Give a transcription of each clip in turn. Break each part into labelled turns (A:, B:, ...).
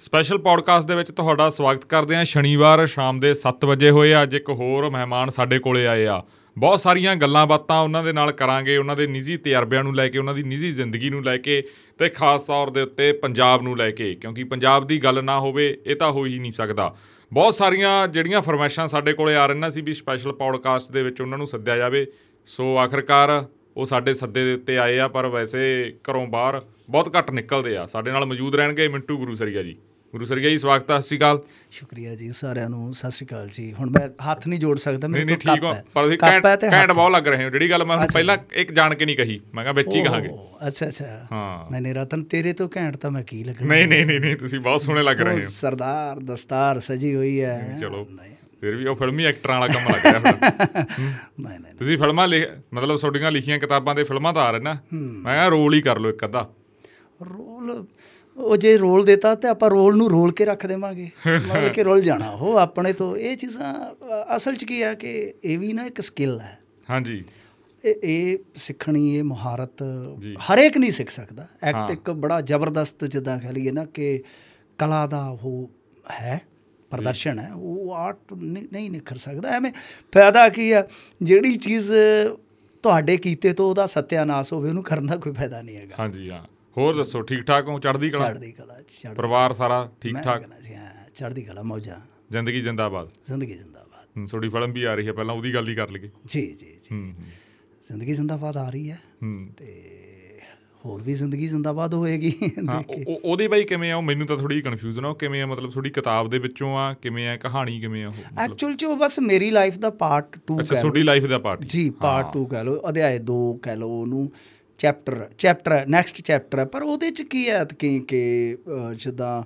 A: Special podcast ਦੇ ਵਿੱਚ ਤੁਹਾਡਾ ਸਵਾਗਤ ਕਰਦੇ ਹਾਂ। ਸ਼ਨੀਵਾਰ ਸ਼ਾਮ ਦੇ 7 ਵਜੇ ਹੋਏ ਆ। ਅੱਜ ਇੱਕ ਹੋਰ ਮਹਿਮਾਨ ਸਾਡੇ ਕੋਲੇ ਆਏ ਆ। ਬਹੁਤ ਸਾਰੀਆਂ ਗੱਲਾਂ ਬਾਤਾਂ ਉਹਨਾਂ ਦੇ ਨਾਲ ਕਰਾਂਗੇ, ਉਹਨਾਂ ਦੇ ਨਿੱਜੀ ਤਜਰਬਿਆਂ ਨੂੰ ਲੈ ਕੇ, ਉਹਨਾਂ ਦੀ ਨਿੱਜੀ ਜ਼ਿੰਦਗੀ ਨੂੰ ਲੈ ਕੇ ਤੇ ਖਾਸ ਤੌਰ ਦੇ ਉੱਤੇ ਪੰਜਾਬ ਨੂੰ ਲੈ ਕੇ, ਕਿਉਂਕਿ ਪੰਜਾਬ ਦੀ ਗੱਲ ਨਾ ਹੋਵੇ, ਇਹ ਤਾਂ ਹੋ ਹੀ ਨਹੀਂ ਸਕਦਾ। ਬਹੁਤ ਸਾਰੀਆਂ ਜਿਹੜੀਆਂ ਫਰਮਾਇਸ਼ਾਂ ਸਾਡੇ ਕੋਲੇ ਆ ਰਹੀਆਂ ਸੀ ਵੀ ਸਪੈਸ਼ਲ ਪੌਡਕਾਸਟ ਦੇ ਵਿੱਚ ਉਹਨਾਂ ਨੂੰ ਸੱਦਿਆ ਜਾਵੇ। ਸੋ ਆਖਰਕਾਰ ਉਹ ਸਾਡੇ ਸੱਦੇ ਦੇ ਉੱਤੇ ਆਏ ਆ, ਪਰ ਵੈਸੇ ਘਰੋਂ ਬਾਹਰ ਬਹੁਤ ਘੱਟ ਨਿਕਲਦੇ ਆ। ਸਾਡੇ ਨਾਲ ਮੌਜੂਦ ਰਹਿਣਗੇ ਮਿੰਟੂ ਗੁਰੂ ਸਰੀਆ ਜੀ। ਗੁਰੂ ਸਰੀਆ ਜੀ ਸਵਾਗਤ ਹੈ ਸਤਿ ਸ਼੍ਰੀ ਅਕਾਲ।
B: ਸ਼ੁਕਰੀਆ ਜੀ ਸਾਰਿਆਂ ਨੂੰ ਸਤਿ ਸ਼੍ਰੀ ਅਕਾਲ ਜੀ। ਹੁਣ ਮੈਂ ਹੱਥ ਨਹੀਂ ਜੋੜ ਸਕਦਾ ਮੇਰੇ ਕੋਲ ਕੱਪ ਹੈ।
A: ਪਰ ਤੁਸੀਂ ਘੈਂਟ
B: ਤੇ
A: ਘੈਂਟ ਬਹੁਤ ਲੱਗ ਰਹੇ ਹੋ। ਜਿਹੜੀ ਗੱਲ ਮੈਂ। ਪਹਿਲਾਂ ਇੱਕ ਜਾਣ ਕੇ ਨਹੀਂ ਕਹੀ ਮੈਂ ਕਿਹਾ ਵਿੱਚ ਹੀ ਕਹਾਂਗੇ।
B: ਅੱਛਾ ਅੱਛਾ।
A: ਹਾਂ।
B: ਨਹੀਂ ਨਹੀਂ ਰਤਨ ਤੇਰੇ ਤੋਂ ਘੈਂਟ ਤਾਂ ਮੈਂ ਕੀ ਲੱਗਣਾ?
A: ਨਹੀਂ ਨਹੀਂ ਨਹੀਂ ਨਹੀਂ ਤੁਸੀਂ ਬਹੁਤ ਸੋਹਣੇ ਲੱਗ ਰਹੇ ਹੋ।
B: ਸਰਦਾਰ ਦਸਤਾਰ ਸਜੀ ਹੋਈ ਹੈ।
A: ਚਲੋ। ਫਿਰ ਵੀ ਉਹ ਫਿਲਮੀ ਐਕਟਰਾਂ ਵਾਲਾ ਕੰਮ ਲੱਗ ਰਿਹਾ ਫਿਰ
B: ਨਹੀਂ ਨਹੀਂ
A: ਤੁਸੀਂ ਫਿਲਮਾਂ ਲਿਖ ਮਤਲਬ ਤੁਹਾਡੀਆਂ ਲਿਖੀਆਂ ਕਿਤਾਬਾਂ ਦੇ ਫਿਲਮਾਂ ਤਾਂ ਆ ਰਹੇ ਨਾ ਮੈਂ ਕਿਹਾ ਰੋਲ ਹੀ ਕਰ ਲਓ ਇੱਕ ਅੱਧਾ।
B: ਰੋਲ ਉਹ ਜੇ ਰੋਲ ਦਿੱਤਾ ਤੇ ਆਪਾਂ ਰੋਲ ਨੂੰ ਰੋਲ ਕੇ ਰੱਖ ਦੇਵਾਂਗੇ। ਮਤਲਬ ਕਿ ਰੋਲ ਜਾਣਾ ਉਹ ਆਪਣੇ ਤੋਂ। ਇਹ ਚੀਜ਼ਾਂ ਅਸਲ 'ਚ ਕੀ ਆ ਕਿ ਇਹ ਵੀ ਨਾ ਇੱਕ ਸਕਿੱਲ ਹੈ।
A: ਹਾਂਜੀ।
B: ਇਹ ਇਹ ਸਿੱਖਣੀ ਇਹ ਮਹਾਰਤ। ਹਰੇਕ ਨਹੀਂ ਸਿੱਖ ਸਕਦਾ। ਐਕਟ ਇੱਕ ਬੜਾ ਜ਼ਬਰਦਸਤ ਜਿੱਦਾਂ ਕਹ ਲਈਏ ਨਾ ਕਿ ਕਲਾ ਦਾ ਉਹ ਹੈ ਪ੍ਰਦਰਸ਼ਨ ਹੈ ਉਹ ਆਰਟ ਨਹੀਂ ਨਹੀਂ ਨਿਖਰ ਸਕਦਾ। ਐਵੇਂ ਫਾਇਦਾ ਕੀ ਆ? ਜਿਹੜੀ ਚੀਜ਼ ਤੁਹਾਡੇ ਕੀਤੇ ਤੋਂ ਉਹਦਾ ਸਤਿਆਨਾਸ਼ ਹੋਵੇ ਉਹਨੂੰ ਕਰਨ ਦਾ ਕੋਈ ਫਾਇਦਾ ਨਹੀਂ ਹੈਗਾ।
A: ਹਾਂਜੀ ਹਾਂ। ਹੋਰ ਦੱਸੋ ਠੀਕ ਠਾਕ ਹੋ? ਚੜ੍ਹਦੀ ਕਲਾ?
B: ਚੜ੍ਹਦੀ ਕਲਾ
A: ਪਰਿਵਾਰ ਸਾਰਾ ਠੀਕ ਠਾਕ
B: ਚੜ੍ਹਦੀ ਕਲਾ ਮੌਜਾਂ।
A: ਜ਼ਿੰਦਗੀ ਜਿੰਦਾਬਾਦ?
B: ਜ਼ਿੰਦਗੀ ਜ਼ਿੰਦਾਬਾਦ।
A: ਤੁਹਾਡੀ ਫਿਲਮ ਵੀ ਆ ਰਹੀ ਹੈ ਪਹਿਲਾਂ ਉਹਦੀ ਗੱਲ ਹੀ ਕਰ ਲਈਏ।
B: ਜੀ ਜੀ ਜੀ। ਜ਼ਿੰਦਗੀ ਜ਼ਿੰਦਾਬਾਦ ਆ ਰਹੀ ਹੈ। ਤੇ ਹੋਰ ਵੀ ਜ਼ਿੰਦਗੀ ਜ਼ਿੰਦਾਬਾਦ ਹੋਏਗੀ
A: ਉਹਦੇ ਬਾਈ ਕਿਵੇਂ ਆ? ਉਹ ਮੈਨੂੰ ਤਾਂ ਥੋੜੀ ਕਨਫਿਊਜ਼ਨ ਆ ਉਹ ਕਿਵੇਂ ਆ? ਮਤਲਬ ਥੋੜੀ ਕਿਤਾਬ ਦੇ ਵਿੱਚੋਂ ਆ ਕਿਵੇਂ ਆ? ਕਹਾਣੀ ਕਿਵੇਂ ਆ?
B: ਐਕਚੁਅਲ ਚ ਉਹ ਬਸ ਮੇਰੀ ਲਾਈਫ ਦਾ ਪਾਰਟ 2
A: ਅੱਛਾ ਤੁਹਾਡੀ ਲਾਈਫ ਦਾ ਪਾਰਟ
B: ਜੀ ਪਾਰਟ 2 ਕਹਿ ਲਓ ਅਧਿਆਇ 2 ਕਹਿ ਲਓ ਉਹਨੂੰ। ਚੈਪਟਰ ਚੈਪਟਰ ਨੈਕਸਟ ਚੈਪਟਰ ਹੈ। ਪਰ ਉਹਦੇ ਚ ਕੀ ਹੈ ਕਿ ਕਿ ਜਿੱਦਾਂ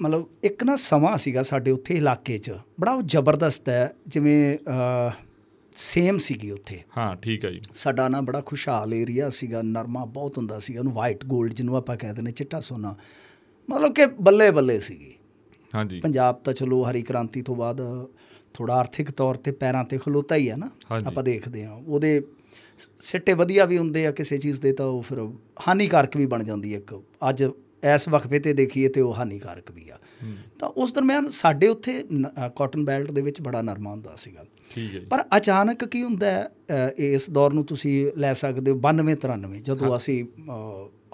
B: ਮਤਲਬ ਇੱਕ ਨਾ ਸਮਾਂ ਸੀਗਾ ਸਾਡੇ ਉੱਥੇ ਇਲਾਕੇ 'ਚ ਬੜਾ ਉਹ ਜ਼ਬਰਦਸਤ ਹੈ ਜਿਵੇਂ ਸੇਮ ਸੀਗੀ ਉੱਥੇ।
A: ਹਾਂ ਠੀਕ ਹੈ ਜੀ।
B: ਸਾਡਾ ਨਾ ਬੜਾ ਖੁਸ਼ਹਾਲ ਏਰੀਆ ਸੀਗਾ ਨਰਮਾ ਬਹੁਤ ਹੁੰਦਾ ਸੀ ਉਹਨੂੰ ਵਾਈਟ 골ਡ ਜਿਹਨੂੰ ਆਪਾਂ ਕਹਿੰਦੇ ਨੇ ਚਿੱਟਾ ਸੋਨਾ। ਮਤਲਬ ਕਿ ਬੱਲੇ ਬੱਲੇ ਸੀਗੀ।
A: ਹਾਂਜੀ
B: ਪੰਜਾਬ ਤਾਂ ਚਲੋ ਹਰੀ ਕ੍ਰਾਂਤੀ ਤੋਂ ਬਾਅਦ ਥੋੜਾ ਆਰਥਿਕ ਤੌਰ ਤੇ ਪੈਰਾਂ ਤੇ ਖਲੋਤਾ ਹੀ ਆ ਨਾ। ਆਪਾਂ ਦੇਖਦੇ ਹਾਂ। ਉਹਦੇ ਸਿੱਟੇ ਵਧੀਆ ਵੀ ਹੁੰਦੇ ਆ ਕਿਸੇ ਚੀਜ਼ ਦੇ ਤਾਂ ਉਹ ਫਿਰ ਹਾਨੀਕਾਰਕ ਵੀ ਬਣ ਜਾਂਦੀ ਹੈ ਇੱਕ। ਅੱਜ ਇਸ ਵਕਫੇ ਤੇ ਦੇਖੀਏ ਤੇ ਉਹ ਹਾਨੀਕਾਰਕ ਵੀ ਆ। ਤਾਂ ਉਸ ਦਰਮਿਆਨ ਸਾਡੇ ਉੱਥੇ ਕਾਟਨ ਬੈਲਟ ਦੇ ਵਿੱਚ ਬੜਾ ਨਰਮਾ ਹੁੰਦਾ ਸੀਗਾ।
A: ਠੀਕ ਹੈ
B: ਪਰ ਅਚਾਨਕ ਕੀ ਹੁੰਦਾ ਇਸ ਦੌਰ ਨੂੰ ਤੁਸੀਂ ਲੈ ਸਕਦੇ ਹੋ 92 93 ਜਦੋਂ ਅਸੀਂ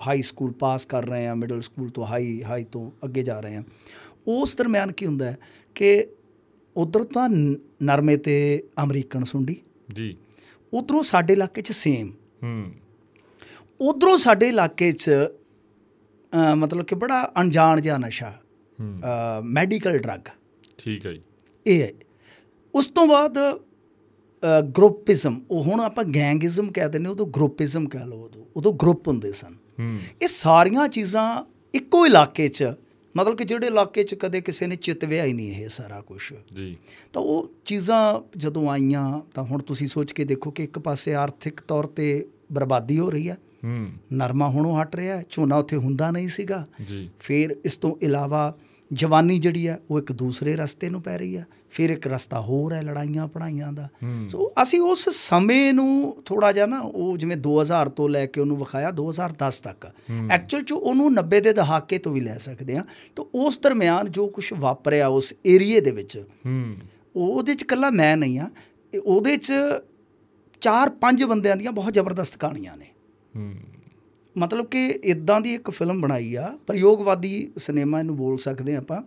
B: ਹਾਈ ਸਕੂਲ ਪਾਸ ਕਰ ਰਹੇ ਹਾਂ ਮਿਡਲ ਸਕੂਲ ਤੋਂ ਹਾਈ ਹਾਈ ਤੋਂ ਅੱਗੇ ਜਾ ਰਹੇ ਹਾਂ। ਉਸ ਦਰਮਿਆਨ ਕੀ ਹੁੰਦਾ ਕਿ ਉਧਰ ਤਾਂ ਨਰਮੇ ਤੇ ਅਮਰੀਕਨ ਸੁੰਡੀ।
A: ਜੀ।
B: ਉਧਰੋਂ ਸਾਡੇ ਇਲਾਕੇ 'ਚ ਸੇਮ
A: ਹੂੰ।
B: ਉਧਰੋਂ ਸਾਡੇ ਇਲਾਕੇ 'ਚ ਮਤਲਬ ਕਿ ਬੜਾ ਅਣਜਾਣ ਜਿਹਾ ਨਸ਼ਾ
A: ਹੂੰ।
B: ਮੈਡੀਕਲ ਡਰੱਗ
A: ਠੀਕ ਹੈ ਜੀ।
B: ਇਹ ਹੈ। ਉਸ ਤੋਂ ਬਾਅਦ ਗਰੁੱਪਿਜ਼ਮ ਉਹ ਹੁਣ ਆਪਾਂ ਗੈਂਗਿਜ਼ਮ ਕਹਿ ਦਿੰਦੇ ਉਦੋਂ ਗਰੁੱਪਿਜ਼ਮ ਕਹਿ ਲਓ ਉਦੋਂ ਉਦੋਂ ਗਰੁੱਪ ਹੁੰਦੇ ਸਨ।
A: ਹੂੰ।
B: ਇਹ ਸਾਰੀਆਂ ਚੀਜ਼ਾਂ ਇੱਕੋ ਇਲਾਕੇ 'ਚ ਮਤਲਬ ਕਿ ਜਿਹੜੇ ਇਲਾਕੇ 'ਚ ਕਦੇ ਕਿਸੇ ਨੇ ਚਿਤਵਿਆ ਹੀ ਨਹੀਂ ਇਹ ਸਾਰਾ ਕੁਝ
A: ਜੀ।
B: ਤਾਂ ਉਹ ਚੀਜ਼ਾਂ ਜਦੋਂ ਆਈਆਂ ਤਾਂ ਹੁਣ ਤੁਸੀਂ ਸੋਚ ਕੇ ਦੇਖੋ ਕਿ ਇੱਕ ਪਾਸੇ ਆਰਥਿਕ ਤੌਰ ਤੇ ਬਰਬਾਦੀ ਹੋ ਰਹੀ ਹੈ।
A: ਹੂੰ।
B: ਨਰਮਾ ਹੁਣੋਂ ਹਟ ਰਿਹਾ ਹੈ, ਝੋਨਾ ਉੱਥੇ ਹੁੰਦਾ ਨਹੀਂ ਸੀਗਾ।
A: ਜੀ।
B: ਫਿਰ ਇਸ ਤੋਂ ਇਲਾਵਾ ਜਵਾਨੀ ਜਿਹੜੀ ਆ ਉਹ ਇੱਕ ਦੂਸਰੇ ਰਸਤੇ ਨੂੰ ਪੈ ਰਹੀ ਆ ਫਿਰ ਇੱਕ ਰਸਤਾ ਹੋਰ ਹੈ ਲੜਾਈਆਂ ਪੜਾਈਆਂ ਦਾ। ਸੋ ਅਸੀਂ ਉਸ ਸਮੇਂ ਨੂੰ ਥੋੜਾ ਜਿਹਾ ਨਾ ਉਹ ਜਿਵੇਂ 2000 ਤੋਂ ਲੈ ਕੇ ਉਹਨੂੰ ਵਿਖਾਇਆ 2010 ਤੱਕ। ਐਕਚੁਅਲ ਚ ਉਹਨੂੰ 90 ਦੇ ਦਹਾਕੇ ਤੋਂ ਵੀ ਲੈ ਸਕਦੇ ਆ ਤਾਂ ਉਸ ਦਰਮਿਆਨ ਜੋ ਕੁਝ ਵਾਪਰਿਆ ਉਸ ਏਰੀਏ ਦੇ ਵਿੱਚ ਉਹਦੇ ਚ ਕੱਲਾ ਮੈਂ ਨਹੀਂ ਆ ਉਹਦੇ ਚ ਚਾਰ ਪੰਜ ਬੰਦਿਆਂ ਦੀਆਂ ਬਹੁਤ ਜ਼ਬਰਦਸਤ ਕਹਾਣੀਆਂ ਨੇ। ਮਤਲਬ ਕਿ ਇਦਾਂ ਦੀ ਇੱਕ ਫਿਲਮ ਬਣਾਈ ਆ। ਪ੍ਰਯੋਗਵਾਦੀ ਸਿਨੇਮਾ ਇਹਨੂੰ ਬੋਲ ਸਕਦੇ ਆਪਾਂ।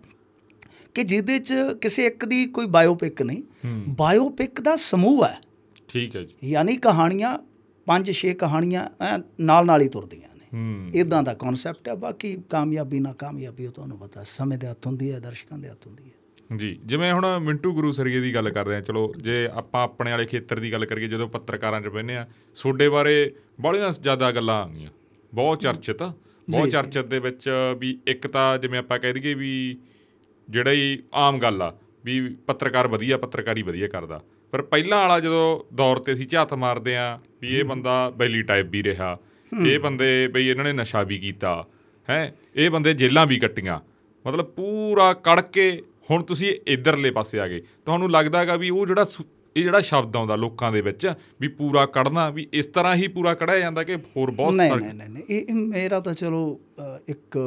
B: ਕਿ ਜਿਹਦੇ ਚ ਕਿਸੇ ਇੱਕ ਦੀ ਕੋਈ ਬਾਇਓਪਿਕ ਨਹੀਂ ਬਾਇਓਪਿਕ ਦਾ ਸਮੂਹ ਹੈ।
A: ਠੀਕ ਹੈ ਜੀ।
B: ਯਾਨੀ ਕਹਾਣੀਆਂ ਪੰਜ ਛੇ ਕਹਾਣੀਆਂ ਨਾਲ ਨਾਲ ਹੀ ਤੁਰਦੀਆਂ ਨੇ। ਇਦਾਂ ਦਾ ਕਨਸੈਪਟ ਹੈ ਬਾਕੀ ਕਾਮਯਾਬੀ ਨਾ ਕਾਮਯਾਬੀ ਉਹ ਤੁਹਾਨੂੰ ਪਤਾ ਸਮੇਂ ਦੇ ਹੱਥ ਹੁੰਦੀ ਹੈ ਦਰਸ਼ਕਾਂ ਦੇ ਹੱਥ ਹੁੰਦੀ ਹੈ।
A: ਜੀ ਜਿਵੇਂ ਹੁਣ ਮਿੰਟੂ ਗੁਰੂ ਸਰੀਏ ਦੀ ਗੱਲ ਕਰਦੇ ਆ ਚਲੋ ਜੇ ਆਪਾਂ ਆਪਣੇ ਵਾਲੇ ਖੇਤਰ ਦੀ ਗੱਲ ਕਰੀਏ ਜਦੋਂ ਪੱਤਰਕਾਰਾਂ 'ਚ ਬਹਿੰਦੇ ਆ ਸੋਡੇ ਬਾਰੇ ਬੜੀਆਂ ਜ਼ਿਆਦਾ ਗੱਲਾਂ ਆ ਗਈਆਂ ਬਹੁਤ ਚਰਚਿਤ ਬਹੁਤ ਚਰਚਿਤ ਦੇ ਵਿੱਚ ਵੀ ਇੱਕ ਤਾਂ ਜਿਵੇਂ ਆਪਾਂ ਕਹਿ ਦਈਏ ਵੀ ਜਿਹੜਾ ਹੀ ਆਮ ਗੱਲ ਆ ਵੀ ਪੱਤਰਕਾਰ ਵਧੀਆ ਪੱਤਰਕਾਰੀ ਵਧੀਆ ਕਰਦਾ। ਪਰ ਪਹਿਲਾਂ ਵਾਲਾ ਜਦੋਂ ਦੌਰ ਤੇ ਅਸੀਂ ਝਾਤ ਮਾਰਦੇ ਆ ਵੀ ਇਹ ਬੰਦਾ ਬੈਲੀ ਟਾਈਪ ਵੀ ਰਿਹਾ ਇਹ ਬੰਦੇ ਬਈ ਇਹਨਾਂ ਨੇ ਨਸ਼ਾ ਵੀ ਕੀਤਾ ਹੈ ਇਹ ਬੰਦੇ ਜੇਲਾਂ ਵੀ ਕੱਟੀਆਂ। ਮਤਲਬ ਪੂਰਾ ਕੜ ਕੇ ਹੁਣ ਤੁਸੀਂ ਇਧਰਲੇ ਪਾਸੇ ਆ ਗਏ। ਤੁਹਾਨੂੰ ਲੱਗਦਾ ਹੈਗਾ ਵੀ ਉਹ ਜਿਹੜਾ ਇਹ ਜਿਹੜਾ ਸ਼ਬਦ ਆਉਂਦਾ ਲੋਕਾਂ ਦੇ ਵਿੱਚ ਵੀ ਪੂਰਾ ਕੱਢਣਾ ਵੀ ਇਸ ਤਰ੍ਹਾਂ ਹੀ ਪੂਰਾ ਕਢਿਆ ਜਾਂਦਾ ਕਿ ਹੋਰ ਬਹੁਤ
B: ਨਹੀਂ ਨਹੀਂ ਨਹੀਂ ਇਹ ਮੇਰਾ ਤਾਂ ਚਲੋ ਇੱਕ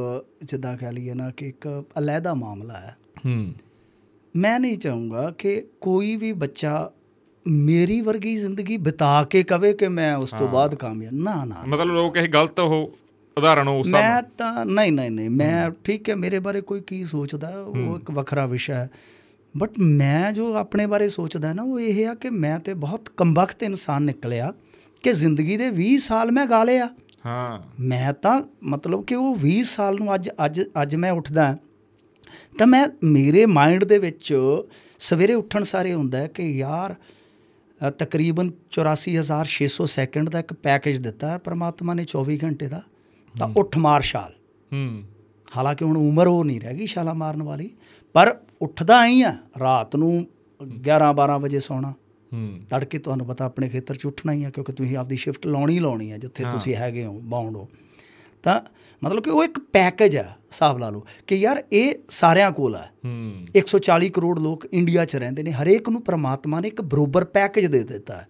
B: ਜਿੱਦਾਂ ਕਹ ਲਈਏ ਨਾ ਕਿ ਇੱਕ ਅਲੱਗਾ ਮਾਮਲਾ ਹੈ।
A: ਹੂੰ।
B: ਮੈਂ ਨਹੀਂ ਚਾਹੂੰਗਾ ਕਿ ਕੋਈ ਵੀ ਬੱਚਾ ਮੇਰੀ ਵਰਗੀ ਜ਼ਿੰਦਗੀ ਬਿਤਾ ਕੇ ਕਵੇ ਕਿ ਮੈਂ ਉਸ ਤੋਂ ਬਾਅਦ ਕਾਮਯਾਬ ਨਾ ਨਾ
A: ਮਤਲਬ ਲੋਕ ਇਹ ਗਲਤ ਉਹ ਉਦਾਹਰਣ ਉਸ ਹਿਸਾਬ
B: ਮੈਂ ਤਾਂ ਨਹੀਂ ਨਹੀਂ ਨਹੀਂ ਮੈਂ ਠੀਕ ਹੈ ਮੇਰੇ ਬਾਰੇ ਕੋਈ ਕੀ ਸੋਚਦਾ ਹੈ, ਉਹ ਇੱਕ ਵੱਖਰਾ ਵਿਸ਼ਾ ਹੈ। ਬਟ ਮੈਂ ਜੋ ਆਪਣੇ ਬਾਰੇ ਸੋਚਦਾ ਨਾ ਉਹ ਇਹ ਆ ਕਿ ਮੈਂ ਤੇ ਬਹੁਤ ਕਮਬਖਤ ਇਨਸਾਨ ਨਿਕਲਿਆ ਕਿ ਜ਼ਿੰਦਗੀ ਦੇ 20 ਸਾਲ ਮੈਂ ਗਾ ਲਿਆ
A: ਹਾਂ।
B: ਮੈਂ ਤਾਂ ਮਤਲਬ ਕਿ ਉਹ 20 ਸਾਲ ਨੂੰ ਅੱਜ ਅੱਜ ਅੱਜ ਮੈਂ ਉੱਠਦਾ ਤਾਂ ਮੈਂ ਮੇਰੇ ਮਾਈਂਡ ਦੇ ਵਿੱਚ ਸਵੇਰੇ ਉੱਠਣ ਸਾਰੇ ਹੁੰਦਾ ਕਿ ਯਾਰ ਤਕਰੀਬਨ 84600 ਸੈਕਿੰਡ ਦਾ ਇੱਕ ਪੈਕੇਜ ਦਿੱਤਾ ਹੈ ਪ੍ਰਮਾਤਮਾ ਨੇ 24 ਘੰਟੇ ਦਾ। ਤਾਂ ਉੱਠ ਮਾਰ ਛਾਲ।
A: ਹੂੰ।
B: ਹਾਲਾਂਕਿ ਹੁਣ ਉਮਰ ਉਹ ਨਹੀਂ ਰਹਿ ਗਈ ਛਾਲਾ ਮਾਰਨ ਵਾਲੀ। ਪਰ ਉੱਠਦਾ ਹੀ ਆ ਰਾਤ ਨੂੰ 11 12 ਵਜੇ ਸੌਣਾ।
A: ਹੂੰ।
B: ਤੜਕੇ ਤੁਹਾਨੂੰ ਪਤਾ ਆਪਣੇ ਖੇਤਰ 'ਚ ਉੱਠਣਾ ਹੀ ਆ ਕਿਉਂਕਿ ਤੁਸੀਂ ਆਪਦੀ ਸ਼ਿਫਟ ਲਾਉਣੀ ਲਾਉਣੀ ਆ ਜਿੱਥੇ ਤੁਸੀਂ ਹੈਗੇ ਹੋ ਬਾਉਂਡ ਹੋ। ਤਾਂ ਮਤਲਬ ਕਿ ਉਹ ਇੱਕ ਪੈਕੇਜ ਆ ਹਿਸਾਬ ਲਾ ਲਓ ਕਿ ਯਾਰ ਇਹ ਸਾਰਿਆਂ ਕੋਲ ਆ।
A: ਹੂੰ।
B: 140 ਕਰੋੜ ਲੋਕ ਇੰਡੀਆ 'ਚ ਰਹਿੰਦੇ ਨੇ ਹਰੇਕ ਨੂੰ ਪ੍ਰਮਾਤਮਾ ਨੇ ਇੱਕ ਬਰੋਬਰ ਪੈਕੇਜ ਦੇ ਦਿੱਤਾ।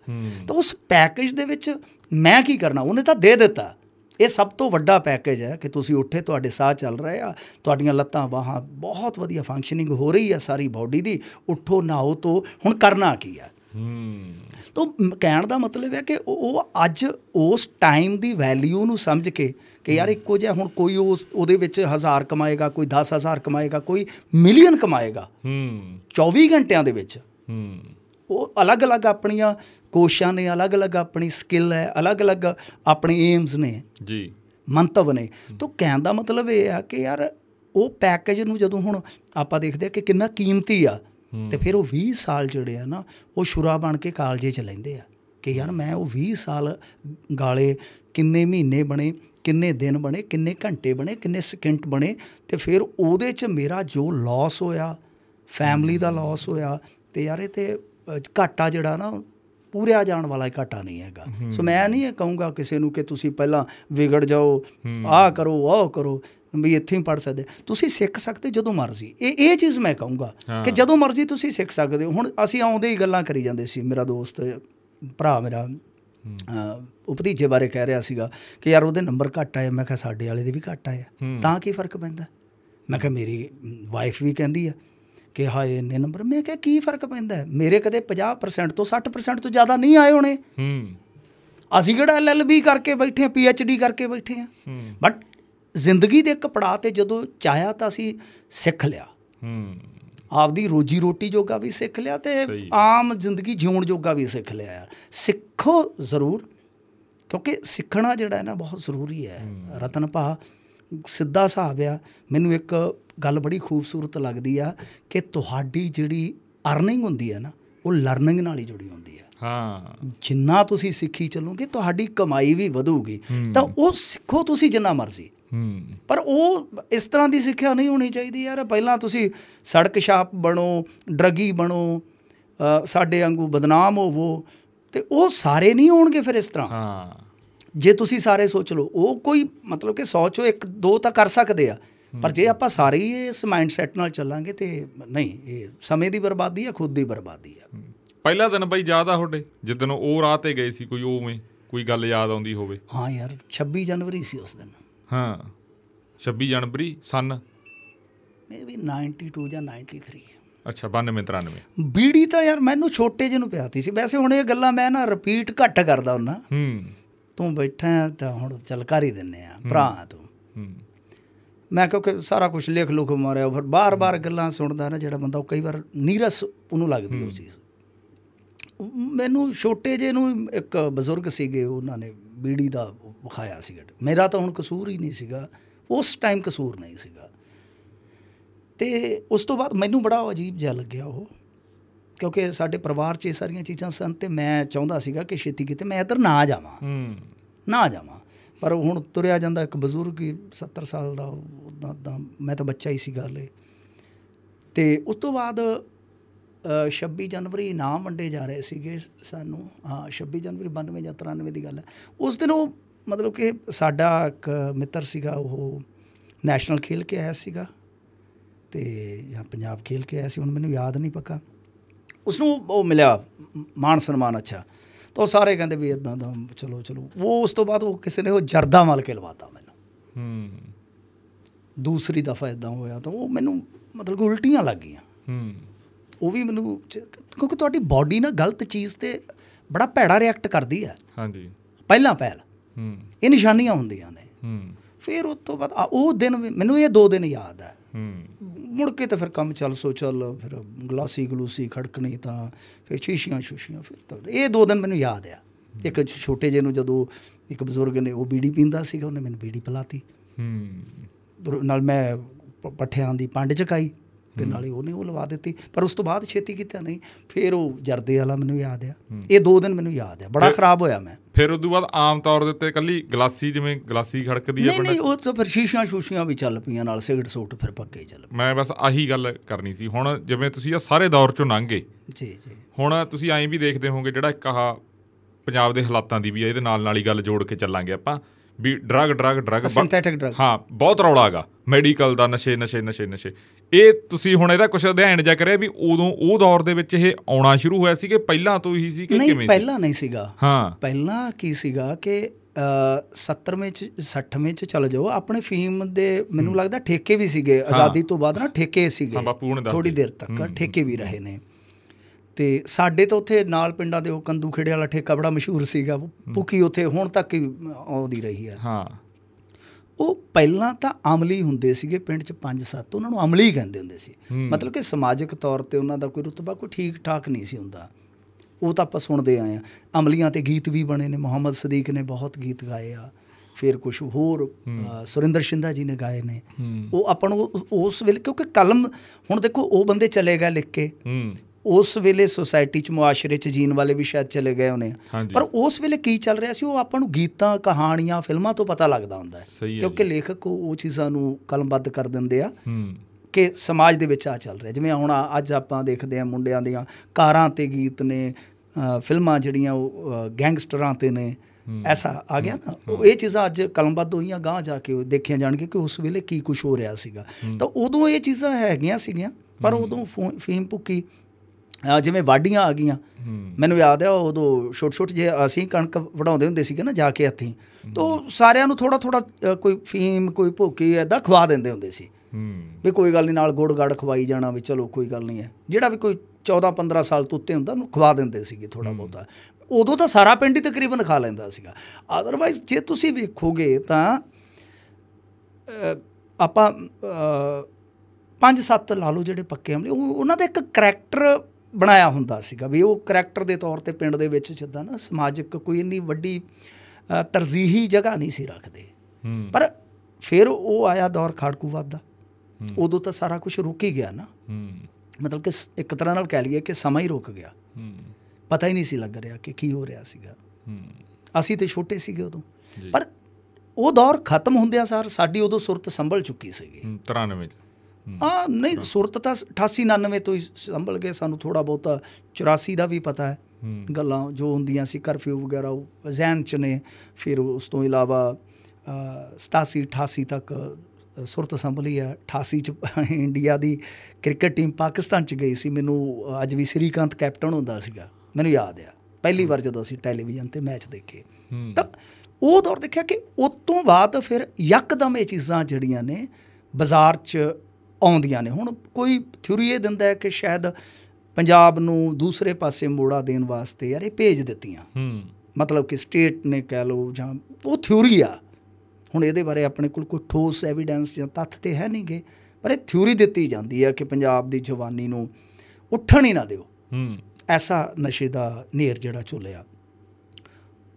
B: ਤਾਂ ਉਸ ਪੈਕੇਜ ਦੇ ਵਿੱਚ ਮੈਂ ਕੀ ਕਰਨਾ ਉਹਨੇ ਤਾਂ ਦੇ ਦਿੱਤਾ। ਇਹ ਸਭ ਤੋਂ ਵੱਡਾ ਪੈਕੇਜ ਹੈ ਕਿ ਤੁਸੀਂ ਉੱਠੇ ਤੁਹਾਡੇ ਸਾਹ ਚੱਲ ਰਹੇ ਆ ਤੁਹਾਡੀਆਂ ਲੱਤਾਂ ਬਾਹਾਂ ਬਹੁਤ ਵਧੀਆ ਫੰਕਸ਼ਨਿੰਗ ਹੋ ਰਹੀ ਆ ਸਾਰੀ ਬਾਡੀ ਦੀ। ਉੱਠੋ ਨਹਾਓ ਤੋਂ ਹੁਣ ਕਰਨਾ ਕੀ ਆ?
A: ਹੂੰ।
B: ਤਾਂ ਕਹਿਣ ਦਾ ਮਤਲਬ ਹੈ ਕਿ ਉਹ ਉਹ ਅੱਜ ਉਸ ਟਾਈਮ ਦੀ ਵੈਲਿਊ ਨੂੰ ਸਮਝ ਕੇ ਕਿ ਯਾਰ ਇੱਕੋ ਜਿਹਾ ਹੁਣ ਕੋਈ ਉਸ ਉਹਦੇ ਵਿੱਚ ਹਜ਼ਾਰ ਕਮਾਏਗਾ ਕੋਈ 10000 ਕਮਾਏਗਾ ਕੋਈ ਮਿਲੀਅਨ ਕਮਾਏਗਾ।
A: ਹੂੰ।
B: 24 ਘੰਟਿਆਂ ਦੇ ਵਿੱਚ।
A: ਹੂੰ।
B: ਉਹ ਅਲੱਗ-ਅਲੱਗ ਆਪਣੀਆਂ ਕੋਸ਼ਾਂ ਨੇ ਅਲੱਗ-ਅਲੱਗ ਆਪਣੀ ਸਕਿੱਲ ਹੈ ਅਲੱਗ-ਅਲੱਗ ਆਪਣੇ ਏਮਸ ਨੇ।
A: ਜੀ।
B: ਮੰਤਵ ਨੇ। ਤਾਂ ਕਹਿਣ ਦਾ ਮਤਲਬ ਇਹ ਆ ਕਿ ਯਾਰ ਉਹ ਪੈਕੇਜ ਨੂੰ ਜਦੋਂ ਹੁਣ ਆਪਾਂ ਦੇਖਦੇ ਆ ਕਿ ਕਿੰਨਾ ਕੀਮਤੀ ਆ ਤੇ ਫਿਰ ਉਹ 20 ਸਾਲ ਜਿਹੜੇ ਆ ਨਾ ਉਹ ਸ਼ੁਰਾ ਬਣ ਕੇ ਕਾਲਜੇ ਚ ਲੈਂਦੇ ਆ ਕਿ ਯਾਰ ਮੈਂ ਉਹ 20 ਸਾਲ ਗਾਲੇ ਕਿੰਨੇ ਮਹੀਨੇ ਬਣੇ ਕਿੰਨੇ ਦਿਨ ਬਣੇ ਕਿੰਨੇ ਘੰਟੇ ਬਣੇ ਕਿੰਨੇ ਸਕਿੰਟ ਬਣੇ ਤੇ ਫਿਰ ਉਹਦੇ ਚ ਮੇਰਾ ਜੋ ਲਾਸ ਹੋਇਆ ਫੈਮਿਲੀ ਦਾ ਲਾਸ ਹੋਇਆ ਤੇ ਯਾਰ ਇਹ ਤੇ ਘਾਟਾ ਜਿਹੜਾ ਨਾ ਪੂਰਿਆ ਜਾਣ ਵਾਲਾ ਘਾਟਾ ਨਹੀਂ ਹੈਗਾ। ਸੋ ਮੈਂ ਨਹੀਂ ਇਹ ਕਹੂੰਗਾ ਕਿਸੇ ਨੂੰ ਕਿ ਤੁਸੀਂ ਪਹਿਲਾਂ ਵਿਗੜ ਜਾਓ ਆਹ ਕਰੋ ਉਹ ਕਰੋ ਵੀ ਇੱਥੇ ਹੀ ਪੜ ਸਕਦੇ। ਤੁਸੀਂ ਸਿੱਖ ਸਕਦੇ ਜਦੋਂ ਮਰਜ਼ੀ। ਇਹ ਇਹ ਚੀਜ਼ ਮੈਂ ਕਹੂੰਗਾ ਕਿ ਜਦੋਂ ਮਰਜ਼ੀ ਤੁਸੀਂ ਸਿੱਖ ਸਕਦੇ ਹੋ। ਹੁਣ ਅਸੀਂ ਆਉਂਦੇ ਹੀ ਗੱਲਾਂ ਕਰੀ ਜਾਂਦੇ ਸੀ। ਮੇਰਾ ਦੋਸਤ ਭਰਾ ਮੇਰਾ ਉਹ ਭਤੀਜੇ ਬਾਰੇ ਕਹਿ ਰਿਹਾ ਸੀਗਾ ਕਿ ਯਾਰ ਉਹਦੇ ਨੰਬਰ ਘੱਟ ਆਏ। ਮੈਂ ਕਿਹਾ ਸਾਡੇ ਵਾਲੇ ਦੇ ਵੀ ਘੱਟ ਆਏ। ਤਾਂ ਕੀ ਫ਼ਰਕ ਪੈਂਦਾ? ਮੈਂ ਕਿਹਾ ਮੇਰੀ ਵਾਈਫ ਵੀ ਕਹਿੰਦੀ ਆ। ਕਿ ਹਾਏ ਇੰਨੇ ਨੰਬਰ ਮੈਂ ਕਿਹਾ ਕੀ ਫ਼ਰਕ ਪੈਂਦਾ? ਮੇਰੇ ਕਦੇ 50% ਤੋਂ 60% ਤੋਂ ਜ਼ਿਆਦਾ ਨਹੀਂ ਆਏ ਹੋਣੇ।
A: ਹੂੰ।
B: ਅਸੀਂ ਕਿਹੜਾ ਐਲਐਲਬੀ ਕਰਕੇ ਬੈਠੇ ਆ ਪੀਐਚਡੀ ਕਰਕੇ ਬੈਠੇ ਆ ਬਟ ਜ਼ਿੰਦਗੀ ਦੇ ਇੱਕ ਪੜਾਅ ਤੇ ਜਦੋਂ ਚਾਹਿਆ ਤਾਂ ਅਸੀਂ ਸਿੱਖ ਲਿਆ।
A: ਹੂੰ।
B: ਆਪਦੀ ਰੋਜੀ ਰੋਟੀ ਜੋਗਾ ਵੀ ਸਿੱਖ ਲਿਆ ਤੇ। ਆਮ ਜ਼ਿੰਦਗੀ ਜਿਉਣ ਜੋਗਾ ਵੀ ਸਿੱਖ ਲਿਆ ਯਾਰ। ਸਿੱਖੋ ਜ਼ਰੂਰ ਕਿਉਂਕਿ ਸਿੱਖਣਾ ਜਿਹੜਾ ਹੈ ਨਾ ਬਹੁਤ ਜ਼ਰੂਰੀ ਹੈ। ਰਤਨ ਭਾ ਸਿੱਧਾ ਹਿਸਾਬ ਆ। ਮੈਨੂੰ ਇੱਕ ਗੱਲ ਬੜੀ ਖੂਬਸੂਰਤ ਲੱਗਦੀ ਆ ਕਿ ਤੁਹਾਡੀ ਜਿਹੜੀ ਅਰਨਿੰਗ ਹੁੰਦੀ ਹੈ ਨਾ ਉਹ ਲਰਨਿੰਗ ਨਾਲ ਹੀ ਜੁੜੀ ਹੁੰਦੀ ਹੈ
A: ਹਾਂ।
B: ਜਿੰਨਾ ਤੁਸੀਂ ਸਿੱਖੀ ਚੱਲੋਗੇ ਤੁਹਾਡੀ ਕਮਾਈ ਵੀ ਵਧੂਗੀ। ਤਾਂ ਉਹ ਸਿੱਖੋ ਤੁਸੀਂ ਜਿੰਨਾ ਮਰਜ਼ੀ।
A: ਹੂੰ।
B: ਪਰ ਉਹ ਇਸ ਤਰ੍ਹਾਂ ਦੀ ਸਿੱਖਿਆ ਨਹੀਂ ਹੋਣੀ ਚਾਹੀਦੀ ਯਾਰ। ਪਹਿਲਾਂ ਤੁਸੀਂ ਸੜਕ ਛਾਪ ਬਣੋ ਡਰਗੀ ਬਣੋ ਸਾਡੇ ਵਾਂਗੂ ਬਦਨਾਮ ਹੋਵੋ ਤੇ ਉਹ ਸਾਰੇ ਨਹੀਂ ਹੋਣਗੇ ਫਿਰ ਇਸ ਤਰ੍ਹਾਂ।
A: ਹਾਂ।
B: ਜੇ ਤੁਸੀਂ ਸਾਰੇ ਸੋਚ ਲਓ ਉਹ ਕੋਈ ਮਤਲਬ ਕਿ 100 ਚੋਂ ਇੱਕ ਦੋ ਤਾਂ ਕਰ ਸਕਦੇ ਆ। ਪਰ ਜੇ ਆਪਾਂ ਸਾਰੇ ਹੀ ਇਸ ਮਾਈਂਡ ਸੈਟ ਨਾਲ ਚੱਲਾਂਗੇ ਤੇ ਨਹੀਂ ਇਹ ਸਮੇਂ ਦੀ ਬਰਬਾਦੀ ਆ ਖੁਦ ਦੀ ਬਰਬਾਦੀ ਆ।
A: ਪਹਿਲਾ ਦਿਨ ਬਈ ਯਾਦ ਆ ਤੁਹਾਡੇ ਜਿੱਦਣ ਉਹ ਰਾਹ ਤੇ ਗਏ ਸੀ ਕੋਈ ਉਵੇਂ ਕੋਈ ਗੱਲ ਯਾਦ ਆਉਂਦੀ ਹੋਵੇ?
B: ਹਾਂ ਯਾਰ 26 ਜਨਵਰੀ ਸੀ ਉਸ ਦਿਨ।
A: ਹਾਂ 26 ਜਨਵਰੀ ਸਨ?
B: ਮੇਬੀ 92 ਜਾਂ 93
A: ਅੱਛਾ 92 93
B: ਬੀੜੀ ਤਾਂ ਯਾਰ ਮੈਨੂੰ ਛੋਟੇ ਜਿਹੇ ਨੂੰ ਪਿਆਤੀ ਸੀ। ਵੈਸੇ ਹੁਣ ਇਹ ਗੱਲਾਂ ਮੈਂ ਨਾ ਰਿਪੀਟ ਘੱਟ ਕਰਦਾ ਹੁੰਨਾ।
A: ਹੂੰ।
B: ਤੂੰ ਬੈਠਾ ਤਾਂ ਹੁਣ ਚੱਲ ਕਰ ਹੀ ਦਿੰਨੇ ਆ ਭਰਾ ਤੂੰ। ਮੈਂ ਕਿਉਂਕਿ ਸਾਰਾ ਕੁਝ ਲਿਖ ਲੁਖ ਮਾਰਿਆ ਫਿਰ ਬਾਰ-ਬਾਰ ਗੱਲਾਂ ਸੁਣਦਾ ਨਾ ਜਿਹੜਾ ਬੰਦਾ ਉਹ ਕਈ ਵਾਰ ਨੀਰਸ ਉਹਨੂੰ ਲੱਗਦੀ ਉਹ ਚੀਜ਼। ਮੈਨੂੰ ਛੋਟੇ ਜੇ ਨੂੰ ਇੱਕ ਬਜ਼ੁਰਗ ਸੀਗੇ ਉਹਨਾਂ ਨੇ ਬੀੜੀ ਦਾ ਵਿਖਾਇਆ ਸਿਗਰਟ ਮੇਰਾ ਤਾਂ ਹੁਣ ਕਸੂਰ ਹੀ ਨਹੀਂ ਸੀਗਾ ਉਸ ਟਾਈਮ ਕਸੂਰ ਨਹੀਂ ਸੀਗਾ। ਤੇ ਉਸ ਤੋਂ ਬਾਅਦ ਮੈਨੂੰ ਬੜਾ ਅਜੀਬ ਜਿਹਾ ਲੱਗਿਆ ਉਹ ਕਿਉਂਕਿ ਸਾਡੇ ਪਰਿਵਾਰ 'ਚ ਇਹ ਸਾਰੀਆਂ ਚੀਜ਼ਾਂ ਸਨ ਤੇ ਮੈਂ ਚਾਹੁੰਦਾ ਸੀਗਾ ਕਿ ਛੇਤੀ ਕਿਤੇ ਮੈਂ ਇੱਧਰ ਨਾ ਜਾਵਾਂ।
A: ਹੂੰ।
B: ਨਾ ਜਾਵਾਂ। ਪਰ ਹੁਣ ਤੁਰਿਆ ਜਾਂਦਾ ਇੱਕ ਬਜ਼ੁਰਗ ਹੀ 70 ਸਾਲ ਦਾ ਉਦਾਂ ਦਾ ਮੈਂ ਤਾਂ ਬੱਚਾ ਹੀ ਸੀ ਗੱਲ ਤੇ ਉਸ ਤੋਂ ਬਾਅਦ ਅ, 26 ਜਨਵਰੀ ਇਨਾਮ ਵੰਡੇ ਜਾ ਰਹੇ ਸੀਗੇ ਸਾਨੂੰ। ਹਾਂ 26 ਜਨਵਰੀ 92 ਜਾਂ 93 ਦੀ ਗੱਲ ਹੈ। ਉਸ ਦਿਨ ਉਹ ਮਤਲਬ ਕਿ ਸਾਡਾ ਇੱਕ ਮਿੱਤਰ ਸੀਗਾ ਉਹ ਨੈਸ਼ਨਲ ਖੇਲ ਕੇ ਆਇਆ ਸੀਗਾ। ਤੇ ਜਾਂ ਪੰਜਾਬ ਖੇਲ ਕੇ ਆਇਆ ਸੀ ਹੁਣ ਮੈਨੂੰ ਯਾਦ ਨਹੀਂ ਪੱਕਾ। ਉਸ ਨੂੰ ਉਹ ਮਿਲਿਆ ਮ- ਮਾਣ ਸਨਮਾਨ ਅੱਛਾ। ਤਾਂ ਉਹ ਸਾਰੇ ਕਹਿੰਦੇ ਵੀ ਇਦਾਂ ਦਾ ਚਲੋ ਚਲੋ। ਉਹ ਉਸ ਤੋਂ ਬਾਅਦ ਉਹ ਕਿਸੇ ਨੇ ਉਹ ਜਰਦਾ ਮਲ ਕੇ ਲਵਾਤਾ ਮੈਨੂੰ।
A: ਹੂੰ।
B: ਦੂਸਰੀ ਦਫਾ ਇਦਾਂ ਹੋਇਆ ਤਾਂ ਉਹ ਮੈਨੂੰ ਮਤਲਬ ਕਿ ਉਲਟੀਆਂ ਲੱਗ ਗਈਆਂ।
A: ਹੂੰ।
B: ਉਹ ਵੀ ਮੈਨੂੰ ਕਿਉਂਕਿ ਤੁਹਾਡੀ ਬਾਡੀ ਨਾ ਗਲਤ ਚੀਜ਼ ਤੇ ਬੜਾ ਭੈੜਾ ਰਿਐਕਟ ਕਰਦੀ ਹੈ।
A: ਹਾਂਜੀ।
B: ਪਹਿਲਾਂ ਪਹਿਲ।
A: ਹੂੰ।
B: ਇਹ ਨਿਸ਼ਾਨੀਆਂ ਹੁੰਦੀਆਂ ਨੇ।
A: ਹੂੰ।
B: ਫਿਰ ਉਸ ਤੋਂ ਬਾਅਦ ਉਹ ਦਿਨ ਮੈਨੂੰ ਇਹ ਦੋ ਦਿਨ ਯਾਦ ਹੂੰ। ਮੁੜ ਕੇ ਤਾਂ ਫਿਰ ਕੰਮ ਚੱਲ ਸੋ ਚੱਲ ਫਿਰ ਗਲਾਸੀ ਗਲੂਸੀ ਖੜਕਣੀ ਤਾਂ ਫਿਰ ਸ਼ੀਸ਼ੀਆਂ ਸ਼ੂਸ਼ੀਆਂ ਫਿਰ ਤਾਂ ਇਹ ਦੋ ਦਿਨ ਮੈਨੂੰ ਯਾਦ ਆ। ਇੱਕ ਛੋਟੇ ਜਿਹੇ ਨੂੰ ਜਦੋਂ ਇੱਕ ਬਜ਼ੁਰਗ ਨੇ ਉਹ ਬੀੜੀ ਪੀਂਦਾ ਸੀਗਾ ਉਹਨੇ ਮੈਨੂੰ ਬੀੜੀ ਪਿਲਾਤੀ।
A: ਹੂੰ।
B: ਨਾਲ ਮੈਂ ਪੱਠਿਆਂ ਦੀ ਪੰਡ ਚਕਾਈ। ਤੇ ਨਾਲੇ ਉਹਨੇ ਉਹ ਲਵਾ ਦਿੱਤੀ ਪਰ ਉਸ ਤੋਂ ਬਾਅਦ ਛੇਤੀ ਕੀਤਾ ਨਹੀਂ ਫਿਰ ਉਹ ਜਰਦੇ ਵਾਲਾ ਮੈਨੂੰ ਯਾਦ ਆ। ਇਹ ਦੋ ਦਿਨ ਮੈਨੂੰ ਯਾਦ ਆ ਬੜਾ ਖਰਾਬ ਹੋਇਆ ਮੈਂ।
A: ਫਿਰ ਉਦੋਂ ਬਾਅਦ ਆਮ ਤੌਰ ਦੇ ਉੱਤੇ ਕੱਲੀ ਗਲਾਸੀ ਜਿਵੇਂ ਗਲਾਸੀ ਖੜਕਦੀ ਹੈ
B: ਨਹੀਂ ਨਹੀਂ ਉਹ ਤਾਂ ਫਿਰ ਸ਼ੀਸ਼ੀਆਂ ਸ਼ੂਸ਼ੀਆਂ ਵੀ ਚੱਲ ਪਈਆਂ ਨਾਲ ਸਿਗਰਟ ਸੂਟ ਫਿਰ ਪੱਕੇ ਚੱਲ
A: ਮੈਂ ਬਸ ਆਹੀ ਗੱਲ ਕਰਨੀ ਸੀ ਹੁਣ ਜਿਵੇਂ ਤੁਸੀਂ ਆ ਸਾਰੇ ਦੌਰ ਚੋਂ ਲੰਘ
B: ਜੀ ਜੀ।
A: ਹੁਣ ਤੁਸੀਂ ਐਂ ਵੀ ਦੇਖਦੇ ਹੋਵੋਗੇ ਜਿਹੜਾ ਇੱਕ ਆਹ ਪੰਜਾਬ ਦੇ ਹਾਲਾਤਾਂ ਦੀ ਵੀ ਆ ਇਹਦੇ ਨਾਲ ਨਾਲ ਹੀ ਗੱਲ ਜੋੜ ਕੇ ਚੱਲਾਂਗੇ ਆਪਾਂ। ਵੀ drug drug drug
B: synthetic drug
A: ਹਾਂ ਬਹੁਤ ਰੌਲਾ ਹੈਗਾ। ਮੈਡੀਕਲ ਦਾ ਨਸ਼ੇ ਨਸ਼ੇ ਨਸ਼ੇ ਨਸ਼ੇ। ਇਹ ਤੁਸੀਂ ਹੁਣ ਇਹਦਾ ਕੁਝ ਅਧਿਐਨ ਜਾ ਕਰਿਆ ਵੀ ਉਦੋਂ ਉਹ ਦੌਰ ਦੇ ਵਿੱਚ ਇਹ ਆਉਣਾ ਸ਼ੁਰੂ ਹੋਇਆ ਸੀ ਕਿ ਪਹਿਲਾਂ ਤੋਂ ਹੀ ਸੀ ਕਿ
B: ਨਹੀਂ
A: ਕਿਵੇਂ ਸੀ?
B: ਪਹਿਲਾਂ ਨਹੀਂ ਸੀਗਾ।
A: ਹਾਂ।
B: ਪਹਿਲਾਂ ਕੀ ਸੀਗਾ ਕਿ ਅ, 70ਵੇਂ ਚ 60ਵੇਂ ਚ ਚਲ ਜਾਓ। ਆਪਣੇ ਫੀਮ ਦੇ ਮੈਨੂੰ ਲੱਗਦਾ ਠੇਕੇ ਵੀ ਸੀਗੇ। ਆਜ਼ਾਦੀ ਤੋਂ ਬਾਅਦ ਨਾ ਠੇਕੇ ਸੀਗੇ। ਥੋੜੀ ਦੇਰ ਤੱਕ ਠੇਕੇ ਵੀ ਰਹੇ ਨੇ। ਤੇ ਸਾਡੇ ਤਾਂ ਉੱਥੇ ਨਾਲ ਪਿੰਡਾਂ ਦੇ ਉਹ ਕੰਦੂ ਖੇੜੇ ਵਾਲਾ ਠੇਕਾ ਬੜਾ ਮਸ਼ਹੂਰ ਸੀਗਾ ਭੁੱਕੀ ਉੱਥੇ ਹੁਣ ਤੱਕ ਹੀ ਆਉਂਦੀ ਰਹੀ ਹੈ
A: ਹਾਂ।
B: ਉਹ ਪਹਿਲਾਂ ਤਾਂ ਅਮਲੀ ਹੁੰਦੇ ਸੀਗੇ ਪਿੰਡ 'ਚ 5-7 ਉਹਨਾਂ ਨੂੰ ਅਮਲੀ ਕਹਿੰਦੇ ਹੁੰਦੇ ਸੀ। ਮਤਲਬ ਕਿ ਸਮਾਜਿਕ ਤੌਰ ਤੇ ਉਹਨਾਂ ਦਾ ਕੋਈ ਰੁਤਬਾ ਕੋਈ ਠੀਕ ਠਾਕ ਨਹੀਂ ਸੀ ਹੁੰਦਾ। ਉਹ ਤਾਂ ਆਪਾਂ ਸੁਣਦੇ ਆਏ ਆ। ਅਮਲੀਆਂ ਤੇ ਗੀਤ ਵੀ ਬਣੇ ਨੇ ਮੁਹੰਮਦ ਸਦੀਕ ਨੇ ਬਹੁਤ ਗੀਤ ਗਾਏ ਆ ਫਿਰ ਕੁਝ ਹੋਰ ਸੁਰਿੰਦਰ ਸ਼ਿੰਦਾ ਜੀ ਨੇ ਗਾਏ ਨੇ। ਉਹ ਆਪਾਂ ਨੂੰ ਉਸ- ਵੇਲੇ ਕਿਉਂਕਿ ਕਲਮ ਹੁਣ ਦੇਖੋ ਉਹ ਬੰਦੇ ਚਲੇ ਗਏ ਲਿਖ ਕੇ। ਉਸ ਵੇਲੇ ਸੋਸਾਇਟੀ ਚ ਮੁਆਸ਼ਰੇ ਚ ਜੀਣ ਵਾਲੇ ਵੀ ਸ਼ਾਇਦ ਚਲੇ ਗਏ ਹੋਣੇ। ਪਰ ਉਸ ਵੇਲੇ ਕੀ ਚੱਲ ਰਿਹਾ ਸੀ? ਉਹ ਆਪਾਂ ਨੂੰ ਗੀਤਾਂ ਕਹਾਣੀਆਂ ਫਿਲਮਾਂ ਤੋਂ ਪਤਾ ਲੱਗਦਾ ਹੁੰਦਾ ਹੈ। ਕਿਉਂਕਿ ਲੇਖਕ ਉਹ ਚੀਜ਼ਾਂ ਨੂੰ ਕਲਮਬੱਧ ਕਰ ਦਿੰਦੇ ਆ ਕਿ ਸਮਾਜ ਦੇ ਵਿੱਚ ਆ ਚੱਲ ਰਿਹਾ। ਜਿਵੇਂ ਹੁਣ ਅੱਜ ਆਪਾਂ ਦੇਖਦੇ ਆ ਮੁੰਡਿਆਂ ਦੀਆਂ ਕਾਰਾਂ ਤੇ ਗੀਤ ਨੇ ਫਿਲਮਾਂ ਜਿਹੜੀਆਂ ਉਹ ਗੈਂਗਸਟਰਾਂ ਤੇ ਨੇ ਐਸਾ ਆ ਗਿਆ ਨਾ। ਉਹ ਇਹ ਚੀਜ਼ਾਂ ਅੱਜ ਕਲਮਬੱਧ ਹੋਈਆਂ ਗਾਂ ਜਾ ਕੇ ਦੇਖੀਆਂ ਜਾਣਗੇ ਕਿ ਉਸ ਵੇਲੇ ਕੀ ਕੁਝ ਹੋ ਰਿਹਾ ਸੀਗਾ। ਤਾਂ ਉਦੋਂ ਇਹ ਚੀਜ਼ਾਂ ਹੈਗੀਆਂ ਸੀਗੀਆਂ ਪਰ ਉਦੋਂ ਫੀਮ ਭੁੱਕੀ ਜਿਵੇਂ ਵਾਢੀਆਂ ਆ ਗਈਆਂ। ਮੈਨੂੰ ਯਾਦ ਹੈ ਉਦੋਂ ਛੋਟੇ ਛੋਟੇ ਜੇ ਅਸੀਂ ਕਣਕ ਵਢਾਉਂਦੇ ਹੁੰਦੇ ਸੀਗੇ ਨਾ ਜਾ ਕੇ ਹੱਥੀਂ। ਤਾਂ ਸਾਰਿਆਂ ਨੂੰ ਥੋੜਾ ਥੋੜਾ ਕੋਈ ਫੀਮ ਕੋਈ ਭੁੱਕੀ ਐਦਾਂ ਖਵਾ ਦਿੰਦੇ ਹੁੰਦੇ ਸੀ। ਵੀ ਕੋਈ ਗੱਲ ਨਹੀਂ ਨਾਲ ਗੁੜ ਗੜ ਖਵਾਈ ਜਾਣਾ ਵੀ ਚਲੋ ਕੋਈ ਗੱਲ ਨਹੀਂ ਹੈ। ਜਿਹੜਾ ਵੀ ਕੋਈ 14 15 ਸਾਲ ਤੋਂ ਉੱਤੇ ਹੁੰਦਾ ਉਹਨੂੰ ਖਵਾ ਦਿੰਦੇ ਸੀਗੇ ਥੋੜਾ ਬਹੁਤਾ। ਉਦੋਂ ਤਾਂ ਸਾਰਾ ਪਿੰਡ ਹੀ ਤਕਰੀਬਨ ਖਾ ਲੈਂਦਾ ਸੀਗਾ। ਅਦਰਵਾਈਜ਼ ਜੇ ਤੁਸੀਂ ਵੇਖੋਗੇ ਤਾਂ ਆਪਾਂ ਪੰਜ ਸੱਤ ਲਾ ਲਓ ਜਿਹੜੇ ਪੱਕੇ ਉਹ ਉਹਨਾਂ ਦਾ ਇੱਕ ਕਰੈਕਟਰ ਬਣਾਇਆ ਹੁੰਦਾ ਸੀਗਾ ਵੀ ਉਹ ਕਰੈਕਟਰ ਦੇ ਤੌਰ ਤੇ ਪਿੰਡ ਦੇ ਵਿੱਚ ਜਿੱਦਾਂ ਨਾ ਸਮਾਜਿਕ ਕੋਈ ਇੰਨੀ ਵੱਡੀ ਤਰਜੀਹੀ ਜਗ੍ਹਾ ਨਹੀਂ ਸੀ ਰੱਖਦੇ। ਪਰ ਫਿਰ ਉਹ ਆਇਆ ਦੌਰ ਖਾੜਕੂਵਾਦ ਦਾ। ਉਦੋਂ ਤਾਂ ਸਾਰਾ ਕੁਝ ਰੁਕ ਹੀ ਗਿਆ ਨਾ। ਮਤਲਬ ਕਿ ਇੱਕ ਤਰ੍ਹਾਂ ਨਾਲ ਕਹਿ ਲਈਏ ਕਿ ਸਮਾਂ ਹੀ ਰੁਕ ਗਿਆ। ਪਤਾ ਹੀ ਨਹੀਂ ਸੀ ਲੱਗ ਰਿਹਾ ਕਿ ਕੀ ਹੋ ਰਿਹਾ ਸੀਗਾ। ਅਸੀਂ ਤੇ ਛੋਟੇ ਸੀਗੇ ਉਦੋਂ। ਪਰ ਉਹ ਦੌਰ ਖਤਮ ਹੁੰਦਿਆਂ ਸਾਰ ਸਾਡੀ ਉਦੋਂ ਸੁਰਤ ਸੰਭਲ ਚੁੱਕੀ ਸੀਗੀ।
A: ਹੂੰ, 93 ਚ।
B: ਹਾਂ ਨਹੀਂ ਸੁਰਤ ਤਾਂ 88 99 ਤੋਂ ਹੀ ਸੰਭਲ ਕੇ ਸਾਨੂੰ ਥੋੜਾ ਬਹੁਤਾ। 84 ਦਾ ਵੀ ਪਤਾ ਹੈ। ਗੱਲਾਂ ਜੋ ਹੁੰਦੀਆਂ ਸੀ ਕਰਫਿਊ ਵਗੈਰਾ ਉਹ ਜ਼ਹਿਨ ਚ ਨੇ। ਫਿਰ ਉਸ ਤੋਂ ਇਲਾਵਾ ਅ, 87 88 ਤੱਕ ਸੁਰਤ ਸੰਭਲੀ ਹੈ। 88 ਚ ਇੰਡੀਆ ਦੀ ਕ੍ਰਿਕਟ ਟੀਮ ਪਾਕਿਸਤਾਨ ਚ ਗਈ ਸੀ। ਮੈਨੂੰ ਅੱਜ ਵੀ ਸ੍ਰੀਕਾਂਤ ਕੈਪਟਨ ਹੁੰਦਾ ਸੀਗਾ। ਮੈਨੂੰ ਯਾਦ ਆ। ਪਹਿਲੀ ਵਾਰ ਜਦੋਂ ਅਸੀਂ ਟੈਲੀਵਿਜ਼ਨ ਤੇ ਮੈਚ ਦੇਖੇ। ਤਾਂ ਉਹ ਦੌਰ ਦੇਖਿਆ ਕਿ ਉਸ ਤੋਂ ਬਾਅਦ ਫਿਰ ਯਕਦਮ ਇਹ ਚੀਜ਼ਾਂ ਜਿਹੜੀਆਂ ਨੇ ਬਾਜ਼ਾਰ 'ਚ ਆਉਂਦੀਆਂ ਨੇ। ਹੁਣ ਕੋਈ ਥਿਊਰੀ ਇਹ ਦਿੰਦਾ ਹੈ ਕਿ ਸ਼ਾਇਦ ਪੰਜਾਬ ਨੂੰ ਦੂਸਰੇ ਪਾਸੇ ਮੋੜਾ ਦੇਣ ਵਾਸਤੇ ਯਾਰ ਇਹ ਭੇਜ ਦਿੱਤੀਆਂ।
A: ਹੂੰ।
B: ਮਤਲਬ ਕਿ ਸਟੇਟ ਨੇ ਕਹਿ ਲਓ ਜਾਂ ਉਹ ਥਿਊਰੀ ਆ। ਹੁਣ ਇਹਦੇ ਬਾਰੇ ਆਪਣੇ ਕੋਲ ਕੋਈ ਠੋਸ ਐਵੀਡੈਂਸ ਜਾਂ ਤੱਥ ਤੇ ਹੈ ਨਹੀਂਗੇ ਪਰ ਇਹ ਥਿਊਰੀ ਦਿੱਤੀ ਜਾਂਦੀ ਹੈ ਕਿ ਪੰਜਾਬ ਦੀ ਜਵਾਨੀ ਨੂੰ ਉੱਠਣ ਹੀ ਨਾ ਦਿਓ।
A: ਹੂੰ।
B: ਐਸਾ ਨਸ਼ੇ ਦਾ ਨੇਰ ਜਿਹੜਾ ਝੁੱਲਿਆ।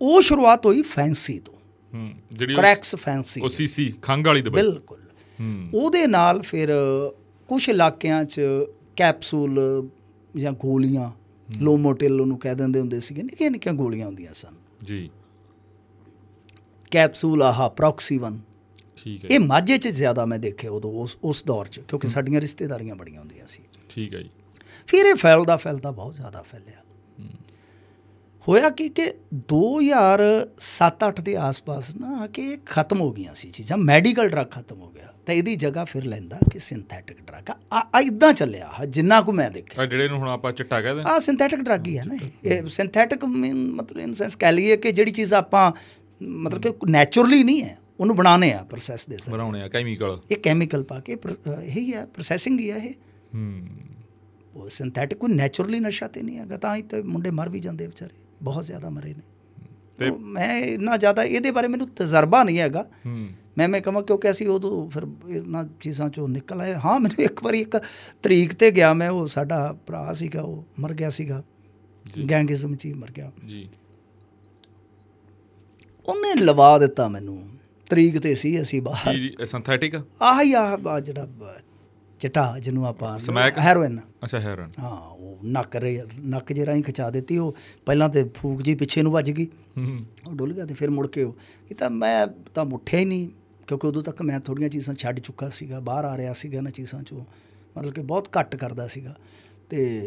B: ਉਹ ਸ਼ੁਰੂਆਤ ਹੋਈ ਫੈਂਸੀ ਤੋਂ।
A: ਹੂੰ। ਜਿਹੜੀ
B: ਕ੍ਰੈਕਸ ਫੈਂਸੀ
A: ਉਹ ਸੀਸੀ ਖੰਗ ਵਾਲੀ ਦਵਾਈ
B: ਬਿਲਕੁਲ। ਉਹਦੇ ਨਾਲ ਫਿਰ ਕੁਝ ਇਲਾਕਿਆਂ 'ਚ ਕੈਪਸੂਲ ਜਾਂ ਗੋਲੀਆਂ ਲੋਮੋਟਿਲ ਉਹਨੂੰ ਕਹਿ ਦਿੰਦੇ ਹੁੰਦੇ ਸੀਗੇ ਨਿੱਕੀਆਂ ਨਿੱਕੀਆਂ ਗੋਲੀਆਂ ਹੁੰਦੀਆਂ ਸਨ।
A: ਜੀ।
B: ਕੈਪਸੂਲ ਆਹ ਪ੍ਰੋਕਸੀ 1
A: ਠੀਕ ਹੈ
B: ਇਹ ਮਾਝੇ 'ਚ ਜ਼ਿਆਦਾ ਮੈਂ ਦੇਖਿਆ ਉਦੋਂ ਉਸ ਉਸ ਦੌਰ 'ਚ ਕਿਉਂਕਿ ਸਾਡੀਆਂ ਰਿਸ਼ਤੇਦਾਰੀਆਂ ਬੜੀਆਂ ਹੁੰਦੀਆਂ ਸੀ।
A: ਠੀਕ ਹੈ ਜੀ।
B: ਫਿਰ ਇਹ ਫੈਲਦਾ ਫੈਲਦਾ ਬਹੁਤ ਜ਼ਿਆਦਾ ਫੈਲਿਆ। ਹੋਇਆ ਕਿ ਕਿ 2007-8 ਦੇ ਆਸ-ਪਾਸ ਨਾ ਕਿ ਖਤਮ ਹੋ ਗਈਆਂ ਸੀ ਚੀਜ਼ਾਂ ਮੈਡੀਕਲ ਡਰੱਗ ਖਤਮ ਹੋ ਗਿਆ। ਤਾਂ ਇਹਦੀ ਜਗ੍ਹਾ ਫਿਰ ਲੈਂਦਾ ਕਿ ਸਿੰਥੈਟਿਕ ਡਰੱਗ ਆ। ਆ ਇਦਾਂ ਚੱਲਿਆ ਆਹ ਜਿੰਨਾ ਕੁ ਮੈਂ ਦੇਖਿਆ।
A: ਆ ਜਿਹੜੇ ਨੂੰ ਹੁਣ ਆਪਾਂ ਚਿੱਟਾ ਕਹਿੰਦੇ
B: ਆ ਸਿੰਥੈਟਿਕ ਡਰੱਗ ਹੀ ਹੈ ਨਾ ਇਹ। ਸਿੰਥੈਟਿਕ ਮਤਲਬ ਇਨ ਸੈਂਸ ਕਹਿ ਲਈਏ ਕਿ ਜਿਹੜੀ ਚੀਜ਼ ਆਪਾਂ ਮਤਲਬ ਕਿ ਨੈਚੁਰਲੀ ਨਹੀਂ ਹੈ ਉਹਨੂੰ ਬਣਾਉਣੇ ਆ ਪ੍ਰੋਸੈਸ ਦੇ ਸਰ
A: ਬਣਾਉਣੇ ਆ ਕੈਮੀਕਲ।
B: ਇਹ ਕੈਮੀਕਲ ਪਾ ਕੇ ਇਹੀ ਹੈ ਪ੍ਰੋਸੈਸਿੰਗ ਹੀ ਹੈ ਇਹ।
A: ਹੂੰ।
B: ਉਹ ਸਿੰਥੈਟਿਕ ਕੋਈ ਨੈਚੁਰਲੀ ਨਸ਼ਾ ਤੇ ਨਹੀਂ ਹੈਗਾ ਤਾਂ ਹੀ ਤੇ ਮੁੰਡੇ ਮਰ ਵੀ ਜਾਂਦੇ ਵਿਚਾਰੇ। ਬਹੁਤ ਜ਼ਿਆਦਾ ਮਰੇ ਨੇ।
A: ਤੇ-
B: ਮੈਂ ਇੰਨਾ ਜ਼ਿਆਦਾ ਇਹਦੇ ਬਾਰੇ ਮੈਨੂੰ ਤਜਰਬਾ ਨਹੀਂ ਹੈਗਾ। ਮੈਂ ਮੈਂ ਕਹਾਂ ਕਿਉਂਕਿ ਅਸੀਂ ਉਦੋਂ ਫਿਰ ਇਹਨਾਂ ਚੀਜ਼ਾਂ ਚੋਂ ਨਿਕਲ ਆਏ। ਹਾਂ ਮੈਨੂੰ ਇੱਕ ਵਾਰੀ ਇੱਕ ਤਰੀਕ ਤੇ ਗਿਆ ਮੈਂ ਉਹ ਸਾਡਾ ਭਰਾ ਸੀਗਾ ਉਹ ਮਰ ਗਿਆ ਸੀਗਾ। ਗੈਂਗਿਜ਼ਮ ਚ ਮਰ ਗਿਆ।
A: ਜੀ।
B: ਉਹਨੇ ਲਵਾ ਦਿੱਤਾ ਮੈਨੂੰ। ਤਰੀਕ ਤੇ ਸੀ ਅਸੀਂ ਬਾਹਰ।
A: ਕੀ ਸਿੰਥੈਟਿਕ
B: ਆਹ ਹੀ ਆਹ ਜਿਹੜਾ ਚਿੱਟਾ ਜਿਹਨੂੰ ਆਪਾਂ? ਹੈਰੋਇਨ।
A: ਅੱਛਾ ਹੈਰਨ
B: ਹਾਂ ਉਹ ਨੱਕ ਨੱਕ ਜੇ ਰਾਹੀਂ ਖਿਚਾ ਦਿੱਤੀ ਉਹ ਪਹਿਲਾਂ ਤੇ ਫੂਕ ਜੀ ਪਿੱਛੇ ਨੂੰ ਵੱਜ ਗਈ।
A: ਹੂੰ
B: ਉਹ ਡੁੱਲ ਗਿਆ ਤੇ ਫਿਰ ਮੁੜ ਕੇ ਉਹ ਇਹ ਤਾਂ ਮੈਂ ਤਾਂ ਮੁੱਠਿਆ ਹੀ ਨਹੀਂ ਕਿਉਂਕਿ ਉਦੋਂ ਤੱਕ ਮੈਂ ਥੋੜੀਆਂ ਚੀਜ਼ਾਂ ਛੱਡ ਚੁੱਕਾ ਸੀਗਾ ਬਾਹਰ ਆ ਰਿਹਾ ਸੀਗਾ ਨਾ ਚੀਜ਼ਾਂ ਚੋਂ। ਮਤਲਬ ਕਿ ਬਹੁਤ ਘੱਟ ਕਰਦਾ ਸੀਗਾ। ਤੇ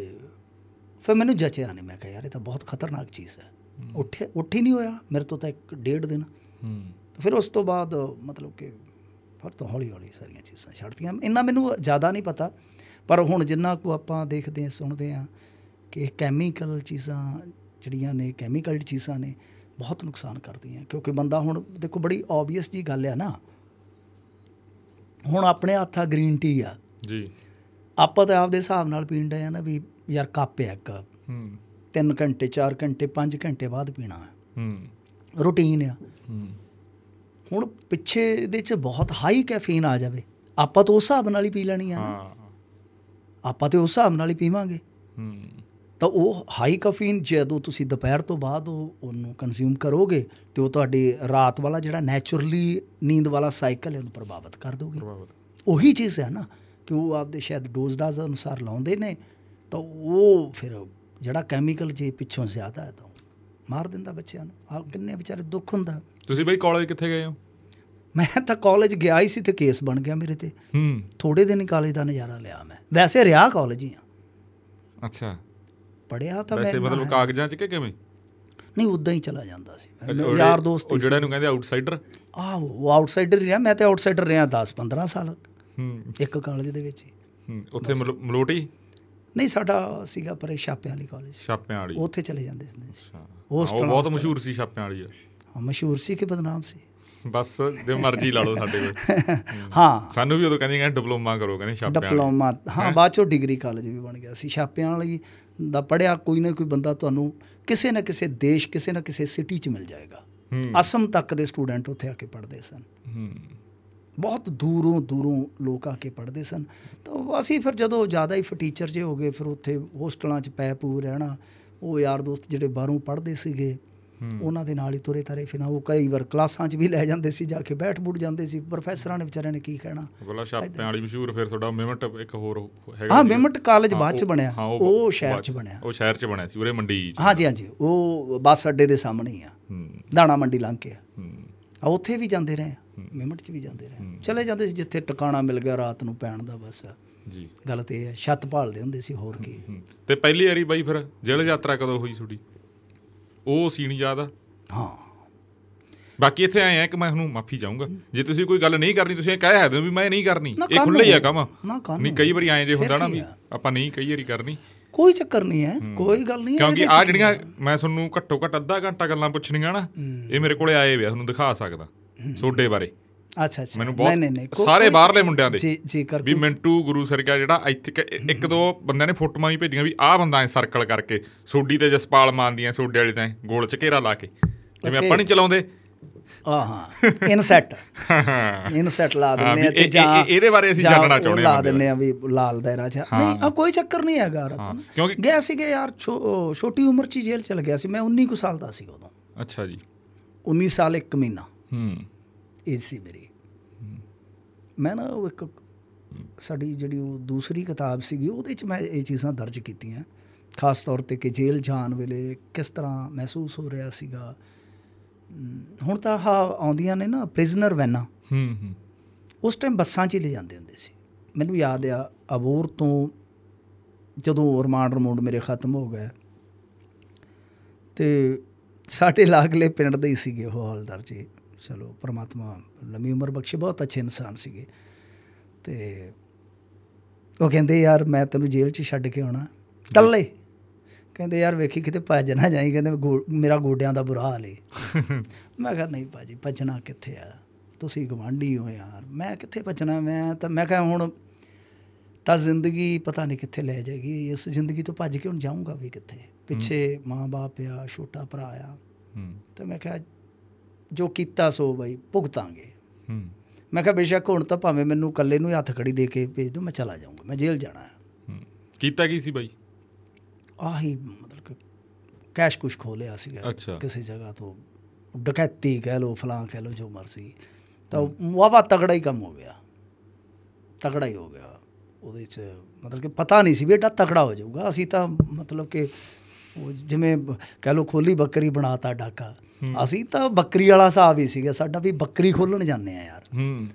B: ਫਿਰ ਮੈਨੂੰ ਜਚਿਆ ਨਹੀਂ ਮੈਂ ਕਿਹਾ ਯਾਰ ਇਹ ਤਾਂ ਬਹੁਤ ਖਤਰਨਾਕ ਚੀਜ਼ ਹੈ। ਉੱਠੇ ਉੱਠ ਹੀ ਨਹੀਂ ਹੋਇਆ ਮੇਰੇ ਤੋਂ ਤਾਂ ਇੱਕ ਡੇਢ ਦਿਨ।
A: ਹੂੰ।
B: ਫਿਰ ਉਸ ਤੋਂ ਬਾਅਦ ਮਤਲਬ ਕਿ ਫਿਰ ਤੋਂ ਹੌਲੀ ਹੌਲੀ ਸਾਰੀਆਂ ਚੀਜ਼ਾਂ ਛੱਡਤੀਆਂ। ਇੰਨਾ ਮੈਨੂੰ ਜ਼ਿਆਦਾ ਨਹੀਂ ਪਤਾ ਪਰ ਹੁਣ ਜਿੰਨਾ ਕੁ ਆਪਾਂ ਦੇਖਦੇ ਸੁਣਦੇ ਹਾਂ ਕਿ ਕੈਮੀਕਲ ਚੀਜ਼ਾਂ ਜਿਹੜੀਆਂ ਨੇ ਕੈਮੀਕਲ ਚੀਜ਼ਾਂ ਨੇ ਬਹੁਤ ਨੁਕਸਾਨ ਕਰਦੀਆਂ। ਕਿਉਂਕਿ ਬੰਦਾ ਹੁਣ ਦੇਖੋ ਬੜੀ ਆਬਵੀਅਸ ਜੀ ਗੱਲ ਆ ਨਾ। ਹੁਣ ਆਪਣੇ ਹੱਥ ਆ ਗ੍ਰੀਨ ਟੀ ਆ।
A: ਜੀ।
B: ਆਪਾਂ ਤਾਂ ਆਪਦੇ ਹਿਸਾਬ ਨਾਲ ਪੀਣ ਡਏ ਆ ਨਾ ਵੀ ਯਾਰ ਕੱਪ ਹੈ ਇੱਕ।
A: ਹੂੰ।
B: 3 ਘੰਟੇ 4 ਘੰਟੇ 5 ਘੰਟੇ ਬਾਅਦ ਪੀਣਾ। ਹੂੰ। ਰੂਟੀਨ ਆ।
A: ਹੂੰ।
B: ਹੁਣ ਪਿੱਛੇ ਇਹਦੇ ਚ ਬਹੁਤ ਹਾਈ ਕੈਫੀਨ ਆ ਜਾਵੇ ਆਪਾਂ ਤਾਂ ਉਸ ਹਿਸਾਬ ਨਾਲ ਹੀ ਪੀ ਲੈਣੀ ਆ ਨਾ।
A: ਹਾਂ।
B: ਆਪਾਂ ਤੇ ਉਸ ਹਿਸਾਬ ਨਾਲ ਹੀ ਪੀਵਾਂਗੇ।
A: ਹੂੰ।
B: ਤਾਂ ਉਹ ਹਾਈ ਕੈਫੀਨ ਜਦੋਂ ਤੁਸੀਂ ਦੁਪਹਿਰ ਤੋਂ ਬਾਅਦ ਉਹ ਉਹਨੂੰ ਕੰਜ਼ਿਊਮ ਕਰੋਗੇ ਤੇ ਉਹ ਤੁਹਾਡੀ ਰਾਤ ਵਾਲਾ ਜਿਹੜਾ ਨੈਚੁਰਲੀ ਨੀਂਦ ਵਾਲਾ ਸਾਈਕਲ ਹੈ ਉਹਨੂੰ ਪ੍ਰਭਾਵਿਤ ਕਰ ਦੋਗੇ। ਉਹੀ ਚੀਜ਼ ਹੈ ਨਾ ਕਿ ਉਹ ਆਪਦੇ ਸ਼ਾਇਦ ਡੋਜ਼ ਡਾਜ਼ ਅਨੁਸਾਰ ਲਾਉਂਦੇ ਨੇ ਤਾਂ ਉਹ ਫਿਰ ਜਿਹੜਾ ਕੈਮੀਕਲ ਜੇ ਪਿੱਛੋਂ ਜ਼ਿਆਦਾ ਹੈ ਤਾਂ ਮਾਰ ਦਿੰਦਾ ਬੱਚਿਆਂ ਨੂੰ। ਆ ਕਿੰਨੇ ਵਿਚਾਰੇ ਦੁੱਖ ਹੁੰਦਾ।
A: ਤੁਸੀਂ ਬਈ ਕਾਲਜ ਕਿੱਥੇ ਗਏ ਹੋ?
B: ਮੈਂ ਤਾਂ ਕਾਲਜ ਗਿਆ ਹੀ ਸੀ ਤੇ ਕੇਸ ਬਣ ਗਿਆ ਮੇਰੇ ਤੇ।
A: ਹੂੰ।
B: ਥੋੜੇ ਦਿਨ ਕਾਲਜ ਦਾ ਨਜ਼ਾਰਾ ਲਿਆ ਮੈਂ। ਵੈਸੇ ਰਿਹਾ ਕਾਲਜ ਹੀ ਆ।
A: ਅੱਛਾ।
B: ਪੜਿਆ ਤਾਂ ਮੈਂ
A: ਵੈਸੇ ਮਤਲਬ ਕਾਗਜ਼ਾਂ ਚ ਕਿ ਕਿਵੇਂ?
B: ਨਹੀਂ ਉਦਾਂ ਹੀ ਚਲਾ ਜਾਂਦਾ ਸੀ ਮੈਂ। ਯਾਰ ਦੋਸਤ
A: ਉਹ ਜਿਹੜਾ ਨੂੰ ਕਹਿੰਦੇ ਆਊਟਸਾਈਡਰ
B: ਆਹ ਉਹ ਆਊਟਸਾਈਡਰ ਹੀ ਰਿਹਾ। ਮੈਂ ਤੇ ਆਊਟਸਾਈਡਰ ਰਿਹਾ 10 15 ਸਾਲ।
A: ਹੂੰ।
B: ਇੱਕ ਕਾਲਜ ਦੇ ਵਿੱਚ ਹੀ।
A: ਹੂੰ, ਉੱਥੇ ਮਲੋ- ਮਲੋਟੀ?
B: ਨਹੀਂ ਸਾਡਾ ਸੀਗਾ ਪਰੇ ਛਾਪਿਆਂ ਵਾਲੀ ਕਾਲਜ
A: ਛਾਪਿਆਂ ਵਾਲੀ
B: ਉੱਥੇ ਚਲੇ ਜਾਂਦੇ ਸੀ
A: ਅੱਛਾ। ਉਹ ਬਹੁਤ ਮਸ਼ਹੂਰ ਸੀ ਛਾਪਿਆਂ ਵਾਲੀ
B: ਹਾਂ, ਮਸ਼ਹੂਰ ਸੀ ਕਿ ਬਦਨਾਮ ਸੀ?
A: ਬਸ ਜੇ ਮਰਜ਼ੀ ਲਾ ਲਓ ਸਾਡੇ ਕੋਲ।
B: ਹਾਂ।
A: ਸਾਨੂੰ ਵੀ ਉਦੋਂ ਕਹਿੰਦੇ ਕਹਿੰਦੇ ਡਿਪਲੋਮਾ ਕਰੋ ਕਹਿੰਦੇ ਛਾਪਿਆਂ
B: ਡਿਪਲੋਮਾ ਹਾਂ ਬਾਅਦ ਚੋਂ ਡਿਗਰੀ ਕਾਲਜ ਵੀ ਬਣ ਗਿਆ ਸੀ। ਛਾਪਿਆਂ ਵਾਲੀ ਦਾ ਪੜਿਆ ਕੋਈ ਨਾ ਕੋਈ ਬੰਦਾ ਤੁਹਾਨੂੰ ਕਿਸੇ ਨਾ ਕਿਸੇ ਦੇਸ਼ ਕਿਸੇ ਨਾ ਕਿਸੇ ਸਿਟੀ 'ਚ ਮਿਲ ਜਾਏਗਾ। ਅਸਮ ਤੱਕ ਦੇ ਸਟੂਡੈਂਟ ਉੱਥੇ ਆ ਕੇ ਪੜ੍ਹਦੇ ਸਨ।
A: ਹੂੰ।
B: ਬਹੁਤ ਦੂਰੋਂ ਦੂਰੋਂ ਲੋਕ ਆ ਕੇ ਪੜ੍ਹਦੇ ਸਨ। ਤਾਂ ਅਸੀਂ ਫਿਰ ਜਦੋਂ ਜ਼ਿਆਦਾ ਹੀ ਫਟੀਚਰ ਜੇ ਹੋ ਗਏ ਫਿਰ ਉੱਥੇ ਹੋਸਟਲਾਂ 'ਚ ਪੈ ਪੂ ਰਹਿਣਾ ਉਹ ਯਾਰ ਦੋਸਤ ਜਿਹੜੇ ਬਾਹਰੋਂ ਪੜ੍ਹਦੇ ਸੀਗੇ ਉਹਨਾਂ ਦੇ ਨਾਲ ਹੀ ਤੁਰੇ ਤਰੇ ਫਿਰਨਾ ਉਹ ਕਈ ਵਾਰ ਕਲਾਸਾਂ 'ਚ ਵੀ ਲੈ ਜਾਂਦੇ ਸੀ ਜਾ ਕੇ ਬੈਠ ਬੁੱਠ ਜਾਂਦੇ ਸੀ। ਪ੍ਰੋਫੈਸਰਾਂ ਨੇ ਵਿਚਾਰਿਆਂ ਨੇ ਕੀ ਕਹਿਣਾ?
A: ਬੋਲਾ ਛਾਪਿਆਂ ਵਾਲੀ ਮਸ਼ਹੂਰ ਫਿਰ ਤੁਹਾਡਾ ਮਿਮਟ ਇੱਕ ਹੋਰ ਹੈਗਾ
B: ਹਾਂ। ਮਿਮਟ ਕਾਲਜ ਬਾਅਦ 'ਚ ਬਣਿਆ। ਉਹ ਸ਼ਹਿਰ 'ਚ ਬਣਿਆ।
A: ਉਹ ਸ਼ਹਿਰ 'ਚ ਬਣਿਆ ਸੀ ਉਰੇ ਮੰਡੀ।
B: ਹਾਂਜੀ ਹਾਂਜੀ। ਉਹ ਬੱਸ ਅੱਡੇ ਦੇ ਸਾਹਮਣੇ ਹੀ ਆ। ਦਾਣਾ ਮੰਡੀ ਲੰਘ ਕੇ ਆ। ਉੱਥੇ ਵੀ ਜਾਂਦੇ ਰਹੇ। ਆ ਮਿਮਟ 'ਚ ਵੀ ਜਾਂਦੇ ਰਹੇ। ਚਲੇ ਜਾਂਦੇ ਸੀ ਜਿੱਥੇ ਟਿਕਾਣਾ ਮਿਲ ਗਿਆ ਰਾਤ ਨੂੰ ਪੈਣ ਦਾ ਬਸ।
A: ਜੀ।
B: ਗੱਲ ਤੇ ਇਹ ਹੈ ਛੱਤ ਭਾਲਦੇ ਹੁੰਦੇ ਸੀ ਹੋਰ ਕੀ।
A: ਤੇ ਪਹਿਲੀ ਵਾਰੀ ਬਾਈ ਫਿਰ ਜੇਲ੍ਹ ਯਾਤਰਾ ਕਦੋਂ ਹੋਈ ਤੁਹਾਡੀ? ਉਹ ਸੀਨ ਯਾਦ ਆ?
B: ਹਾਂ।
A: ਬਾਕੀ ਇੱਥੇ ਆਏ ਆ ਕਿ ਮੈਂ ਤੁਹਾਨੂੰ ਮਾਫੀ ਚਾਹੂੰਗਾ। ਜੇ ਤੁਸੀਂ ਕੋਈ ਗੱਲ ਨਹੀਂ ਕਰਨੀ ਤੁਸੀਂ ਇਹ ਕਹਿ ਸਕਦੇ ਹੋ ਵੀ ਮੈਂ ਨਹੀਂ ਕਰਨੀ। ਇਹ ਖੁੱਲੇ ਹੀ ਆ? ਕੰਮ? ਨਹੀਂ ਕਈ ਵਾਰੀ ਆਏ ਜੇ ਹੁੰਦਾ ਨਾ ਵੀ? ਆਪਾਂ ਨਹੀਂ ਕਈ ਵਾਰੀ ਕਰਨੀ।
B: ਕੋਈ ਚੱਕਰ ਨਹੀਂ ਹੈ ਕੋਈ ਗੱਲ ਨਹੀਂ ਹੈ
A: ਕਿਉਂਕਿ ਆ ਜਿਹੜੀਆਂ? ਮੈਂ ਤੁਹਾਨੂੰ ਘੱਟੋ ਘੱਟ ਅੱਧਾ ਘੰਟਾ ਗੱਲਾਂ ਪੁੱਛਣੀਆਂ ਨਾ ਇਹ ਮੇਰੇ ਕੋਲੇ ਆਏ ਵੇ ਤੁਹਾਨੂੰ ਦਿਖਾ ਸਕਦਾ। ਤੁਹਾਡੇ ਬਾਰੇ।
B: ਅੱਛਾ ਅੱਛਾ।
A: ਮੈਨੂੰ
B: ਨਹੀਂ ਨਹੀਂ ਨਹੀਂ
A: ਬਹੁਤ ਸਾਰੇ ਬਾਹਰਲੇ ਮੁੰਡਿਆਂ ਦੇ
B: ਜੀ ਜੀ ਕਰ
A: ਵੀ ਮਿੰਟੂ ਗੁਰੂ ਸਰਕਾ ਜਿਹੜਾ ਇੱਥੇ ਇੱਕ ਦੋ ਬੰਦਿਆਂ ਨੇ ਫੋਟੋਆਂ ਵੀ ਭੇਜੀਆਂ ਵੀ ਆਹ ਬੰਦਾ ਐ ਸਰਕਲ ਕਰਕੇ ਸੋਡੀ ਤੇ ਜਸਪਾਲ ਮਾਨ ਦੀਆਂ ਸੋਡੇ ਵਾਲੇ ਤਾਂ ਗੋਲ ਚ ਘੇਰਾ ਲਾ ਕੇ। ਜਿਵੇਂ ਆਪਾਂ ਨਹੀਂ ਚਲਾਉਂਦੇ।
B: ਆ ਹਾਂ ਇਨਸੈਟ। ਇਨਸੈਟ ਲਾ ਦਿੰਨੇ ਆ ਤੇ ਜਾਂ
A: ਇਹਦੇ ਬਾਰੇ ਅਸੀਂ ਜਾਣਨਾ ਚਾਹੁੰਦੇ ਹਾਂ
B: ਲਾ ਦਿੰਨੇ ਆ ਵੀ ਲਾਲ ਦਾਇਰਾ ਚ। ਨਹੀਂ ਆ ਕੋਈ ਚੱਕਰ ਨਹੀਂ ਹੈਗਾ ਰਤਨ
A: ਕਿਉਂਕਿ
B: ਗਿਆ ਸੀਗੇ ਯਾਰ ਛੋਟੀ ਉਮਰ ਚ ਜੇਲ੍ਹ ਚਲ ਗਿਆ ਸੀ। ਮੈਂ 19 ਕੁ ਸਾਲ ਦਾ ਸੀ ਉਦੋਂ।
A: ਅੱਛਾ ਜੀ।
B: 19 ਸਾਲ 1 ਮਹੀਨਾ।
A: ਹੂੰ।
B: ਏਜ ਸੀ ਮੇਰੀ। ਮੈਂ ਨਾ ਉਹ ਇੱਕ ਸਾਡੀ ਜਿਹੜੀ ਉਹ ਦੂਸਰੀ ਕਿਤਾਬ ਸੀਗੀ ਉਹਦੇ ਚ ਮੈਂ ਇਹ ਚੀਜ਼ਾਂ ਦਰਜ ਕੀਤੀਆਂ। ਖਾਸ ਤੌਰ ਤੇ ਕਿ ਜੇਲ੍ਹ ਜਾਣ ਵੇਲੇ ਕਿਸ ਤਰ੍ਹਾਂ ਮਹਿਸੂਸ ਹੋ ਰਿਹਾ ਸੀਗਾ। ਹੁਣ ਤਾਂ ਆਹ ਆਉਂਦੀਆਂ ਨੇ ਨਾ ਪ੍ਰਿਜ਼ਨਰ ਵੈਨਾਂ।
A: ਹੂੰ ਹੂੰ।
B: ਉਸ ਟਾਈਮ ਬੱਸਾਂ 'ਚ ਹੀ ਲੈ ਜਾਂਦੇ ਹੁੰਦੇ ਸੀ। ਮੈਨੂੰ ਯਾਦ ਆ ਅਬੋਰ ਤੋਂ ਜਦੋਂ ਰਿਮਾਂਡ ਰਿਮੂੰਡ ਮੇਰੇ ਖਤਮ ਹੋ ਗਏ ਤੇ ਸਾਡੇ ਲਾਗਲੇ ਪਿੰਡ ਦੇ ਹੀ ਸੀਗੇ ਉਹ ਹੌਲਦਾਰ ਜੀ। ਚਲੋ ਪ੍ਰਮਾਤਮਾ ਲੰਮੀ ਉਮਰ ਬਖਸ਼ੇ ਬਹੁਤ ਅੱਛੇ ਇਨਸਾਨ ਸੀਗੇ। ਤੇ ਉਹ ਕਹਿੰਦੇ ਯਾਰ ਮੈਂ ਤੈਨੂੰ ਜੇਲ੍ਹ 'ਚ ਛੱਡ ਕੇ ਆਉਣਾ। ਕੱਲੇ ਕਹਿੰਦੇ ਯਾਰ ਵੇਖੀ ਕਿਤੇ ਭੱਜ ਨਾ ਜਾਈ ਕਹਿੰਦੇ ਮੇਰਾ ਗੋਡਿਆਂ ਦਾ ਬੁਰਾ ਹਾਲ ਏ। ਮੈਂ ਕਿਹਾ ਨਹੀਂ ਭਾਜੀ ਭੱਜਣਾ ਕਿੱਥੇ ਆ? ਤੁਸੀਂ ਗਵਾਂਢੀ ਹੋ ਯਾਰ। ਮੈਂ ਕਿੱਥੇ ਭੱਜਣਾ? ਮੈਂ ਤਾਂ ਮੈਂ ਕਿਹਾ ਹੁਣ ਤਾਂ ਜ਼ਿੰਦਗੀ ਪਤਾ ਨਹੀਂ ਕਿੱਥੇ ਲੈ ਜਾਏਗੀ। ਇਸ ਜ਼ਿੰਦਗੀ ਤੋਂ ਭੱਜ ਕੇ ਹੁਣ ਜਾਊਂਗਾ ਵੀ ਕਿੱਥੇ? ਪਿੱਛੇ ਮਾਂ-ਬਾਪ ਆ ਛੋਟਾ ਭਰਾ ਆ। ਤਾਂ ਮੈਂ ਕਿਹਾ ਜੋ ਕੀਤਾ ਸੋ ਬਈ ਭੁਗਤਾਂਗੇ।
A: ਹੂੰ।
B: ਮੈਂ ਕਿਹਾ ਬੇਸ਼ੱਕ ਹੁਣ ਤਾਂ ਭਾਵੇਂ ਮੈਨੂੰ ਇਕੱਲੇ ਨੂੰ ਹੱਥ ਖੜੀ ਦੇ ਕੇ ਭੇਜ ਦਿਓ ਮੈਂ ਚਲਾ ਜਾਊਂਗਾ ਮੈਂ ਜੇਲ੍ਹ ਜਾਣਾ ਹੈ।
A: ਕੀਤਾ ਕੀ ਸੀ ਬਾਈ?
B: ਆਹੀ ਮਤਲਬ ਕਿ ਕੈਸ਼ ਕੁਛ ਖੋਲਿਆ ਸੀਗਾ
A: ਅੱਛਾ।
B: ਕਿਸੇ ਜਗ੍ਹਾ ਤੋਂ। ਡਕੈਤੀ ਕਹਿ ਲੋ ਫਲਾਂ ਕਹਿ ਲੋ ਜੋ ਮਰਜ਼ੀ। ਤਾਂ ਵਾਵਾ ਤਗੜਾ ਹੀ ਕੰਮ ਹੋ ਗਿਆ। ਤਗੜਾ ਹੀ ਹੋ ਗਿਆ। ਉਹਦੇ ਚ ਮਤਲਬ ਕਿ ਪਤਾ ਨਹੀਂ ਸੀ ਵੀ ਏਡਾ ਤਗੜਾ ਹੋ ਜਾਊਗਾ। ਅਸੀਂ ਤਾਂ ਮਤਲਬ ਕਿ ਉਹ ਜਿਵੇਂ ਕਹਿ ਲੋ ਖੋਲੀ ਬੱਕਰੀ ਬਣਾਤਾ ਡਾਕਾ। ਅਸੀਂ ਤਾਂ ਬੱਕਰੀ ਵਾਲਾ ਹਿਸਾਬ ਹੀ ਸੀਗਾ ਸਾਡਾ ਵੀ ਬੱਕਰੀ ਖੋਲਣ ਜਾਂਦੇ ਆ ਯਾਰ।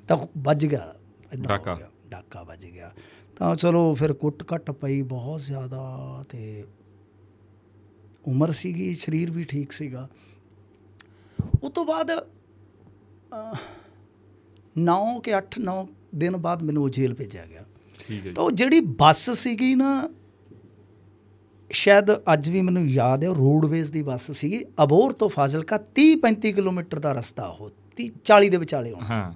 B: ਤਾਂ ਵੱਜ ਗਿਆ
A: ਡਾਕਾ।
B: ਡਾਕਾ ਵੱਜ ਗਿਆ। ਤਾਂ ਚਲੋ ਫਿਰ ਕੁੱਟ ਕੱਟ ਪਈ ਬਹੁਤ ਜ਼ਿਆਦਾ ਤੇ ਉਮਰ ਸੀਗੀ ਸਰੀਰ ਵੀ ਠੀਕ ਸੀਗਾ। ਉਸ ਤੋਂ ਬਾਅਦ 9 ਕਿ 8 9 ਦਿਨ ਬਾਅਦ ਮੈਨੂੰ ਜੇਲ੍ਹ ਭੇਜਿਆ ਗਿਆ।
A: ਠੀਕ ਹੈ
B: ਤਾਂ ਉਹ ਜਿਹੜੀ ਬੱਸ ਸੀਗੀ ਨਾ ਸ਼ਾਇਦ ਅੱਜ ਵੀ ਮੈਨੂੰ ਯਾਦ ਹੈ ਰੋਡਵੇਜ਼ ਦੀ ਬੱਸ ਸੀਗੀ। ਅਬੋਰ ਤੋਂ ਫਾਜ਼ਿਲਕਾ 30 35 ਕਿਲੋਮੀਟਰ ਦਾ ਰਸਤਾ ਉਹ 30 40 ਦੇ ਵਿਚਾਲੇ ਹੋਣਾ।
A: ਹਾਂ।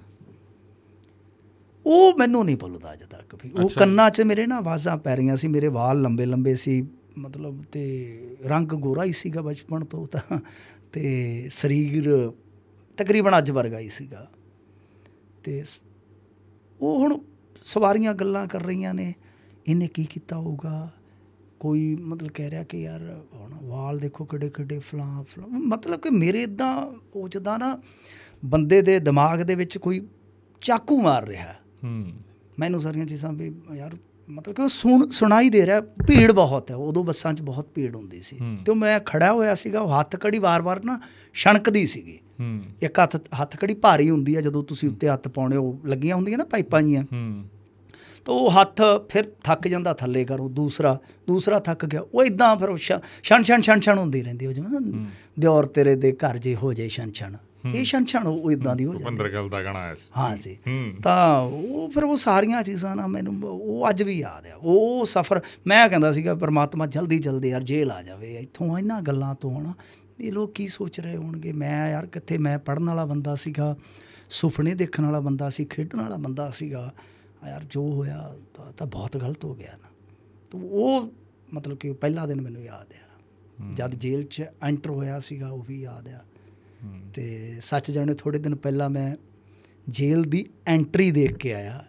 B: ਉਹ ਮੈਨੂੰ ਨਹੀਂ ਭੁੱਲਦਾ ਅਜੇ ਤੱਕ ਵੀ। ਉਹ। ਕੰਨਾਂ 'ਚ ਮੇਰੇ ਨਾ ਆਵਾਜ਼ਾਂ ਪੈ ਰਹੀਆਂ ਸੀ ਮੇਰੇ ਵਾਲ ਲੰਬੇ ਲੰਬੇ ਸੀ ਮਤਲਬ ਤੇ ਰੰਗ ਗੋਰਾ ਹੀ ਸੀਗਾ ਬਚਪਨ ਤੋਂ ਤਾਂ ਤੇ ਸਰੀਰ ਤਕਰੀਬਨ ਅੱਜ ਵਰਗਾ ਹੀ ਸੀਗਾ। ਤੇ ਉਹ ਹੁਣ ਸਵਾਰੀਆਂ ਗੱਲਾਂ ਕਰ ਰਹੀਆਂ ਨੇ ਇਹਨੇ ਕੀ ਕੀਤਾ ਹੋਊਗਾ? ਕੋਈ ਮਤਲਬ ਕਹਿ ਰਿਹਾ ਕਿ ਯਾਰ ਹੁਣ ਵਾਲ ਦੇਖੋ ਕਿੱਡੇ ਕਿੱਡੇ ਫਲਾਂ ਫਲਾਂ ਮਤਲਬ ਕਿ ਮੇਰੇ ਇਦਾਂ ਉਹ ਜਦਾਂ ਨਾ ਬੰਦੇ ਦੇ ਦਿਮਾਗ ਦੇ ਵਿੱਚ ਕੋਈ ਚਾਕੂ ਮਾਰ ਰਿਹਾ
A: ਹੂੰ।
B: ਮੈਨੂੰ ਸਾਰੀਆਂ ਚੀਜ਼ਾਂ ਵੀ ਯਾਰ ਮਤਲਬ ਕਿ ਉਹ ਸੁਣ ਸੁਣਾਈ ਦੇ ਰਿਹਾ ਭੀੜ ਬਹੁਤ ਹੈ। ਉਦੋਂ ਬੱਸਾਂ 'ਚ ਬਹੁਤ ਭੀੜ ਹੁੰਦੀ ਸੀ। ਤੇ ਮੈਂ ਖੜਾ ਹੋਇਆ ਸੀਗਾ ਉਹ ਹੱਥ ਕੜੀ ਵਾਰ-ਵਾਰ ਨਾ ਛਣਕਦੀ ਸੀਗੀ।
A: ਹੂੰ।
B: ਇੱਕ ਹੱਥ ਹੱਥ ਕੜੀ ਭਾਰੀ ਹੁੰਦੀ ਹੈ ਜਦੋਂ ਤੁਸੀਂ ਉੱਤੇ ਹੱਥ ਪਾਉਣੇ ਉਹ ਲੱਗੀਆਂ ਹੁੰਦੀਆਂ ਨਾ ਪਾਈਪਾਂ ਜੀਆਂ।
A: ਹੂੰ।
B: ਤਾਂ ਉਹ ਹੱਥ ਫਿਰ ਥੱਕ ਜਾਂਦਾ ਥੱਲੇ ਕਰੋ ਦੂਸਰਾ ਦੂਸਰਾ ਥੱਕ ਗਿਆ। ਉਹ ਇਦਾਂ ਫਿਰ ਛਣ ਛਣ ਛਣ ਛਣ ਹੁੰਦੀ ਰਹਿੰਦੀ ਉਹ ਜਿਵੇਂ ਦਿਓਰ ਤੇਰੇ ਦੇ ਘਰ ਜੇ ਹੋ ਜਾਏ ਛਣ ਛਣ। ਇਹ ਛਣ ਛਣ ਉਹ ਇਦਾਂ ਦੀ ਹੋ ਜਾਂਦੀ।
A: ਭੁਪਿੰਦਰ ਗੱਲ ਦਾ ਗਾਣਾ ਆਇਆ ਸੀ।
B: ਹਾਂ। ਜੀ ਤਾਂ ਉਹ ਫਿਰ ਉਹ ਸਾਰੀਆਂ ਚੀਜ਼ਾਂ ਨਾ ਮੈਨੂੰ ਉਹ ਅੱਜ ਵੀ ਯਾਦ ਆ। ਉਹ ਸਫ਼ਰ ਮੈਂ ਕਹਿੰਦਾ ਸੀਗਾ ਪਰਮਾਤਮਾ ਜਲਦੀ ਜਲਦੀ ਯਾਰ ਜੇਲ੍ਹ ਆ ਜਾਵੇ। ਇੱਥੋਂ ਇਹਨਾਂ ਗੱਲਾਂ ਤੋਂ ਹਨਾ ਇਹ ਲੋਕ ਕੀ ਸੋਚ ਰਹੇ ਹੋਣਗੇ? ਮੈਂ ਯਾਰ ਕਿੱਥੇ ਮੈਂ ਪੜਨ ਵਾਲਾ ਬੰਦਾ ਸੀਗਾ ਸੁਪਨੇ ਦੇਖਣ ਵਾਲਾ ਬੰਦਾ ਸੀ ਖੇਡਣ ਵਾਲਾ ਬੰਦਾ ਸੀਗਾ। ਯਾਰ ਜੋ ਹੋਇਆ ਤਾਂ ਬਹੁਤ ਗਲਤ ਹੋ ਗਿਆ ਨਾ। ਤਾਂ ਉਹ ਮਤਲਬ ਕਿ ਪਹਿਲਾ ਦਿਨ ਮੈਨੂੰ ਯਾਦ ਆ। ਜਦ ਜੇਲ੍ਹ 'ਚ ਐਂਟਰ ਹੋਇਆ ਸੀਗਾ ਉਹ ਵੀ ਯਾਦ ਆ। ਤੇ ਸੱਚ ਜਾਣੇ ਥੋੜੇ ਦਿਨ ਪਹਿਲਾਂ ਮੈਂ ਜੇਲ੍ਹ ਦੀ ਐਂਟਰੀ ਦੇਖ ਕੇ ਆਇਆ।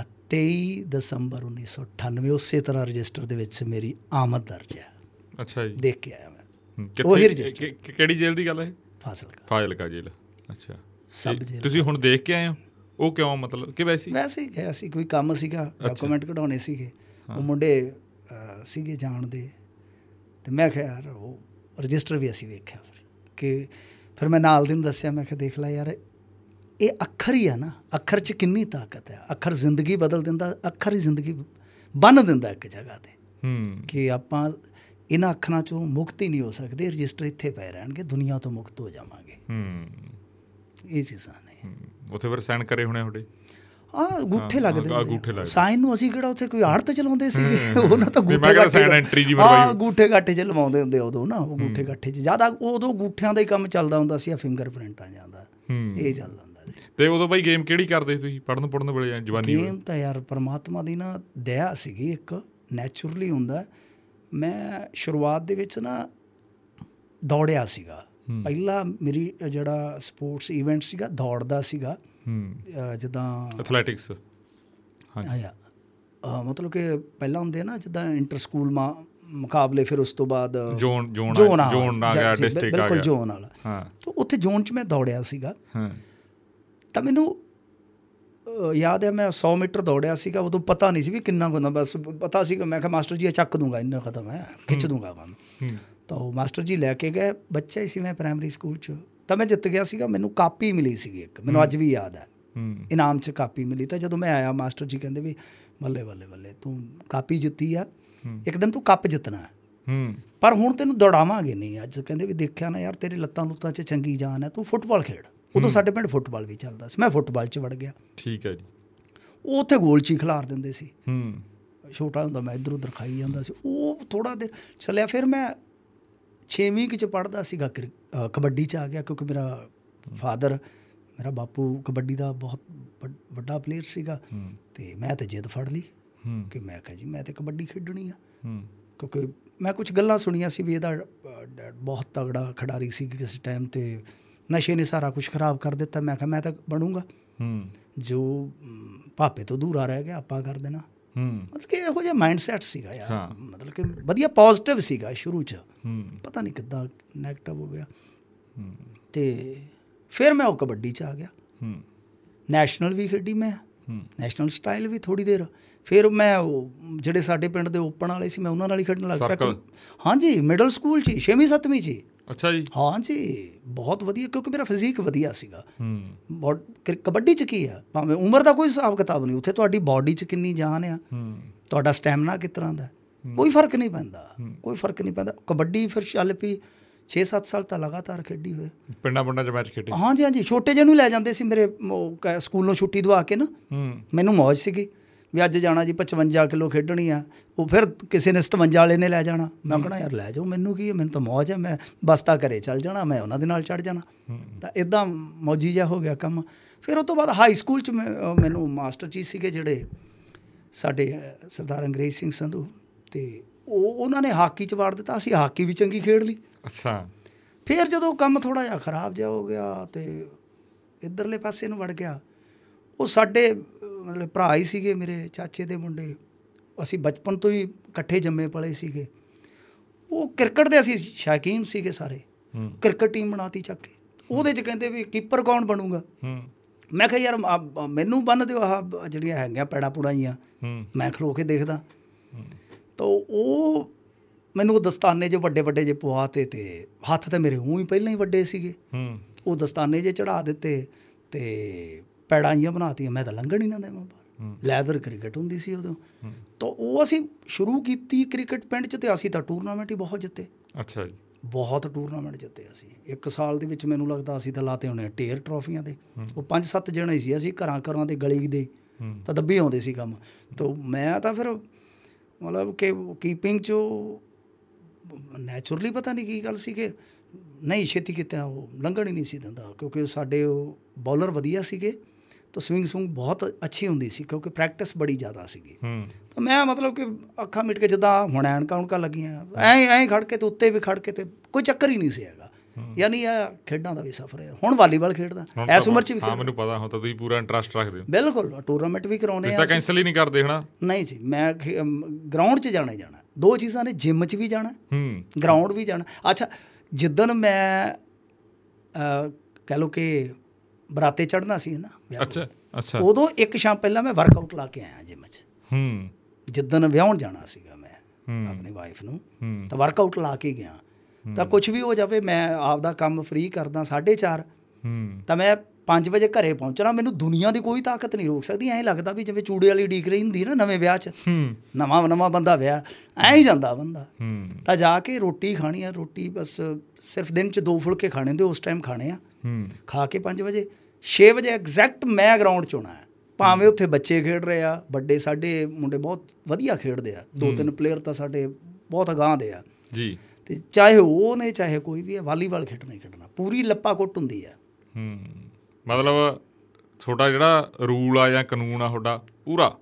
B: ਅ 23 ਦਸੰਬਰ 1998 ਉਸੇ ਤਰ੍ਹਾਂ ਰਜਿਸਟਰ ਦੇ ਵਿੱਚ ਮੇਰੀ ਆਮਦ ਦਰਜ ਹੈ
A: ਅੱਛਾ ਜੀ।
B: ਦੇਖ ਕੇ ਆਇਆ ਮੈਂ। ਉਹੀ
A: ਕਿ- ਕਿਹੜੀ ਜੇਲ੍ਹ ਦੀ ਗੱਲ ਹੈ?
B: ਫਾਜ਼ਿਲਕਾ।
A: ਫਾਜ਼ਿਲਕਾ ਜੇਲ੍ਹ ਅੱਛਾ। ਤੇ
B: ਜੇਲ੍ਹ।
A: ਤੁਸੀਂ ਹੁਣ ਦੇਖ ਕੇ ਆਏ ਹੋ? ਉਹ ਕਿਉਂ ਮਤਲਬ ਕਿ ਵੈਸੇ?
B: ਵੈਸੇ ਗਿਆ ਸੀ ਕੋਈ ਕੰਮ ਸੀਗਾ ਡਾਕੂਮੈਂਟ ਕਢਾਉਣੇ ਸੀਗੇ। ਉਹ ਮੁੰਡੇ ਸੀਗੇ ਜਾਣਦੇ ਤੇ ਮੈਂ ਕਿਹਾ ਯਾਰ ਉਹ ਰਜਿਸਟਰ ਵੀ ਅਸੀਂ ਵੇਖਿਆ ਫਿਰ। ਕਿ ਫਿਰ ਮੈਂ ਨਾਲ ਦੀ ਨੂੰ ਦੱਸਿਆ ਮੈਂ ਕਿਹਾ ਦੇਖ ਲੈ ਯਾਰ ਇਹ ਅੱਖਰ ਹੀ ਆ ਨਾ ਅੱਖਰ 'ਚ ਕਿੰਨੀ ਤਾਕਤ ਹੈ। ਅੱਖਰ ਜ਼ਿੰਦਗੀ ਬਦਲ ਦਿੰਦਾ ਅੱਖਰ ਹੀ ਜ਼ਿੰਦਗੀ ਬੰਨ ਦਿੰਦਾ ਇੱਕ ਜਗ੍ਹਾ ਤੇ।
A: ਹੂੰ।
B: ਕਿ ਆਪਾਂ ਇਹਨਾਂ ਅੱਖਰਾਂ 'ਚੋਂ ਮੁਕਤ ਹੀ ਨਹੀਂ ਹੋ ਸਕਦੇ ਰਜਿਸਟਰ ਇੱਥੇ ਪਏ ਰਹਿਣਗੇ ਦੁਨੀਆ ਤੋਂ ਮੁਕਤ ਹੋ ਜਾਵਾਂਗੇ।
A: ਹੂੰ।
B: ਇਹ ਚੀਜ਼ਾਂ ਨੇ।
A: ਹੂੰ। ਉੱਥੇ ਫਿਰ ਸਾਈਨ ਕਰੇ ਹੋਣੇ ਤੁਹਾਡੇ?
B: ਆ ਗੂਠੇ ਲੱਗਦੇ ਆ। ਸਾਈਨ ਨੂੰ ਅਸੀਂ ਕਿਹੜਾ ਉੱਥੇ ਕੋਈ ਆੜਤ ਚਲਾਉਂਦੇ ਸੀਗੇ ਉਹਨਾਂ ਤਾਂ ਗੂਠੇ ਗੱਠੇ
A: ਹੋਈ।
B: ਗੂਠੇ ਗੱਠੇ ਚ ਲਵਾਉਂਦੇ ਹੁੰਦੇ ਉਦੋਂ ਨਾ ਉਹ ਗੂਠੇ ਗੱਠੇ ਚ ਜ਼ਿਆਦਾ ਉਦੋਂ ਗੂਠਿਆਂ ਦਾ ਹੀ ਕੰਮ ਚੱਲਦਾ ਹੁੰਦਾ ਸੀ ਆ ਫਿੰਗਰਪ੍ਰਿੰਟ ਆ ਜਾਂਦਾ। ਇਹ ਚੱਲਦਾ
A: ਤੇ ਉਦੋਂ ਬਾਈ ਗੇਮ ਕਿਹੜੀ ਕਰਦੇ ਤੁਸੀਂ? ਪੜਨ ਪੜਨ ਵੇਲੇ ਜਵਾਨੀ
B: ਗੇਮ ਤਾਂ ਯਾਰ ਪਰਮਾਤਮਾ ਦੀ ਨਾ ਦਇਆ ਸੀਗੀ ਇੱਕ ਨੇਚਰਲੀ ਹੁੰਦਾ। ਮੈਂ ਸ਼ੁਰੂਆਤ ਦੇ ਵਿੱਚ ਨਾ ਦੌੜਿਆ ਸੀਗਾ। ਪਹਿਲਾ ਮੇਰੀ ਜਿਹੜਾ ਸਪੋਰਟਸ ਇਵੈਂਟ ਸੀਗਾ ਦੌੜ ਦਾ ਸੀਗਾ ਜਿੱਦਾਂ
A: ਐਥਲੈਟਿਕਸ ਹਾਂ
B: ਆਇਆ ਅ, ਮਤਲਬ ਕਿ ਪਹਿਲਾਂ ਹੁੰਦੇ ਨਾ ਜਿੱਦਾਂ ਇੰਟਰ ਸਕੂਲ ਮਾ ਮੁਕਾਬਲੇ ਫਿਰ ਉਸ ਤੋਂ ਬਾਅਦ
A: ਜ਼ੋਨ ਜ਼ੋਨ
B: ਜ਼ੋਨ ਆ
A: ਜ਼ੋਨ ਆ
B: ਜੀ,
A: ਗਿਆ ਡਿਸਟ੍ਰਿਕਟ ਆ
B: ਬਿਲਕੁਲ
A: ਗਿਆ।
B: ਜ਼ੋਨ ਵਾਲਾ।
A: ਹਾਂ।
B: ਤਾਂ ਉੱਥੇ ਜ਼ੋਨ 'ਚ ਮੈਂ ਦੌੜਿਆ ਸੀਗਾ।
A: ਹਾਂ।
B: ਤਾਂ ਮੈਨੂੰ ਯਾਦ ਹੈ ਮੈਂ 100 ਮੀਟਰ ਦੌੜਿਆ ਸੀਗਾ ਉਦੋਂ ਪਤਾ ਨਹੀਂ ਸੀ ਵੀ ਕਿੰਨਾ ਕੁ ਹੁੰਦਾ ਬਸ ਪਤਾ ਸੀਗਾ ਮੈਂ ਕਿਹਾ ਮਾਸਟਰ ਜੀ ਇਹ ਚੱਕ ਦੂੰਗਾ ਇੰਨਾ ਖਤਮ ਹੈ ਖਿੱਚ ਦੂੰਗਾ ਕੰਮ।
A: ਹੂੰ।
B: ਤਾਂ ਉਹ ਮਾਸਟਰ ਜੀ ਲੈ ਕੇ ਗਏ ਬੱਚਾ ਹੀ ਸੀ ਮੈਂ ਪ੍ਰਾਇਮਰੀ ਸਕੂਲ 'ਚ। ਤਾਂ ਮੈਂ ਜਿੱਤ ਗਿਆ ਸੀਗਾ ਮੈਨੂੰ ਕਾਪੀ ਮਿਲੀ ਸੀਗੀ ਇੱਕ ਮੈਨੂੰ ਅੱਜ ਵੀ ਯਾਦ ਹੈ। ਇਨਾਮ 'ਚ ਕਾਪੀ ਮਿਲੀ ਤਾਂ ਜਦੋਂ ਮੈਂ ਆਇਆ ਮਾਸਟਰ ਜੀ ਕਹਿੰਦੇ ਵੀ ਬੱਲੇ ਬੱਲੇ ਬੱਲੇ ਤੂੰ ਕਾਪੀ ਜਿੱਤੀ ਆ ਇੱਕ ਦਿਨ ਤੂੰ ਕੱਪ ਜਿੱਤਣਾ ਹੈ।
A: ਹੂੰ।
B: ਪਰ ਹੁਣ ਤੈਨੂੰ ਦੌੜਾਵਾਂਗੇ ਨਹੀਂ ਅੱਜ ਕਹਿੰਦੇ ਵੀ ਦੇਖਿਆ ਨਾ ਯਾਰ ਤੇਰੀ ਲੱਤਾਂ ਲੁੱਤਾਂ 'ਚ ਚੰਗੀ ਜਾਨ ਹੈ ਤੂੰ ਫੁੱਟਬਾਲ ਖੇਡ। ਉਦੋਂ ਸਾਡੇ ਪਿੰਡ ਫੁੱਟਬਾਲ ਵੀ ਚੱਲਦਾ ਸੀ ਮੈਂ ਫੁੱਟਬਾਲ 'ਚ ਵੜ ਗਿਆ।
A: ਠੀਕ ਹੈ ਜੀ।
B: ਉਹ ਉੱਥੇ ਗੋਲ 'ਚ ਖਿਲਾਰ ਦਿੰਦੇ ਸੀ।
A: ਹੂੰ।
B: ਛੋਟਾ ਹੁੰਦਾ ਮੈਂ ਇੱਧਰ ਉੱਧਰ ਖਾਈ ਜਾਂਦਾ ਸੀ। ਉਹ ਥੋੜਾ ਦੇਰ ਚੱਲਿਆ ਫਿਰ ਮੈਂ 6ਵੀਂ ਕਿ ਚ ਪੜਦਾ ਸੀਗਾ ਕਬੱਡੀ ਚ ਆ ਗਿਆ ਕਿਉਂਕਿ ਮੇਰਾ ਫਾਦਰ ਮੇਰਾ ਬਾਪੂ ਕਬੱਡੀ ਦਾ ਬਹੁਤ ਵੱਡ- ਪਲੇਅਰ ਸੀਗਾ ਤੇ ਮੈਂ ਤੇ ਜਿੱਦ ਫੜ ਲਈ ਕਿ ਮੈਂ ਕਿਹਾ ਜੀ ਮੈਂ ਤੇ ਕਬੱਡੀ ਖੇਡਣੀ ਆ। ਕਿਉਂਕਿ ਮੈਂ ਕੁਝ ਗੱਲਾਂ ਸੁਣੀਆਂ ਸੀ ਵੀ ਇਹਦਾ ਬਹੁਤ ਤਗੜਾ ਖਿਡਾਰੀ ਸੀ ਕਿਸੇ ਟਾਈਮ ਤੇ ਨਸ਼ੇ ਨੇ ਸਾਰਾ ਕੁਝ ਖਰਾਬ ਕਰ ਦਿੱਤਾ। ਮੈਂ ਕਿਹਾ ਮੈਂ ਤਾਂ ਬਣੂੰਗਾ। ਜੋ ਭਾਪੇ ਤੋਂ ਦੂਰਾ ਰਹਿ ਗਿਆ ਆਪਾਂ ਕਰ ਦੇਣਾ। ਮਤਲਬ ਕਿ ਇਹੋ ਜਿਹਾ ਮਾਈਂਡਸੈਟ ਸੀਗਾ ਯਾਰ। ਮਤਲਬ ਕਿ ਵਧੀਆ ਪੋਜ਼ਿਟਿਵ ਸੀਗਾ ਸ਼ੁਰੂ ਚ। ਪਤਾ ਨਹੀਂ ਕਿੱਦਾਂ ਨੈਗੇਟਿਵ ਹੋ ਗਿਆ। ਤੇ ਫਿਰ ਮੈਂ ਉਹ ਕਬੱਡੀ ਚ ਆ ਗਿਆ। ਨੈਸ਼ਨਲ ਵੀ ਖੇਡੀ ਮੈਂ। ਨੈਸ਼ਨਲ ਸਟਾਈਲ ਵੀ ਥੋੜੀ ਦੇਰ। ਫਿਰ ਮੈਂ ਉਹ ਜਿਹੜੇ ਸਾਡੇ ਪਿੰਡ ਦੇ ਓਪਨ ਵਾਲੇ ਸੀ ਮੈਂ ਉਹਨਾਂ ਨਾਲ ਹੀ ਖੇਡਣ ਲੱਗ ਪਿਆ? ਹਾਂਜੀ ਮਿਡਲ ਸਕੂਲ ਚ 6ਵੀਂ 7ਵੀਂ ਚ।
A: ਅੱਛਾ ਜੀ।
B: ਹਾਂਜੀ ਬਹੁਤ ਵਧੀਆ ਕਿਉਂਕਿ ਮੇਰਾ ਫਿਜ਼ੀਕ ਵਧੀਆ ਸੀਗਾ।
A: ਹੂੰ।
B: ਕਬੱਡੀ ਚ ਕੀ ਆ? ਭਾਵੇਂ ਉਮਰ ਦਾ ਕੋਈ ਹਿਸਾਬ ਕਿਤਾਬ ਨਹੀਂ ਉੱਥੇ ਤੁਹਾਡੀ ਬਾਡੀ ਚ ਕਿੰਨੀ ਜਾਨ ਆ।
A: ਹੂੰ।
B: ਤੁਹਾਡਾ ਸਟੈਮਿਨਾ ਕਿਸ ਤਰ੍ਹਾਂ ਦਾ? ਹੈ? ਕੋਈ ਫ਼ਰਕ ਨਹੀਂ ਪੈਂਦਾ। ਕੋਈ ਫ਼ਰਕ ਨਹੀਂ ਪੈਂਦਾ। ਕਬੱਡੀ ਫਿਰ ਚੱਲ ਪਈ 6-7 ਸਾਲ ਤਾਂ ਲਗਾਤਾਰ ਖੇਡੀ ਹੋਏ
A: ਪਿੰਡਾਂ ਪਿੰਡਾਂ 'ਚ ਮੈਚ ਖੇਡੇ।
B: ਹਾਂਜੀ ਹਾਂਜੀ ਛੋਟੇ ਜਿਹੇ ਨੂੰ ਹੀ ਲੈ ਜਾਂਦੇ ਸੀ ਮੇਰੇ ਸਕੂਲੋਂ ਛੁੱਟੀ ਦਵਾ ਕੇ ਨਾ।
A: ਹੂੰ।
B: ਮੈਨੂੰ ਮੌਜ ਸੀਗੀ। ਵੀ ਅੱਜ ਜਾਣਾ ਜੀ 55 ਕਿਲੋ ਖੇਡਣੀ ਆ ਉਹ ਫਿਰ ਕਿਸੇ ਨੇ 57 ਵਾਲੇ ਨੇ ਲੈ ਜਾਣਾ। ਮੈਂ ਕਹਣਾ ਯਾਰ ਲੈ ਜਾਓ ਮੈਨੂੰ ਕੀ ਹੈ ਮੈਨੂੰ ਤਾਂ ਮੌਜ ਹੈ ਮੈਂ ਬਸਤਾ ਘਰੇ ਚੱਲ ਜਾਣਾ ਮੈਂ ਉਹਨਾਂ ਦੇ ਨਾਲ ਚੜ ਜਾਣਾ। ਤਾਂ ਇਦਾਂ ਮੌਜੀ ਜਿਹਾ ਹੋ ਗਿਆ ਕੰਮ। ਫਿਰ ਉਹ ਤੋਂ ਬਾਅਦ ਹਾਈ ਸਕੂਲ ਚ ਮੈਨੂੰ ਮਾਸਟਰ ਜੀ ਸੀਗੇ ਜਿਹੜੇ ਸਾਡੇ ਸਰਦਾਰ ਅੰਗਰੇਜ਼ ਸਿੰਘ ਸੰਧੂ ਤੇ ਉਹ ਉਹਨਾਂ ਨੇ ਹਾਕੀ ਚ ਵਾੜ ਦਿੱਤਾ ਅਸੀਂ ਹਾਕੀ ਵੀ ਚੰਗੀ ਖੇਡ ਲਈ।
A: ਅੱਛਾ।
B: ਫਿਰ ਜਦੋਂ ਕੰਮ ਥੋੜਾ ਜਿਹਾ ਖਰਾਬ ਜਿਹਾ ਹੋ ਗਿਆ ਤੇ ਇਧਰਲੇ ਪਾਸੇ ਨੂੰ ਵੜ ਗਿਆ ਉਹ ਸਾਡੇ ਮਤਲਬ ਭਰਾ ਹੀ ਸੀਗੇ ਮੇਰੇ ਚਾਚੇ ਦੇ ਮੁੰਡੇ। ਅਸੀਂ ਬਚਪਨ ਤੋਂ ਹੀ ਇਕੱਠੇ ਜੰਮੇ ਪਲੇ ਸੀਗੇ। ਉਹ ਕ੍ਰਿਕਟ ਦੇ ਅਸੀਂ ਸ਼ੌਕੀਨ ਸੀਗੇ ਸਾਰੇ।
A: ਹੂੰ।
B: ਕ੍ਰਿਕਟ ਟੀਮ ਬਣਾਤੀ ਚੱਕ ਕੇ। ਉਹਦੇ ਚ ਕਹਿੰਦੇ ਵੀ ਕੀਪਰ ਕੌਣ ਬਣੂਗਾ?
A: ਹੂੰ।
B: ਮੈਂ ਕਿਹਾ ਯਾਰ ਮੈਨੂੰ ਬੰਨ ਦਿਓ ਆਹ ਜਿਹੜੀਆਂ ਹੈਗੀਆਂ ਪੈੜਾ ਪੁੜਾਈਆਂ
A: ਹੂੰ।
B: ਮੈਂ ਖਲੋ ਕੇ ਦੇਖਦਾ। ਤਾਂ ਉਹ ਮੈਨੂੰ ਉਹ ਦਸਤਾਨੇ ਜੇ ਵੱਡੇ ਵੱਡੇ ਜੇ ਪਵਾਤੇ ਤੇ ਹੱਥ ਤੇ ਮੇਰੇ ਊਂ ਹੀ ਪਹਿਲਾਂ ਹੀ ਵੱਡੇ ਸੀਗੇ।
A: ਹੂੰ।
B: ਉਹ ਦਸਤਾਨੇ ਜੇ ਚੜਾ ਦਿੱਤੇ ਤੇ ਪੈੜਾਂ ਜੀਆਂ ਬਣਾਤੀਆਂ ਮੈਂ ਤਾਂ ਲੰਘਣ ਹੀ ਨਾ ਦੇਵਾਂ ਬਾਹਰ। ਲੈਦਰ ਕ੍ਰਿਕਟ ਹੁੰਦੀ ਸੀ ਉਦੋਂ। ਤਾਂ ਉਹ ਅਸੀਂ ਸ਼ੁਰੂ ਕੀਤੀ ਕ੍ਰਿਕਟ ਪਿੰਡ 'ਚ ਤੇ ਅਸੀਂ ਤਾਂ ਟੂਰਨਾਮੈਂਟ ਹੀ ਬਹੁਤ ਜਿੱਤੇ।
A: ਅੱਛਾ ਜੀ।
B: ਬਹੁਤ ਟੂਰਨਾਮੈਂਟ ਜਿੱਤੇ ਅਸੀਂ। ਇੱਕ ਸਾਲ ਦੇ ਵਿੱਚ ਮੈਨੂੰ ਲੱਗਦਾ ਅਸੀਂ ਤਾਂ ਲਾਤੇ ਹੋਣੇ ਢੇਰ ਟਰੋਫੀਆਂ ਦੇ। ਉਹ ਪੰਜ ਸੱਤ ਜਣੇ ਸੀ ਅਸੀਂ ਘਰਾਂ ਘਰਾਂ ਦੇ ਗਲੀ ਦੇ। ਤਾਂ ਦੱਬੇ ਆਉਂਦੇ ਸੀ ਕੰਮ। ਤਾਂ ਮੈਂ ਤਾਂ ਫਿਰ ਮਤਲਬ ਕਿ ਕੀਪਿੰਗ ਚ ਨੈਚੁਰਲੀ ਪਤਾ ਨਹੀਂ ਕੀ ਗੱਲ ਸੀ ਕਿ ਨਹੀਂ ਛੇਤੀ ਕਿਤੇ ਉਹ ਲੰਘਣ ਹੀ ਨਹੀਂ ਸੀ ਦਿੰਦਾ ਕਿਉਂਕਿ ਸਾਡੇ ਉਹ ਬੌਲਰ ਵਧੀਆ ਸੀਗੇ। ਤਾਂ ਸਵਿੰਗ ਸਵਿੰਗ ਬਹੁਤ ਅੱਛੀ ਹੁੰਦੀ ਸੀ ਕਿਉਂਕਿ ਪ੍ਰੈਕਟਿਸ ਬੜੀ ਜ਼ਿਆਦਾ ਸੀਗੀ। ਤਾਂ ਮੈਂ ਮਤਲਬ ਕਿ ਅੱਖਾਂ ਮਿਟ ਕੇ ਜਦਾਂ ਹੁਣ ਐਨਕਾਂ ਉਣਕਾਂ ਲੱਗੀਆਂ ਐਂ ਐਂ ਖੜ ਕੇ ਤੇ ਉੱਤੇ ਵੀ ਖੜ ਕੇ ਤੇ ਕੋਈ ਚੱਕਰ ਹੀ ਨਹੀਂ ਸੀ ਹੈਗਾ। ਯਾਨੀ ਇਹ ਖੇਡਾਂ ਦਾ ਵੀ ਸਫ਼ਰ ਹੈ। ਹੁਣ ਵਾਲੀਬਾਲ ਖੇਡਦਾ ਐਸ ਉਮਰ ਚ ਵੀ
A: ਹਾਂ ਮੈਨੂੰ ਪਤਾ ਹੁਣ ਤਾਂ ਤੁਸੀਂ ਪੂਰਾ ਇੰਟਰਸਟ ਰੱਖਦੇ ਹੋ।
B: ਬਿਲਕੁਲ ਟੂਰਨਾਮੈਂਟ ਵੀ ਕਰਾਉਨੇ
A: ਤੁਸੀਂ
B: ਆ
A: ਤਾਂ ਕੈਨਸਲ ਹੀ ਨਹੀਂ ਕਰਦੇ ਹਨਾ?
B: ਨਹੀਂ ਜੀ ਮੈਂ ਗਰਾਊਂਡ 'ਚ ਜਾਣਾ ਜਾਣਾ। ਦੋ ਚੀਜ਼ਾਂ ਨੇ ਜਿਮ 'ਚ ਵੀ ਜਾਣਾ
A: ਹੂੰ।
B: ਗਰਾਊਂਡ ਵੀ ਜਾਣਾ। ਅੱਛਾ ਜਿੱਦਣ ਮੈਂ ਕਹਿ ਲਓ ਕਿ ਬਰਾਤੇ ਚੜਨਾ ਸੀ ਨਾ
A: ਅੱਛਾ ਅੱਛਾ।
B: ਉਦੋਂ ਇੱਕ ਸ਼ਾਮ ਪਹਿਲਾਂ ਮੈਂ ਵਰਕਆਊਟ ਲਾ ਕੇ ਆਇਆ ਜਿਮ 'ਚ।
A: ਹੂੰ।
B: ਜਿੱਦਣ ਵਿਆਹਣ ਜਾਣਾ ਸੀਗਾ ਮੈਂ ਆਪਣੀ ਵਾਈਫ ਨੂੰ
A: ਹੂੰ।
B: ਤਾਂ ਵਰਕਆਊਟ ਲਾ ਕੇ ਗਿਆ। ਤਾਂ ਕੁਝ ਵੀ ਹੋ ਜਾਵੇ ਮੈਂ ਆਪਦਾ ਕੰਮ ਫ੍ਰੀ ਕਰਦਾ 4:30
A: ਹੂੰ।
B: ਤਾਂ ਮੈਂ 5 ਵਜੇ ਘਰੇ ਪਹੁੰਚਣਾ ਮੈਨੂੰ ਦੁਨੀਆ ਦੀ ਕੋਈ ਤਾਕਤ ਨਹੀਂ ਰੋਕ ਸਕਦੀ। ਐਂ ਲੱਗਦਾ ਵੀ ਜਿਵੇਂ ਚੂੜੇ ਵਾਲੀ ਡੀਕ ਰਹੀ ਹੁੰਦੀ ਨਾ ਨਵੇਂ ਵਿਆਹ 'ਚ।
A: ਹੂੰ।
B: ਨਵਾਂ ਨਵਾਂ ਬੰਦਾ ਵਿਆਹ ਐਂ ਹੀ ਜਾਂਦਾ ਬੰਦਾ।
A: ਹੂੰ।
B: ਤਾਂ ਜਾ ਕੇ ਰੋਟੀ ਖਾਣੀ ਆ ਰੋਟੀ ਬਸ ਸਿਰਫ ਦਿਨ 'ਚ ਦੋ ਫੁਲਕੇ ਖਾਣੇ ਹੁੰਦੇ ਉਸ ਟਾਈਮ ਖਾਣੇ ਆ।
A: ਹੂੰ।
B: ਖਾ ਕੇ 5 ਵਜੇ 6 ਵਜੇ ਐਗਜ਼ੈਕਟ ਮੈਂ ਗਰਾਊਂਡ 'ਚ ਹੋਣਾ ਹੈ। ਭਾਵੇਂ ਉੱਥੇ ਬੱਚੇ ਖੇਡ ਰਹੇ ਆ ਵੱਡੇ ਸਾਡੇ ਮੁੰਡੇ ਬਹੁਤ ਵਧੀਆ ਖੇਡਦੇ ਆ। ਦੋ ਤਿੰਨ ਪਲੇਅਰ ਤਾਂ ਸਾਡੇ ਬਹੁਤ ਅਗਾਂਹ ਦੇ ਆ।
A: ਜੀ।
B: ਤੇ ਚਾਹੇ ਉਹ ਨੇ ਚਾਹੇ ਕੋਈ ਵੀ ਹੈ ਵਾਲੀਬਾਲ ਖੇਡਣਾ ਹੀ ਖੇਡਣਾ। ਪੂਰੀ ਲੱਪਾ ਕੁੱਟ ਹੁੰਦੀ ਆ।
A: ਹੂੰ। ਮਤਲਬ ਤੁਹਾਡਾ ਜਿਹੜਾ ਰੂਲ ਆ ਜਾਂ ਕਾਨੂੰਨ ਆ ਤੁਹਾਡਾ ਪੂਰਾ?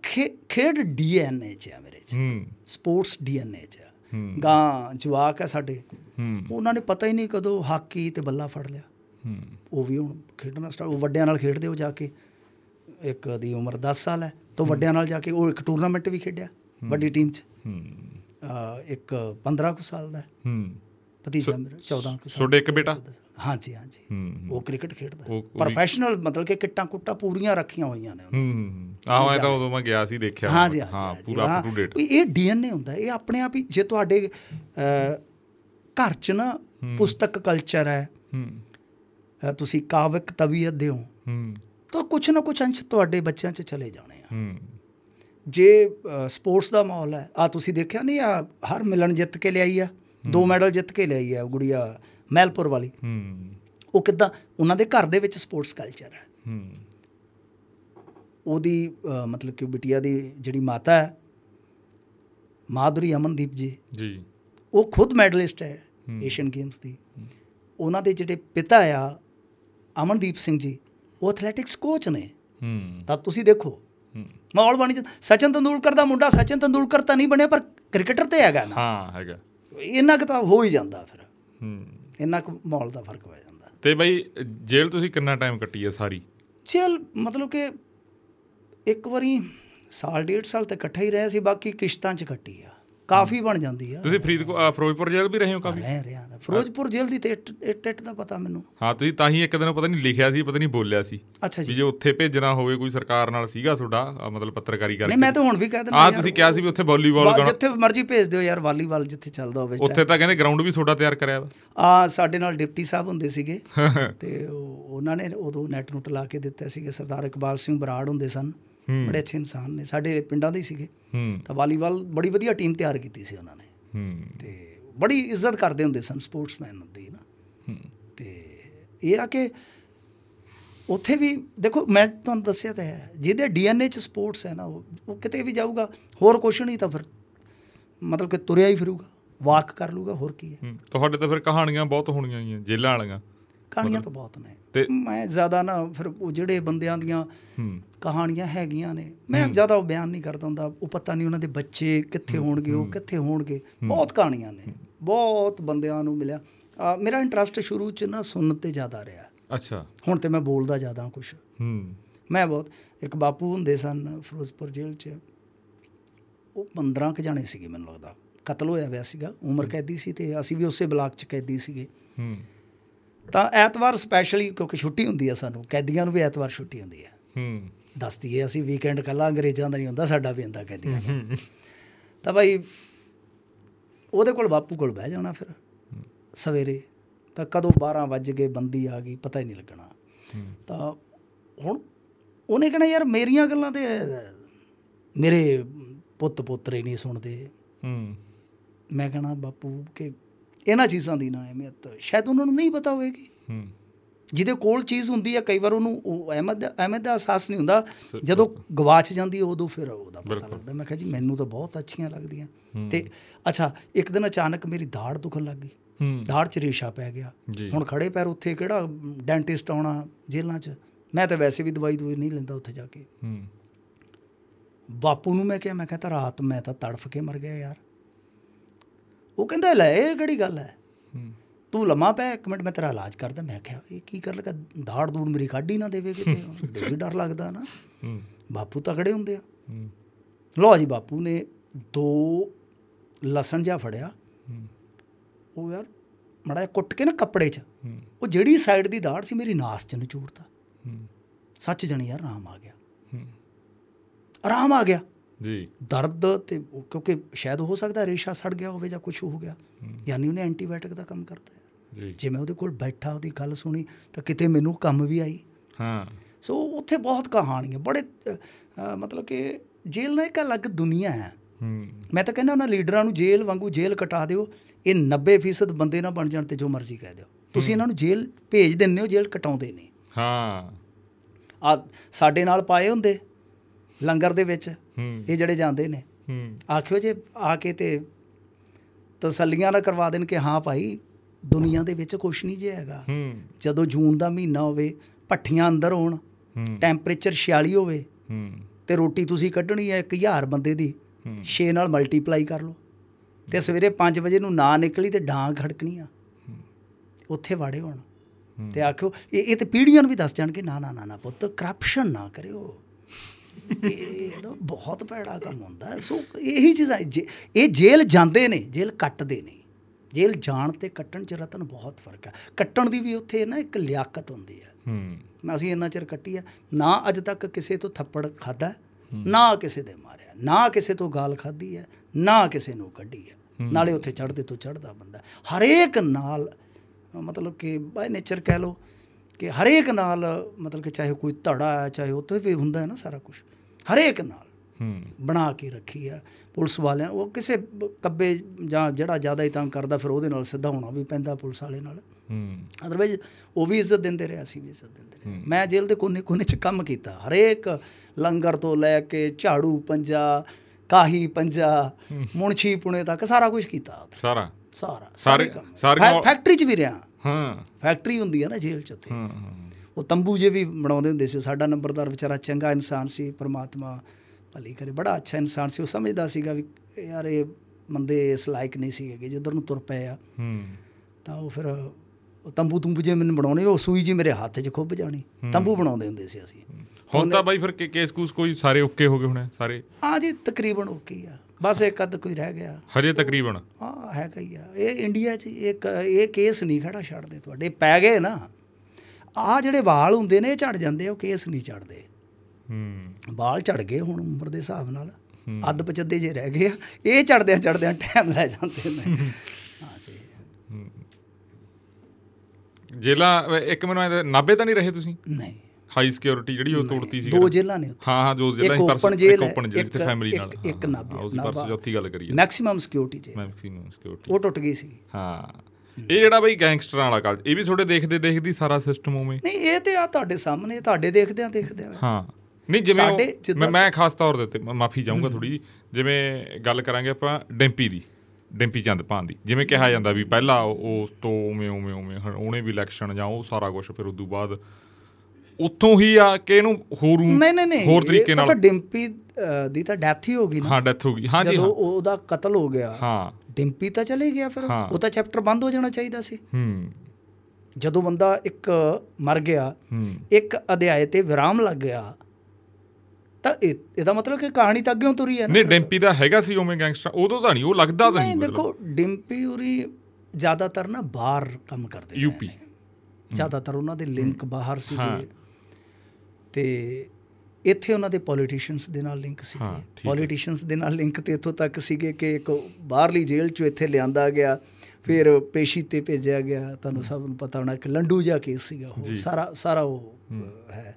B: ਖੇਡ ਡੀਐਨਏ 'ਚ ਆ ਮੇਰੇ 'ਚ।
A: ਹੂੰ।
B: ਸਪੋਰਟਸ ਡੀਐਨਏ 'ਚ ਆ। ਗਾਂ ਜਵਾਕ ਆ ਸਾਡੇ।
A: ਹੂੰ।
B: ਉਹਨਾਂ ਨੇ ਪਤਾ ਹੀ ਨਹੀਂ ਕਦੋਂ ਹਾਕੀ ਤੇ ਬੱਲਾ ਫੜ ਲਿਆ। ਉਹ ਵੀ ਹੁਣ ਖੇਡਣਾ ਸਟਾਰਟ ਉਹ ਵੱਡਿਆਂ ਨਾਲ ਖੇਡਦੇ ਉਹ ਜਾ ਕੇ। ਇੱਕ ਦੀ ਉਮਰ 10 ਸਾਲ ਹੈ। ਤਾਂ ਵੱਡਿਆਂ ਨਾਲ ਜਾ ਕੇ ਉਹ ਇੱਕ ਟੂਰਨਾਮੈਂਟ ਵੀ ਖੇਡਿਆ ਵੱਡੀ ਟੀਮ 'ਚ।
A: ਹੂੰ।
B: ਇੱਕ 15 ਕੁ ਸਾਲ ਦਾ ਹੈ,
A: ਹੂੰ।
B: ਭਤੀਜਾ ਮੇਰਾ 14 ਕੁ ਸਾਲ
A: ਤੁਹਾਡੇ ਇੱਕ ਬੇਟਾ?
B: ਹਾਂਜੀ ਹਾਂਜੀ।
A: ਹੂੰ
B: ਉਹ ਕ੍ਰਿਕਟ ਖੇਡਦਾ। ਪ੍ਰੋਫੈਸ਼ਨਲ ਮਤਲਬ ਕਿ ਕਿੱਟਾਂ ਕੁੱਟਾਂ ਪੂਰੀਆਂ ਰੱਖੀਆਂ ਹੋਈਆਂ ਨੇ।
A: ਹੂੰ ਆਹ ਮੈਂ ਤਾਂ ਉਦੋਂ ਮੈਂ ਗਿਆ ਸੀ ਦੇਖਿਆ
B: ਹਾਂਜੀ
A: ਹਾਂ ਪੂਰਾ ਅਪ ਟੂ ਡੇਟ
B: ਇਹ ਡੀਐਨਏ ਹੁੰਦਾ। ਇਹ ਆਪਣੇ ਆਪ ਹੀ ਜੇ ਤੁਹਾਡੇ ਘਰ 'ਚ ਨਾ ਪੁਸਤਕ ਕਲਚਰ ਹੈ।
A: ਹੂੰ।
B: ਤੁਸੀਂ ਕਾਵਿਕ ਤਬੀਅਤ ਦੇ ਹੋ।
A: ਹੂੰ
B: ਤਾਂ ਕੁਛ ਨਾ ਕੁਛ ਅੰਸ਼ ਤੁਹਾਡੇ ਬੱਚਿਆਂ 'ਚ ਚਲੇ ਜਾਣੇ ਆ।
A: ਹੂੰ।
B: ਜੇ ਸਪੋਰਟਸ ਦਾ ਮਾਹੌਲ ਹੈ ਆ ਤੁਸੀਂ ਦੇਖਿਆ ਨਹੀਂ ਆ ਹਰ ਮਿਲਣ ਜਿੱਤ ਕੇ ਲਿਆਈ ਆ ਦੋ ਮੈਡਲ ਜਿੱਤ ਕੇ ਲਿਆਈ ਆ ਉਹ ਗੁੜੀਆ ਮਹਿਲਪੁਰ ਵਾਲੀ।
A: ਹੂੰ।
B: ਉਹ ਕਿੱਦਾਂ ਉਹਨਾਂ ਦੇ ਘਰ ਦੇ ਵਿੱਚ ਸਪੋਰਟਸ ਕਲਚਰ ਹੈ।
A: ਹੂੰ।
B: ਉਹਦੀ ਮਤਲਬ ਕਿ ਬਿਟਿਆ ਦੀ ਜਿਹੜੀ ਮਾਤਾ ਹੈ ਮਾਧੁਰੀ ਅਮਨਦੀਪ ਜੀ।
A: ਜੀ।
B: ਉਹ ਖੁਦ ਮੈਡਲਿਸਟ ਹੂੰ। ਏਸ਼ੀਅਨ ਗੇਮਸ ਦੀ। ਉਹਨਾਂ ਦੇ ਜਿਹੜੇ ਪਿਤਾ ਆ ਅਮਨਦੀਪ ਸਿੰਘ ਜੀ ਉਹ ਐਥਲੈਟਿਕਸ ਕੋਚ ਨੇ।
A: ਹੂੰ।
B: ਤਾਂ ਤੁਸੀਂ ਦੇਖੋ। ਮਾਹੌਲ ਬਣ ਜਾਂਦਾ। ਸਚਿਨ ਤੰਦੂਲਕਰ ਦਾ ਮੁੰਡਾ ਸਚਿਨ ਤੰਦੂਲਕਰ ਤਾਂ ਨਹੀਂ ਬਣਿਆ ਪਰ ਕ੍ਰਿਕਟਰ ਤੇ ਹੈਗਾ ਨਾ।
A: ਹਾਂ ਹੈਗਾ।
B: ਇੰਨਾ ਕੁ ਤਾਂ ਹੋ ਹੀ ਜਾਂਦਾ ਫਿਰ।
A: ਹੂੰ।
B: ਇੰਨਾ ਕੁ ਮਾਹੌਲ ਦਾ ਫ਼ਰਕ ਪੈ ਜਾਂਦਾ।
A: ਤੇ ਬਈ ਜੇਲ੍ਹ ਤੁਸੀਂ ਕਿੰਨਾ ਟਾਈਮ ਕੱਟੀ ਹੈ ਸਾਰੀ?
B: ਚਲ ਮਤਲਬ ਕਿ ਇੱਕ ਵਾਰੀ ਸਾਲ ਡੇਢ ਸਾਲ ਤੇ ਇਕੱਠਾ ਹੀ ਰਿਹਾ ਸੀ ਬਾਕੀ ਕਿਸ਼ਤਾਂ 'ਚ ਕੱਟੀ ਆ। ਕਾਫੀ ਬਣ ਜਾਂਦੀ ਆ।
A: ਤੁਸੀਂ ਫਰੀਦਕੋਟ ਫਿਰੋਜ਼ਪੁਰ ਜੇਲ੍ਹ ਵੀ ਰਹੇ ਹੋ ਕਾਫੀ?
B: ਰਹਿ ਰਿਹਾ ਨਾ। ਫਿਰੋਜ਼ਪੁਰ ਜੇਲ੍ਹ ਦੀ ਤੇ ਇੱਟ ਦਾ ਪਤਾ ਮੈਨੂੰ।
A: ਹਾਂ ਤੁਸੀਂ ਤਾਂ ਹੀ ਇੱਕ ਦਿਨ ਪਤਾ ਨਹੀਂ ਲਿਖਿਆ ਸੀ ਪਤਾ ਨਹੀਂ ਬੋਲਿਆ ਸੀ।
B: ਅੱਛਾ
A: ਵੀ
B: ਜੀ
A: ਉੱਥੇ ਭੇਜਣਾ ਹੋਵੇ ਕੋਈ ਸਰਕਾਰ ਨਾਲ ਸੀਗਾ ਤੁਹਾਡਾ ਮਤਲਬ ਪੱਤਰਕਾਰੀ ਕਰਕੇ।
B: ਨਹੀਂ ਮੈਂ ਤਾਂ ਹੁਣ ਵੀ ਕਹਿ ਦਿੰਦਾ
A: ਆ ਤੁਸੀਂ ਕਿਹਾ ਸੀ ਵੀ ਉੱਥੇ ਵਾਲੀਬਾਲ ਗਾਣਾ
B: ਜਿੱਥੇ ਮਰਜ਼ੀ ਭੇਜ ਦਿਓ ਯਾਰ ਵਾਲੀਬਾਲ ਜਿੱਥੇ ਚੱਲਦਾ ਹੋਵੇ
A: ਉੱਥੇ ਤਾਂ ਕਹਿੰਦੇ ਗਰਾਊਂਡ ਵੀ ਤੁਹਾਡਾ ਤਿਆਰ ਕਰਿਆ ਵਾ।
B: ਆ ਸਾਡੇ ਨਾਲ ਡਿਪਟੀ ਸਾਹਿਬ ਹੁੰਦੇ ਸੀਗੇ। ਤੇ ਉਹ- ਉਹਨਾਂ ਨੇ ਉਦੋਂ ਨੈਟ ਨੂਟ ਲਾ ਕੇ ਦਿੱਤੇ ਸੀਗੇ। ਸਰਦਾਰ ਇਕਬਾਲ ਸਿੰਘ ਬਰਾੜ ਹੁੰਦੇ ਸਨ।
A: ਹੂੰ।
B: ਬੜੇ ਅੱਛੇ ਇਨਸਾਨ ਨੇ ਸਾਡੇ ਪਿੰਡਾਂ ਦੇ ਹੀ ਸੀਗੇ। ਤਾਂ ਵਾਲੀਬਾਲ ਬੜੀ ਵਧੀਆ ਟੀਮ ਤਿਆਰ ਕੀਤੀ ਸੀ ਉਹਨਾਂ ਨੇ। ਤੇ ਬੜੀ ਇੱਜ਼ਤ ਕਰਦੇ ਹੁੰਦੇ ਸਨ ਸਪੋਰਟਸਮੈਨ ਦੀ ਨਾ। ਤੇ ਇਹ ਆ ਕਿ ਉੱਥੇ ਵੀ ਦੇਖੋ ਮੈਂ ਤੁਹਾਨੂੰ ਦੱਸਿਆ ਤਾਂ ਹੈ ਜਿਹਦੇ ਡੀਐਨਏ ਚ ਸਪੋਰਟਸ ਹੈ ਨਾ ਉਹ ਕਿਤੇ ਵੀ ਜਾਊਗਾ ਹੋਰ ਕੁਛ ਨਹੀਂ ਤਾਂ ਫਿਰ ਮਤਲਬ ਕਿ ਤੁਰਿਆ ਹੀ ਫਿਰੂਗਾ ਵਾਕ ਕਰ ਲੂਗਾ ਹੋਰ ਕੀ ਹੈ।
A: ਤੁਹਾਡੇ ਤਾਂ ਫਿਰ ਕਹਾਣੀਆਂ ਬਹੁਤ ਹੋਣੀਆਂ ਹੀ ਆ ਜੇਲ੍ਹਾਂ ਵਾਲੀਆਂ।
B: ਕਹਾਣੀਆਂ ਤਾਂ ਬਹੁਤ ਨੇ।
A: ਤੇ-
B: ਮੈਂ ਜ਼ਿਆਦਾ ਨਾ ਫਿਰ ਉਹ ਜਿਹੜੇ ਬੰਦਿਆਂ ਦੀਆਂ ਕਹਾਣੀਆਂ ਹੈਗੀਆਂ ਨੇ ਮੈਂ ਜ਼ਿਆਦਾ ਉਹ ਬਿਆਨ ਨਹੀਂ ਕਰਦਾ ਹੁੰਦਾ ਉਹ ਪਤਾ ਨਹੀਂ ਉਹਨਾਂ ਦੇ ਬੱਚੇ ਕਿੱਥੇ ਹੋਣਗੇ ਉਹ ਕਿੱਥੇ ਹੋਣਗੇ ਬਹੁਤ ਕਹਾਣੀਆਂ ਨੇ ਬਹੁਤ ਬੰਦਿਆਂ ਨੂੰ ਮਿਲਿਆ। ਮੇਰਾ ਇੰਟਰਸਟ ਸ਼ੁਰੂ ਚ ਨਾ ਸੁਣਨ ਤੇ ਜ਼ਿਆਦਾ ਰਿਹਾ।
A: ਅੱਛਾ।
B: ਹੁਣ ਤੇ ਮੈਂ ਬੋਲਦਾ ਜ਼ਿਆਦਾ ਕੁਛ।
A: ਹੂੰ।
B: ਮੈਂ ਬਹੁਤ ਇੱਕ ਬਾਪੂ ਹੁੰਦੇ ਸਨ ਫਿਰੋਜ਼ਪੁਰ ਜੇਲ੍ਹ 'ਚ ਉਹ 15 ਕ ਜਾਣੇ ਸੀਗੇ ਮੈਨੂੰ ਲੱਗਦਾ। ਕਤਲ ਹੋਇਆ ਹੋਇਆ ਸੀਗਾ ਉਮਰ ਕੈਦੀ ਸੀ ਤੇ ਅਸੀਂ ਵੀ ਉਸੇ ਬਲਾਕ 'ਚ ਕੈਦੀ ਸੀਗੇ।
A: ਹੂੰ।
B: ਤਾਂ ਐਤਵਾਰ ਸਪੈਸ਼ਲੀ ਕਿਉਂਕਿ ਛੁੱਟੀ ਹੁੰਦੀ ਆ ਸਾਨੂੰ ਕੈਦੀਆਂ ਨੂੰ ਵੀ ਐਤਵਾਰ ਛੁੱਟੀ ਹੁੰਦੀ ਆ।
A: ਹੂੰ।
B: ਦੱਸ ਦਈਏ ਅਸੀਂ ਵੀਕਐਂਡ ਕੱਲਾ ਅੰਗਰੇਜ਼ਾਂ ਦਾ ਨਹੀਂ ਹੁੰਦਾ ਸਾਡਾ ਵੀ ਹੁੰਦਾ ਕੈਦੀਆਂ ਤਾਂ ਭਾਈ ਉਹਦੇ ਕੋਲ ਬਾਪੂ ਕੋਲ ਬਹਿ ਜਾਣਾ ਫਿਰ ਸਵੇਰੇ। ਤਾਂ ਕਦੋਂ 12 ਵੱਜ ਗਏ ਬੰਦੀ ਆ ਗਈ ਪਤਾ ਹੀ ਨਹੀਂ ਲੱਗਣਾ। ਤਾਂ ਹੁਣ ਉਹਨੇ ਕਹਿਣਾ ਯਾਰ ਮੇਰੀਆਂ ਗੱਲਾਂ ਤੇ ਮੇਰੇ ਪੁੱਤ ਪੋਤਰੇ ਨਹੀਂ ਸੁਣਦੇ।
A: ਹੂੰ।
B: ਮੈਂ ਕਹਿਣਾ ਬਾਪੂ ਕਿ ਇਹਨਾਂ ਚੀਜ਼ਾਂ ਦੀ ਨਾ ਅਹਿਮੀਅਤ। ਸ਼ਾਇਦ ਉਹਨਾਂ ਨੂੰ ਨਹੀਂ ਪਤਾ ਹੋਵੇਗੀ।
A: ਹੂੰ।
B: ਜਿਹਦੇ ਕੋਲ ਚੀਜ਼ ਹੁੰਦੀ ਹੈ ਕਈ ਵਾਰ ਉਹਨੂੰ ਉਹ ਅਹਿਮਦ ਅਹਿਮਦ ਦਾ ਅਹਿਸਾਸ ਨਹੀਂ ਹੁੰਦਾ। ਜਦੋਂ ਗਵਾਚ ਜਾਂਦੀ ਹੈ ਉਦੋਂ ਫਿਰ ਉਹਦਾ ਪਤਾ। ਲੱਗਦਾ। ਮੈਂ ਕਿਹਾ ਜੀ ਮੈਨੂੰ ਤਾਂ ਬਹੁਤ ਅੱਛੀਆਂ ਲੱਗਦੀਆਂ। ਤੇ ਅੱਛਾ ਇੱਕ ਦਿਨ ਅਚਾਨਕ ਮੇਰੀ ਦਾੜ ਦੁਖਣ ਲੱਗ ਗਈ। ਦਾੜ 'ਚ ਰੇਸ਼ਾ ਪੈ ਗਿਆ। ਹੁਣ ਖੜੇ ਪੈਰ ਉੱਥੇ ਕਿਹੜਾ ਡੈਂਟਿਸਟ ਆਉਣਾ ਜੇਲ੍ਹਾਂ 'ਚ? ਮੈਂ ਤਾਂ ਵੈਸੇ ਵੀ ਦਵਾਈ ਦਵਾਈ ਨਹੀਂ ਲੈਂਦਾ ਉੱਥੇ ਜਾ ਕੇ। ਬਾਪੂ ਨੂੰ ਮੈਂ ਕਿਹਾ ਮੈਂ ਕਿਹਾ ਤਾਂ ਰਾਤ ਮੈਂ ਤਾਂ ਤੜਫ ਕੇ ਮਰ ਗਿਆ ਯਾਰ। ਉਹ ਕਹਿੰਦਾ ਲੈ ਇਹ ਕਿਹੜੀ ਗੱਲ ਹੈ? ਤੂੰ ਲੰਮਾ ਪੈ ਇੱਕ ਮਿੰਟ ਮੈਂ ਤੇਰਾ ਇਲਾਜ ਕਰਦਾ। ਮੈਂ ਕਿਹਾ ਇਹ ਕੀ ਕਰ ਲਗਾ? ਦਾੜ ਦੂੜ ਮੇਰੀ ਕੱਢ ਹੀ ਨਾ ਦੇਵੇ ਕਿਤੇ। ਵੀ ਡਰ ਲੱਗਦਾ ਨਾ। ਬਾਪੂ ਤਕੜੇ ਹੁੰਦੇ ਆ। ਲਓ ਜੀ ਬਾਪੂ ਨੇ ਦੋ ਲਸਣ ਜਿਹਾ ਫੜਿਆ। ਉਹ ਯਾਰ ਮੜਾ ਕੁੱਟ ਕੇ ਨਾ ਕੱਪੜੇ 'ਚ। ਉਹ ਜਿਹੜੀ ਸਾਈਡ ਦੀ ਦਾੜ ਸੀ ਮੇਰੀ ਨਾਸ 'ਚ ਨਿਚੋੜਤਾ।
A: ਹੂੰ।
B: ਸੱਚ ਜਣੀ ਯਾਰ ਆਰਾਮ ਆ ਗਿਆ। ਆਰਾਮ ਆ ਗਿਆ।
A: ਜੀ।
B: ਦਰਦ ਤੇ ਕਿਉਂਕਿ ਸ਼ਾਇਦ ਹੋ ਸਕਦਾ ਰੇਸ਼ਾ ਸੜ ਗਿਆ ਹੋਵੇ ਜਾਂ ਕੁਝ ਹੋ ਗਿਆ। ਯਾਨੀ ਉਹਨੇ ਐਂਟੀਬਾਇਓਟਿਕ ਦਾ ਕੰਮ ਕਰਤਾ
A: ਜੀ।
B: ਜੇ ਮੈਂ ਉਹਦੇ ਕੋਲ ਬੈਠਾ ਉਹਦੀ ਗੱਲ ਸੁਣੀ ਤਾਂ ਕਿਤੇ ਮੈਨੂੰ ਕੰਮ ਵੀ ਆਈ।
A: ਹਾਂ।
B: ਸੋ ਉੱਥੇ ਬਹੁਤ ਕਹਾਣੀਆਂ ਬੜੇ ਮਤਲਬ ਕਿ ਜੇਲ੍ਹ ਨਾ ਇੱਕ ਅਲੱਗ ਦੁਨੀਆ ਹੈ। ਮੈਂ ਤਾਂ ਕਹਿੰਦਾ ਉਹਨਾਂ ਲੀਡਰਾਂ ਨੂੰ ਜੇਲ੍ਹ ਵਾਂਗੂ ਜੇਲ੍ਹ ਕਟਾ ਦਿਓ ਇਹ 90% ਬੰਦੇ ਨਾ ਬਣ ਜਾਣ ਤੇ ਜੋ ਮਰਜ਼ੀ ਕਹਿ ਦਿਓ। ਤੁਸੀਂ ਇਹਨਾਂ ਨੂੰ ਜੇਲ੍ਹ ਭੇਜ ਦਿੰਦੇ ਹੋ ਜੇਲ੍ਹ ਕਟਾਉਂਦੇ ਨਹੀਂ
A: ਹਾਂ।
B: ਆ ਸਾਡੇ ਨਾਲ ਪਾਏ ਹੁੰਦੇ। ਲੰਗਰ ਦੇ ਵਿੱਚ ਇਹ ਜਿਹੜੇ ਜਾਂਦੇ ਨੇ। ਆਖਿਓ ਜੇ ਆ ਕੇ ਤੇ ਤਸੱਲੀਆਂ ਨਾ ਕਰਵਾ ਦੇਣ ਕਿ ਹਾਂ ਭਾਈ ਦੁਨੀਆ ਦੇ ਵਿੱਚ ਕੁਛ ਨਹੀਂ ਜੇ ਹੈਗਾ। ਜਦੋਂ ਜੂਨ ਦਾ ਮਹੀਨਾ ਹੋਵੇ ਪੱਠੀਆਂ ਅੰਦਰ ਹੋਣ ਟੈਂਪਰੇਚਰ 46 ਹੋਵੇ ਤੇ ਰੋਟੀ ਤੁਸੀਂ ਕੱਢਣੀ ਹੈ 1000 ਬੰਦੇ ਦੀ
A: ਹੂੰ।
B: 6 ਨਾਲ ਮਲਟੀਪਲਾਈ ਕਰ ਲਓ। ਤੇ ਸਵੇਰੇ 5 ਵਜੇ ਨੂੰ ਨਾ ਨਿਕਲੀ ਤੇ ਡਾਂਗ ਖੜਕਣੀ ਆ। ਉੱਥੇ ਵਾੜੇ ਹੋਣ। ਤੇ ਆਖਿਓ ਇਹ ਇਹ ਤੇ ਪੀੜ੍ਹੀਆਂ ਨੂੰ ਵੀ ਦੱਸ ਜਾਣਗੇ ਨਾ ਨਾ ਨਾ ਨਾ ਪੁੱਤ ਕਰਪਸ਼ਨ ਨਾ ਕਰਿਓ। ਇਹ ਨਾ ਬਹੁਤ ਭੈੜਾ ਕੰਮ ਹੁੰਦਾ ਹੈ। ਸੋ ਇਹੀ ਚੀਜ਼ਾਂ ਜੇ- ਇਹ ਜੇਲ੍ਹ ਜਾਂਦੇ ਨੇ ਜੇਲ੍ਹ ਕੱਟਦੇ ਨੇ। ਜੇਲ੍ਹ ਜਾਣ ਤੇ ਕੱਟਣ ਚ ਰਤਨ ਬਹੁਤ ਫ਼ਰਕ ਹੈ ਕੱਟਣ ਦੀ ਵੀ ਉੱਥੇ ਨਾ ਇੱਕ ਲਿਆਕਤ ਹੁੰਦੀ ਹੈ।
A: ਹੂੰ
B: ਅਸੀਂ ਇੰਨਾ ਚਿਰ ਕੱਟੀ ਹੈ ਨਾ ਅੱਜ ਤੱਕ ਕਿਸੇ ਤੋਂ ਥੱਪੜ ਖਾਦਾ ਨਾ ਕਿਸੇ ਦੇ ਮਾਰਿਆ ਨਾ ਕਿਸੇ ਤੋਂ ਗਾਲ ਖਾਦੀ ਹੈ ਨਾ ਕਿਸੇ ਨੂੰ ਕੱਢੀ ਹੈ। ਨਾਲੇ ਉੱਥੇ ਚੜ੍ਹਦੇ ਤੋਂ ਚੜ੍ਹਦਾ ਬੰਦਾ ਹਰੇਕ ਨਾਲ ਮਤਲਬ ਕਿ ਬਾਈ ਨੇਚਰ ਕਹਿ ਲਓ ਕਿ ਹਰੇਕ ਨਾਲ ਮਤਲਬ ਕਿ ਚਾਹੇ ਕੋਈ ਧੜਾ ਹੈ ਚਾਹੇ ਉੱਥੇ ਵੀ ਹੁੰਦਾ ਹੈ ਨਾ ਸਾਰਾ ਕੁਝ ਹਰੇਕ ਨਾਲ
A: ਹੂੰ।
B: ਬਣਾ ਕੇ ਰੱਖੀ ਆ ਪੁਲਿਸ ਵਾਲਿਆਂ ਉਹ ਕਿਸੇ ਕੱਬੇ ਜਾਂ ਜਿਹੜਾ ਜ਼ਿਆਦਾ ਹੀ ਤੰਗ ਕਰਦਾ ਫਿਰ ਉਹਦੇ ਨਾਲ ਸਿੱਧਾ ਹੋਣਾ ਵੀ ਪੈਂਦਾ ਪੁਲਿਸ ਵਾਲੇ ਨਾਲ।
A: ਹੂੰ।
B: ਅਦਰਵਾਈਜ਼ ਉਹ ਵੀ ਇੱਜ਼ਤ ਦਿੰਦੇ ਰਹੇ ਅਸੀਂ ਵੀ ਇੱਜ਼ਤ ਦਿੰਦੇ ਰਹੇ। ਮੈਂ ਜੇਲ੍ਹ ਦੇ ਕੋਨੇ ਕੋਨੇ 'ਚ ਕੰਮ ਕੀਤਾ। ਹਰੇਕ ਲੰਗਰ ਤੋਂ ਲੈ ਕੇ ਝਾੜੂ ਪੰਜਾ ਕਾਹੀ ਪੰਜਾ ਮੁਨਸ਼ੀ ਪੁਣੇ ਤੱਕ ਸਾਰਾ ਕੁਝ ਕੀਤਾ
A: ਸਾਰਾ?
B: ਸਾਰਾ
A: ਸਾਰੇ-
B: ਫੈਕਟਰੀ 'ਚ ਵੀ ਰਿਹਾ।
A: ਹਾਂ।
B: ਫੈਕਟਰੀ ਹੁੰਦੀ ਆ ਨਾ ਜੇਲ੍ਹ 'ਚ ਉੱਥੇ।
A: ਹਾਂ।
B: ਉਹ ਤੰਬੂ ਜੇ ਵੀ ਬਣਾਉਂਦੇ ਹੁੰਦੇ ਸੀ ਸਾਡਾ ਨੰਬਰਦਾਰ ਵਿਚਾਰਾ ਚੰਗਾ ਇਨਸਾਨ ਸੀ ਪ੍ਰਮਾਤਮਾ ਭਲੀ ਕਰੇ ਬੜਾ ਅੱਛਾ ਇਨਸਾਨ ਸੀ। ਉਹ ਸਮਝਦਾ ਸੀਗਾ ਵੀ ਯਾਰ ਇਹ ਬੰਦੇ ਇਸ ਲਾਇਕ ਨਹੀਂ ਸੀ ਹੈਗੇ ਜਿੱਧਰ ਨੂੰ ਤੁਰ ਪਏ ਆ।
A: ਹੂੰ।
B: ਤਾਂ ਉਹ ਫਿਰ ਉਹ ਤੰਬੂ ਤੁੰਬੂ ਜੇ ਮੈਨੂੰ ਬਣਾਉਣੇ ਉਹ ਸੂਈ ਜੀ ਮੇਰੇ ਹੱਥ 'ਚ ਖੁੱਭ ਜਾਣੀ। ਤੰਬੂ ਬਣਾਉਂਦੇ ਹੁੰਦੇ ਸੀ ਅਸੀਂ।
A: ਹੁਣ ਤਾਂ ਬਾਈ ਫਿਰ ਕੇਸ ਕੂਸ ਕੋਈ ਸਾਰੇ ਓਕੇ ਹੋ ਗਏ ਹੋਣੇ ਸਾਰੇ?
B: ਹਾਂ ਜੀ ਤਕਰੀਬਨ ਓਕੇ ਆ। ਬਸ ਇੱਕ ਅੱਧ ਕੋਈ ਰਹਿ ਗਿਆ।
A: ਹਜੇ ਤਕਰੀਬਨ?
B: ਹਾਂ ਹੈਗਾ ਹੀ ਆ। ਇਹ ਇੰਡੀਆ 'ਚ ਇੱਕ ਇਹ ਕੇਸ ਨਹੀਂ ਖੜਾ ਛੱਡਦੇ ਤੁਹਾਡੇ। ਪੈ ਗਏ ਨਾ। ਆ ਜਿਹੜੇ ਵਾਲ ਹੁੰਦੇ ਨੇ ਇਹ ਝੜ ਜਾਂਦੇ ਆ ਉਹ ਕੇਸ ਨਹੀਂ ਝੜਦੇ।
A: ਹੂੰ।
B: ਵਾਲ ਝੜ ਗਏ ਹੁਣ ਉਮਰ ਦੇ ਹਿਸਾਬ ਨਾਲ। ਅੱਧ ਪਚੱਦੇ ਜੇ ਰਹਿ ਗਏ ਆ ਇਹ ਝੜਦਿਆਂ ਝੜਦਿਆਂ ਟਾਈਮ ਲੈ ਜਾਂਦੇ ਨੇ। ਹਾਂ। ਜੀ।
A: ਜੇਲਾ ਇੱਕ ਮੈਨੂੰ ਐਂ ਨਾਬੇ ਤਾਂ ਨਹੀਂ ਰਹੇ ਤੁਸੀਂ?
B: ਨਹੀਂ।
A: ਹਾਈ ਸਿਕਿਉਰਿਟੀ ਜਿਹੜੀ ਉਹ ਤੋੜਤੀ ਸੀ
B: ਦੋ ਜੇਲਾਂ ਨੇ
A: ਹਾਂ ਹਾਂ ਜੋ ਜ਼ਿਲ੍ਹਾ
B: ਇੱਕ open ਜੇਲ੍ਹ ਹੈ,
A: ਓਪਨ ਜੇਲ੍ਹ ਤੇ
B: ਇੱਕ-
A: ਫੈਮਿਲੀ ਨਾਲ।
B: ਇੱਕ- ਇੱਕ
A: ਹਾਂ, ਉਸ। ਪਰਸੋਂ ਚੌਥੀ ਗੱਲ ਕਰੀਏ
B: ਮੈਕਸਿਮਮ ਸਿਕਿਉਰਿਟੀ ਜੇ
A: ਮੈਕਸਿਮਮ ਸਿਕਿਉਰਿਟੀ
B: ਉਹ ਟੁੱਟ ਗਈ ਸੀ।
A: ਹਾਂ। ਇਹ ਜਿਹੜਾ ਬਈ ਗੈਂਗਸਟਰਾਂ ਵਾਲਾ ਕਾਲ ਇਹ ਵੀ ਤੁਹਾਡੇ ਦੇਖਦੇ ਦੇਖਦੀ ਸਾਰਾ ਸਿਸਟਮ ਉਵੇਂ?
B: ਨਹੀਂ ਇਹ ਤੇ ਆ ਤੁਹਾਡੇ ਸਾਹਮਣੇ ਤੁਹਾਡੇ ਦੇਖਦਿਆਂ ਦੇਖਦਿਆਂ
A: ਹਾਂ। ਨਹੀਂ ਜਿਵੇਂ ਮੈਂ ਮੈਂ ਖਾਸ ਤੌਰ ਦੇ ਉੱਤੇ ਮਾਫੀ ਚਾਹੂੰਗਾ ਥੋੜੀ ਜਿਵੇਂ ਗੱਲ ਕਰਾਂਗੇ ਆਪਾਂ ਡੈਂਪੀ ਦੀ ਡੈਂਪੀ ਚੰਦਪਾਨ ਦੀ। ਜਿਵੇਂ ਕਿਹਾ ਜਾਂਦਾ ਵੀ ਪਹਿਲਾਂ ਉਸ ਤੋਂ ਉਵੇਂ ਉਵੇਂ ਉਵੇਂ ਉਹਨੇ ਵੀ ਇਲੈਕਸ਼ਨ ਜਾਂ ਉਹ ਸਾਰਾ ਕੁਝ ਫਿਰ ਉਦੋਂ ਬਾਅਦ ਉੱਥੋਂ ਹੀ ਆ ਕਿ ਇਹਨੂੰ ਹੋਰ
B: ਨਹੀਂ ਨਹੀਂ ਨਹੀਂ
A: ਹੋਰ ਤਰੀਕੇ
B: ਤਾਂ
A: ਨਾਲ
B: ਫਿਰ ਡਿੰਪੀ ਦੀ ਤਾਂ ਡੈਥ ਹੀ ਹੋ ਗਈ ਨਾ।
A: ਹਾਂ ਡੈਥ ਹੋ ਗਈ। ਹਾਂ ਜੀ
B: ਜਦੋਂ ਉਹਦਾ ਕਤਲ ਹੋ ਗਿਆ।
A: ਹਾਂ।
B: ਡਿੰਪੀ ਤਾਂ ਚਲੇ ਗਿਆ ਫਿਰ। ਉਹ। ਤਾਂ ਚੈਪਟਰ ਬੰਦ ਹੋ ਜਾਣਾ ਚਾਹੀਦਾ ਸੀ।
A: ਹੂੰ।
B: ਜਦੋਂ ਬੰਦਾ ਇੱਕ ਮਰ ਗਿਆ
A: ਹੂੰ।
B: ਇੱਕ ਅਧਿਆਏ ਤੇ ਵਿਰਾਮ ਲੱਗ ਗਿਆ ਤਾਂ ਇਹ ਇਹਦਾ ਮਤਲਬ ਕਿ ਕਹਾਣੀ ਤਾਂ ਅੱਗੇ ਤੁਰੀ ਹੈ
A: ਨਹੀਂ ਡੈਂਪੀ ਦਾ ਹੈਗਾ ਸੀ ਉਵੇਂ ਗੈਂਗਸਟਰ ਉਦੋਂ ਤਾਂ ਨਹੀਂ ਉਹ ਲੱਗਦਾ ਤਾਂ
B: ਨਹੀਂ ਦੇਖੋ ਡਿੰਪੀ ਉਰੀ ਜ਼ਿਆਦਾਤਰ ਨਾ ਬਾਹਰ ਕੰਮ ਕਰਦੇ
A: ਯੂਪੀ।
B: ਜ਼ਿਆਦਾਤਰ ਉਹਨਾਂ ਦੇ ਲਿੰਕ ਬਾਹਰ। ਸੀਗੇ। ਤੇ ਇੱਥੇ ਉਹਨਾਂ ਦੇ ਪੋਲੀਟੀਸ਼ੀਅਨਸ ਦੇ ਨਾਲ ਲਿੰਕ
A: ਹੈ।
B: ਪੋਲੀਟੀਸ਼ੀਅਨਸ ਦੇ ਨਾਲ ਲਿੰਕ ਤੇ ਇੱਥੋਂ ਤੱਕ ਸੀਗੇ ਕਿ ਇੱਕ ਬਾਹਰਲੀ ਜੇਲ੍ਹ ਚੋਂ ਇੱਥੇ ਲਿਆਂਦਾ ਗਿਆ ਫਿਰ ਪੇਸ਼ੀ ਤੇ ਭੇਜਿਆ ਗਿਆ। ਤੁਹਾਨੂੰ ਸਭ ਨੂੰ ਪਤਾ ਹੋਣਾ ਕਿ ਲੰਡੂ ਜਿਹਾ ਕੇਸ ਸੀਗਾ ਉਹ।
A: ਜੀ।
B: ਸਾਰਾ ਸਾਰਾ ਉਹ ਹੈ।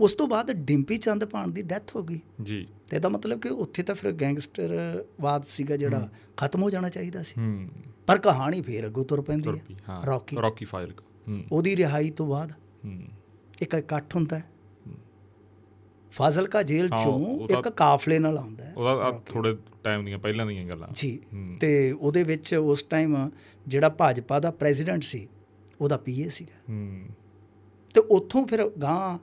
B: ਉਸ ਤੋਂ ਬਾਅਦ ਡਿੰਪੀ ਚੰਦਪਾਣ ਦੀ ਡੈਥ ਹੋ ਗਈ।
A: ਜੀ।
B: ਤੇ ਇਹਦਾ ਮਤਲਬ ਕਿ ਉੱਥੇ ਤਾਂ ਫਿਰ ਗੈਂਗਸਟਰਵਾਦ ਸੀਗਾ ਜਿਹੜਾ ਖਤਮ ਹੋ ਜਾਣਾ ਚਾਹੀਦਾ ਸੀ। ਪਰ ਕਹਾਣੀ ਫੇਰ ਅੱਗੋਂ ਤੁਰ ਪੈਂਦੀ ਹੈ। ਰੌਕੀ
A: ਰੌਕੀ ਫਾਈਲ
B: ਉਹਦੀ ਰਿਹਾਈ ਤੋਂ ਬਾਅਦ ਇੱਕ ਇਕੱਠ ਹੁੰਦਾ ਹੈ। ਫਾਜ਼ਿਲਕਾ ਜੇਲ੍ਹ ਚੋਂ ਇੱਕ ਕਾਫਲੇ ਨਾਲ ਆਉਂਦਾ ਹੈ।
A: ਉਹਦਾ ਥੋੜੇ ਟਾਈਮ ਦੀਆਂ ਪਹਿਲਾਂ ਦੀਆਂ ਗੱਲਾਂ।
B: ਜੀ। ਤੇ ਉਹਦੇ ਵਿੱਚ ਉਸ ਟਾਈਮ ਜਿਹੜਾ ਭਾਜਪਾ ਦਾ ਪ੍ਰੈਜ਼ੀਡੈਂਟ ਸੀ ਉਹਦਾ ਪੀਏ ਸੀਗਾ।
A: ਹੂੰ।
B: ਤੇ ਉੱਥੋਂ ਫਿਰ ਗਾਂ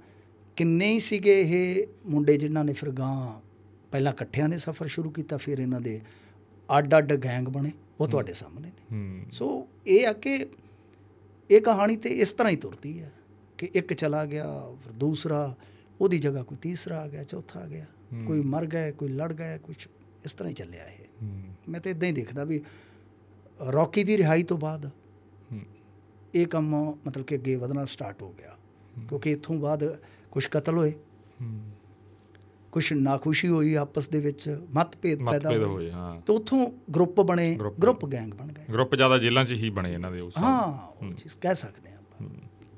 B: ਕਿੰਨੇ ਹੀ ਸੀਗੇ ਇਹ ਮੁੰਡੇ ਜਿਨ੍ਹਾਂ ਨੇ ਫਿਰ ਗਾਂ ਪਹਿਲਾਂ ਇਕੱਠਿਆਂ ਨੇ ਸਫ਼ਰ ਸ਼ੁਰੂ ਕੀਤਾ ਫਿਰ ਇਹਨਾਂ ਦੇ ਅੱਡ-ਅੱਡ ਗੈਂਗ ਬਣੇ ਉਹ ਤੁਹਾਡੇ ਸਾਹਮਣੇ ਨੇ।
A: ਹੂੰ।
B: ਸੋ ਇਹ ਆ ਕਿ ਇਹ ਕਹਾਣੀ ਤੇ ਇਸ ਤਰ੍ਹਾਂ ਹੀ ਤੁਰਦੀ ਹੈ ਕਿ ਇੱਕ ਚਲਾ ਗਿਆ ਫਿਰ ਦੂਸਰਾ ਉਹਦੀ ਜਗ੍ਹਾ ਕੋਈ ਤੀਸਰਾ ਆ ਗਿਆ ਚੌਥਾ ਆ ਗਿਆ ਕੋਈ ਮਰ ਗਿਆ ਕੋਈ ਲੜ ਗਿਆ ਕੁਝ ਇਸ ਤਰ੍ਹਾਂ ਹੀ ਚੱਲਿਆ ਇਹ। ਮੈਂ ਤਾਂ ਇਦਾਂ ਹੀ ਦੇਖਦਾ ਵੀ ਰੌਕੀ ਦੀ ਰਿਹਾਈ ਤੋਂ ਬਾਅਦ ਇਹ ਕੰਮ ਮਤਲਬ ਕਿ ਅੱਗੇ ਵਧਣਾ ਸਟਾਰਟ ਹੋ ਗਿਆ। ਕਿਉਂਕਿ ਇਥੋਂ ਬਾਅਦ ਕੁਝ ਕਤਲ ਹੋਏ। ਕੁਝ ਨਾਖੁਸ਼ੀ ਹੋਈ ਆਪਸ ਦੇ ਵਿੱਚ ਮਤਭੇਦ ਪੈਦਾ ਹੋਏ।
A: ਹਾਂ।
B: ਤੇ ਉਥੋਂ ਗਰੁੱਪ ਬਣੇ
A: ਗਰੁੱਪ
B: ਗੈਂਗ ਬਣ ਗਏ।
A: ਗਰੁੱਪ ਜ਼ਿਆਦਾ ਜੇਲ੍ਹਾਂ 'ਚ ਹੀ ਬਣੇ ਇਹਨਾਂ ਦੇ ਉਸ
B: ਹਾਂ ਉਹ ਚੀਜ਼ ਕਹਿ ਸਕਦੇ ਆਪਾਂ।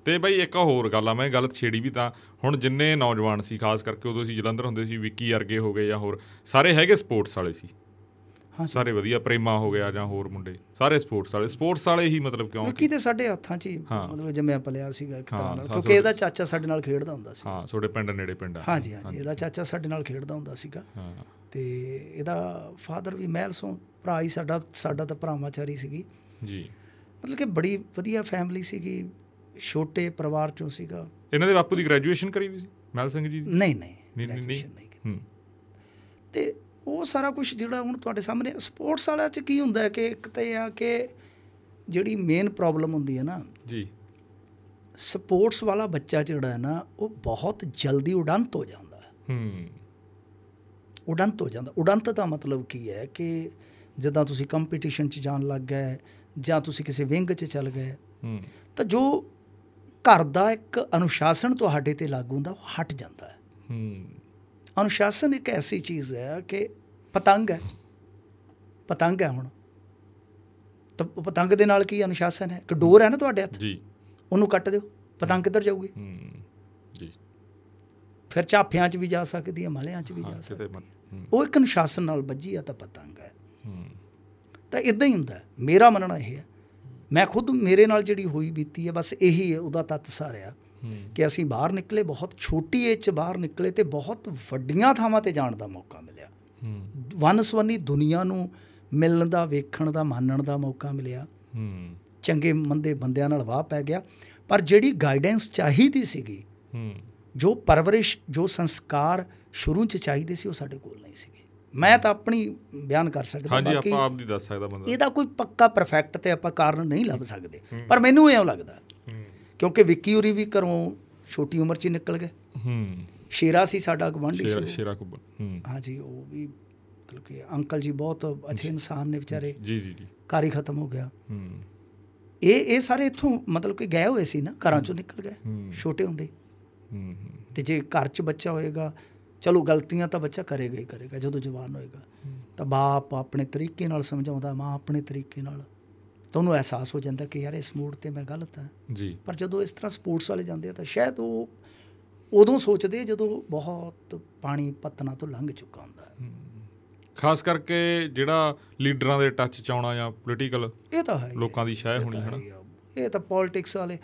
A: ਤੇ ਬਈ ਇੱਕ ਹੋਰ ਗੱਲ ਆ ਮੈਂ ਗਲਤ ਛੇੜੀ ਵੀ ਤਾਂ ਹੁਣ ਜਿੰਨੇ ਨੌਜਵਾਨ ਸੀ ਖਾਸ ਕਰਕੇ ਉਦੋਂ ਅਸੀਂ ਜਲੰਧਰ ਹੁੰਦੇ ਸੀ ਵਿੱਕੀ ਵਰਗੇ ਹੋ ਗਏ ਜਾਂ ਹੋਰ ਸਾਰੇ ਹੈਗੇ ਸਪੋਰਟਸ ਵਾਲੇ ਸੀ।
B: ਹਾਂ
A: ਸਾਰੇ ਵਧੀਆ ਪ੍ਰੇਮਾ ਹੋ ਗਿਆ ਜਾਂ ਹੋਰ ਮੁੰਡੇ ਸਾਰੇ ਸਪੋਰਟਸ ਵਾਲੇ ਸਪੋਰਟਸ ਵਾਲੇ ਹੀ ਮਤਲਬ ਕਿਉਂ
B: ਵਿੱਕੀ ਤੇ ਸਾਡੇ ਹੱਥਾਂ 'ਚ ਹੀ। ਮਤਲਬ ਜੰਮਿਆ ਪਲਿਆ ਸੀਗਾ ਇੱਕ ਤਰ੍ਹਾਂ ਨਾਲ ਕਿਉਂਕਿ ਇਹਦਾ ਚਾਚਾ ਸਾਡੇ ਨਾਲ ਖੇਡਦਾ ਹੁੰਦਾ ਸੀ।
A: ਹਾਂ ਤੁਹਾਡੇ ਪਿੰਡ ਨੇੜੇ ਪਿੰਡ ਆ।
B: ਹਾਂਜੀ ਹਾਂਜੀ ਇਹਦਾ ਚਾਚਾ ਸਾਡੇ ਨਾਲ ਖੇਡਦਾ ਹੁੰਦਾ ਸੀਗਾ।
A: ਹਾਂ।
B: ਤੇ ਇਹਦਾ ਫਾਦਰ ਵੀ ਮਹਿਲ ਸੋਂ ਭਰਾ ਹੀ ਸਾਡਾ ਸਾਡਾ ਤਾਂ ਭਰਾਵਾਚਾਰੀ ਸੀਗੀ।
A: ਜੀ।
B: ਮਤਲਬ ਕਿ ਬੜੀ ਵਧੀਆ ਫੈਮਿਲੀ ਸੀਗੀ ਛੋਟੇ ਪਰਿਵਾਰ ਚੋਂ ਸੀਗਾ।
A: ਇਹਨਾਂ ਦੇ ਬਾਪੂ ਦੀ ਗ੍ਰੈਜੂਏਸ਼ਨ ਕਰੀ ਵੀ ਸੀ ਮਹਿਲ ਸਿੰਘ ਜੀ ਦੀ?
B: ਨਹੀਂ ਨਹੀਂ
A: ਨਹੀਂ, ਨਹੀਂ,
B: ਕੀਤੀ।
A: ਹੂੰ।
B: ਤੇ ਉਹ ਸਾਰਾ ਕੁਝ ਜਿਹੜਾ ਹੁਣ ਤੁਹਾਡੇ ਸਾਹਮਣੇ ਸਪੋਰਟਸ ਵਾਲਿਆਂ 'ਚ ਕੀ ਹੁੰਦਾ ਹੈ ਕਿ ਇੱਕ ਤਾਂ ਆ ਕਿ ਜਿਹੜੀ ਮੇਨ ਪ੍ਰੋਬਲਮ ਹੁੰਦੀ ਹੈ ਨਾ
A: ਜੀ।
B: ਸਪੋਰਟਸ ਵਾਲਾ ਬੱਚਾ ਜਿਹੜਾ ਹੈ ਨਾ ਉਹ ਬਹੁਤ ਜਲਦੀ ਉਡੰਤ ਹੋ ਜਾਂਦਾ ਹੈ।
A: ਹੂੰ।
B: ਉਡੰਤ ਹੋ ਜਾਂਦਾ। ਉਡੰਤ ਦਾ ਮਤਲਬ ਕੀ ਹੈ ਕਿ ਜਿੱਦਾਂ ਤੁਸੀਂ ਕੰਪੀਟੀਸ਼ਨ 'ਚ ਜਾਣ ਲੱਗ ਗਏ ਜਾਂ ਤੁਸੀਂ ਕਿਸੇ ਵਿੰਗ 'ਚ ਚੱਲ ਗਏ
A: ਹੂੰ।
B: ਤਾਂ ਜੋ ਘਰ ਦਾ ਇੱਕ ਅਨੁਸ਼ਾਸਨ ਤੁਹਾਡੇ ਤੇ ਲਾਗੂ ਹੁੰਦਾ ਉਹ ਹਟ ਜਾਂਦਾ ਹੈ।
A: ਹੂੰ।
B: ਅਨੁਸ਼ਾਸਨ ਇੱਕ ਐਸੀ ਚੀਜ਼ ਹੈ ਕਿ ਪਤੰਗ ਹੈ। ਪਤੰਗ ਹੈ ਹੁਣ। ਤਾਂ ਪਤੰਗ ਦੇ ਨਾਲ ਕੀ ਅਨੁਸ਼ਾਸਨ ਹੈ? ਇੱਕ ਡੋਰ ਹੈ ਨਾ ਤੁਹਾਡੇ ਹੱਥ?
A: ਜੀ।
B: ਉਹਨੂੰ ਕੱਟ ਦਿਓ। ਪਤੰਗ ਕਿੱਧਰ ਜਾਊਗੀ?
A: ਹੂੰ ਜੀ।
B: ਫਿਰ ਝਾਫਿਆਂ 'ਚ ਵੀ ਜਾ ਸਕਦੀ ਹੈ ਮਲਿਆਂ 'ਚ ਵੀ ਜਾ ਸਕਦੀ ਹੈ। ਉਹ ਇੱਕ ਅਨੁਸ਼ਾਸਨ ਨਾਲ ਵੱਜੀ ਆ ਤਾਂ ਪਤੰਗ ਹੈ।
A: ਹੂੰ।
B: ਤਾਂ ਇਦਾਂ ਹੀ ਹੁੰਦਾ। ਮੇਰਾ ਮੰਨਣਾ ਇਹ ਹੈ ਮੈਂ ਖੁਦ ਮੇਰੇ ਨਾਲ ਜਿਹੜੀ ਹੋਈ ਬੀਤੀ ਹੈ ਬਸ ਇਹੀ ਹੈ ਉਹਦਾ ਤੱਤ ਸਾਰਿਆ ਕਿ ਅਸੀਂ ਬਾਹਰ ਨਿਕਲੇ ਬਹੁਤ ਛੋਟੀ ਏਜ 'ਚ ਬਾਹਰ ਨਿਕਲੇ ਤੇ ਬਹੁਤ ਵੱਡੀਆਂ ਥਾਵਾਂ ਤੇ ਜਾਣ ਦਾ ਮੌਕਾ ਮਿਲਿਆ। ਵਨਸਵਨੀ ਦੁਨੀਆ ਨੂੰ ਮਿਲਣ ਦਾ ਵੇਖਣ ਦਾ ਮਾਨਣ ਦਾ ਮੌਕਾ ਮਿਲਿਆ। ਚੰਗੇ ਮੰਦੇ ਬੰਦਿਆਂ ਨਾਲ ਵਾਹ ਪੈ ਗਿਆ। ਪਰ ਜਿਹੜੀ ਗਾਈਡੈਂਸ ਚਾਹੀਦੀ ਸੀਗੀ ਜੋ ਪਰਵਰਿਸ਼ ਜੋ ਸੰਸਕਾਰ ਸ਼ੁਰੂ ਚ ਚਾਹੀਦੇ ਸੀ ਉਹ ਸਾਡੇ ਕੋਲ ਨਹੀਂ ਸੀਗੇ। ਮੈਂ ਤਾਂ ਆਪਣੀ ਬਿਆਨ ਕਰ ਸਕਦਾ
A: ਹਾਂਜੀ
B: ਬਾਕੀ
A: ਆਪਾਂ ਆਪ ਦੀ ਦੱਸ ਸਕਦਾ ਬੰਦਾ।
B: ਇਹਦਾ ਕੋਈ ਪੱਕਾ ਪਰਫੈਕਟ ਤੇ ਆਪਾਂ ਕਾਰਨ ਨਹੀਂ ਲੱਭ ਸਕਦੇ। ਪਰ ਮੈਨੂੰ ਇਉਂ ਲੱਗਦਾ ਕਿਉਂਕਿ ਵਿੱਕੀ ਉਰੀ ਵੀ ਘਰੋਂ ਛੋਟੀ ਉਮਰ 'ਚ ਹੀ ਨਿਕਲ ਗਏ।
A: ਹੂੰ।
B: ਸ਼ੇਰਾ ਸੀ ਸਾਡਾ
A: ਸ਼ੇਰਾ
B: ਸੀ
A: ਸ਼ੇਰਾ ਕੁੱਬ ਹੂੰ।
B: ਹਾਂਜੀ ਉਹ ਵੀ ਮਤਲਬ ਕਿ ਅੰਕਲ ਜੀ ਬਹੁਤ ਅੱਛੇ ਇਨਸਾਨ ਨੇ ਵਿਚਾਰੇ।
A: ਜੀ ਜੀ ਜੀ।
B: ਹੀ ਖਤਮ ਹੋ ਗਿਆ।
A: ਹੂੰ।
B: ਇਹ ਇਹ ਸਾਰੇ ਇੱਥੋਂ ਮਤਲਬ ਕਿ ਗਏ ਹੋਏ ਸੀ ਨਾ ਘਰਾਂ ਚੋਂ ਨਿਕਲ ਗਏ। ਛੋਟੇ ਹੁੰਦੇ।
A: ਹੂੰ ਹੂੰ।
B: ਤੇ ਜੇ ਘਰ 'ਚ ਬੱਚਾ ਹੋਏਗਾ ਚਲੋ ਗਲਤੀਆਂ ਤਾਂ ਬੱਚਾ ਕਰੇਗਾ ਹੀ ਕਰੇਗਾ ਜਦੋਂ ਜਵਾਨ ਹੋਏਗਾ। ਤਾਂ ਬਾਪ ਆਪਣੇ ਤਰੀਕੇ ਨਾਲ ਸਮਝਾਉਂਦਾ ਮਾਂ ਆਪਣੇ ਤਰੀਕੇ ਨਾਲ। ਤਾਂ ਉਹਨੂੰ ਅਹਿਸਾਸ ਹੋ ਜਾਂਦਾ ਕਿ ਯਾਰ ਇਸ ਮੂਡ ਤੇ ਮੈਂ ਗਲਤ ਹਾਂ।
A: ਜੀ।
B: ਪਰ ਜਦੋਂ ਇਸ ਤਰ੍ਹਾਂ ਸਪੋਰਟਸ ਵਾਲੇ ਜਾਂਦੇ ਆ ਤਾਂ ਸ਼ਾਇਦ ਉਹ ਉਦੋਂ ਸੋਚਦੇ ਜਦੋਂ ਬਹੁਤ ਪਾਣੀ ਪਤਨਾ ਤੋਂ ਲੰਘ ਚੁੱਕਾ ਹੁੰਦਾ ਹੈ।
A: ਖਾਸ ਕਰਕੇ ਜਿਹੜਾ ਲੀਡਰਾਂ ਦੇ ਟੱਚ ਚ ਆਉਣਾ ਜਾਂ ਪੋਲੀਟੀਕਲ
B: ਇਹ ਤਾਂ ਹੈ।
A: ਲੋਕਾਂ ਦੀ ਸ਼ਾਇ ਹੋਣੀ ਹੈ ਨਾ।
B: ਇਹ ਤਾਂ ਪੋਲਿਟਿਕਸ ਵਾਲੇ।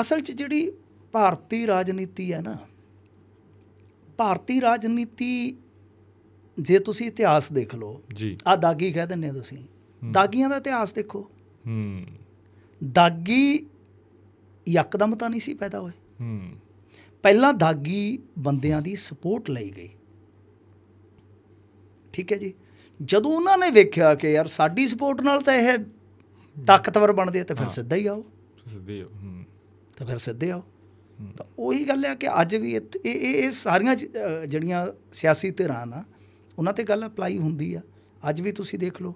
B: ਅਸਲ 'ਚ ਜਿਹੜੀ ਭਾਰਤੀ ਰਾਜਨੀਤੀ ਹੈ ਨਾ ਭਾਰਤੀ ਰਾਜਨੀਤੀ ਜੇ ਤੁਸੀਂ ਇਤਿਹਾਸ ਦੇਖ ਲਓ
A: ਜੀ।
B: ਆ ਦਾਗੀ ਕਹਿ ਹੋ ਤੁਸੀਂ। ਦਾਗੀਆਂ ਦਾ ਇਤਿਹਾਸ ਦੇਖੋ।
A: ਹੂੰ।
B: ਦਾਗੀ ਯਕਦਮ ਤਾਂ ਨਹੀਂ ਸੀ ਪੈਦਾ ਹੋਏ।
A: ਹੂੰ।
B: ਪਹਿਲਾਂ ਦਾਗੀ ਬੰਦਿਆਂ ਦੀ ਸਪੋਰਟ ਲਈ ਗਈ। ਠੀਕ ਹੈ ਜੀ? ਜਦੋਂ ਉਹਨਾਂ ਨੇ ਵੇਖਿਆ ਕਿ ਯਾਰ ਸਾਡੀ ਸਪੋਰਟ ਨਾਲ ਤਾਂ ਇਹ ਤਾਕਤਵਰ ਬਣਦੇ ਤਾਂ ਫਿਰ ਸਿੱਧਾ ਹੀ ਆਓ।
A: ਸਿੱਧੇ ਹੂੰ।
B: ਤਾਂ ਫਿਰ ਸਿੱਧੇ ਆਓ। ਤਾਂ ਉਹੀ ਗੱਲ ਹੈ ਕਿ ਅੱਜ ਵੀ ਇਹ ਇਹ ਸਾਰੀਆਂ ਜਿਹੜੀਆਂ ਸਿਆਸੀ ਧਿਰਾਂ ਨਾ ਉਹਨਾਂ ਤੇ ਗੱਲ ਅਪਲਾਈ ਹੁੰਦੀ ਆ। ਅੱਜ ਵੀ ਤੁਸੀਂ ਦੇਖ ਲਓ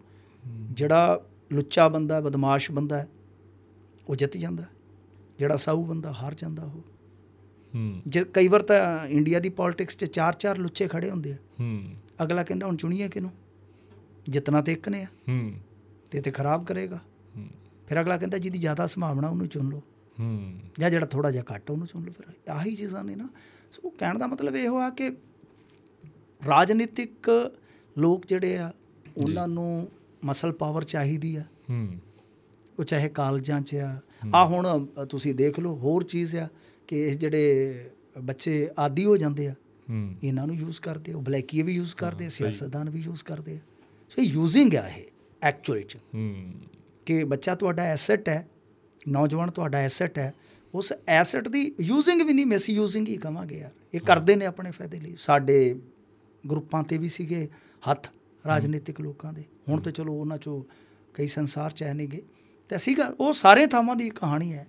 B: ਜਿਹੜਾ ਲੁੱਚਾ ਬੰਦਾ ਬਦਮਾਸ਼ ਬੰਦਾ ਹੈ ਉਹ ਜਿੱਤ ਜਾਂਦਾ ਜਿਹੜਾ ਸਾਊ ਬੰਦਾ ਹਾਰ ਜਾਂਦਾ ਉਹ।
A: ਹੂੰ।
B: ਜੇ ਕਈ ਵਾਰ ਤਾਂ ਇੰਡੀਆ ਦੀ ਪੋਲਿਟਿਕਸ 'ਚ ਚਾਰ ਚਾਰ ਲੁੱਚੇ ਖੜੇ ਹੁੰਦੇ ਆ।
A: ਹੂੰ।
B: ਅਗਲਾ ਕਹਿੰਦਾ ਹੁਣ ਚੁਣੀਏ ਕਿਹਨੂੰ? ਜਿੱਤਣਾ ਤੇ ਇੱਕ ਨੇ ਆ।
A: ਹੂੰ।
B: ਤੇ ਤੇ ਖਰਾਬ ਕਰੇਗਾ।
A: ਹੂੰ।
B: ਫਿਰ ਅਗਲਾ ਕਹਿੰਦਾ ਜਿਹਦੀ ਜ਼ਿਆਦਾ ਸੰਭਾਵਨਾ ਉਹਨੂੰ ਚੁਣ ਲਓ।
A: ਹੂੰ।
B: ਜਾਂ ਜਿਹੜਾ ਥੋੜਾ ਜਿਹਾ ਘੱਟ ਉਹਨੂੰ ਚੁਣ ਲਓ ਫਿਰ। ਆਹੀ ਚੀਜ਼ਾਂ ਨੇ ਨਾ। ਸੋ ਕਹਿਣ ਦਾ ਮਤਲਬ ਇਹ ਹੋਆ ਕਿ ਰਾਜਨੀਤਿਕ ਲੋਕ ਜਿਹੜੇ ਆ ਉਹਨਾਂ ਨੂੰ ਮਸਲ ਪਾਵਰ ਚਾਹੀਦੀ ਆ।
A: ਹੂੰ।
B: ਉਹ ਚਾਹੇ ਕਾਲਜਾਂ 'ਚ ਆ। ਆ ਹੁਣ ਤੁਸੀਂ ਦੇਖ ਲਓ ਹੋਰ ਚੀਜ਼ ਆ ਕਿ ਇਹ ਜਿਹੜੇ ਬੱਚੇ ਆਦੀ ਹੋ ਜਾਂਦੇ ਆ ਇਹਨਾਂ ਨੂੰ ਯੂਜ਼ ਕਰਦੇ ਆ। ਉਹ ਬਲੈਕੀਏ ਵੀ ਯੂਜ਼ ਕਰਦੇ ਆ ਸਿਆਸਤਦਾਨ ਵੀ ਯੂਜ਼ ਕਰਦੇ ਆ। ਸੋ ਯੂਜ਼ਿੰਗ ਆ ਇਹ ਐਕਚੁਅਲੀ ਚ।
A: ਹੂੰ।
B: ਕਿ ਬੱਚਾ ਤੁਹਾਡਾ ਐਸੈਟ ਹੈ ਨੌਜਵਾਨ ਤੁਹਾਡਾ ਐਸੈਟ ਹੈ ਉਸ ਐਸੈਟ ਦੀ ਯੂਜ਼ਿੰਗ ਵੀ ਨਹੀਂ ਮਿਸ ਯੂਜ਼ਿੰਗ ਹੀ ਕਵਾਂਗੇ ਯਾਰ। ਇਹ ਕਰਦੇ ਨੇ ਆਪਣੇ ਫਾਇਦੇ ਲਈ। ਸਾਡੇ ਗਰੁੱਪਾਂ ਤੇ ਵੀ ਸੀਗੇ ਹੱਥ ਰਾਜਨੀਤਿਕ ਲੋਕਾਂ ਦੇ। ਹੁਣ ਤਾਂ ਚਲੋ ਉਹਨਾਂ ਚੋਂ ਕਈ ਸੰਸਾਰ ਚ ਨੇਗੇ। ਤੇ ਸੀਗਾ ਉਹ ਸਾਰੇ ਥਾਵਾਂ ਦੀ ਕਹਾਣੀ ਹੈ।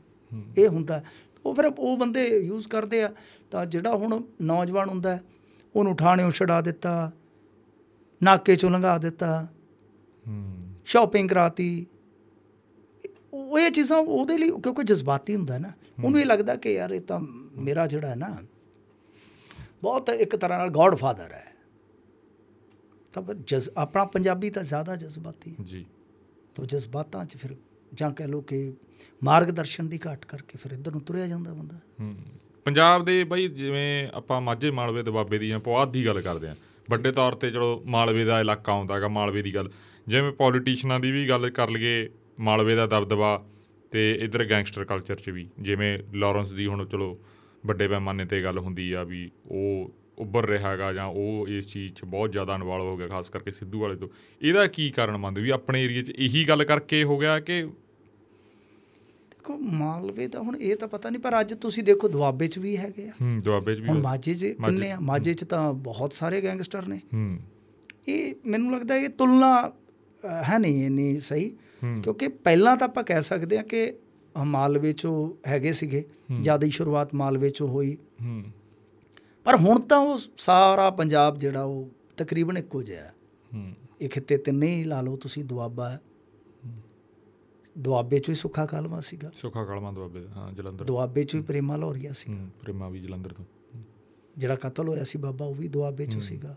B: ਇਹ ਹੁੰਦਾ। ਉਹ ਫਿਰ ਉਹ ਬੰਦੇ ਯੂਜ਼ ਕਰਦੇ ਆ। ਤਾਂ ਜਿਹੜਾ ਹੁਣ ਨੌਜਵਾਨ ਹੁੰਦਾ ਉਹਨੂੰ ਠਾਣਿਓਂ ਛਡਾ ਦਿੱਤਾ ਨਾਕੇ ਚੋਂ ਲੰਘਾ ਦਿੱਤਾ
A: ਹੂੰ।
B: ਸ਼ਾਪਿੰਗ ਕਰਾਤੀ ਉਹ ਇਹ ਚੀਜ਼ਾਂ ਉਹਦੇ ਲਈ ਕਿਉਂਕਿ ਜਜ਼ਬਾਤੀ ਹੁੰਦਾ ਨਾ ਉਹਨੂੰ ਇਹ ਲੱਗਦਾ ਕਿ ਯਾਰ ਇਹ ਤਾਂ ਮੇਰਾ ਜਿਹੜਾ ਹੈ ਨਾ ਬਹੁਤ ਇੱਕ ਤਰ੍ਹਾਂ ਨਾਲ ਗੋਡ ਫਾਦਰ ਹੈ। ਤਾਂ ਜਜ਼ ਆਪਣਾ ਪੰਜਾਬੀ ਤਾਂ ਜ਼ਿਆਦਾ ਜਜ਼ਬਾਤੀ ਹੈ।
A: ਜੀ।
B: ਤਾਂ ਜਜ਼ਬਾਤਾਂ 'ਚ ਫਿਰ ਜਾਂ ਕਹਿ ਲਓ ਕਿ ਮਾਰਗਦਰਸ਼ਨ ਦੀ ਘਾਟ ਕਰਕੇ ਫਿਰ ਇੱਧਰ ਨੂੰ ਤੁਰਿਆ ਜਾਂਦਾ ਬੰਦਾ।
A: ਹੂੰ। ਪੰਜਾਬ ਦੇ ਬਈ ਜਿਵੇਂ ਆਪਾਂ ਮਾਝੇ ਮਾਲਵੇ ਦੁਆਬੇ ਦੀ ਜਾਂ ਪੁਆਧ ਦੀ ਗੱਲ ਕਰਦੇ ਆਂ ਵੱਡੇ ਤੌਰ ਤੇ ਚਲੋ ਮਾਲਵੇ ਦਾ ਇਲਾਕਾ ਆਉਂਦਾ ਹੈਗਾ ਮਾਲਵੇ ਦੀ ਗੱਲ। ਜਿਵੇਂ ਪੋਲੀਟੀਸ਼ੀਅਨਾਂ ਦੀ ਵੀ ਗੱਲ ਕਰ ਲਈਏ ਮਾਲਵੇ ਦਾ ਦਬਦਬਾ ਤੇ ਇਧਰ ਗੈਂਗਸਟਰ ਕਲਚਰ 'ਚ ਵੀ। ਜਿਵੇਂ ਲਾਰੈਂਸ ਦੀ ਹੁਣ ਚਲੋ ਵੱਡੇ ਪੈਮਾਨੇ ਤੇ ਗੱਲ ਹੁੰਦੀ ਆ ਵੀ ਉਹ ਉੱਭਰ ਰਿਹਾ ਹੈਗਾ ਜਾਂ ਉਹ ਇਸ ਚੀਜ਼ 'ਚ ਬਹੁਤ ਜ਼ਿਆਦਾ ਇਨਵੋਲਵ ਹੋ ਗਿਆ ਖਾਸ ਕਰਕੇ ਸਿੱਧੂ ਵਾਲੇ ਤੋਂ। ਇਹਦਾ ਕੀ ਕਾਰਨ ਮੰਨਦੇ ਵੀ ਆਪਣੇ ਏਰੀਆ 'ਚ ਇਹੀ ਗੱਲ ਕਰਕੇ ਹੋ ਗਿਆ ਕਿ
B: ਦੇਖੋ ਮਾਲਵੇ ਦਾ ਹੁਣ ਇਹ ਤਾਂ ਪਤਾ ਨਹੀਂ ਪਰ ਅੱਜ ਤੁਸੀਂ ਦੇਖੋ ਦੁਆਬੇ 'ਚ ਵੀ ਹੈਗੇ ਆ।
A: ਹੂੰ ਦੁਆਬੇ 'ਚ ਵੀ
B: ਹੁਣ ਮਾਝੇ 'ਚ ਕਿੰਨੇ ਆ? ਮਾਝੇ 'ਚ ਤਾਂ ਬਹੁਤ ਸਾਰੇ ਗੈਂਗਸਟਰ ਨੇ।
A: ਹੂੰ।
B: ਇਹ ਮੈਨੂੰ ਲੱਗਦਾ ਇਹ ਤੁਲਨਾ ਹੈ ਨਹੀਂ ਇੰਨੀ ਸਹੀ। ਕਿਉਂਕਿ ਪਹਿਲਾਂ ਤਾਂ ਆਪਾਂ ਕਹਿ ਸਕਦੇ ਹਾਂ ਕਿ ਮਾਲਵੇ ਚੋਂ ਹੈਗੇ ਸੀਗੇ ਜ਼ਿਆਦਾ ਹੀ ਸ਼ੁਰੂਆਤ ਮਾਲਵੇ ਚੋਂ ਹੋਈ। ਪਰ ਹੁਣ ਤਾਂ ਉਹ ਸਾਰਾ ਪੰਜਾਬ ਜਿਹੜਾ ਉਹ ਤਕਰੀਬਨ ਇੱਕੋ ਜਿਹਾ ਹੈ। ਇਹ ਖਿੱਤੇ ਤਿੰਨੇ ਹੀ ਲਾ ਲਓ ਤੁਸੀਂ ਦੁਆਬਾ ਦੁਆਬੇ ਚੋਂ ਹੀ ਸੁੱਖਾ ਕਾਲਵਾ ਸੀਗਾ।
A: ਸੁੱਖਾ ਕਲਮਾਂ ਦੁਆਬੇ ਹਾਂ ਜਲੰਧਰ
B: ਦੁਆਬੇ ਚੋਂ ਹੀ ਪ੍ਰੇਮਾ ਲੋਰੀਆ ਸੀ
A: ਹੂੰ ਪ੍ਰੇਮਾ ਵੀ ਜਲੰਧਰ ਤੋਂ।
B: ਜਿਹੜਾ ਕਤਲ ਹੋਇਆ ਸੀ ਬਾਬਾ ਉਹ ਵੀ ਦੁਆਬੇ ਚੋਂ ਸੀਗਾ।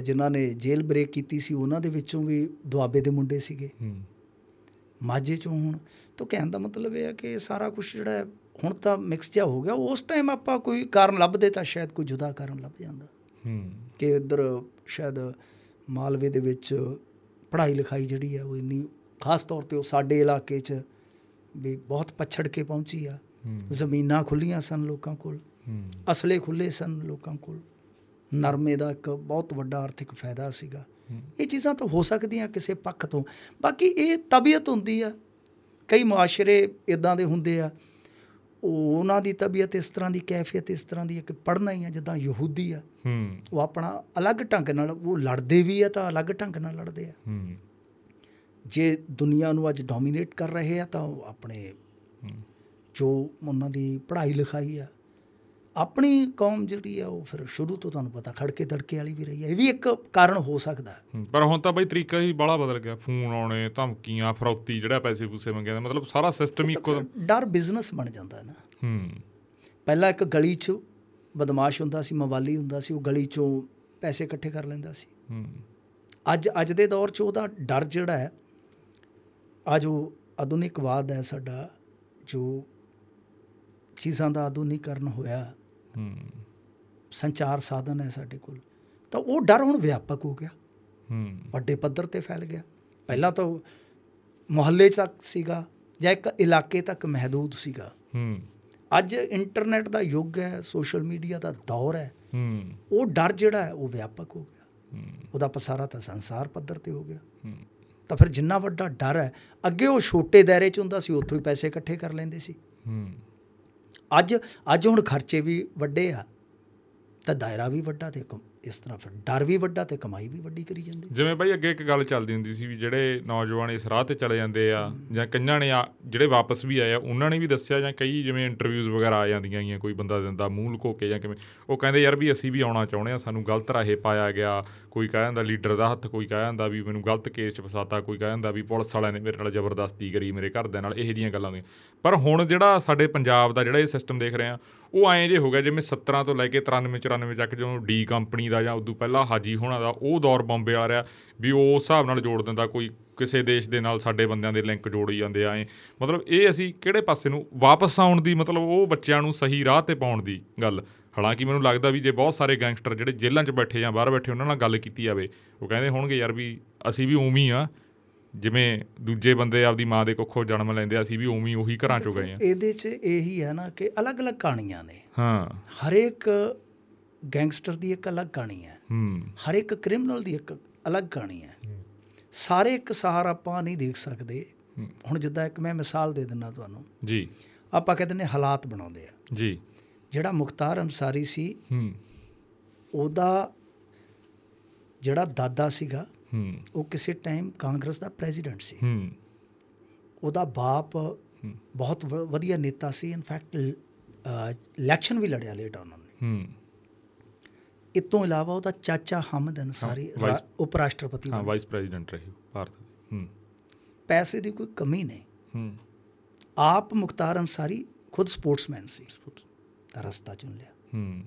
B: ਜਿਨ੍ਹਾਂ ਨੇ ਜੇਲ੍ਹ ਬ੍ਰੇਕ ਕੀਤੀ ਸੀ ਉਹਨਾਂ ਦੇ ਵਿੱਚੋਂ ਵੀ ਦੁਆਬੇ ਦੇ ਮੁੰਡੇ ਸੀਗੇ। ਮਾਝੇ ਚੋਂ ਹੁਣ। ਤਾਂ ਕਹਿਣ ਦਾ ਮਤਲਬ ਇਹ ਹੈ ਕਿ ਸਾਰਾ ਕੁਝ ਜਿਹੜਾ ਹੈ ਹੁਣ ਤਾਂ ਮਿਕਸ ਜਿਹਾ ਹੋ ਗਿਆ। ਉਸ ਟਾਈਮ ਆਪਾਂ ਕੋਈ ਕਾਰਨ ਲੱਭਦੇ ਤਾਂ ਸ਼ਾਇਦ ਕੋਈ ਜੁਦਾ ਕਾਰਨ ਲੱਭ ਜਾਂਦਾ। ਕਿ ਇੱਧਰ ਸ਼ਾਇਦ ਮਾਲਵੇ ਦੇ ਵਿੱਚ ਪੜ੍ਹਾਈ ਲਿਖਾਈ ਜਿਹੜੀ ਆ ਉਹ ਇੰਨੀ ਖਾਸ ਤੌਰ ਤੇ ਉਹ ਸਾਡੇ ਇਲਾਕੇ 'ਚ ਵੀ ਬਹੁਤ ਪਛੜ ਕੇ ਪਹੁੰਚੀ ਆ। ਜ਼ਮੀਨਾਂ ਖੁੱਲੀਆਂ ਸਨ ਲੋਕਾਂ ਕੋਲ। ਅਸਲੇ ਖੁੱਲੇ ਸਨ ਲੋਕਾਂ ਕੋਲ। ਨਰਮੇ ਦਾ ਇੱਕ ਬਹੁਤ ਵੱਡਾ ਆਰਥਿਕ ਫਾਇਦਾ ਸੀਗਾ। ਇਹ ਚੀਜ਼ਾਂ ਤਾਂ ਹੋ ਸਕਦੀਆਂ ਕਿਸੇ ਪੱਖ ਤੋਂ। ਬਾਕੀ ਇਹ ਤਬੀਅਤ ਹੁੰਦੀ ਆ। ਕਈ ਮੁਆਸ਼ਰੇ ਇਦਾਂ ਦੇ ਹੁੰਦੇ ਆ। ਉਹ ਉਹਨਾਂ ਦੀ ਤਬੀਅਤ ਇਸ ਤਰ੍ਹਾਂ ਦੀ ਕੈਫੀਅਤ ਇਸ ਤਰ੍ਹਾਂ ਦੀ ਹੈ ਕਿ ਪੜ੍ਹਨਾ ਹੀ ਆ ਜਿੱਦਾਂ ਯਹੂਦੀ ਆ।
A: ਹੂੰ।
B: ਉਹ ਆਪਣਾ ਅਲੱਗ ਢੰਗ ਨਾਲ ਉਹ ਲੜਦੇ ਵੀ ਆ ਤਾਂ ਅਲੱਗ ਢੰਗ ਨਾਲ ਲੜਦੇ ਆ।
A: ਹੂੰ।
B: ਜੇ ਦੁਨੀਆ ਨੂੰ ਅੱਜ ਡੋਮੀਨੇਟ ਕਰ ਰਹੇ ਆ ਤਾਂ ਆਪਣੇ ਜੋ ਉਹਨਾਂ ਦੀ ਪੜ੍ਹਾਈ ਲਿਖਾਈ ਆ ਆਪਣੀ ਕੌਮ ਜਿਹੜੀ ਆ ਉਹ ਫਿਰ ਸ਼ੁਰੂ ਤੋਂ ਤੁਹਾਨੂੰ ਪਤਾ ਖੜਕੇ ਤੜਕੇ ਵਾਲੀ ਵੀ ਰਹੀ ਹੈ ਇਹ ਵੀ ਇੱਕ ਕਾਰਨ ਹੋ ਸਕਦਾ
A: ਪਰ ਹੁਣ ਤਾਂ ਬਈ ਤਰੀਕਾ ਹੀ ਬਾਹਲਾ ਬਦਲ ਗਿਆ। ਫੋਨ ਆਉਣੇ ਧਮਕੀਆਂ ਫਰੌਤੀ ਜਿਹੜਾ ਪੈਸੇ ਪੂਸੇ ਮੰਗਿਆ ਦਾ ਮਤਲਬ ਸਾਰਾ ਸਿਸਟਮ ਹੀ ਇੱਕੋ
B: ਡਰ ਬਿਜ਼ਨਸ ਬਣ ਜਾਂਦਾ ਹੈ ਨਾ।
A: ਹੂੰ।
B: ਪਹਿਲਾਂ ਇੱਕ ਗਲੀ 'ਚ ਬਦਮਾਸ਼ ਹੁੰਦਾ ਸੀ ਮਵਾਲੀ ਹੁੰਦਾ ਸੀ ਉਹ ਗਲੀ 'ਚੋਂ ਪੈਸੇ ਇਕੱਠੇ ਕਰ ਲੈਂਦਾ ਸੀ।
A: ਹੂੰ।
B: ਅੱਜ ਅੱਜ ਦੇ ਦੌਰ 'ਚ ਉਹਦਾ ਡਰ ਜਿਹੜਾ ਹੈ ਆ ਜੋ ਆਧੁਨਿਕਵਾਦ ਹੈ ਸਾਡਾ ਜੋ ਚੀਜ਼ਾਂ ਦਾ ਆਧੁਨਿਕਰਨ ਹੋਇਆ।
A: ਹੂੰ।
B: ਸੰਚਾਰ ਸਾਧਨ ਹੈ ਸਾਡੇ ਕੋਲ। ਤਾਂ ਉਹ ਡਰ ਹੁਣ ਵਿਆਪਕ ਹੋ ਗਿਆ।
A: ਹੂੰ।
B: ਵੱਡੇ ਪੱਧਰ ਤੇ ਫੈਲ ਗਿਆ। ਪਹਿਲਾਂ ਤਾਂ ਮੁਹੱਲੇ ਤੱਕ ਸੀਗਾ ਜਾਂ ਇੱਕ ਇਲਾਕੇ ਤੱਕ ਮਹਦੂਦ ਸੀਗਾ।
A: ਹੂੰ।
B: ਅੱਜ ਇੰਟਰਨੈਟ ਦਾ ਯੁੱਗ ਹੈ ਸੋਸ਼ਲ ਮੀਡੀਆ ਦਾ ਦੌਰ ਹੈ।
A: ਹੂੰ।
B: ਉਹ ਡਰ ਜਿਹੜਾ ਹੈ ਉਹ ਵਿਆਪਕ ਹੋ ਗਿਆ।
A: ਹੂੰ।
B: ਉਹਦਾ ਪਸਾਰਾ ਤਾਂ ਸੰਸਾਰ ਪੱਧਰ ਤੇ ਹੋ ਗਿਆ।
A: ਹੂੰ।
B: ਤਾਂ ਫਿਰ ਜਿੰਨਾ ਵੱਡਾ ਡਰ ਹੈ ਅੱਗੇ ਉਹ ਛੋਟੇ ਦਾਇਰੇ 'ਚ ਹੁੰਦਾ ਸੀ ਉੱਥੋਂ ਹੀ ਪੈਸੇ ਇਕੱਠੇ ਕਰ ਲੈਂਦੇ ਸੀ।
A: ਹੂੰ।
B: ਅੱਜ ਅੱਜ ਹੁਣ ਖਰਚੇ ਵੀ ਵੱਡੇ ਆ ਤਾਂ ਦਾਇਰਾ ਵੀ ਵੱਡਾ ਤੇ ਕਮ- ਇਸ ਤਰ੍ਹਾਂ ਫਿਰ ਡਰ ਵੀ ਵੱਡਾ ਤੇ ਕਮਾਈ ਵੀ ਵੱਡੀ ਕਰੀ ਜਾਂਦੇ।
A: ਜਿਵੇਂ ਬਾਈ ਅੱਗੇ ਇੱਕ ਗੱਲ ਚੱਲਦੀ ਹੁੰਦੀ ਸੀ ਵੀ ਜਿਹੜੇ ਨੌਜਵਾਨ ਇਸ ਰਾਹ ਤੇ ਚਲੇ ਜਾਂਦੇ ਆ ਜਾਂ ਕਈਆਂ ਨੇ ਆ ਜਿਹੜੇ ਵਾਪਸ ਵੀ ਆਏ ਆ, ਉਹਨਾਂ ਨੇ ਵੀ ਦੱਸਿਆ ਜਾਂ ਕਈ ਜਿਵੇਂ ਇੰਟਰਵਿਊਜ਼ ਵਗੈਰਾ ਆ ਜਾਂਦੀਆਂ ਗੀਆਂ ਕੋਈ ਬੰਦਾ ਦਿੰਦਾ ਮੂੰਹ ਲੁਕੋ ਕੇ ਜਾਂ ਕਿਵੇਂ, ਉਹ ਕਹਿੰਦੇ ਯਾਰ ਵੀ ਅਸੀਂ ਵੀ ਆਉਣਾ ਚਾਹੁੰਦੇ ਆ, ਸਾਨੂੰ ਗਲਤ ਰਾਹੇ ਪਾਇਆ ਗਿਆ, ਕੋਈ ਕਹਿ ਜਾਂਦਾ ਲੀਡਰ ਦਾ ਹੱਥ, ਕੋਈ ਕਹਿ ਜਾਂਦਾ ਵੀ ਮੈਨੂੰ ਗਲਤ ਕੇਸ 'ਚ ਫਸਾਤਾ, ਕੋਈ ਕਹਿ ਜਾਂਦਾ ਵੀ ਪੁਲਿਸ ਵਾਲਿਆਂ ਨੇ ਮੇਰੇ ਨਾਲ ਜ਼ਬਰਦਸਤੀ ਕਰੀ ਮੇਰੇ ਘਰਦਿਆਂ ਨਾਲ, ਇਹੋ ਜਿਹੀਆਂ ਗੱਲਾਂ ਨੇ ਪਰ ਹੁਣ ਜਿਹੜਾ ਸਾਡੇ ਪੰਜਾਬ ਦਾ ਜਿਹੜਾ ਇਹ ਸਿਸਟਮ ਦੇਖ ਰਹੇ ਆ ਉਹ ਐਂ ਜੇ ਹੋ ਗਿਆ ਜਿਵੇਂ 17 ਤੋਂ ਲੈ ਕੇ 93 94 ਤੱਕ ਜਦੋਂ ਡੀ ਕੰਪਨੀ ਦਾ ਜਾਂ ਉਦੋਂ ਪਹਿਲਾਂ ਹਾਜੀ ਹੋਣਾ ਦਾ ਉਹ ਦੌਰ ਬੰਬੇ ਆ ਰਿਹਾ ਵੀ ਉਹ ਉਸ ਹਿਸਾਬ ਨਾਲ ਜੋੜ ਦਿੰਦਾ ਕੋਈ ਕਿਸੇ ਦੇਸ਼ ਦੇ ਨਾਲ ਸਾਡੇ ਬੰਦਿਆਂ ਦੇ ਲਿੰਕ ਜੋੜੀ ਜਾਂਦੇ ਆ ਐਂ। ਮਤਲਬ ਇਹ ਅਸੀਂ ਕਿਹੜੇ ਪਾਸੇ ਨੂੰ ਵਾਪਸ ਆਉਣ ਦੀ ਮਤਲਬ ਉਹ ਬੱਚਿਆਂ ਨੂੰ ਸਹੀ ਰਾਹ ਤੇ ਪਾਉਣ ਦੀ ਗੱਲ। ਹਾਲਾਂਕਿ ਮੈਨੂੰ ਲੱਗਦਾ ਵੀ ਜੇ ਬਹੁਤ ਸਾਰੇ ਗੈਂਗਸਟਰ ਜਿਹੜੇ ਜੇਲ੍ਹਾਂ 'ਚ ਬੈਠੇ ਜਾਂ ਬਾਹਰ ਬੈਠੇ ਉਹਨਾਂ ਨਾਲ ਗੱਲ ਕੀਤੀ ਜਾਵੇ, ਉਹ ਕਹਿੰਦੇ ਹੋਣਗੇ ਯਾਰ ਵੀ ਅਸੀਂ ਵੀ ਉਵੇਂ ਹੀ ਆ। ਜਿਵੇਂ ਦੂਜੇ ਬੰਦੇ ਆਪਦੀ ਮਾਂ ਦੇ ਕੁੱਖੋਂ ਜਨਮ ਲੈਂਦੇ ਆ, ਅਸੀਂ ਵੀ ਉਵੇਂ ਉਹੀ ਘਰਾਂ 'ਚੋਂ ਗਏ ਆ।
B: ਇਹਦੇ 'ਚ ਇਹੀ ਹੈ ਨਾ ਕਿ ਅਲੱਗ-ਅਲੱਗ ਕਹਾਣੀਆਂ ਨੇ।
A: ਹਾਂ।
B: ਹਰੇਕ ਗੈਂਗਸਟਰ ਦੀ ਇੱਕ ਅਲੱਗ ਕਹਾਣੀ ਹੈ।
A: ਹੂੰ।
B: ਹਰ ਇੱਕ ਕ੍ਰਿਮੀਨਲ ਦੀ ਇੱਕ ਅਲੱਗ ਕਹਾਣੀ ਹੈ। ਸਾਰੇ ਇੱਕ ਸਹਾਰ ਆਪਾਂ ਨਹੀਂ ਦੇਖ ਸਕਦੇ। ਹੁਣ ਜਿੱਦਾਂ ਇੱਕ ਮੈਂ ਮਿਸਾਲ ਦੇ ਦਿੰਦਾ ਤੁਹਾਨੂੰ।
A: ਜੀ।
B: ਆਪਾਂ ਕਹਿੰਦੇ ਨੇ ਹਾਲਾਤ ਬਣਾਉਂਦੇ ਆ।
A: ਜੀ।
B: ਜਿਹੜਾ ਮੁਖਤਾਰ ਅੰਸਾਰੀ ਸੀ
A: ਹੂੰ।
B: ਉਹਦਾ ਜਿਹੜਾ ਦਾਦਾ ਸੀਗਾ ਉਹ ਕਿਸੇ ਟਾਈਮ ਕਾਂਗਰਸ ਦਾ ਪ੍ਰੈਜ਼ੀਡੈਂਟ ਸੀ।
A: ਹੂੰ।
B: ਉਹਦਾ ਬਾਪ ਬਹੁਤ ਵਧੀਆ ਨੇਤਾ ਸੀ। ਇਨਫੈਕਟ ਇਲੈਕਸ਼ਨ ਵੀ ਲੜਿਆ ਲੇਟ ਉਹਨਾਂ ਨੇ।
A: ਹੂੰ।
B: ਇਸ ਤੋਂ ਇਲਾਵਾ ਉਹਦਾ ਚਾਚਾ ਹਮਦ
A: ਵਾਈਸ-
B: ਉਪ ਰਾਸ਼ਟਰਪਤੀ
A: ਹਾਂ। ਵਾਈਸ ਪ੍ਰੈਜ਼ੀਡੈਂਟ ਰਹੀ ਭਾਰਤ ਦੇ। ਹੂੰ।
B: ਪੈਸੇ ਦੀ ਕੋਈ ਕਮੀ ਨਹੀਂ।
A: ਹੂੰ।
B: ਆਪ ਮੁਖਤਾਰ ਅੰਸਾਰੀ ਖੁਦ ਸਪੋਰਟਸਮੈਨ ਸੀ। ਤਾਂ ਰਸਤਾ ਚੁਣ ਲਿਆ।
A: ਹੂੰ।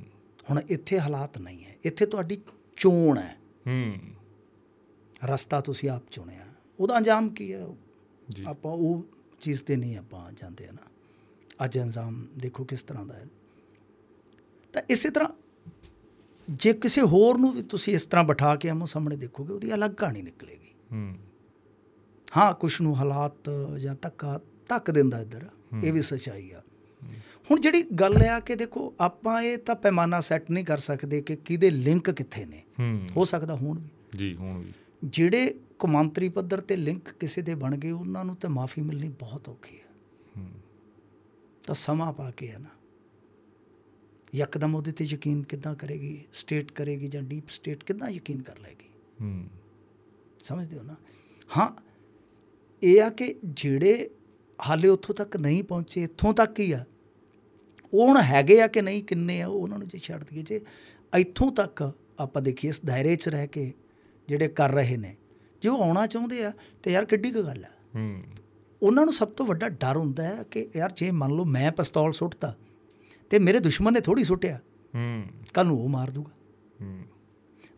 B: ਹੁਣ ਇੱਥੇ ਹਾਲਾਤ ਨਹੀਂ ਹੈ। ਇੱਥੇ ਤੁਹਾਡੀ ਚੋਣ ਹੈ।
A: ਹੂੰ।
B: ਰਸਤਾ ਤੁਸੀਂ ਆਪ ਚੁਣਿਆ। ਉਹਦਾ ਅੰਜਾਮ ਕੀ ਹੈ?
A: ਜੀ।
B: ਆਪਾਂ ਉਹ ਚੀਜ਼ ਤੇ ਨਹੀਂ ਆਪਾਂ ਜਾਂਦੇ ਨਾ ਅੱਜ ਅੰਜਾਮ ਦੇਖੋ ਕਿਸ ਤਰ੍ਹਾਂ ਦਾ ਹੈ। ਤਾਂ ਇਸੇ ਤਰ੍ਹਾਂ ਜੇ ਕਿਸੇ ਹੋਰ ਨੂੰ ਵੀ ਤੁਸੀਂ ਇਸ ਤਰ੍ਹਾਂ ਬਿਠਾ ਕੇ ਆਮੋ ਸਾਹਮਣੇ ਦੇਖੋਗੇ ਉਹਦੀ ਅਲੱਗ ਕਹਾਣੀ ਨਿਕਲੇਗੀ।
A: ਹੂੰ।
B: ਹਾਂ ਕੁਛ ਨੂੰ ਹਾਲਾਤ ਜਾਂ ਧੱਕਾ ਧੱਕ ਦਿੰਦਾ ਇੱਧਰ। ਇਹ ਵੀ ਸੱਚਾਈ ਆ। ਹੁਣ ਜਿਹੜੀ ਗੱਲ ਆ ਕਿ ਦੇਖੋ ਆਪਾਂ ਇਹ ਤਾਂ ਪੈਮਾਨਾ ਸੈੱਟ ਨਹੀਂ ਕਰ ਸਕਦੇ ਕਿ ਕਿਹਦੇ ਲਿੰਕ ਕਿੱਥੇ ਨੇ।
A: ਹੂੰ
B: ਸਕਦਾ ਹੋਣ ਵੀ।
A: ਜੀ ਹੁਣ ਵੀ।
B: ਜਿਹੜੇ ਕੌਮਾਂਤਰੀ ਪੱਧਰ ਤੇ ਲਿੰਕ ਕਿਸੇ ਦੇ ਬਣ ਗਏ ਉਹਨਾਂ ਨੂੰ ਤਾਂ ਮਾਫੀ ਮਿਲਣੀ ਬਹੁਤ ਔਖੀ ਹੈ। ਤਾਂ ਸਮਾਂ ਪਾ ਕੇ ਹੈ ਨਾ। ਯਕਦਮ ਉਹਦੇ ਤੇ ਯਕੀਨ ਕਿੱਦਾਂ ਕਰੇਗੀ? ਸਟੇਟ ਕਰੇਗੀ ਜਾਂ ਡੀਪ ਸਟੇਟ ਕਿੱਦਾਂ ਯਕੀਨ ਕਰ ਲਏਗੀ?
A: ਹੂੰ।
B: ਸਮਝਦੇ ਹੋ ਨਾ? ਹਾਂ ਇਹ ਆ ਕਿ ਜਿਹੜੇ ਹਾਲੇ ਉੱਥੋਂ ਤੱਕ ਨਹੀਂ ਪਹੁੰਚੇ ਇੱਥੋਂ ਤੱਕ ਹੀ ਆ। ਉਹ ਹੁਣ ਹੈਗੇ ਆ ਕਿ ਨਹੀਂ ਕਿੰਨੇ ਆ ਉਹ ਉਹਨਾਂ ਨੂੰ ਜੇ ਛੱਡ ਦਈਏ ਜੇ ਇੱਥੋਂ ਤੱਕ ਆਪਾਂ ਦੇਖੀਏ ਇਸ ਦਾਇਰੇ 'ਚ ਰਹਿ ਕੇ ਜਿਹੜੇ ਕਰ ਰਹੇ ਨੇ ਜੇ ਉਹ ਆਉਣਾ ਚਾਹੁੰਦੇ ਆ ਤੇ ਯਾਰ ਕਿੱਡੀ ਕੁ ਗੱਲ ਆ।
A: ਹੂੰ।
B: ਉਹਨਾਂ ਨੂੰ ਸਭ ਤੋਂ ਵੱਡਾ ਡਰ ਹੁੰਦਾ ਹੈ ਕਿ ਯਾਰ ਜੇ ਮੰਨ ਲਓ ਮੈਂ ਪਿਸਤੌਲ ਸੁੱਟਤਾ ਤੇ ਮੇਰੇ ਦੁਸ਼ਮਣ ਨੇ ਥੋੜੀ ਸੁੱਟਿਆ
A: ਹੂੰ।
B: ਕੱਲ ਨੂੰ ਉਹ ਮਾਰ ਦੂਗਾ।
A: ਹੂੰ।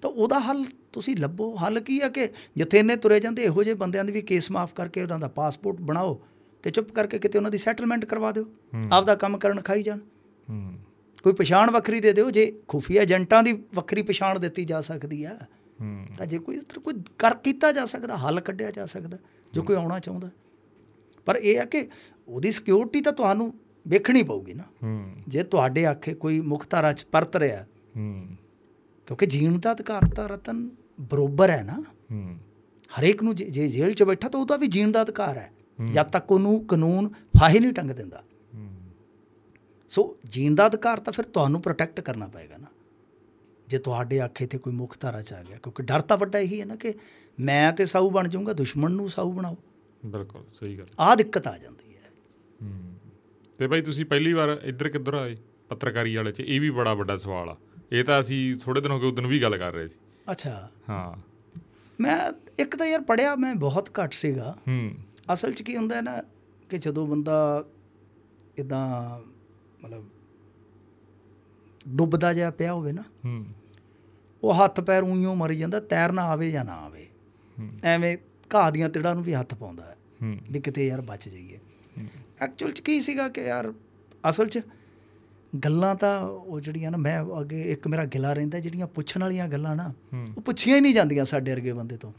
B: ਤਾਂ ਉਹਦਾ ਹੱਲ ਤੁਸੀਂ ਲੱਭੋ। ਹੱਲ ਕੀ ਆ ਕਿ ਜਿੱਥੇ ਇਹਨੇ ਤੁਰੇ ਜਾਂਦੇ ਇਹੋ ਜਿਹੇ ਬੰਦਿਆਂ ਦੇ ਵੀ ਕੇਸ ਮਾਫ ਕਰਕੇ ਉਹਨਾਂ ਦਾ ਪਾਸਪੋਰਟ ਬਣਾਓ ਤੇ ਚੁੱਪ ਕਰਕੇ ਕਿਤੇ ਉਹਨਾਂ ਦੀ ਸੈਟਲਮੈਂਟ ਕਰਵਾ ਦਿਓ। ਆਪਦਾ ਕੰਮ ਕਰਨ ਖਾਈ ਜਾਣ।
A: ਹੂੰ।
B: ਕੋਈ ਪਛਾਣ ਵੱਖਰੀ ਦੇ ਦਿਓ। ਜੇ ਖੁਫੀਆ ਏਜੰਟਾਂ ਦੀ ਵੱਖਰੀ ਪਛਾਣ ਦਿੱਤੀ ਜਾ ਸਕਦੀ ਆ ਤਾਂ ਜੇ ਕੋਈ ਇਸ ਤਰ੍ਹਾਂ ਕੋਈ ਕਰ ਕੀਤਾ ਜਾ ਸਕਦਾ ਹੱਲ ਕੱਢਿਆ ਜਾ ਸਕਦਾ ਜੋ ਕੋਈ ਆਉਣਾ ਚਾਹੁੰਦਾ। ਪਰ ਇਹ ਹੈ ਕਿ ਉਹਦੀ ਸਿਕਿਉਰਿਟੀ ਤਾਂ ਤੁਹਾਨੂੰ ਵੇਖਣੀ ਪਊਗੀ ਨਾ। ਜੇ ਤੁਹਾਡੇ ਆਖੇ ਕੋਈ ਮੁੱਖ ਧਾਰਾ ਚ ਪਰਤ ਰਿਹਾ
A: ਹੂੰ।
B: ਕਿਉਂਕਿ ਜੀਣ ਦਾ ਅਧਿਕਾਰ ਤਾਂ ਰਤਨ ਬਰੋਬਰ ਹੈ ਨਾ। ਹਰੇਕ ਨੂੰ ਜੇ ਜੇ ਜੇਲ੍ਹ 'ਚ ਬੈਠਾ ਤਾਂ ਉਹਦਾ ਵੀ ਜੀਣ ਦਾ ਅਧਿਕਾਰ ਹੈ। ਜਦ ਤੱਕ ਉਹਨੂੰ ਕਾਨੂੰਨ ਫਾਹੀ ਨਹੀਂ ਟੰਗ ਦਿੰਦਾ। ਸੋ ਜੀਣ ਦਾ ਅਧਿਕਾਰ ਤਾਂ ਫਿਰ ਤੁਹਾਨੂੰ ਪ੍ਰੋਟੈਕਟ ਕਰਨਾ ਪਏਗਾ ਨਾ। ਜੇ ਤੁਹਾਡੇ ਆਖੇ ਤੇ ਕੋਈ ਮੁੱਖ ਧਾਰਾ ਚ ਆ ਗਿਆ ਕਿਉਂਕਿ ਡਰ ਤਾਂ ਵੱਡਾ ਇਹੀ ਹੈ ਨਾ ਕਿ ਮੈਂ ਤੇ ਸਾਊ ਬਣ ਜਾਊਂਗਾ ਦੁਸ਼ਮਣ ਨੂੰ ਸਾਊ ਬਣਾਓ।
A: ਬਿਲਕੁਲ ਸਹੀ ਗੱਲ।
B: ਆਹ ਦਿੱਕਤ ਆ ਜਾਂਦੀ ਹੈ।
A: ਹੂੰ ਤੇ ਭਾਈ ਤੁਸੀਂ ਪਹਿਲੀ ਵਾਰ ਇੱਧਰ ਕਿੱਧਰ ਆਏ? ਪੱਤਰਕਾਰੀ ਵਾਲੇ 'ਚ ਇਹ ਵੀ ਬੜਾ ਵੱਡਾ ਸਵਾਲ ਆ। ਇਹ ਤਾਂ ਅਸੀਂ ਥੋੜੇ ਦਿਨ ਹੋ ਗਏ ਉਦੋਂ ਵੀ ਗੱਲ ਕਰ ਰਹੇ ਸੀ।
B: ਅੱਛਾ।
A: ਹਾਂ।
B: ਮੈਂ ਇੱਕ ਤਾਂ ਯਾਰ ਪੜਿਆ ਮੈਂ ਬਹੁਤ ਘੱਟ ਸੀਗਾ।
A: ਹੂੰ।
B: ਅਸਲ 'ਚ ਕੀ ਹੁੰਦਾ ਹੈ ਨਾ ਕਿ ਜਦੋਂ ਬੰਦਾ ਇਦਾਂ ਮਤਲਬ ਡੁੱਬਦਾ ਜਿਹਾ ਪਿਆ ਹੋਵੇ ਨਾ
A: ਹੂੰ।
B: ਉਹ ਹੱਥ ਪੈਰ ਉਈਓ ਮਰੀ ਜਾਂਦਾ ਤੈਰਨਾ ਆਵੇ ਜਾਂ ਨਾ ਆਵੇ। ਐਵੇਂ ਘਾਹ ਦੀਆਂ ਤਿੜਾਂ ਨੂੰ ਵੀ ਹੱਥ ਪਾਉਂਦਾ ਹੈ ਵੀ ਕਿਤੇ ਯਾਰ ਬਚ ਜਾਈਏ। ਐਕਚੁਅਲ 'ਚ ਕੀ ਸੀਗਾ ਕਿ ਯਾਰ ਅਸਲ 'ਚ ਗੱਲਾਂ ਤਾਂ ਉਹ ਜਿਹੜੀਆਂ ਨਾ ਮੈਂ ਅੱਗੇ ਇੱਕ ਮੇਰਾ ਗਿਲਾ ਰਹਿੰਦਾ ਜਿਹੜੀਆਂ ਪੁੱਛਣ ਵਾਲੀਆਂ ਗੱਲਾਂ ਨਾ। ਉਹ ਪੁੱਛੀਆਂ ਹੀ ਨਹੀਂ ਜਾਂਦੀਆਂ ਸਾਡੇ ਵਰਗੇ ਬੰਦੇ ਤੋਂ।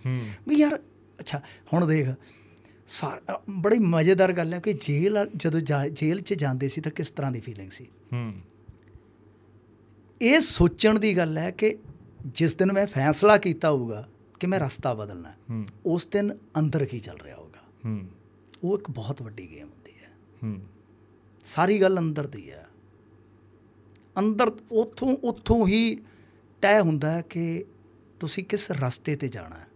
B: ਵੀ ਯਾਰ ਅੱਛਾ ਹੁਣ ਦੇਖ ਸਾਰ ਬੜੀ ਮਜ਼ੇਦਾਰ ਗੱਲ ਹੈ ਕਿ ਜੇਲ੍ਹ ਜਦੋਂ ਜੇਲ੍ਹ 'ਚ ਜਾਂਦੇ ਸੀ ਤਾਂ ਕਿਸ ਤਰ੍ਹਾਂ ਦੀ ਫੀਲਿੰਗ ਸੀ?
A: ਹੂੰ।
B: ਇਹ ਸੋਚਣ ਦੀ ਗੱਲ ਹੈ ਕਿ ਜਿਸ ਦਿਨ ਮੈਂ ਫੈਸਲਾ ਕੀਤਾ ਹੋਊਗਾ ਕਿ ਮੈਂ ਰਸਤਾ ਬਦਲਣਾ ਹੈ, ਉਸ ਦਿਨ ਅੰਦਰ ਕੀ ਚੱਲ ਰਿਹਾ ਹੋਗਾ
A: ਹੂੰ।
B: ਉਹ ਇੱਕ ਬਹੁਤ ਵੱਡੀ ਗੇਮ ਹੁੰਦੀ ਹੈ। ਸਾਰੀ ਗੱਲ ਅੰਦਰ ਦੀ ਹੈ। ਅੰਦਰ ਉਥੋਂ ਉਥੋਂ ਹੀ ਤੈਅ ਹੁੰਦਾ ਹੈ ਕਿ ਤੁਸੀਂ ਕਿਸ ਰਸਤੇ ਤੇ ਜਾਣਾ ਹੈ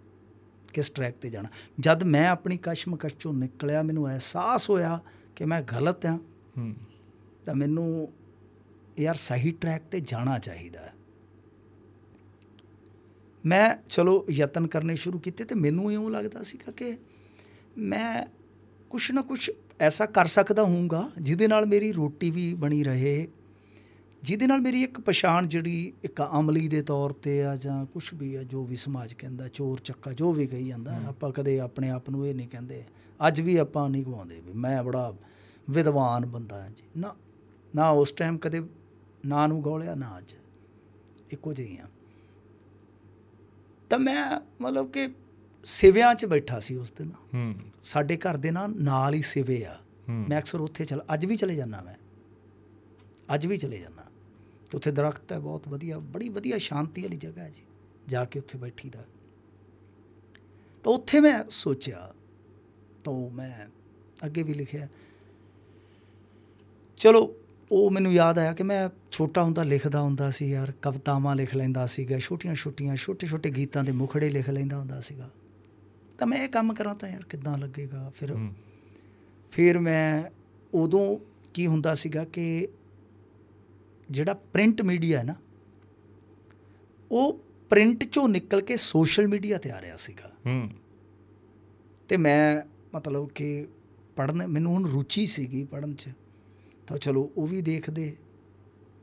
B: ਕਿਸ ਟਰੈਕ ਤੇ ਜਾਣਾ ਜਦ ਮੈਂ ਆਪਣੀ ਕਸ਼ਮਕਸ਼ ਚੋਂ ਨਿਕਲਿਆ ਮੈਨੂੰ ਅਹਿਸਾਸ ਹੋਇਆ ਕਿ ਮੈਂ ਗਲਤ ਹੂੰ। ਤਾਂ ਮੈਨੂੰ ਯਾਰ ਸਹੀ ਟਰੈਕ ਤੇ ਜਾਣਾ ਚਾਹੀਦਾ ਹੈ। ਮੈਂ ਚਲੋ ਯਤਨ ਕਰਨੇ ਸ਼ੁਰੂ ਕੀਤੇ ਤੇ ਮੈਨੂੰ ਇਉਂ ਲੱਗਦਾ ਸੀਗਾ ਕਿ ਮੈਂ ਕੁਛ ਨਾ ਕੁਛ ਐਸਾ ਕਰ ਸਕਦਾ ਹੂੰਗਾ ਜਿਹਦੇ ਨਾਲ ਮੇਰੀ ਰੋਟੀ ਵੀ ਬਣੀ ਰਹੇ ਜਿਹਦੇ ਨਾਲ ਮੇਰੀ ਇੱਕ ਪਛਾਣ ਜਿਹੜੀ ਇੱਕ ਅਮਲੀ ਦੇ ਤੌਰ ਤੇ ਆ ਜਾਂ ਕੁਛ ਵੀ ਆ ਜੋ ਵੀ ਸਮਾਜ ਕਹਿੰਦਾ ਚੋਰ ਚੱਕਾ ਜੋ ਵੀ ਕਹੀ ਜਾਂਦਾ ਆਪਾਂ ਕਦੇ ਆਪਣੇ ਆਪ ਨੂੰ ਇਹ ਨਹੀਂ ਕਹਿੰਦੇ ਅੱਜ ਵੀ ਆਪਾਂ ਨਹੀਂ ਗਵਾਉਂਦੇ ਵੀ ਮੈਂ ਬੜਾ ਵਿਦਵਾਨ ਬੰਦਾ ਹਾਂ ਜੀ। ਨਾ ਨਾ ਉਸ ਟਾਈਮ ਕਦੇ ਨਾ ਨੂੰ ਗੋਲਿਆ ਨਾ ਅੱਜ। ਇੱਕੋ ਜਿਹੀ ਆ। ਤਾਂ ਮੈਂ ਮਤਲਬ ਕਿ ਸਿਵਿਆਂ 'ਚ ਬੈਠਾ ਸੀ ਉਸ ਦਿਨ।
A: ਹੂੰ।
B: ਸਾਡੇ ਘਰ ਦੇ ਨਾਲ ਨਾਲ ਹੀ ਸਿਵੇ ਆ। ਮੈਂ ਅਕਸਰ ਉੱਥੇ ਚਲ ਅੱਜ ਵੀ ਚਲੇ ਜਾਂਦਾ ਮੈਂ। ਅੱਜ ਵੀ ਚਲੇ ਜਾਂਦਾ। ਤੇ ਉੱਥੇ ਦਰਖਤ ਹੈ ਬਹੁਤ ਵਧੀਆ ਬੜੀ ਵਧੀਆ ਸ਼ਾਂਤੀ ਵਾਲੀ ਜਗ੍ਹਾ ਹੈ ਜੀ ਜਾ ਕੇ ਉੱਥੇ ਬੈਠੀ ਦਾ। ਤਾਂ ਉੱਥੇ ਮੈਂ ਸੋਚਿਆ ਤਾਂ ਮੈਂ ਅੱਗੇ ਵੀ ਲਿਖਿਆ ਚਲੋ ਉਹ ਮੈਨੂੰ ਯਾਦ ਆਇਆ ਕਿ ਮੈਂ ਛੋਟਾ ਹੁੰਦਾ ਲਿਖਦਾ ਹੁੰਦਾ ਸੀ ਯਾਰ ਕਵਿਤਾਵਾਂ ਲਿਖ ਲੈਂਦਾ ਸੀਗਾ ਛੋਟੀਆਂ ਛੋਟੀਆਂ ਛੋਟੇ ਛੋਟੇ ਗੀਤਾਂ ਦੇ ਮੁਖੜੇ ਲਿਖ ਲੈਂਦਾ ਹੁੰਦਾ ਸੀਗਾ। ਤਾਂ ਮੈਂ ਇਹ ਕੰਮ ਕਰਾਂ ਤਾਂ ਯਾਰ ਕਿੱਦਾਂ ਲੱਗੇਗਾ? ਫਿਰ ਫਿਰ ਮੈਂ ਉਦੋਂ ਕੀ ਹੁੰਦਾ ਸੀਗਾ ਕਿ ਜਿਹੜਾ ਪ੍ਰਿੰਟ ਮੀਡੀਆ ਹੈ ਨਾ ਉਹ ਪ੍ਰਿੰਟ ਚੋਂ ਨਿਕਲ ਕੇ ਸੋਸ਼ਲ ਮੀਡੀਆ ਤੇ ਆ ਰਿਹਾ ਸੀਗਾ।
A: ਹੂੰ।
B: ਤੇ ਮੈਂ ਮਤਲਬ ਕਿ ਪੜ੍ਹਨ ਮੈਨੂੰ ਹੁਣ ਰੁਚੀ ਸੀਗੀ ਪੜ੍ਹਨ 'ਚ। ਤਾਂ ਚਲੋ ਉਹ ਵੀ ਦੇਖਦੇ।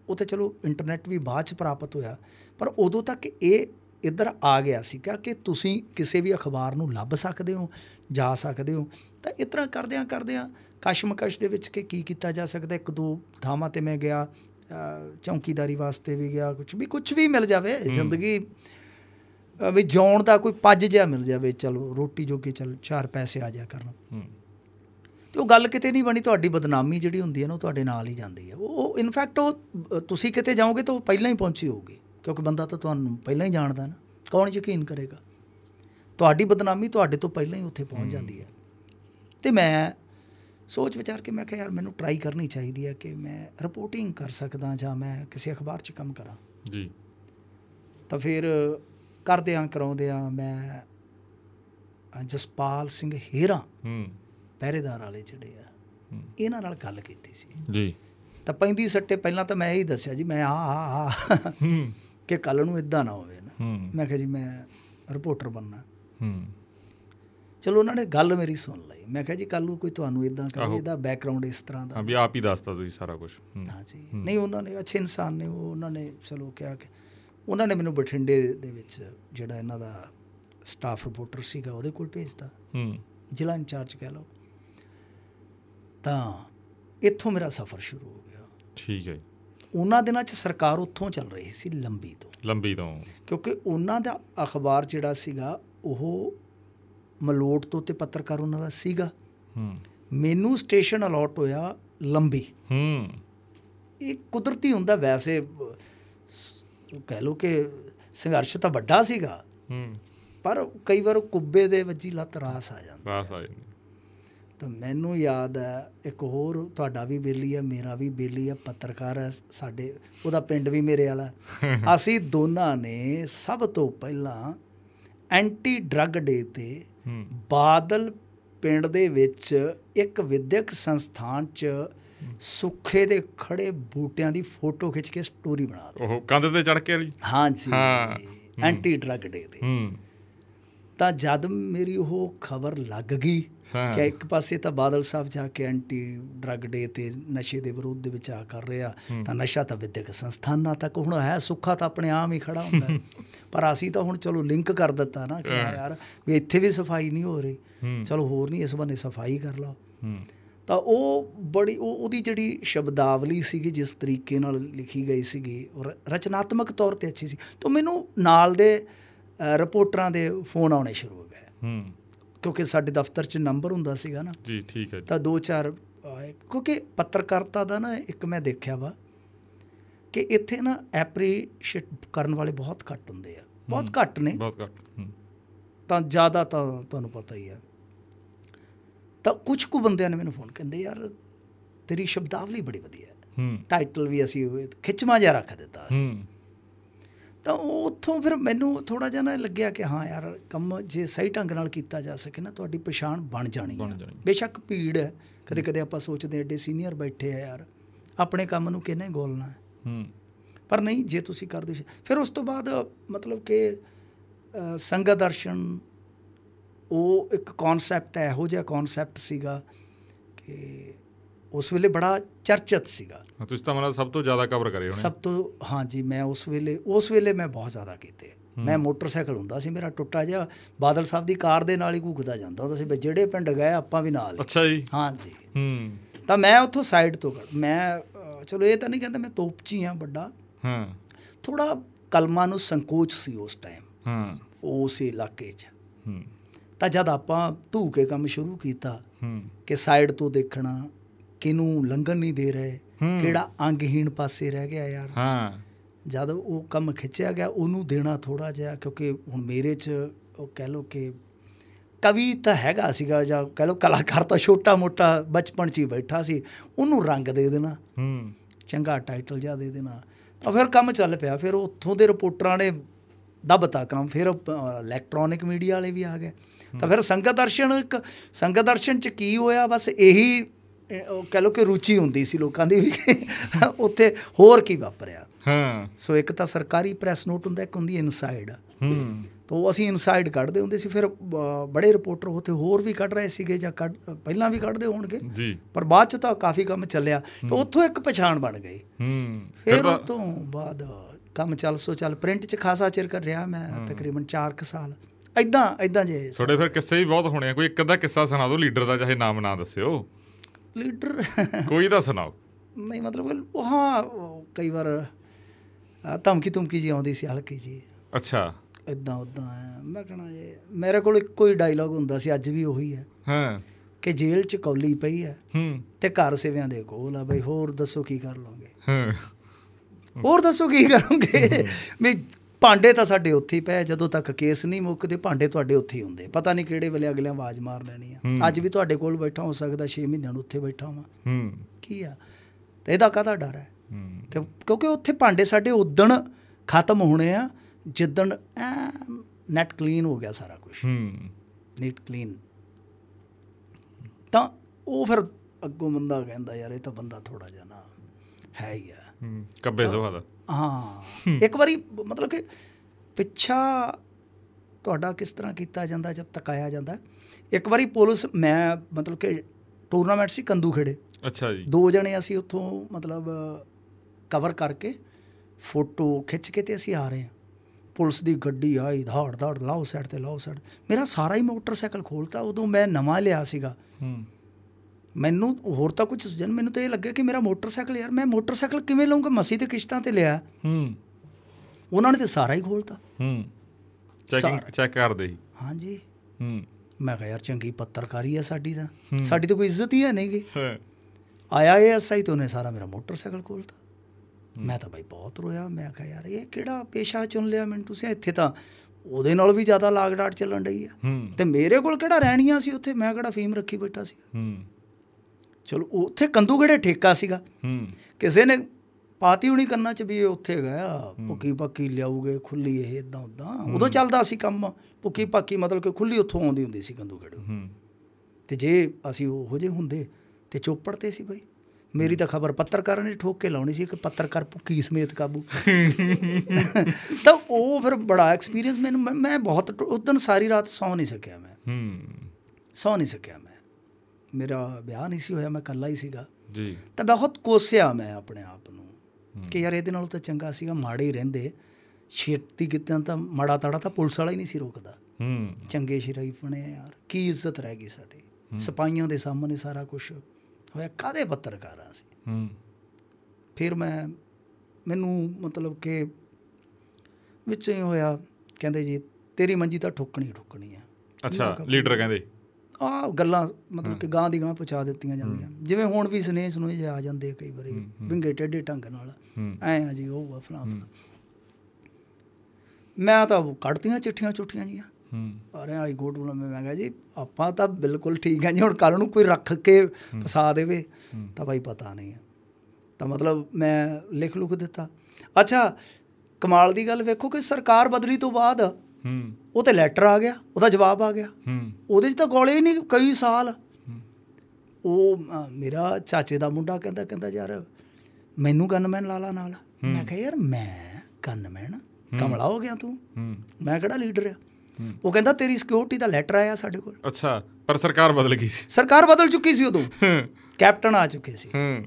B: ਉਹ ਤਾਂ ਚਲੋ ਇੰਟਰਨੈਟ ਵੀ ਬਾਅਦ 'ਚ ਪ੍ਰਾਪਤ ਹੋਇਆ। ਪਰ ਉਦੋਂ ਤੱਕ ਇਹ ਇੱਧਰ ਆ ਗਿਆ ਸੀਗਾ ਕਿ ਤੁਸੀਂ ਕਿਸੇ ਵੀ ਅਖਬਾਰ ਨੂੰ ਲੱਭ ਸਕਦੇ ਹੋ ਜਾ ਸਕਦੇ ਹੋ। ਤਾਂ ਇਸ ਤਰ੍ਹਾਂ ਕਰਦਿਆਂ ਕਰਦਿਆਂ ਕਸ਼ਮਕਸ਼ ਦੇ ਵਿੱਚ ਕਿ ਕੀ ਕੀਤਾ ਜਾ ਸਕਦਾ ਇੱਕ ਦੋ ਥਾਵਾਂ ਤੇ ਮੈਂ ਗਿਆ ਚੌਕੀਦਾਰੀ ਵਾਸਤੇ ਵੀ ਗਿਆ ਕੁਝ ਵੀ ਕੁਝ ਵੀ ਮਿਲ ਜਾਵੇ ਜ਼ਿੰਦਗੀ ਵੀ ਜਿਉਣ ਦਾ ਕੋਈ ਪੱਜ ਜਿਹਾ ਮਿਲ ਜਾਵੇ ਚਲੋ ਰੋਟੀ ਜੋਗੀ ਚਲ ਚਾਰ ਪੈਸੇ ਆ ਜਾ ਕਰਨ।
A: ਹੂੰ।
B: ਤੇ ਉਹ ਗੱਲ ਕਿਤੇ ਨਹੀਂ ਬਣੀ ਤੁਹਾਡੀ ਬਦਨਾਮੀ ਜਿਹੜੀ ਹੁੰਦੀ ਹੈ ਨਾ ਉਹ ਤੁਹਾਡੇ ਨਾਲ ਹੀ ਜਾਂਦੀ ਹੈ। ਉਹ ਇਨਫੈਕਟ ਉਹ ਤੁਸੀਂ ਕਿਤੇ ਜਾਓਗੇ ਤਾਂ ਉਹ ਪਹਿਲਾਂ ਹੀ ਪਹੁੰਚੀ ਹੋਊਗੀ ਕਿਉਂਕਿ ਬੰਦਾ ਤਾਂ ਤੁਹਾਨੂੰ ਪਹਿਲਾਂ ਹੀ ਜਾਣਦਾ ਨਾ। ਕੌਣ ਯਕੀਨ ਕਰੇਗਾ? ਤੁਹਾਡੀ ਬਦਨਾਮੀ ਤੁਹਾਡੇ ਤੋਂ ਪਹਿਲਾਂ ਹੀ ਉੱਥੇ ਪਹੁੰਚ ਜਾਂਦੀ ਹੈ। ਤੇ ਮੈਂ ਸੋਚ ਵਿਚਾਰ ਕੇ ਮੈਂ ਕਿਹਾ ਯਾਰ ਮੈਨੂੰ ਟਰਾਈ ਕਰਨੀ ਚਾਹੀਦੀ ਹੈ ਕਿ ਮੈਂ ਰਿਪੋਰਟਿੰਗ ਕਰ ਸਕਦਾ ਜਾਂ ਮੈਂ ਕਿਸੇ ਅਖਬਾਰ 'ਚ ਕੰਮ ਕਰਾਂ।
A: ਜੀ।
B: ਤਾਂ ਫਿਰ ਕਰਦਿਆਂ ਕਰਾਉਂਦਿਆਂ ਮੈਂ ਅ, ਜਸਪਾਲ ਸਿੰਘ ਹੀਰਾ
A: ਹੂੰ।
B: ਪਹਿਰੇਦਾਰ ਵਾਲੇ ਜਿਹੜੇ ਆ। ਇਹਨਾਂ ਨਾਲ ਗੱਲ ਕੀਤੀ ਸੀ।
A: ਜੀ।
B: ਤਾਂ ਪੈਂਦੀ ਸੱਟੇ ਪਹਿਲਾਂ ਤਾਂ ਮੈਂ ਇਹ ਹੀ ਦੱਸਿਆ ਜੀ ਮੈਂ ਆ ਆ ਆ ਕਿ ਕੱਲ ਨੂੰ ਇਦਾਂ ਨਾ ਹੋਵੇ ਨਾ। ਮੈਂ ਕਿਹਾ ਜੀ ਮੈਂ ਰਿਪੋਰਟਰ ਬਣਨਾ।
A: ਹੂੰ।
B: ਚਲੋ ਉਹਨਾਂ ਨੇ ਗੱਲ ਮੇਰੀ ਸੁਣ ਲਈ। ਮੈਂ ਕਿਹਾ ਜੀ ਕੱਲ ਨੂੰ ਕੋਈ ਤੁਹਾਨੂੰ ਇਦਾਂ ਕਰੇ। ਇਹਦਾ ਬੈਕਗ੍ਰਾਉਂਡ ਇਸ ਤਰ੍ਹਾਂ ਦਾ।
A: ਹਾਂ ਵੀ ਆਪ ਹੀ ਦੱਸਤਾ ਤੁਸੀਂ ਸਾਰਾ ਕੁਝ
B: ਹਾਂ। ਜੀ। ਨਹੀਂ ਉਹਨਾਂ ਨੇ ਅੱਛੇ ਇਨਸਾਨ ਨੇ ਉਹ ਉਹਨਾਂ ਨੇ ਚਲੋ ਕਿਹਾ ਕਿ ਉਹਨਾਂ ਨੇ ਮੈਨੂੰ ਬਠਿੰਡੇ ਦੇ ਵਿੱਚ ਜਿਹੜਾ ਇਹਨਾਂ ਦਾ ਸਟਾਫ ਰਿਪੋਰਟਰ ਸੀਗਾ ਉਹਦੇ ਕੋਲ ਭੇਜਤਾ।
A: ਹੂੰ।
B: ਜ਼ਿਲ੍ਹਾ ਇੰਚਾਰਜ ਕਹਿ ਲਓ। ਤਾਂ ਇੱਥੋਂ ਮੇਰਾ ਸਫ਼ਰ ਸ਼ੁਰੂ ਹੋ ਗਿਆ।
A: ਠੀਕ ਹੈ
B: ਉਹਨਾਂ ਦਿਨਾਂ 'ਚ ਸਰਕਾਰ ਉੱਥੋਂ ਚੱਲ ਰਹੀ ਸੀ ਲੰਬੀ ਤੋਂ।
A: ਲੰਬੀ ਤੋਂ।
B: ਕਿਉਂਕਿ ਉਹਨਾਂ ਦਾ ਅਖਬਾਰ ਜਿਹੜਾ ਸੀਗਾ ਉਹ ਮਲੋਟ ਤੋਂ ਤੇ ਪੱਤਰਕਾਰ ਉਹਨਾਂ ਦਾ ਸੀਗਾ।
A: ਹੂੰ।
B: ਮੈਨੂੰ ਸਟੇਸ਼ਨ ਅਲਾਟ ਹੋਇਆ ਲੰਬੀ।
A: ਹੂੰ।
B: ਇਹ ਕੁਦਰਤੀ ਹੁੰਦਾ ਵੈਸੇ ਕਹਿ ਲਓ ਕਿ ਸੰਘਰਸ਼ ਤਾਂ ਵੱਡਾ ਸੀਗਾ।
A: ਹੂੰ।
B: ਪਰ ਕਈ ਵਾਰ ਕੁੱਬੇ ਦੇ ਵੱਜੀ ਲੱਤ ਰਾਸ ਆ ਜਾਂਦਾ।
A: ਬਸ ਆ ਜਾਂਦੀ।
B: ਤਾਂ ਮੈਨੂੰ ਯਾਦ ਹੈ ਇੱਕ ਹੋਰ ਤੁਹਾਡਾ ਵੀ ਬੇਲੀ ਹੈ ਮੇਰਾ ਵੀ ਬੇਲੀ ਹੈ ਪੱਤਰਕਾਰ ਹੈ ਸਾਡੇ ਉਹਦਾ ਪਿੰਡ ਵੀ ਮੇਰੇ ਵਾਲਾ ਅਸੀਂ ਦੋਨਾਂ ਨੇ ਸਭ ਤੋਂ ਪਹਿਲਾਂ ਐਂਟੀ ਡਰੱਗ ਡੇ ਤੇ
A: ਹੂੰ।
B: ਬਾਦਲ ਪਿੰਡ ਦੇ ਵਿੱਚ ਇੱਕ ਵਿਦਿਅਕ ਸੰਸਥਾਨ 'ਚ ਸੁੱਖੇ ਦੇ ਖੜੇ ਬੂਟਿਆਂ ਦੀ ਫੋਟੋ ਖਿੱਚ ਕੇ ਸਟੋਰੀ ਬਣਾ ਦਿੱਤੀ।
A: ਉਹ ਕੰਧ ਤੇ ਚੜ ਕੇ ਵਾਲੀ?
B: ਹਾਂਜੀ।
A: ਹਾਂ।
B: ਐਂਟੀ ਡਰੱਗ ਡੇ ਤੇ।
A: ਹੂੰ।
B: ਤਾਂ ਜਦ ਮੇਰੀ ਉਹ ਖਬਰ ਲੱਗ ਗਈ
A: ਹਾਂ।
B: ਕਿ ਇੱਕ ਪਾਸੇ ਤਾਂ ਬਾਦਲ ਸਾਹਿਬ ਜਾ ਕੇ ਐਂਟੀ ਡਰੱਗ ਡੇ ਤੇ ਨਸ਼ੇ ਦੇ ਵਿਰੋਧ ਦੇ ਵਿੱਚ ਆ ਕਰ ਰਿਹਾ ਤਾਂ ਨਸ਼ਾ ਤਾਂ ਵਿਦਿਅਕ ਸੰਸਥਾਨਾਂ ਤੱਕ ਹੁਣ ਹੈ ਸੁੱਖਾ ਤਾਂ ਆਪਣੇ ਆਮ ਹੀ ਖੜਾ ਹੁੰਦਾ। ਪਰ ਅਸੀਂ ਤਾਂ ਹੁਣ ਚਲੋ ਲਿੰਕ ਕਰ ਦਿੱਤਾ ਨਾ ਕਿ ਯਾਰ ਵੀ ਇੱਥੇ ਵੀ ਸਫ਼ਾਈ ਨਹੀਂ ਹੋ ਰਹੀ। ਚਲੋ ਹੋਰ ਨਹੀਂ ਇਸ ਬੰਨੇ ਸਫ਼ਾਈ ਕਰ ਲਓ। ਤਾਂ ਉਹ ਬੜੀ ਉਹ ਉਹਦੀ ਜਿਹੜੀ ਸ਼ਬਦਾਵਲੀ ਸੀਗੀ ਜਿਸ ਤਰੀਕੇ ਨਾਲ ਲਿਖੀ ਗਈ ਸੀਗੀ ਔਰ ਰਚਨਾਤਮਕ ਤੌਰ ਤੇ ਅੱਛੀ ਸੀ। ਤਾਂ ਮੈਨੂੰ ਨਾਲ ਦੇ ਰਿਪੋਰਟਰਾਂ ਦੇ ਫੋਨ ਆਉਣੇ ਸ਼ੁਰੂ ਹੋ ਗਏ।
A: ਹੂੰ।
B: ਕਿਉਂਕਿ ਸਾਡੇ ਦਫ਼ਤਰ 'ਚ ਨੰਬਰ ਹੁੰਦਾ ਸੀਗਾ ਨਾ।
A: ਜੀ ਠੀਕ ਹੈ ਜੀ।
B: ਤਾਂ ਦੋ ਚਾਰ। ਕਿਉਂਕਿ ਪੱਤਰਕਾਰਤਾ ਦਾ ਨਾ ਇੱਕ ਮੈਂ ਦੇਖਿਆ ਵਾ ਕਿ ਇੱਥੇ ਨਾ ਐਪਰੀਸ਼ੀਏਟ ਕਰਨ ਵਾਲੇ ਬਹੁਤ ਘੱਟ ਹੁੰਦੇ ਆ। ਬਹੁਤ ਘੱਟ ਨੇ।
A: ਬਹੁਤ ਘੱਟ
B: ਤਾਂ ਜ਼ਿਆਦਾ ਤਾਂ ਤੁਹਾਨੂੰ ਪਤਾ ਹੀ ਹੈ ਤਾਂ ਕੁਝ ਕੁ ਬੰਦਿਆਂ ਨੇ ਮੈਨੂੰ ਫੋਨ ਕਹਿੰਦੇ ਯਾਰ ਤੇਰੀ ਸ਼ਬਦਾਵਲੀ ਬੜੀ ਵਧੀਆ ਹੈ। ਟਾਈਟਲ ਵੀ ਅਸੀਂ ਖਿੱਚਵਾਂ ਜਿਹਾ ਰੱਖ ਦਿੱਤਾ ਸੀ
A: ਹੂੰ।
B: ਤਾਂ ਉੱਥੋਂ ਫਿਰ ਮੈਨੂੰ ਥੋੜਾ ਜਿਹਾ ਨਾ ਲੱਗਿਆ ਕਿ ਹਾਂ ਯਾਰ ਕੰਮ ਜੇ ਸਹੀ ਢੰਗ ਨਾਲ ਕੀਤਾ ਜਾ ਸਕੇ ਨਾ ਤੁਹਾਡੀ ਪਛਾਣ ਬਣ ਜਾਣੀ ਹੈ। ਬੇਸ਼ੱਕ ਭੀੜ ਹੈ। ਕਦੇ ਕਦੇ ਆਪਾਂ ਸੋਚਦੇ ਐਡੇ ਸੀਨੀਅਰ ਬੈਠੇ ਆ ਯਾਰ ਆਪਣੇ ਕੰਮ ਨੂੰ ਕਿਹਨੇ ਗੋਲਣਾ? ਹੈ। ਪਰ ਨਹੀਂ ਜੇ ਤੁਸੀਂ ਕਰਦੇ ਫਿਰ ਉਸ ਤੋਂ ਬਾਅਦ ਮਤਲਬ ਕਿ ਸੰਗਤ ਦਰਸ਼ਨ ਉਹ ਇੱਕ ਕਨਸੈਪਟ ਹੈ ਇਹੋ ਜਿਹਾ ਕਨਸੈਪਟ ਸੀਗਾ ਕਿ ਉਸ ਵੇਲੇ ਬੜਾ ਚਰਚਿਤ ਸੀਗਾ।
A: ਹਾਂ, ਤੁਸੀਂ ਤਾਂ ਮਤਲਬ ਸਭ ਤੋਂ ਜ਼ਿਆਦਾ ਕਵਰ ਕਰੇ ਹੋਣੇ।
B: ਸਭ ਤੋਂ ਹਾਂਜੀ ਮੈਂ ਉਸ ਵੇਲੇ ਉਸ ਵੇਲੇ ਮੈਂ ਬਹੁਤ ਜ਼ਿਆਦਾ ਕੀਤੇ। ਮੈਂ ਮੋਟਰਸਾਈਕਲ ਹੁੰਦਾ ਸੀ ਮੇਰਾ ਟੁੱਟਾ ਜਿਹਾ ਬਾਦਲ ਸਾਹਿਬ ਦੀ ਕਾਰ ਦੇ ਨਾਲ ਹੀ ਘੁੱਗਦਾ ਜਾਂਦਾ ਹੁੰਦਾ ਸੀ ਵੀ ਜਿਹੜੇ ਪਿੰਡ ਗਏ ਆਪਾਂ ਵੀ ਨਾਲ।
A: ਅੱਛਾ ਜੀ।
B: ਹਾਂਜੀ
A: ਹੂੰ।
B: ਤਾਂ ਮੈਂ ਉੱਥੋਂ ਸਾਈਡ ਤੋਂ ਮੈਂ ਚਲੋ ਇਹ ਤਾਂ ਨਹੀਂ ਕਹਿੰਦਾ ਮੈਂ ਤੋਪਚੀ ਹਾਂ ਵੱਡਾ।
A: ਹਾਂ।
B: ਥੋੜਾ ਕਲਮਾਂ ਨੂੰ ਸੰਕੋਚ ਸੀ ਉਸ ਟਾਈਮ
A: ਹਾਂ।
B: ਉਸ ਇਲਾਕੇ 'ਚ।
A: ਹੂੰ।
B: ਤਾਂ ਜਦ ਆਪਾਂ ਧੂ ਕੇ ਕੰਮ ਸ਼ੁਰੂ ਕੀਤਾ
A: ਹੂੰ।
B: ਕਿ ਸਾਈਡ ਤੋਂ ਦੇਖਣਾ ਕਿਨੂੰ ਲੰਘਣ ਨਹੀਂ ਦੇ ਰਹੇ। ਕਿਹੜਾ ਅੰਗਹੀਣ ਪਾਸੇ ਰਹਿ ਗਿਆ ਯਾਰ।
A: ਹਾਂ।
B: ਜਦ ਉਹ ਕੰਮ ਖਿੱਚਿਆ ਗਿਆ ਉਹਨੂੰ ਦੇਣਾ ਥੋੜਾ ਜਿਹਾ ਕਿਉਂਕਿ ਹੁਣ ਮੇਰੇ 'ਚ ਉਹ ਕਹਿ ਲਓ ਕਿ ਕਵੀ ਤਾਂ ਹੈਗਾ ਸੀਗਾ ਜਾਂ ਕਹਿ ਲਓ ਕਲਾਕਾਰ ਤਾਂ ਛੋਟਾ ਮੋਟਾ ਬਚਪਨ 'ਚ ਹੀ ਬੈਠਾ ਸੀ ਉਹਨੂੰ ਰੰਗ ਦੇ ਦੇਣਾ
A: ਹੂੰ।
B: ਚੰਗਾ ਟਾਈਟਲ ਜਿਹਾ ਦੇ ਦੇਣਾ। ਤਾਂ ਫਿਰ ਕੰਮ ਚੱਲ ਪਿਆ ਫਿਰ ਉੱਥੋਂ ਦੇ ਰਿਪੋਰਟਰਾਂ ਨੇ ਦੱਬਤਾ ਕੰਮ ਫਿਰ ਇਲੈਕਟ੍ਰੋਨਿਕ ਮੀਡੀਆ ਵਾਲੇ ਵੀ ਆ ਗਏ। ਤਾਂ ਫਿਰ ਸੰਗਤ ਦਰਸ਼ਨ ਇੱਕ ਸੰਗਤ ਦਰਸ਼ਨ ਚ ਕੀ ਹੋਇਆ? ਬਸ ਇਹੀ ਉਹ ਕਹਿ ਲਓ ਕਿ ਰੁਚੀ ਹੁੰਦੀ ਸੀ ਲੋਕਾਂ ਦੀ ਵੀ ਉੱਥੇ ਹੋਰ ਕੀ ਵਾਪਰਿਆ।
A: ਹਾਂ।
B: ਸੋ ਇੱਕ ਤਾਂ ਸਰਕਾਰੀ ਪ੍ਰੈਸ ਨੋਟ ਹੁੰਦਾ ਇੱਕ ਹੁੰਦੀ ਇਨਸਾਈਡ।
A: ਹੂੰ।
B: ਤਾਂ ਅਸੀਂ ਇਨਸਾਈਡ ਕੱਢਦੇ ਹੁੰਦੇ ਸੀ ਫਿਰ ਬੜੇ ਰਿਪੋਰਟਰ ਉੱਥੇ ਹੋਰ ਵੀ ਕੱਢ ਰਹੇ ਸੀਗੇ ਜਾਂ ਪਹਿਲਾਂ ਵੀ ਕੱਢਦੇ ਹੋਣਗੇ।
A: ਜੀ।
B: ਪਰ ਬਾਅਦ ਚ ਤਾਂ ਕਾਫੀ ਕੰਮ ਚੱਲਿਆ। ਤਾਂ ਉੱਥੋਂ ਇੱਕ ਪਛਾਣ ਬਣ ਗਈ।
A: ਹੂੰ।
B: ਫਿਰ
A: ਤਾਂ-
B: ਉਹ ਤੋਂ ਬਾਅਦ ਕੰਮ ਚੱਲ ਸੋ ਚੱਲ ਪ੍ਰਿੰਟ 'ਚ ਖਾਸਾ ਚਿਰ ਕਰ ਰਿਹਾ ਮੈਂ ਤਕਰੀਬਨ 4 ਕੁ ਸਾਲ। ਐਦਾਂ ਐਦਾਂ ਜੇ
A: ਤੁਹਾਡੇ ਫਿਰ ਕਿੱਸੇ ਵੀ ਬਹੁਤ ਹੋਣੇ ਆ। ਕੋਈ ਇੱਕ ਅੱਧਾ ਕਿੱਸਾ ਸੁਣਾ ਦਿਓ ਲੀਡਰ ਦਾ ਚਾਹੇ ਨਾਮ ਨਾ ਦੱਸਿਓ।
B: ਲੀਡਰ।
A: ਕੋਈ ਤਾਂ ਸੁਣਾਓ।
B: ਨਹੀਂ ਮਤਲਬ ਉਹ ਹਾਂ ਕਈ ਵਾਰ ਧਮਕੀ ਧਮਕੀ ਜੀ ਆਉਂਦੀ ਸੀ ਹਲਕੀ ਜੀ
A: ਅੱਛਾ।
B: ਇਦਾਂ ਉਦਾਂ ਮੈਂ ਕਹਣਾ ਜੇ ਮੇਰੇ ਕੋਲ ਇੱਕੋ ਹੀ ਡਾਇਲੌਗ ਹੁੰਦਾ ਸੀ ਅੱਜ ਵੀ ਉਹੀ ਹੈ।
A: ਹਾਂ।
B: ਕਿ ਜੇਲ੍ਹ 'ਚ ਕੌਲੀ ਪਈ ਹੈ
A: ਹੂੰ।
B: ਤੇ ਘਰ ਸਿਵਿਆਂ ਦੇ ਕੋਲ ਆ ਬਈ ਹੋਰ ਦੱਸੋ ਕੀ ਕਰ ਲਓਗੇ?
A: ਹਾਂ।
B: ਹੋਰ ਦੱਸੋ ਕੀ ਕਰੋਗੇ? ਵੀ ਭਾਂਡੇ ਤਾਂ ਸਾਡੇ ਉੱਥੇ ਹੀ ਪਏ ਜਦੋਂ ਤੱਕ ਕੇਸ ਨਹੀਂ ਮੁੱਕਦੇ ਭਾਂਡੇ ਤੁਹਾਡੇ ਉੱਥੇ ਹੀ ਹੁੰਦੇ ਪਤਾ ਨਹੀਂ ਕਿਹੜੇ ਵੇਲੇ ਅਗਲੇ ਆਵਾਜ਼ ਮਾਰ ਲੈਣੀ ਆ। ਅੱਜ ਵੀ ਤੁਹਾਡੇ ਕੋਲ ਬੈਠਾ ਹੋ ਸਕਦਾ 6 ਮਹੀਨਿਆਂ ਨੂੰ ਉੱਥੇ ਬੈਠਾ ਹਾਂ
A: ਹੂੰ।
B: ਕੀ ਆ? ਤੇ ਇਹਦਾ ਕਾਹਦਾ ਡਰ ਹੈ?
A: ਹੂੰ।
B: ਕਿਉਂ- ਕਿਉਂਕਿ ਉੱਥੇ ਭਾਂਡੇ ਸਾਡੇ ਉਦਣ ਖਤਮ ਹੋਣੇ ਆ ਜਿੱਦਣ ਨੈਟ ਕਲੀਨ ਹੋ ਗਿਆ ਸਾਰਾ ਕੁਝ
A: ਹੂੰ।
B: ਨੀਟ ਕਲੀਨ ਤਾਂ ਉਹ ਫਿਰ ਅੱਗੋਂ ਬੰਦਾ ਕਹਿੰਦਾ ਯਾਰ ਇਹ ਤਾਂ ਬੰਦਾ ਥੋੜਾ ਜਿਹਾ ਨਾ ਹੈ ਹੀ ਆ।
A: ਹੂੰ ਕੱਬੇ ਸੁਹਾ ਦਾ।
B: ਹਾਂ। ਇੱਕ ਵਾਰੀ ਮਤਲਬ ਕਿ ਪਿੱਛਾ ਤੁਹਾਡਾ ਕਿਸ ਤਰ੍ਹਾਂ ਕੀਤਾ ਜਾਂਦਾ ਜਦ ਤਕਾਇਆ ਜਾਂਦਾ? ਇੱਕ ਵਾਰੀ ਪੁਲਿਸ ਮੈਂ ਮਤਲਬ ਕਿ ਟੂਰਨਾਮੈਂਟ ਸੀ ਕੰਦੂ ਖੇੜੇ।
A: ਅੱਛਾ ਜੀ।
B: ਦੋ ਜਣੇ ਅਸੀਂ ਉੱਥੋਂ ਮਤਲਬ ਕਵਰ ਕਰਕੇ ਫੋਟੋ ਖਿੱਚ ਕੇ ਤੇ ਅਸੀਂ ਆ ਰਹੇ ਹਾਂ। ਪੁਲਿਸ ਦੀ ਗੱਡੀ ਆਈ ਧਾੜ ਧਾੜ ਲਾਓ ਸਾਈਡ ਤੇ ਲਾਓ ਸਾਈਡ। ਮੇਰਾ ਸਾਰਾ ਹੀ ਮੋਟਰਸਾਈਕਲ ਖੋਲਤਾ ਉਦੋਂ ਮੈਂ ਨਵਾਂ ਲਿਆ ਸੀਗਾ।
A: ਹੂੰ।
B: ਮੈਨੂੰ ਹੋਰ ਤਾਂ ਕੁਝ ਸੁਝਣ ਮੈਨੂੰ ਤਾਂ ਇਹ ਲੱਗਿਆ ਕਿ ਮੇਰਾ ਮੋਟਰਸਾਈਕਲ ਯਾਰ ਮੈਂ ਮੋਟਰਸਾਈਕਲ ਕਿਵੇਂ ਲਵਾਂਗਾ ਮਸੀ ਤੇ ਕਿਸ਼ਤਾਂ ਤੇ ਲਿਆ।
A: ਹੂੰ।
B: ਉਹਨਾਂ ਨੇ ਤੇ ਸਾਰਾ ਹੀ ਖੋਲਤਾ
A: ਹੂੰ। ਚੈਕਿੰਗ। ਚੈੱਕ ਕਰਦੇ ਸੀ।
B: ਹਾਂਜੀ।
A: ਹੂੰ।
B: ਮੈਂ ਕਿਹਾ ਯਾਰ ਚੰਗੀ ਪੱਤਰਕਾਰੀ ਆ ਸਾਡੀ ਤਾਂ। ਸਾਡੀ ਤਾਂ ਕੋਈ ਇੱਜ਼ਤ ਹੀ ਹੈ ਨਹੀਂਗੀ
A: ਹਾਂ।
B: ਆਇਆ ਇਹ ਐਸਆਈ ਤੋਂ ਨੇ ਸਾਰਾ ਮੇਰਾ ਮੋਟਰਸਾਈਕਲ ਖੋਲਤਾ ਮੈਂ ਤਾਂ ਬਾਈ ਬਹੁਤ ਰੋਇਆ। ਮੈਂ ਕਿਹਾ ਯਾਰ ਇਹ ਕਿਹੜਾ ਪੇਸ਼ਾ ਚੁਣ ਲਿਆ ਮੈਨੂੰ ਤੁਸੀਂ? ਇੱਥੇ ਤਾਂ ਉਹਦੇ ਨਾਲ ਵੀ ਜ਼ਿਆਦਾ ਲਾਗ ਡਾਟ ਚੱਲਣ ਡਈ ਆ।
A: ਹੂੰ।
B: ਤੇ ਮੇਰੇ ਕੋਲ ਕਿਹੜਾ ਰਹਿਣੀਆਂ ਸੀ ਉੱਥੇ? ਮੈਂ ਕਿਹੜਾ ਫੀਮ ਰੱਖੀ ਬੈਠਾ ਸੀ
A: ਹੂੰ।
B: ਚਲੋ ਉੱਥੇ ਕੰਦੂ ਕਿਹੜੇ ਠੇਕਾ ਸੀਗਾ?
A: ਹੂੰ।
B: ਕਿਸੇ ਨੇ ਪਾਤੀ ਹੁਣੀ ਕੰਨਾਂ ਚ ਵੀ ਇਹ ਉੱਥੇ ਗਿਆ ਭੁੱਕੀ ਪੱਕੀ ਲਿਆਉਗੇ ਖੁੱਲੀ ਇਹ ਇਦਾਂ ਉਦਾਂ ਉਦੋਂ ਚੱਲਦਾ ਸੀ ਕੰਮ ਭੁੱਕੀ ਪੱਕੀ ਮਤਲਬ ਕਿ ਖੁੱਲੀ ਉੱਥੋਂ ਆਉਂਦੀ ਹੁੰਦੀ ਸੀ ਕੰਦੂ ਕਿਹੜੇ
A: ਹੂੰ।
B: ਤੇ ਜੇ ਅਸੀਂ ਉਹੋ ਜਿਹੇ ਹੁੰਦੇ ਤੇ ਚੋਪੜ ਤੇ ਸੀ ਬਈ। ਮੇਰੀ ਤਾਂ ਖਬਰ ਪੱਤਰਕਾਰਾਂ ਨੇ ਠੋਕ ਕੇ ਲਾਉਣੀ ਸੀ ਕਿ ਪੱਤਰਕਾਰ ਭੁੱਕੀ ਸਮੇਤ ਕਾਬੂ। ਤਾਂ ਉਹ ਫਿਰ ਬੜਾ ਐਕਸਪੀਰੀਅੰਸ ਮੈਨੂੰ ਮੈਂ- ਬਹੁਤ ਉਦੋਂ ਸਾਰੀ ਰਾਤ ਸੌ ਨਹੀਂ ਸਕਿਆ ਮੈਂ।
A: ਹੂੰ।
B: ਸੌ ਨਹੀਂ ਸਕਿਆ ਮੈਂ। ਮੇਰਾ ਵਿਆਹ ਨਹੀਂ ਸੀ ਹੋਇਆ ਮੈਂ ਇਕੱਲਾ ਹੀ ਸੀਗਾ।
A: ਜੀ।
B: ਤਾਂ ਬਹੁਤ ਕੋਸਿਆ ਮੈਂ ਆਪਣੇ ਆਪ ਨੂੰ ਕਿ ਯਾਰ ਇਹਦੇ ਨਾਲੋਂ ਤਾਂ ਚੰਗਾ ਸੀਗਾ ਮਾੜੇ ਹੀ ਰਹਿੰਦੇ। ਛੇਤੀ ਕਿਤੇ ਤਾਂ ਮਾੜਾ ਤਾੜਾ ਤਾਂ ਪੁਲਿਸ ਵਾਲਾ ਹੀ ਨਹੀਂ ਸੀ ਰੋਕਦਾ।
A: ਹੂੰ।
B: ਚੰਗੇ ਸ਼ਰੀਫ ਬਣੇ ਯਾਰ ਕੀ ਇੱਜ਼ਤ ਰਹਿ ਗਈ ਸਾਡੀ। ਸਿਪਾਹੀਆਂ ਦੇ ਸਾਹਮਣੇ ਸਾਰਾ ਕੁਝ ਹੋਇਆ ਕਾਦੇ ਪੱਤਰਕਾਰਾਂ ਸੀ?
A: ਹੂੰ।
B: ਫਿਰ ਮੈਂ ਮੈਨੂੰ ਮਤਲਬ ਕਿ ਵਿੱਚ ਹੀ ਹੋਇਆ ਕਹਿੰਦੇ ਜੀ ਤੇਰੀ ਮੰਜੀ ਤਾਂ ਠੋਕਣੀ ਠੋਕਣੀ ਆ।
A: ਅੱਛਾ ਲੀਡਰ ਕਹਿੰਦੇ?
B: ਆ ਗੱਲਾਂ ਮਤਲਬ ਕਿ ਗਾਂ ਦੀ ਗਾਂ ਪਹੁੰਚਾ ਦਿੱਤੀਆਂ ਜਾਂਦੀਆਂ। ਜਿਵੇਂ ਹੁਣ ਵੀ ਸਨੇਹ ਸੁਨੇ ਜੇ ਆ ਜਾਂਦੇ ਕਈ ਵਾਰੀ ਵਿੰਗੇ ਟੇਢੇ ਢੰਗ ਨਾਲ। ਐ ਆ ਜੀ ਉਹ ਆ ਫਲਾਂ ਫਲਾਂ ਮੈਂ ਤਾਂ ਉਹ ਕੱਢਤੀਆਂ ਚਿੱਠੀਆਂ ਚੁੱਠੀਆਂ ਜੀਆਂ। ਅਰੇ ਆਈ ਗੋਟ ਬੋਲ ਮੈਂ ਕਿਹਾ ਜੀ ਆਪਾਂ ਤਾਂ ਬਿਲਕੁਲ ਠੀਕ ਹਾਂ ਜੀ ਹੁਣ ਕੱਲ ਨੂੰ ਕੋਈ ਰੱਖ ਕੇ ਫਸਾ ਦੇਵੇ ਤਾਂ ਭਾਈ ਪਤਾ ਨਹੀਂ ਹੈ ਤਾਂ ਮਤਲਬ ਮੈਂ ਲਿਖ ਲੁਖ ਦਿੱਤਾ। ਅੱਛਾ ਕਮਾਲ ਦੀ ਗੱਲ ਵੇਖੋ ਕਿ ਸਰਕਾਰ ਬਦਲੀ ਤੋਂ ਬਾਅਦ
A: ਹੂੰ
B: ਉਹ ਤੇ ਲੈਟਰ ਆ ਗਿਆ ਉਹਦਾ ਜਵਾਬ ਆ ਗਿਆ।
A: ਹੂੰ।
B: ਉਹਦੇ 'ਚ ਤਾਂ ਗੋਲੇ ਹੀ ਨਹੀਂ ਕਈ ਸਾਲ। ਉਹ ਮੇਰਾ ਚਾਚੇ ਦਾ ਮੁੰਡਾ ਕਹਿੰਦਾ ਕਹਿੰਦਾ ਯਾਰ ਮੈਨੂੰ ਗਨਮੈਨ ਲਾ ਲਾ ਨਾਲ। ਮੈਂ ਕਿਹਾ ਯਾਰ ਮੈਂ ਗਨਮੈਨ? ਕਮਲਾ ਹੋ ਗਿਆ ਤੂੰ? ਮੈਂ ਕਿਹੜਾ ਲੀਡਰ ਆ? ਉਹ ਕਹਿੰਦਾ ਤੇਰੀ ਸਿਕਿਉਰਿਟੀ ਦਾ ਲੈਟਰ ਆਇਆ ਸਾਡੇ ਕੋਲ।
A: ਅੱਛਾ ਪਰ ਸਰਕਾਰ ਬਦਲ ਗਈ ਸੀ।
B: ਸਰਕਾਰ ਬਦਲ ਚੁੱਕੀ ਸੀ ਉਦੋਂ। ਕੈਪਟਨ ਆ ਚੁੱਕੇ ਸੀ।
A: ਹੂੰ।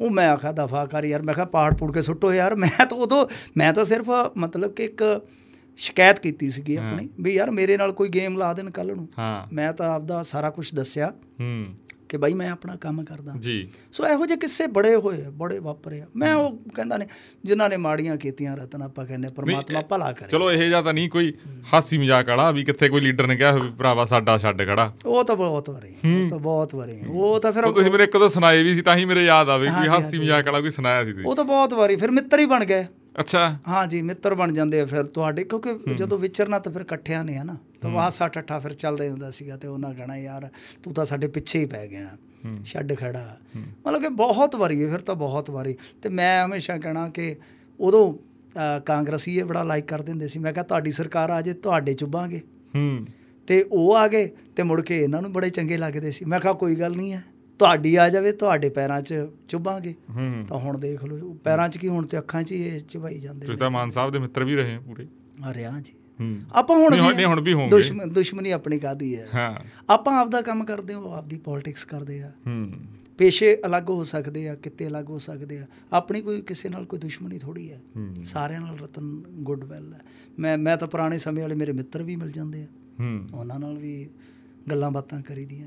B: ਉਹ ਮੈਂ ਆਖਾ ਦਫਾ ਕਰ ਯਾਰ। ਮੈਂ ਕਿਹਾ ਪਾੜ ਪੂੜ ਕੇ ਸੁੱਟੋ ਯਾਰ। ਮੈਂ ਤਾਂ ਉਦੋਂ ਮੈਂ ਤਾਂ ਸਿਰਫ ਮਤਲਬ ਕਿ ਇੱਕ ਸ਼ਿਕਾਇਤ ਕੀਤੀ ਸੀਗੀ ਆਪਣੀ ਵੀ ਯਾਰ ਮੇਰੇ ਨਾਲ ਕੋਈ ਗੇਮ ਲਾ ਦੇਣ ਕੱਲ ਨੂੰ। ਮੈਂ ਤਾਂ ਆਪਦਾ ਸਾਰਾ ਕੁਝ ਦੱਸਿਆ
A: ਹੂੰ।
B: ਕਿ ਬਾਈ ਮੈਂ ਆਪਣਾ ਕੰਮ ਕਰਦਾ।
A: ਜੀ।
B: ਸੋ ਇਹੋ ਜਿਹੇ ਕਿੱਸੇ ਬੜੇ ਹੋਏ ਬੜੇ ਵਾਪਰੇ ਆ। ਮੈਂ ਉਹ ਕਹਿੰਦਾ ਨੇ ਜਿਨ੍ਹਾਂ ਨੇ ਮਾੜੀਆਂ ਕੀਤੀਆਂ ਰਤਨ ਆਪਾਂ ਕਹਿੰਦੇ ਪਰਮਾਤਮਾ ਭਲਾ ਕਰੇ।
A: ਚਲੋ ਇਹ ਜਾਂ ਤਾਂ ਨਹੀਂ ਕੋਈ ਹਾਸੀ ਮਜ਼ਾਕ ਵਾਲਾ ਵੀ ਕਿੱਥੇ ਕੋਈ ਲੀਡਰ ਨੇ ਕਿਹਾ ਹੋਵੇ ਭਰਾਵਾ ਸਾਡਾ ਛੱਡ ਖੜਾ।
B: ਉਹ ਤਾਂ ਬਹੁਤ ਵਾਰੀ ਉਹ ਤਾਂ ਬਹੁਤ ਵਾਰੀ। ਉਹ ਤਾਂ ਫਿਰ
A: ਤੁਸੀਂ ਮੇਰੇ ਇੱਕ ਦੋ ਸੁਣਾਏ ਵੀ ਸੀ ਤਾਂ ਹੀ ਮੇਰੇ ਯਾਦ ਆਵੇ ਕੋਈ ਹਾਸੀ ਮਜ਼ਾਕ ਵਾਲਾ ਕੋਈ ਸੁਣਾਇਆ ਸੀ ਤੁਸੀਂ।
B: ਉਹ ਤਾਂ ਬਹੁਤ ਵਾਰੀ ਫਿਰ ਮਿੱਤਰ ਹੀ ਬਣ ਗਏ।
A: ਅੱਛਾ।
B: ਹਾਂ ਜੀ ਮਿੱਤਰ ਬਣ ਜਾਂਦੇ ਆ ਫਿਰ ਤੁਹਾਡੇ ਕਿਉਂਕਿ ਜਦੋਂ ਵਿਚਰਨਾ ਤਾਂ ਫਿਰ ਇਕੱਠਿਆਂ ਨੇ ਆ ਨਾ ਤਾਂ ਵਾਸਾ ਠੱਠਾ ਫਿਰ ਚੱਲਦਾ ਹੁੰਦਾ ਸੀਗਾ ਤੇ ਉਹਨਾਂ ਕਹਣਾ ਯਾਰ ਤੂੰ ਤਾਂ ਸਾਡੇ ਪਿੱਛੇ ਹੀ ਪੈ ਗਿਆ। ਛੱਡ ਖੜਾ। ਮਤਲਬ ਕਿ ਬਹੁਤ ਵਾਰੀ ਫਿਰ ਤਾਂ ਬਹੁਤ ਵਾਰੀ। ਤੇ ਮੈਂ ਹਮੇਸ਼ਾ ਕਹਿਣਾ ਕਿ ਉਦੋਂ ਕਾਂਗਰਸੀ ਇਹ ਬੜਾ ਲਾਈਕ ਕਰਦੇ ਹੁੰਦੇ ਸੀ। ਮੈਂ ਕਿਹਾ ਤੁਹਾਡੀ ਸਰਕਾਰ ਆ ਜੇ ਤੁਹਾਡੇ ਚੁੱਭਾਂਗੇ।
A: ਹੂੰ।
B: ਤੇ ਉਹ ਆ ਗਏ ਤੇ ਮੁੜ ਕੇ ਇਹਨਾਂ ਨੂੰ ਬੜੇ ਚੰਗੇ ਲੱਗਦੇ ਸੀ। ਮੈਂ ਕਿਹਾ ਕੋਈ ਗੱਲ ਨਹੀਂ ਹੈ। ਤੁਹਾਡੀ ਆ ਜਾਵੇ ਤੁਹਾਡੇ ਪੈਰਾਂ 'ਚ ਚੁੱਭਾਂਗੇ। ਤਾਂ ਹੁਣ ਦੇਖ ਲਓ ਪੈਰਾਂ 'ਚ ਕੀ ਹੁਣ ਤੇ ਅੱਖਾਂ 'ਚ ਹੀ ਚੁਭਾਈ ਜਾਂਦੇ
A: ਤੁਸੀਂ ਤਾਂ ਮਾਨ ਸਾਹਿਬ ਦੇ ਮਿੱਤਰ ਵੀ ਰਹੇ ਹੋ ਪੂਰੇ।
B: ਆ ਰਿਹਾ ਜੀ। ਆਪਾਂ ਹੁਣ ਵੀ
A: ਹੁਣ ਵੀ ਹੋਣਗੇ।
B: ਦੁਸ਼ਮਣ ਦੁਸ਼ਮਣੀ ਆਪਣੀ ਕਾਦੀ ਹੈ?
A: ਹਾਂ।
B: ਆਪਾਂ ਆਪਦਾ ਕੰਮ ਕਰਦੇ ਹਾਂ ਉਹ ਆਪਦੀ ਪੋਲਿਟਿਕਸ ਕਰਦੇ ਆ।
A: ਹੂੰ।
B: ਪੇਸ਼ੇ ਅਲੱਗ ਹੋ ਸਕਦੇ ਆ ਕਿਤੇ ਅਲੱਗ ਹੋ ਸਕਦੇ ਆ। ਆਪਣੀ ਕੋਈ ਕਿਸੇ ਨਾਲ ਕੋਈ ਦੁਸ਼ਮਣੀ ਥੋੜੀ ਹੈ। ਸਾਰਿਆਂ ਨਾਲ ਰਤਨ ਗੁੱਡਵੈਲ ਹੈ। ਮੈਂ ਮੈਂ ਤਾਂ ਪੁਰਾਣੇ ਸਮੇਂ ਵਾਲੇ ਮੇਰੇ ਮਿੱਤਰ ਵੀ ਮਿਲ ਜਾਂਦੇ ਆ।
A: ਹੂੰ।
B: ਉਹਨਾਂ ਨਾਲ ਵੀ ਗੱਲਾਂ ਬਾਤਾਂ ਕਰੀਦੀਆਂ।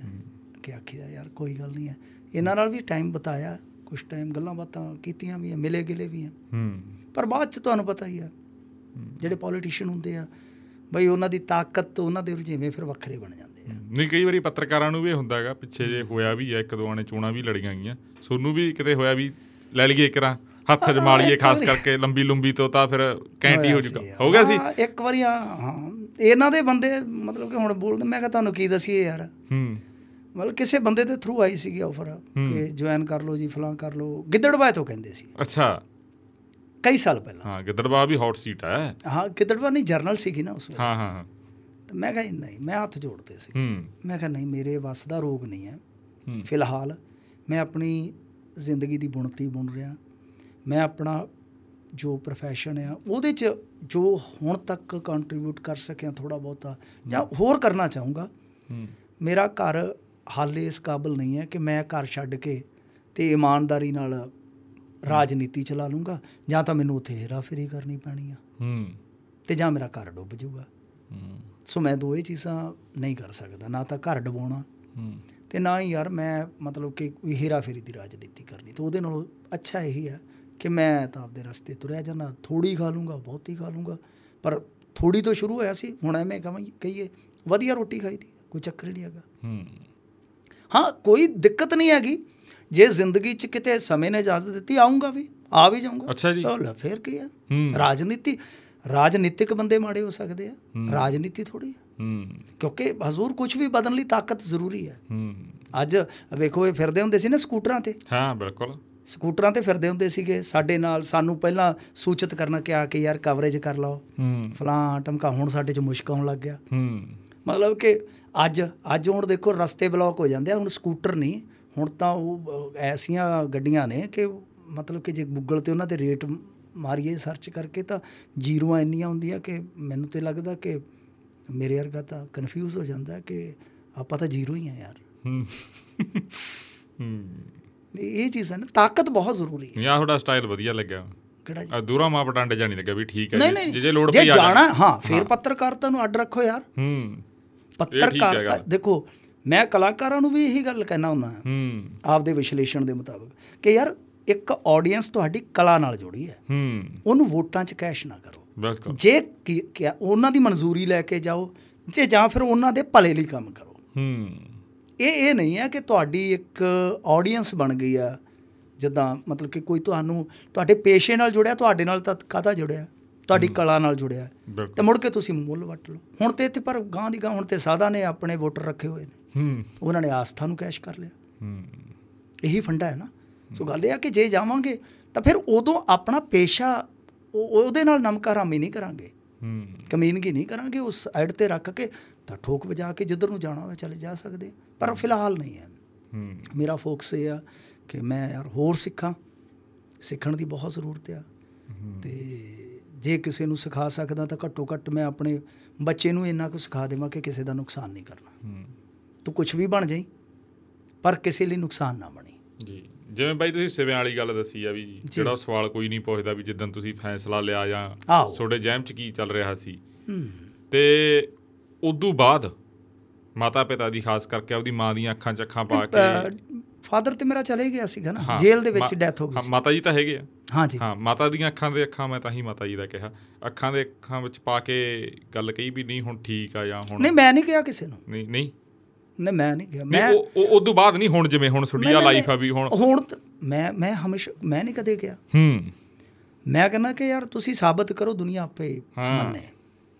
B: ਕਿ ਆਖੀਦਾ ਯਾਰ ਕੋਈ ਗੱਲ ਨਹੀਂ ਹੈ। ਇਹਨਾਂ ਨਾਲ ਵੀ ਟਾਈਮ ਬਤਾਇਆ ਕੁਝ ਟਾਈਮ ਗੱਲਾਂ ਬਾਤਾਂ ਕੀਤੀਆਂ ਵੀ ਆ ਮਿਲੇ ਗਿਲੇ ਵੀ ਆ।
A: ਹੂੰ।
B: ਪਰ ਬਾਅਦ ਚ ਤੁਹਾਨੂੰ ਪਤਾ ਹੀ ਆ ਜਿਹੜੇ ਪੋਲੀਟੀਸ਼ੀਅਨ ਹੁੰਦੇ ਆ ਬਈ ਉਹਨਾਂ ਦੀ ਤਾਕਤ ਉਹਨਾਂ ਦੇ ਰੁਝੇਵੇਂ ਫਿਰ ਵੱਖਰੇ ਬਣ ਜਾਂਦੇ ਆ।
A: ਨਹੀਂ ਕਈ ਵਾਰੀ ਪੱਤਰਕਾਰਾਂ ਨੂੰ ਵੀ ਇਹ ਹੁੰਦਾ ਹੈਗਾ ਪਿੱਛੇ ਜੇ ਹੋਇਆ ਵੀ ਹੈ ਇੱਕ ਦੋ ਨੇ ਚੋਣਾਂ ਵੀ ਲੜੀਆਂ ਗਈਆਂ। ਸੋਨੂੰ ਵੀ ਕਿਤੇ ਹੋਇਆ ਵੀ ਲੈ ਲਈਏ ਇਕਰਾਂ ਹੱਥ ਜਮਾ ਲਈਏ ਖਾਸ ਕਰਕੇ ਲੰਬੀ ਲੰਬੀ ਤੋਂ ਤਾਂ ਫਿਰ ਕੈਂਟ ਹੀ ਜੂਗਾ। ਹੋ ਗਿਆ ਸੀ?
B: ਇੱਕ ਵਾਰੀ ਹਾਂ। ਇਹਨਾਂ ਦੇ ਬੰਦੇ ਮਤਲਬ ਕਿ ਹੁਣ ਬੋਲਦੇ ਮੈਂ ਕਿਹਾ ਤੁਹਾਨੂੰ ਕੀ ਦਸੀਏ ਯਾਰ?
A: ਹੂੰ।
B: ਮਤਲਬ ਕਿਸੇ ਬੰਦੇ ਦੇ ਥਰੂ ਆਈ ਸੀਗੀ ਆਫਰ ਕਿ ਜੁਆਇਨ ਕਰ ਲਓ ਜੀ ਫਲਾਂ ਕਰ ਲਓ। ਗਿੱਦੜਬਾਏ ਤੋਂ ਕਹਿੰਦੇ ਸੀ।
A: ਅੱਛਾ।
B: ਕਈ ਸਾਲ ਪਹਿਲਾਂ।
A: ਹਾਂ ਗਿੱਦੜਬਾਹ ਵੀ ਹੌਟ ਸੀਟ ਹੈ
B: ਹਾਂ ਗਿੱਦੜਬਾਏ ਨਹੀਂ ਜਰਨਲ ਸੀਗੀ ਨਾ ਉਸ ਵੇਲੇ।
A: ਹਾਂ ਹਾਂ।
B: ਤਾਂ ਮੈਂ ਕਿਹਾ ਨਹੀਂ ਮੈਂ ਹੱਥ ਜੋੜਦੇ ਸੀ। ਮੈਂ ਕਿਹਾ ਨਹੀਂ ਮੇਰੇ ਵੱਸ ਦਾ ਰੋਗ ਨਹੀਂ ਹੈ। ਫਿਲਹਾਲ ਮੈਂ ਆਪਣੀ ਜ਼ਿੰਦਗੀ ਦੀ ਬੁਣਤੀ ਬੁਣ ਰਿਹਾ। ਮੈਂ ਆਪਣਾ ਜੋ ਪ੍ਰੋਫੈਸ਼ਨ ਆ ਉਹਦੇ 'ਚ ਜੋ ਹੁਣ ਤੱਕ ਕੰਟਰੀਬਿਊਟ ਕਰ ਸਕਿਆ ਥੋੜਾ ਬਹੁਤਾ ਜਾਂ ਹੋਰ ਕਰਨਾ ਚਾਹੂੰਗਾ। ਮੇਰਾ ਘਰ ਹਾਲੇ ਇਸ ਕਾਬਿਲ ਨਹੀਂ ਹੈ ਕਿ ਮੈਂ ਘਰ ਛੱਡ ਕੇ ਤੇ ਇਮਾਨਦਾਰੀ ਨਾਲ ਰਾਜਨੀਤੀ ਚਲਾ ਲੂੰਗਾ ਜਾਂ ਤਾਂ ਮੈਨੂੰ ਉੱਥੇ ਹੇਰਾਫੇਰੀ ਕਰਨੀ ਪੈਣੀ ਆ।
A: ਹੂੰ।
B: ਤੇ ਜਾਂ ਮੇਰਾ ਘਰ ਡੁੱਬ ਜਾਊਗਾ।
A: ਹੂੰ।
B: ਸੋ ਮੈਂ ਦੋਏ ਚੀਜ਼ਾਂ ਨਹੀਂ ਕਰ ਸਕਦਾ ਨਾ ਤਾਂ ਘਰ ਡੁਬਾਉਣਾ
A: ਹੂੰ।
B: ਤੇ ਨਾ ਹੀ ਯਾਰ ਮੈਂ ਮਤਲਬ ਕਿ ਕੋਈ ਹੇਰਾ ਫੇਰੀ ਦੀ ਰਾਜਨੀਤੀ ਕਰਨੀ ਤੇ ਉਹਦੇ ਨਾਲੋਂ ਅੱਛਾ ਇਹੀ ਹੈ ਕਿ ਮੈਂ ਤਾਂ ਆਪਦੇ ਰਸਤੇ ਤੁਰਿਆ ਜਾਣਾ ਥੋੜੀ ਖਾ ਲੂੰਗਾ ਬਹੁਤੀ ਖਾ ਲੂੰਗਾ ਪਰ ਥੋੜੀ ਤੋਂ ਸ਼ੁਰੂ ਹੋਇਆ ਸੀ ਹੁਣ ਐਵੇਂ ਕਹਾਂ ਕਹੀਏ ਵਧੀਆ ਰੋਟੀ ਖਾਈ ਦੀ ਕੋਈ ਚੱਕਰ ਨਹੀਂ ਹੈਗਾ।
A: ਹੂੰ।
B: ਹਾਂ ਕੋਈ ਦਿੱਕਤ ਨਹੀਂ ਹੈਗੀ। ਜੇ ਜ਼ਿੰਦਗੀ 'ਚ ਕਿਤੇ ਸਮੇਂ ਨੇ ਇਜਾਜ਼ਤ ਦਿੱਤੀ ਆਉਂਗਾ ਵੀ ਆ ਵੀ ਜਾਊਂਗਾ।
A: ਅੱਛਾ ਜੀ।
B: ਲੈ ਫੇਰ ਕੀ ਹੂੰ। ਰਾਜਨੀਤੀ ਰਾਜਨੀਤਿਕ ਬੰਦੇ ਮਾੜੇ ਹੋ ਸਕਦੇ ਆ। ਰਾਜਨੀਤੀ ਥੋੜੀ ਹੂੰ। ਕਿਉਂਕਿ ਹਜ਼ੂਰ ਕੁਝ ਵੀ ਬਦਲਣ ਲਈ ਤਾਕਤ ਜ਼ਰੂਰੀ ਹੈ। ਅੱਜ ਵੇਖੋ ਇਹ ਫਿਰਦੇ ਹੁੰਦੇ ਸੀ ਨਾ ਸਕੂਟਰਾਂ ਤੇ।
A: ਹਾਂ ਬਿਲਕੁਲ।
B: ਸਕੂਟਰਾਂ ਤੇ ਫਿਰਦੇ ਹੁੰਦੇ ਸੀਗੇ। ਸਾਡੇ ਨਾਲ ਸਾਨੂੰ ਪਹਿਲਾਂ ਸੂਚਿਤ ਕਰਨਾ ਕਿ ਆ ਕੇ ਯਾਰ ਕਵਰੇਜ ਕਰ ਲਓ। ਫਲਾਂ ਟਮਕਾ ਹੁਣ ਸਾਡੇ 'ਚ ਮੁਸ਼ਕ ਆਉਣ ਲੱਗ ਗਿਆ। ਮਤਲਬ ਕਿ ਅੱਜ ਅੱਜ ਹੁਣ ਦੇਖੋ ਰਸਤੇ ਬਲੌਕ ਹੋ ਜਾਂਦੇ ਆ ਹੁਣ ਸਕੂਟਰ ਨਹੀਂ ਹੁਣ ਤਾਂ ਉਹ ਐਸੀਆਂ ਗੱਡੀਆਂ ਨੇ ਕਿ ਮਤਲਬ ਕਿ ਜੇ ਗੂਗਲ ਤੇ ਉਹਨਾਂ ਦੇ ਰੇਟ ਮਾਰੀਏ ਸਰਚ ਕਰਕੇ ਤਾਂ ਜ਼ੀਰੋਆਂ ਇੰਨੀਆਂ ਹੁੰਦੀਆਂ ਕਿ ਮੈਨੂੰ ਤੇ ਲੱਗਦਾ ਕਿ ਮੇਰੇ ਵਰਗਾ ਤਾਂ ਕਨਫਿਊਜ਼ ਹੋ ਜਾਂਦਾ ਕਿ ਆਪਾਂ ਤਾਂ ਜ਼ੀਰੋ ਹੀ ਆ ਯਾਰ।
A: ਹੂੰ। ਹੂੰ।
B: ਇਹ ਚੀਜ਼ ਹੈ ਨਾ ਤਾਕਤ ਬਹੁਤ ਜ਼ਰੂਰੀ ਹੈ।
A: ਯਾ ਤੁਹਾਡਾ ਸਟਾਈਲ ਵਧੀਆ ਲੱਗਿਆ।
B: ਕਿਹੜਾ ਜੀ?
A: ਆ ਦੂਰਾ ਮਾਂ ਪਟਾਂਡੇ ਜਾਣੀ ਲੱਗਾ ਵੀ ਠੀਕ ਹੈ ਜੀ। ਲੋੜ ਪਈ ਆ
B: ਜਾਣਾ ਹਾਂ ਫੇਰ ਪੱਤਰਕਾਰਤਾ ਨੂੰ ਅੱਡ ਰੱਖੋ ਯਾਰ।
A: ਹੂੰ।
B: ਪੱਤਰਕਾਰਤਾ ਦੇਖੋ ਮੈਂ ਕਲਾਕਾਰਾਂ ਨੂੰ ਵੀ ਇਹੀ ਗੱਲ ਕਹਿਣਾ ਹੁੰਦਾ
A: ਹੂੰ।
B: ਆਪਦੇ ਵਿਸ਼ਲੇਸ਼ਣ ਦੇ ਮੁਤਾਬਕ ਕਿ ਯਾਰ ਇੱਕ ਆਡੀਅנס ਤੁਹਾਡੀ ਕਲਾ ਨਾਲ ਜੁੜੀ ਹੈ।
A: ਹੂੰ।
B: ਉਹਨੂੰ ਵੋਟਾਂ 'ਚ ਕੈਸ਼ ਨਾ ਕਰੋ।
A: ਬਿਲਕੁਲ।
B: ਜੇ ਕਿ ਉਹਨਾਂ ਦੀ ਮਨਜ਼ੂਰੀ ਲੈ ਕੇ ਜਾਓ ਤੇ ਜਾਂ ਫਿਰ ਉਹਨਾਂ ਦੇ ਭਲੇ ਲਈ ਕੰਮ ਕਰੋ।
A: ਹੂੰ।
B: ਇਹ ਇਹ ਨਹੀਂ ਹੈ ਕਿ ਤੁਹਾਡੀ ਇੱਕ ਆਡੀਅנס ਬਣ ਗਈ ਆ। ਜਿੱਦਾਂ ਮਤਲਬ ਕਿ ਕੋਈ ਤੁਹਾਨੂੰ ਤੁਹਾਡੇ ਪੇਸ਼ੇ ਨਾਲ ਜੁੜਿਆ ਤੁਹਾਡੇ ਨਾਲ ਤਾਂ ਕਾਹਦਾ ਜੁੜਿਆ? ਤੁਹਾਡੀ ਕਲਾ ਨਾਲ ਜੁੜਿਆ ਤੇ
A: ਬਿਲਕੁਲ।
B: ਮੁੜ ਕੇ ਤੁਸੀਂ ਮੁੱਲ ਵੱਟ ਲਓ। ਹੁਣ ਤੇ ਇੱਥੇ ਪਰ ਗਾਂ ਦੀ ਗਾਂ ਹੁਣ ਤੇ ਸਾਦਾ ਨੇ ਆਪਣੇ ਵੋਟਰ ਰੱਖੇ ਹੋਏ ਨੇ।
A: ਹੂੰ।
B: ਉਹਨਾਂ ਨੇ ਆਸਥਾ ਨੂੰ ਕੈਸ਼ ਕਰ ਲਿਆ।
A: ਹੂੰ।
B: ਇਹੀ ਫੰਡਾ ਹੈ ਨਾ। ਸੋ ਗੱਲ ਇਹ ਆ ਕਿ ਜੇ ਜਾਵਾਂਗੇ ਤਾਂ ਫਿਰ ਉਦੋਂ ਆਪਣਾ ਪੇਸ਼ਾ ਉਹ- ਉਹਦੇ ਨਾਲ ਨਮਕਾਰਾਮੀ ਨਹੀਂ ਕਰਾਂਗੇ।
A: ਹੂੰ।
C: ਕਮੀਨਗੀ ਨਹੀਂ ਕਰਾਂਗੇ ਉਸ ਸਾਈਡ ਤੇ ਰੱਖ ਕੇ ਤਾਂ ਠੋਕ ਵਜਾ ਕੇ ਜਿੱਧਰ ਨੂੰ ਜਾਣਾ ਹੋਵੇ ਚਲੇ ਜਾ ਸਕਦੇ। ਪਰ ਫਿਲਹਾਲ ਨਹੀਂ ਹੈ।
A: ਹੂੰ।
B: ਮੇਰਾ ਫੋਕਸ ਇਹ ਆ ਕਿ ਮੈਂ ਯਾਰ ਹੋਰ ਸਿੱਖਾਂ। ਸਿੱਖਣ ਦੀ ਬਹੁਤ ਜ਼ਰੂਰਤ ਆ। ਤੇ ਜੇ ਕਿਸੇ ਨੂੰ ਸਿਖਾ ਸਕਦਾ ਤਾਂ ਘੱਟੋ ਘੱਟ ਮੈਂ ਆਪਣੇ ਬੱਚੇ ਨੂੰ ਇੰਨਾ ਕੁ ਸਿਖਾ ਦੇਵਾਂ ਕਿ ਕਿਸੇ ਦਾ ਨੁਕਸਾਨ ਨਹੀਂ ਕਰਨਾ।
A: ਹੂੰ।
B: ਤੂੰ ਕੁਝ ਵੀ ਬਣ ਜਾਈ ਪਰ ਕਿਸੇ ਲਈ ਨੁਕਸਾਨ ਨਾ ਬਣੀ।
A: ਜੀ। ਜਿਵੇਂ ਬਾਈ ਤੁਸੀਂ ਸਿਵਿਆਂ ਵਾਲੀ ਗੱਲ ਦੱਸੀ ਆ ਵੀ ਜਿਹੜਾ ਸਵਾਲ ਕੋਈ ਨਹੀਂ ਪੁੱਛਦਾ ਵੀ ਜਿੱਦਣ ਤੁਸੀਂ ਫੈਸਲਾ ਲਿਆ ਜਾਂ। ਤੁਹਾਡੇ ਜਹਿਮ ਚ ਕੀ ਚੱਲ ਰਿਹਾ ਸੀ।
B: ਹੂੰ।
A: ਤੇ ਉਦੋਂ ਬਾਅਦ ਮਾਤਾ ਪਿਤਾ ਦੀ ਖਾਸ ਕਰਕੇ ਆਪਦੀ ਮਾਂ ਦੀਆਂ ਅੱਖਾਂ 'ਚ ਅੱਖਾਂ ਪਾ ਕੇ
B: ਫਾਦਰ ਤੇ ਮੇਰਾ ਚਲੇ ਗਿਆ ਸੀਗਾ ਨਾ
A: ਹਾਂ,
B: ਜੇਲ੍ਹ ਦੇ ਵਿੱਚ ਡੈਥ ਹੋ ਗਈ
A: ਹਾਂ,
B: ਸੀ।
A: ਮਾਤਾ ਜੀ ਤਾਂ ਹੈਗੇ ਆ।
B: ਹਾਂਜੀ
A: ਹਾਂ ਮਾਤਾ ਦੀਆਂ ਅੱਖਾਂ ਦੇ ਅੱਖਾਂ ਮੈਂ ਤਾਂ ਹੀ ਮਾਤਾ ਜੀ ਦਾ ਕਿਹਾ। ਅੱਖਾਂ ਦੇ ਅੱਖਾਂ ਵਿੱਚ ਪਾ ਕੇ ਗੱਲ ਕਹੀ ਵੀ ਨਹੀਂ ਹੁਣ ਠੀਕ ਆ ਜਾਂ ਹੁਣ
B: ਨਹੀਂ ਮੈਂ ਨਹੀਂ ਕਿਹਾ ਕਿਸੇ ਨੂੰ।
A: ਨਹੀਂ ਨਹੀਂ।
B: ਨਹੀਂ ਮੈਂ ਨਹੀਂ ਕਿਹਾ। ਮੈਂ
A: ਉਹ ਉਹ ਉਦੋਂ ਬਾਅਦ ਨਹੀਂ ਹੁਣ ਜਿਵੇਂ ਹੁਣ ਸੁਡੀਆ
B: ਨਹੀਂ,
A: ਲਾਈਫ ਆ ਵੀ ਹੁਣ
B: ਹੁਣ ਤਾਂ ਮੈਂ ਮੈਂ ਹਮੇਸ਼ਾ ਮੈਂ ਨਹੀਂ ਕਦੇ ਕਿਹਾ।
A: ਹੂੰ।
B: ਮੈਂ ਕਹਿੰਦਾ ਕਿ ਯਾਰ ਤੁਸੀਂ ਸਾਬਤ ਕਰੋ ਦੁਨੀਆ ਆਪੇ
A: ਹਾਂ।
B: ਮੰਨੇ।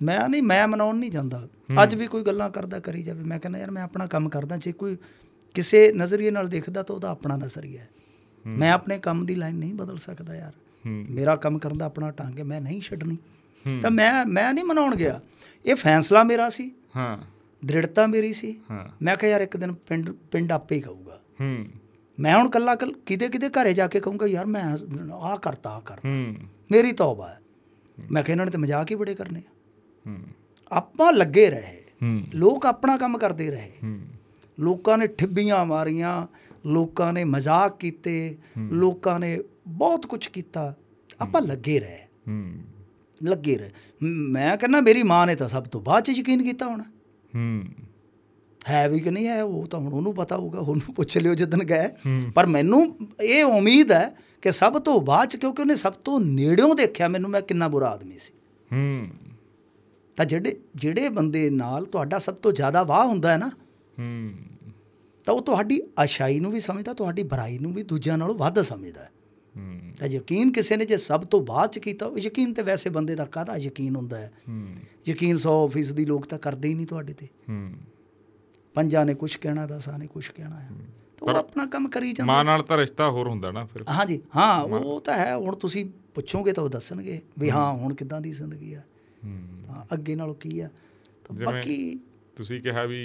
B: ਮੈਂ ਨਹੀਂ ਮੈਂ ਮਨਾਉਣ ਨਹੀਂ ਜਾਂਦਾ। ਅੱਜ ਵੀ ਕੋਈ ਗੱਲਾਂ ਕਰਦਾ ਕਰੀ ਜਾਵੇ। ਮੈਂ ਕਹਿੰਦਾ ਯਾਰ ਮੈਂ ਆਪਣਾ ਕੰਮ ਕਰਦਾ ਜੇ ਕੋਈ ਕਿਸੇ ਨਜ਼ਰੀਏ ਨਾਲ ਦੇਖਦਾ ਤਾਂ ਉਹਦਾ ਆਪਣਾ ਨਜ਼ਰੀਆ ਹੈ। ਮੈਂ ਆਪਣੇ ਕੰਮ ਦੀ ਲਾਈਨ ਨਹੀਂ ਬਦਲ ਸਕਦਾ ਯਾਰ। ਮੇਰਾ ਕੰਮ ਕਰਨ ਦਾ ਆਪਣਾ ਢੰਗ ਹੈ ਮੈਂ ਨਹੀਂ ਛੱਡਣੀ। ਤਾਂ ਮੈਂ ਮੈਂ ਨਹੀਂ ਮਨਾਉਣ ਗਿਆ। ਇਹ ਫੈਸਲਾ ਮੇਰਾ ਸੀ।
A: ਹਾਂ।
B: ਦ੍ਰਿੜਤਾ ਮੇਰੀ ਸੀ। ਮੈਂ ਕਿਹਾ ਯਾਰ ਇੱਕ ਦਿਨ ਪਿੰਡ ਪਿੰਡ ਆਪੇ ਹੀ ਕਹੂਗਾ
A: ਹੂੰ।
B: ਮੈਂ ਹੁਣ ਕੱਲਾ ਕਿਤੇ ਕਿਤੇ ਘਰੇ ਜਾ ਕੇ ਕਹੂੰਗਾ ਯਾਰ ਮੈਂ ਆਹ ਕਰਤਾ ਆਹ ਕਰਤਾ। ਮੇਰੀ ਤੌਬਾ ਹੈ। ਮੈਂ ਕਿਹਾ ਇਹਨਾਂ ਨੇ ਤੇ ਮਜ਼ਾਕ ਹੀ ਬੜੇ ਕਰਨੇ ਆ। ਆਪਾਂ ਲੱਗੇ ਰਹੇ। ਲੋਕ ਆਪਣਾ ਕੰਮ ਕਰਦੇ ਰਹੇ। ਲੋਕਾਂ ਨੇ ਠਿੱਬੀਆਂ ਮਾਰੀਆਂ ਲੋਕਾਂ ਨੇ ਮਜ਼ਾਕ ਕੀਤੇ ਲੋਕਾਂ ਨੇ ਬਹੁਤ ਕੁਝ ਕੀਤਾ। ਆਪਾਂ ਲੱਗੇ ਰਹੇ। ਲੱਗੇ ਰਹੇ। ਮ- ਕਹਿੰਦਾ ਮੇਰੀ ਮਾਂ ਨੇ ਤਾਂ ਸਭ ਤੋਂ ਬਾਅਦ ਚ ਯਕੀਨ ਕੀਤਾ ਹੋਣਾ।
A: ਹੂੰ।
B: ਹੈ ਵੀ ਕਿ ਨਹੀਂ ਹੈ ਉਹ ਤਾਂ ਹੁਣ ਉਹਨੂੰ ਪਤਾ ਹੋਊਗਾ ਉਹਨੂੰ ਪੁੱਛ ਲਿਓ ਜਦੋਂ ਗਏ। ਪਰ ਮੈਨੂੰ ਇਹ ਉਮੀਦ ਹੈ ਕਿ ਸਭ ਤੋਂ ਬਾਅਦ ਚ ਕਿਉਂਕਿ ਉਹਨੇ ਸਭ ਤੋਂ ਨੇੜਿਓਂ ਦੇਖਿਆ ਮੈਨੂੰ ਮੈਂ ਕਿੰਨਾ ਬੁਰਾ ਆਦਮੀ ਸੀ।
A: ਹੂੰ।
B: ਤਾਂ ਜਿਹੜੇ ਜਿਹੜੇ ਬੰਦੇ ਨਾਲ ਤੁਹਾਡਾ ਸਭ ਤੋਂ ਜ਼ਿਆਦਾ ਵਾਹ ਹੁੰਦਾ ਹੈ ਨਾ
A: ਹੂੰ।
B: ਤਾਂ ਉਹ ਤੁਹਾਡੀ ਅਸ਼ਾਈ ਨੂੰ ਵੀ ਸਮਝਦਾ ਤੁਹਾਡੀ ਬੁਰਾਈ ਨੂੰ ਵੀ ਦੂਜਿਆਂ ਨਾਲੋਂ ਵੱਧ ਸਮਝਦਾ ਹੈ। ਤਾਂ ਯਕੀਨ ਕਿਸੇ ਨੇ ਜੇ ਸਭ ਤੋਂ ਬਾਅਦ ਚ ਕੀਤਾ ਉਹ ਯਕੀਨ ਤੇ ਵੈਸੇ ਬੰਦੇ ਦਾ ਕਾਹਦਾ ਯਕੀਨ ਹੁੰਦਾ ਹੈ। ਯਕੀਨ 100% ਦੀ ਲੋਕ ਤਾਂ ਕਰਦੇ ਹੀ ਨਹੀਂ ਤੁਹਾਡੇ ਤੇ। ਪੰਜਾਂ ਨੇ ਕੁਝ ਕਹਿਣਾ ਦਸਾਂ ਨੇ ਕੁਝ ਕਹਿਣਾ ਹੈ। ਤਾਂ ਉਹ ਆਪਣਾ ਕੰਮ ਕਰੀ ਜਾਂਦੇ
A: ਮਾਂ ਨਾਲ ਤਾਂ ਰਿਸ਼ਤਾ ਹੋਰ ਹੁੰਦਾ ਨਾ ਫਿਰ।
B: ਹਾਂਜੀ ਹਾਂ ਉਹ ਤਾਂ ਹੈ ਹੁਣ ਤੁਸੀਂ ਪੁੱਛੋਗੇ ਤਾਂ ਉਹ ਦੱਸਣਗੇ ਵੀ ਹਾਂ। ਹੁਣ ਕਿੱਦਾਂ ਦੀ ਜ਼ਿੰਦਗੀ ਆ
A: ਹੂੰ।
B: ਤਾਂ ਅੱਗੇ ਨਾਲੋਂ ਕੀ ਆ ਤਾਂ ਬਾਕੀ
A: ਤੁਸੀਂ ਕਿਹਾ ਵੀ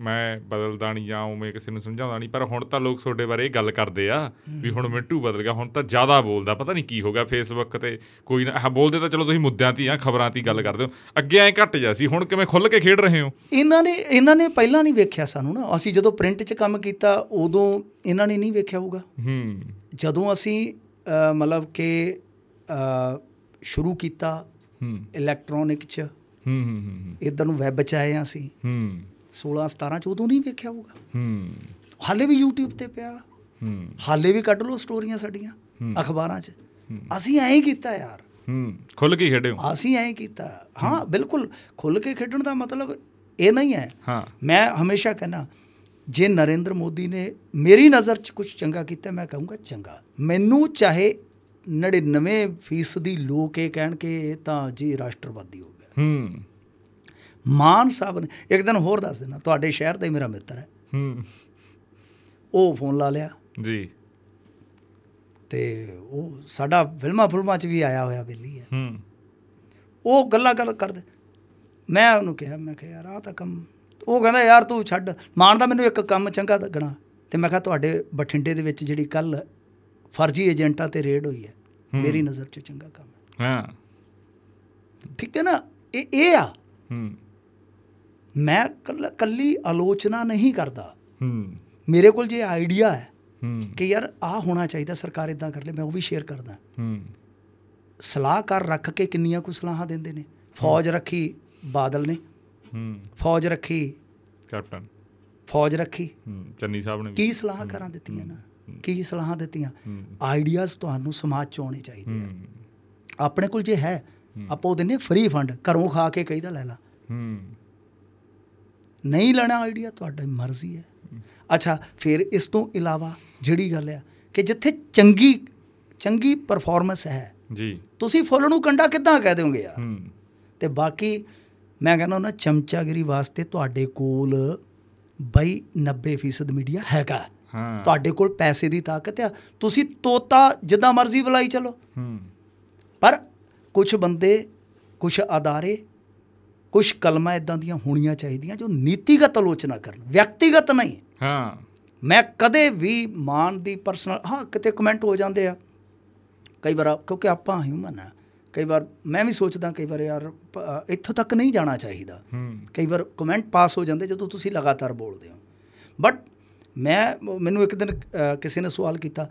A: ਮੈਂ ਬਦਲਦਾ ਨਹੀਂ ਜਾਂ ਉਵੇਂ ਕਿਸੇ ਨੂੰ ਸਮਝਾਉਂਦਾ ਨਹੀਂ ਪਰ ਹੁਣ ਤਾਂ ਲੋਕ ਤੁਹਾਡੇ ਬਾਰੇ ਇਹ ਗੱਲ ਕਰਦੇ ਆ ਵੀ ਹੁਣ ਮਿੰਟੂ ਬਦਲ ਗਿਆ ਹੁਣ ਤਾਂ ਜ਼ਿਆਦਾ ਬੋਲਦਾ ਪਤਾ ਨਹੀਂ ਕੀ ਹੋ ਗਿਆ ਫੇਸਬੁੱਕ ਤੇ ਕੋਈ ਨਾ ਬੋਲਦੇ ਤਾਂ ਚਲੋ ਤੁਸੀਂ ਮੁੱਦਿਆਂ ਤੇ ਆ ਖਬਰਾਂ ਤੇ ਗੱਲ ਕਰਦੇ ਹੋ ਅੱਗੇ ਐ ਘੱਟ ਜਾ ਸੀ ਹੁਣ ਕਿਵੇਂ ਖੁੱਲ ਕੇ ਖੇਡ ਰਹੇ ਹੋ?
B: ਇਹਨਾਂ ਨੇ ਇਹਨਾਂ ਨੇ ਪਹਿਲਾਂ ਨਹੀਂ ਵੇਖਿਆ ਸਾਨੂੰ ਨਾ ਅਸੀਂ ਜਦੋਂ ਪ੍ਰਿੰਟ 'ਚ ਕੰਮ ਕੀਤਾ ਉਦੋਂ ਇਹਨਾਂ ਨੇ ਨਹੀਂ ਵੇਖਿਆ ਹੋਊਗਾ।
A: ਹੂੰ।
B: ਜਦੋਂ ਅਸੀਂ ਮਤਲਬ ਕਿ ਸ਼ੁਰੂ ਕੀਤਾ
A: ਹੂੰ।
B: ਇਲੈਕਟ੍ਰੋਨਿਕ 'ਚ
A: ਹੂੰ ਹੂੰ ਹੂੰ
B: ਇਧਰ ਨੂੰ ਵੈਬ 'ਚ ਆਏ ਹਾਂ ਅਸੀਂ।
A: ਹੂੰ।
B: 16 17 ਚ ਉਦੋਂ ਨਹੀਂ ਵੇਖਿਆ ਹੋਊਗਾ।
A: ਹੂੰ।
B: ਹਾਲੇ ਵੀ YouTube ਤੇ ਪਿਆ।
A: ਹੂੰ।
B: ਹਾਲੇ ਵੀ ਕੱਢ ਲਓ ਸਟੋਰੀਆਂ ਸਾਡੀਆਂ ਅਖਬਾਰਾਂ 'ਚ। ਅਸੀਂ ਐਂ ਹੀ ਕੀਤਾ ਯਾਰ।
A: ਹੂੰ। ਖੁੱਲ ਕੇ ਖੇਡੇ ਹੋ
B: ਅਸੀਂ ਐਂ ਹੀ ਕੀਤਾ। ਹਾਂ ਬਿਲਕੁਲ ਖੁੱਲ ਕੇ ਖੇਡਣ ਦਾ ਮਤਲਬ ਇਹ ਨਹੀਂ ਹੈ।
A: ਹਾਂ।
B: ਮੈਂ ਹਮੇਸ਼ਾ ਕਹਿੰਦਾ ਜੇ ਨਰਿੰਦਰ ਮੋਦੀ ਨੇ ਮੇਰੀ ਨਜ਼ਰ 'ਚ ਕੁਝ ਚੰਗਾ ਕੀਤਾ ਮੈਂ ਕਹੂੰਗਾ ਚੰਗਾ। ਮੈਨੂੰ ਚਾਹੇ 99% ਫੀਸਦੀ ਲੋਕ ਇਹ ਕਹਿਣ ਕਿ ਇਹ ਤਾਂ ਜੀ ਰਾਸ਼ਟਰਵਾਦੀ ਹੋ ਗਿਆ।
A: ਹੂੰ।
B: ਮਾਨ ਸਾਹਿਬ ਨੇ ਇੱਕ ਦਿਨ ਹੋਰ ਦੱਸ ਦੇਣਾ ਤੁਹਾਡੇ ਸ਼ਹਿਰ ਦਾ ਹੀ ਮੇਰਾ ਮਿੱਤਰ ਹੈ।
A: ਹੂੰ।
B: ਉਹ ਫੋਨ ਲਾ ਲਿਆ।
A: ਜੀ।
B: ਤੇ ਉਹ ਸਾਡਾ ਫਿਲਮਾਂ ਫੁਲਮਾਂ 'ਚ ਵੀ ਆਇਆ ਹੋਇਆ ਬੇਲੀ ਹੈ।
A: ਹੂੰ।
B: ਉਹ ਗੱਲਾਂ ਗੱਲ ਕਰਦੇ। ਮੈਂ ਉਹਨੂੰ ਕਿਹਾ ਮੈਂ ਕਿਹਾ ਯਾਰ ਆਹ ਤਾਂ ਕੰਮ ਉਹ ਕਹਿੰਦਾ ਯਾਰ ਤੂੰ ਛੱਡ। ਮਾਨਦਾ ਮੈਨੂੰ ਇੱਕ ਕੰਮ ਚੰਗਾ ਲੱਗਣਾ ਤੇ ਮੈਂ ਕਿਹਾ ਤੁਹਾਡੇ ਬਠਿੰਡੇ ਦੇ ਵਿੱਚ ਜਿਹੜੀ ਕੱਲ ਫਰਜ਼ੀ ਏਜੰਟਾਂ ਤੇ ਰੇਡ ਹੋਈ ਹੈ। ਮੇਰੀ ਨਜ਼ਰ 'ਚ ਚੰਗਾ ਕੰਮ ਹੈ।
A: ਹਾਂ।
B: ਠੀਕ ਹੈ ਨਾ? ਇਹ ਇਹ ਆ।
A: ਹੂੰ।
B: ਮੈਂ ਕੱਲ- ਆਲੋਚਨਾ ਨਹੀਂ ਕਰਦਾ।
A: ਹੂੰ।
B: ਮੇਰੇ ਕੋਲ ਜੇ ਆਈਡੀਆ ਹੈ
A: ਹੂੰ।
B: ਕਿ ਯਾਰ ਆ ਹੋਣਾ ਚਾਹੀਦਾ ਸਰਕਾਰ ਇਦਾਂ ਕਰ ਲੈ ਮੈਂ ਉਹ ਵੀ ਸ਼ੇਅਰ ਕਰਦਾ।
A: ਹੂੰ।
B: ਸਲਾਹਕਾਰ ਰੱਖ ਕੇ ਕਿੰਨੀਆਂ ਕੁ ਸਲਾਹਾਂ ਦਿੰਦੇ ਨੇ? ਫੌਜ ਰੱਖੀ ਬਾਦਲ ਨੇ।
A: ਹੂੰ।
B: ਫੌਜ ਰੱਖੀ
A: ਕੈਪਟਨ।
B: ਫੌਜ ਰੱਖੀ।
A: ਹੂੰ ਚੰਨੀ ਸਾਹਿਬ ਨੇ
B: ਕੀ ਸਲਾਹਕਾਰਾਂ ਦਿੱਤੀਆਂ ਨਾ? ਕੀ ਸਲਾਹਾਂ ਦਿੱਤੀਆਂ। ਆਈਡੀਆਜ਼ ਤੁਹਾਨੂੰ ਸਮਾਜ ਚ ਆਉਣੇ ਚਾਹੀਦੇ ਆ। ਆਪਣੇ ਕੋਲ ਜੇ ਹੈ ਆਪਾਂ ਉਹ ਦਿੰਨੇ ਫ੍ਰੀ ਫੰਡ ਘਰੋਂ ਖਾ ਕੇ ਕਹੀਦਾ ਲੈ ਲਾ।
A: ਹੂੰ।
B: ਨਹੀਂ ਲੈਣਾ ਆਈਡੀਆ ਤੁਹਾਡੀ ਮਰਜ਼ੀ ਹੈ। ਅੱਛਾ ਫਿਰ ਇਸ ਤੋਂ ਇਲਾਵਾ ਜਿਹੜੀ ਗੱਲ ਆ ਕਿ ਜਿੱਥੇ ਚੰਗੀ ਚੰਗੀ ਪਰਫਾਰਮੈਂਸ ਹੈ
A: ਜੀ।
B: ਤੁਸੀਂ ਫੁੱਲ ਨੂੰ ਕੰਡਾ ਕਿੱਦਾਂ ਕਹਿ ਦਿਓਗੇ ਯਾਰ?
A: ਹੂੰ।
B: ਤੇ ਬਾਕੀ ਮੈਂ ਕਹਿੰਦਾ ਉਹਨਾਂ ਚਮਚਾਗਿਰੀ ਵਾਸਤੇ ਤੁਹਾਡੇ ਕੋਲ ਬਈ 90% ਮੀਡੀਆ ਹੈਗਾ।
A: ਹਾਂ।
B: ਤੁਹਾਡੇ ਕੋਲ ਪੈਸੇ ਦੀ ਤਾਕਤ ਆ। ਤੁਸੀਂ ਤੋਤਾ ਜਿੱਦਾਂ ਮਰਜ਼ੀ ਬੁਲਾਈ ਚਲੋ।
A: ਹੂੰ।
B: ਪਰ ਕੁਝ ਬੰਦੇ ਕੁਝ ਅਦਾਰੇ ਕੁਝ ਕਲਮਾਂ ਇਦਾਂ ਦੀਆਂ ਹੋਣੀਆਂ ਚਾਹੀਦੀਆਂ ਜੋ ਨੀਤੀਗਤ ਆਲੋਚਨਾ ਕਰਨ ਵਿਅਕਤੀਗਤ ਨਹੀਂ।
A: ਹਾਂ।
B: ਮੈਂ ਕਦੇ ਵੀ ਮਾਨ ਦੀ ਪਰਸਨਲ ਹਾਂ ਕਿਤੇ ਕਮੈਂਟ ਹੋ ਜਾਂਦੇ ਆ। ਕਈ ਵਾਰ ਕਿਉਂਕਿ ਆਪਾਂ ਹਿਊਮਨ ਆ ਕਈ ਵਾਰ ਮੈਂ ਵੀ ਸੋਚਦਾ ਕਈ ਵਾਰ ਯਾਰ ਇੱਥੋਂ ਤੱਕ ਨਹੀਂ ਜਾਣਾ ਚਾਹੀਦਾ। ਕਈ ਵਾਰ ਕਮੈਂਟ ਪਾਸ ਹੋ ਜਾਂਦੇ ਜਦੋਂ ਤੁਸੀਂ ਲਗਾਤਾਰ ਬੋਲਦੇ ਹੋ। ਬਟ ਮੈਂ ਮੈਨੂੰ ਇੱਕ ਦਿਨ ਕਿਸੇ ਨੇ ਸਵਾਲ ਕੀਤਾ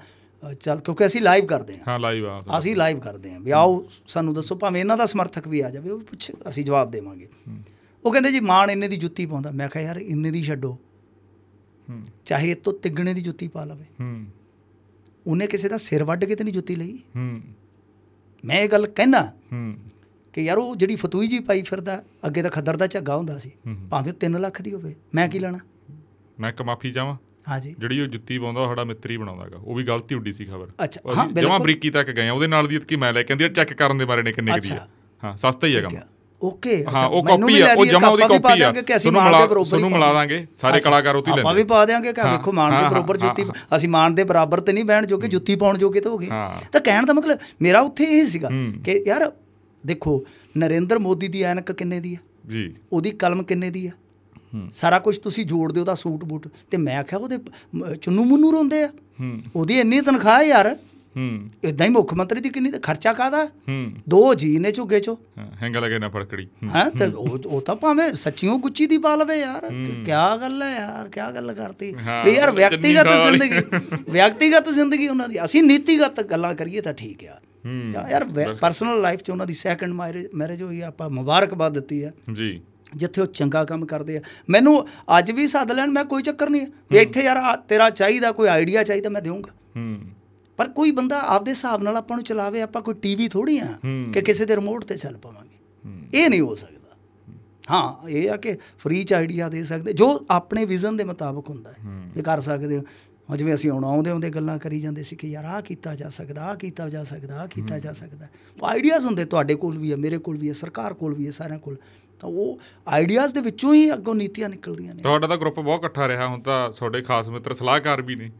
B: ਚੱਲ ਕਿਉਂਕਿ ਅਸੀਂ ਲਾਈਵ ਕਰਦੇ ਹਾਂ।
A: ਹਾਂ ਲਾਈਵ ਆ
B: ਅਸੀਂ ਲਾਈਵ ਕਰਦੇ ਹਾਂ ਵੀ ਆਓ ਸਾਨੂੰ ਦੱਸੋ ਭਾਵੇਂ ਇਹਨਾਂ ਦਾ ਸਮਰਥਕ ਵੀ ਆ ਜਾਵੇ ਉਹ ਪੁੱਛ ਅਸੀਂ ਜਵਾਬ ਦੇਵਾਂਗੇ। ਉਹ ਕਹਿੰਦੇ ਜੀ ਮਾਨ ਇੰਨੇ ਦੀ ਜੁੱਤੀ ਪਾਉਂਦਾ। ਮੈਂ ਕਿਹਾ ਯਾਰ ਇੰਨੇ ਦੀ ਛੱਡੋ।
A: ਹੂੰ।
B: ਚਾਹੇ ਇਹ ਤੋਂ ਤਿੱਗਣੇ ਦੀ ਜੁੱਤੀ ਪਾ ਲਵੇ।
A: ਹੂੰ।
B: ਉਹਨੇ ਕਿਸੇ ਦਾ ਸਿਰ ਵੱਢ ਕੇ ਤੇ ਨਹੀਂ ਜੁੱਤੀ ਲਈ।
A: ਹੂੰ।
B: ਮੈਂ ਇਹ ਗੱਲ ਕਹਿਣਾ
A: ਹੂੰ।
B: ਕਿ ਯਾਰ ਉਹ ਜਿਹੜੀ ਫਤੂਈ ਜੀ ਪਾਈ ਫਿਰਦਾ ਅੱਗੇ ਤਾਂ ਖੱਦਰ ਦਾ ਝੱਗਾ ਹੁੰਦਾ ਸੀ। ਭਾਵੇਂ 3 ਲੱਖ ਦੀ ਹੋਵੇ। ਮੈਂ ਕੀ ਲੈਣਾ?
A: ਮੈਂ ਇੱਕ ਮਾਫੀ ਚਾਹਾਂ।
B: ਹਾਂਜੀ।
A: ਜਿਹੜੀ ਉਹ ਜੁੱਤੀ ਪਾਉਂਦਾ ਸਾਡਾ ਮਿੱਤਰੀ ਬਣਾਉਂਦਾਗਾ ਉਹ ਵੀ ਗਲਤੀ ਉੱਡੀ ਸੀ ਖਬਰ।
B: ਅੱਛਾ, ਹਾਂ,
A: ਜਮਾ
B: ਬਿਲਕੁਲ।
A: ਬਰੀਕੀ ਤੱਕ ਗਏ ਉਹਦੇ ਨਾਲ ਦੀ ਕਿ ਮੈਂ ਲੈ ਕੇ ਆਂਦੀ ਚੈੱਕ ਕਰਨ ਦੇ ਬਾਰੇ ਨੇ ਕਿੰਨੇ ਕੁ ਦੀ। ਹਾਂ। ਸਸਤਾ ਹੀ ਹੈ। ਕੰਮ
B: ਓਕੇ
A: ਹਾਂ ਉਹ ਕਾਪੀ ਆ। ਉਹ ਜਮਾ ਉਹਦੀ ਕਾਪੀ ਆ। ਤੁਹਾਨੂੰ ਮਿਲਾ
B: ਬਰੋਬਰ
A: ਤੁਹਾਨੂੰ ਮਿਲਾ। ਦਾਂਗੇ। ਸਾਰੇ ਕਲਾਕਾਰ ਉੱਥੇ ਹੀ
B: ਆਪਾਂ ਵੀ
A: ਲੈਂਦੇ
B: ਪਾ ਦਿਆਂਗੇ ਕਿ ਵੇਖੋ ਮਾਨ ਦੇ ਬਰੋਬਰ ਜੁੱਤੀ। ਅਸੀਂ ਮਾਨ ਦੇ ਬਰਾਬਰ ਤੇ ਨਹੀਂ ਬਹਿਣ ਜੋਗੇ ਜੁੱਤੀ ਪਾਉਣ ਜੋਗੇ ਤਾਂ ਹੋ ਗਏ। ਤਾਂ ਕਹਿਣ ਦਾ ਮਤਲਬ ਮੇਰਾ ਉੱਥੇ ਇਹ ਸੀਗਾ। ਕਿ ਯਾਰ ਦੇਖੋ ਨਰਿੰਦਰ ਮੋਦੀ ਦੀ ਐਨਕ ਕਿੰਨੇ ਦੀ ਆ
A: ਜੀ।
B: ਉਹਦੀ ਕਲਮ ਕਿੰਨੇ ਦੀ ਆ ਸਾਰਾ ਕੁਝ ਤੁਸੀਂ ਜੋੜਦੇ ਉਹਦਾ ਸੂਟ ਬੂਟ। ਤੇ ਮੈਂ ਆਖਿਆ ਉਹਦੇ ਚੁੰਨੂ ਮੁੰਨੂ ਰੋਂਦੇ ਆ। ਉਹਦੀ ਇੰਨੀ ਤਨਖਾਹ ਯਾਰ।
A: ਹੂੰ।
B: ਇਦਾਂ ਹੀ ਮੁੱਖ ਮੰਤਰੀ ਦੀ ਕਿੰਨੀ ਖਰਚਾ ਕਾਦਾ
A: ਹੂੰ।
B: ਦੋ ਜੀ ਨੇ ਝੁੱਗੇ ਚੋ।
A: ਹੈਂਗਾ ਲਗੇ ਨਾ ਫੜਕੜੀ। ਹੂੰ।
B: ਤੇ ਉਹ ਤਾਂ ਭਾਵੇਂ ਸੱਚੀਓ ਗੁੱਚੀ ਦੀ ਪਾ ਲਵੇ ਯਾਰ। ਕੀ ਗੱਲ ਹੈ ਯਾਰ ਕੀ ਗੱਲ ਕਰਤੀ। ਵੀ ਯਾਰ ਵਿਅਕਤੀਗਤ। ਜ਼ਿੰਦਗੀ ਵਿਅਕਤੀਗਤ ਜ਼ਿੰਦਗੀ ਉਹਨਾਂ ਦੀ। ਅਸੀਂ ਨੀਤੀਗਤ ਗੱਲਾਂ ਕਰੀਏ ਤਾਂ ਠੀਕ ਆ। ਯਾਰ ਪਰਸਨਲ ਲਾਈਫ 'ਚ ਉਹਨਾਂ ਦੀ ਸੈਕੰਡ ਮੈਰਿਜ ਹੋਈ ਆਪਾਂ ਮੁਬਾਰਕਬਾਦ ਦਿੱਤੀ ਆ।
A: ਜੀ।
B: ਜਿੱਥੇ ਉਹ ਚੰਗਾ ਕੰਮ ਕਰਦੇ ਆ। ਮੈਨੂੰ ਅੱਜ ਵੀ ਸੱਦ ਲੈਣ ਮੈਂ ਕੋਈ ਚੱਕਰ ਨਹੀਂ। ਵੀ ਇੱਥੇ ਯਾਰ ਤੇਰਾ ਚਾਹੀਦਾ ਕੋਈ ਆਈਡੀਆ ਚਾਹੀਦਾ ਮੈਂ ਦੇਵਾਂਗਾ
A: ਹੂੰ।
B: ਪਰ ਕੋਈ ਬੰਦਾ ਆਪਦੇ ਹਿਸਾਬ ਨਾਲ ਆਪਾਂ ਨੂੰ ਚਲਾਵੇ ਆਪਾਂ ਕੋਈ ਟੀਵੀ ਥੋੜੀ ਆ। ਕਿ ਕਿਸੇ ਦੇ ਰਿਮੋਟ ਤੇ ਚੱਲ ਪਾਵਾਂਗੇ। ਇਹ ਨਹੀਂ ਹੋ ਸਕਦਾ। ਹਾਂ ਇਹ ਆ ਕਿ ਫ੍ਰੀ ਚ ਆਈਡੀਆ ਦੇ ਸਕਦੇ। ਜੋ ਆਪਣੇ ਵਿਜ਼ਨ ਦੇ ਮੁਤਾਬਕ ਹੁੰਦਾ ਹੈ। ਇਹ ਕਰ ਸਕਦੇ ਹੋ। ਜਿਵੇਂ ਅਸੀਂ ਹੁਣ ਆਉਂਦੇ ਆਉਂਦੇ ਗੱਲਾਂ ਕਰੀ ਜਾਂਦੇ ਸੀ ਕਿ ਯਾਰ ਆਹ ਕੀਤਾ ਜਾ ਸਕਦਾ ਆਹ ਕੀਤਾ ਜਾ ਸਕਦਾ ਆਹ ਕੀਤਾ ਜਾ ਸਕਦਾ। ਉਹ ਆਈਡੀਆਜ਼ ਹੁੰਦੇ ਤੁਹਾਡੇ ਕੋਲ ਵੀ ਹੈ ਮੇਰੇ ਕੋਲ ਵੀ ਹੈ ਸਰਕਾਰ ਕੋਲ ਵੀ ਹੈ ਸਾਰਿਆਂ ਕੋਲ। ਤਾਂ ਉਹ ਆਈਡੀਆਜ਼ ਦੇ ਵਿੱਚੋਂ ਹੀ ਅੱਗੋਂ ਨੀਤੀਆਂ ਨਿਕਲਦੀਆਂ ਨੇ।
A: ਤੁਹਾਡਾ ਤਾਂ ਗਰੁੱਪ ਬਹੁਤ ਇਕੱਠਾ ਰਿਹਾ ਹੁਣ ਤਾਂ ਤੁਹਾਡੇ ਖਾਸ ਮਿੱਤਰ ਸਲਾਹਕਾਰ ਵੀ ਨੇ।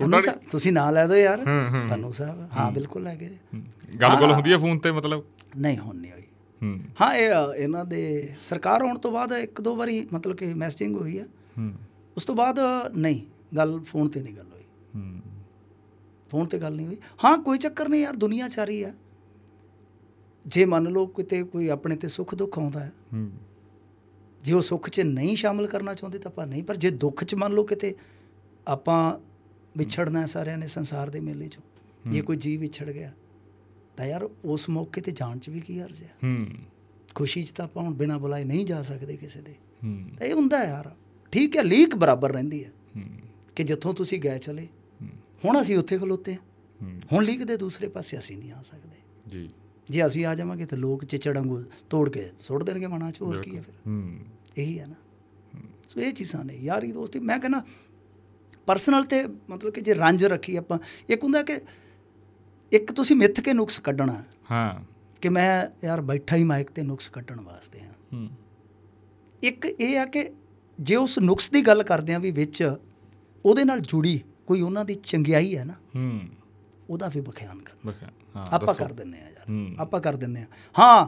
A: ਤੁਹਾਡਾ
B: ਤੁਸੀਂ ਨਾਂ ਲੈ ਦਿਓ ਯਾਰ। ਧੰਨੂ ਸਾਹਿਬ ਹਾਂ ਬਿਲਕੁਲ ਹੈਗੇ ਨੇ।
A: ਗੱਲ ਗੁੱਲ ਹੁੰਦੀ ਹੈ ਫੋਨ ਤੇ ਮਤਲਬ?
B: ਨਹੀਂ ਹੁਣ ਨਹੀਂ ਹੋਈ।
A: ਹੂੰ।
B: ਇਹ ਇਹਨਾਂ ਦੇ ਸਰਕਾਰ ਆਉਣ ਤੋਂ ਬਾਅਦ ਇੱਕ ਦੋ ਵਾਰੀ ਮਤਲਬ ਕਿ ਮੈਸੇਜਿੰਗ ਹੋਈ ਹੂੰ। ਉਸ ਤੋਂ ਬਾਅਦ ਨਹੀਂ ਗੱਲ ਫੋਨ ਤੇ ਨਹੀਂ ਗੱਲ ਹੋਈ। ਫੋਨ ਤੇ ਗੱਲ ਨਹੀਂ ਹੋਈ। ਹਾਂ ਕੋਈ ਚੱਕਰ ਨਹੀਂ ਯਾਰ ਦੁਨੀਆ ਚਾਰੀ ਹੈ। ਜੇ ਮੰਨ ਲਓ ਕਿਤੇ ਕੋਈ ਆਪਣੇ ਤੇ ਸੁੱਖ ਦੁੱਖ ਆਉਂਦਾ ਹੈ
A: ਹੂੰ।
B: ਜੇ ਉਹ ਸੁੱਖ 'ਚ ਨਹੀਂ ਸ਼ਾਮਲ ਕਰਨਾ ਚਾਹੁੰਦੇ ਤਾਂ ਆਪਾਂ ਨਹੀਂ ਪਰ ਜੇ ਦੁੱਖ 'ਚ ਮੰਨ ਲਓ ਕਿਤੇ ਆਪਾਂ ਵਿਛੜਨਾ ਹੈ ਸਾਰਿਆਂ ਨੇ ਸੰਸਾਰ ਦੇ ਮੇਲੇ 'ਚੋਂ ਜੇ ਕੋਈ ਜੀਵ ਵਿਛੜ ਗਿਆ ਤਾਂ ਯਾਰ ਉਸ ਮੌਕੇ ਤੇ ਜਾਣ 'ਚ ਵੀ ਕੀ ਅਰਜ਼ ਹੈ
A: ਹੂੰ।
B: ਖੁਸ਼ੀ 'ਚ ਤਾਂ ਆਪਾਂ ਹੁਣ ਬਿਨਾਂ ਬੁਲਾਏ ਨਹੀਂ ਜਾ ਸਕਦੇ ਕਿਸੇ ਦੇ।
A: ਹੂੰ।
B: ਇਹ ਹੁੰਦਾ ਯਾਰ। ਠੀਕ ਹੈ ਲੀਕ ਬਰਾਬਰ ਰਹਿੰਦੀ ਹੈ।
A: ਹੂੰ।
B: ਕਿ ਜਿੱਥੋਂ ਤੁਸੀਂ ਗਏ ਚਲੇ ਹੁਣ ਅਸੀਂ ਉੱਥੇ ਖਲੋਤੇ ਹਾਂ।
A: ਹੂੰ।
B: ਹੁਣ ਲੀਕ ਦੇ ਦੂਸਰੇ ਪਾਸੇ ਅਸੀਂ ਨਹੀਂ ਆ ਸਕਦੇ।
A: ਜੀ।
B: ਜੇ ਅਸੀਂ ਆ ਜਾਵਾਂਗੇ ਤਾਂ ਲੋਕ ਚਿਚੜ ਵਾਂਗੂ ਤੋੜ ਕੇ ਸੁੱਟ ਦੇਣਗੇ ਮਨਾਂ 'ਚ ਹੋਰ ਕੀ ਹੈ ਫਿਰ?
A: ਹੂੰ।
B: ਇਹੀ ਹੈ ਨਾ। ਸੋ ਇਹ ਚੀਜ਼ਾਂ ਨੇ ਯਾਰੀ ਦੋਸਤੀ ਮੈਂ ਕਹਿੰਦਾ ਪਰਸਨਲ ਤੇ ਮਤਲਬ ਕਿ ਜੇ ਰੰਜ ਰੱਖੀ ਆਪਾਂ ਇੱਕ ਹੁੰਦਾ ਕਿ ਇੱਕ ਤੁਸੀਂ ਮਿੱਥ ਕੇ ਨੁਕਸ ਕੱਢਣਾ
A: ਹਾਂ।
B: ਕਿ ਮੈਂ ਯਾਰ ਬੈਠਾ ਹੀ ਮਾਈਕ ਤੇ ਨੁਕਸ ਕੱਢਣ ਵਾਸਤੇ ਆ
A: ਹੂੰ।
B: ਇੱਕ ਇਹ ਆ ਕਿ ਜੇ ਉਸ ਨੁਕਸ ਦੀ ਗੱਲ ਕਰਦੇ ਆ ਵੀ ਵਿੱਚ ਉਹਦੇ ਨਾਲ ਜੁੜੀ ਕੋਈ ਉਹਨਾਂ ਦੀ ਚੰਗਿਆਈ ਹੈ ਨਾ
A: ਹੂੰ।
B: ਉਹਦਾ ਵੀ ਬਖਿਆਨ ਕਰ।
A: ਬਖਿਆ ਹਾਂ
B: ਆਪਾਂ। ਕਰ ਦਿੰਨੇ ਆ
A: ਹੂੰ।
B: ਆਪਾਂ ਕਰ ਦਿੰਨੇ ਆ ਹਾਂ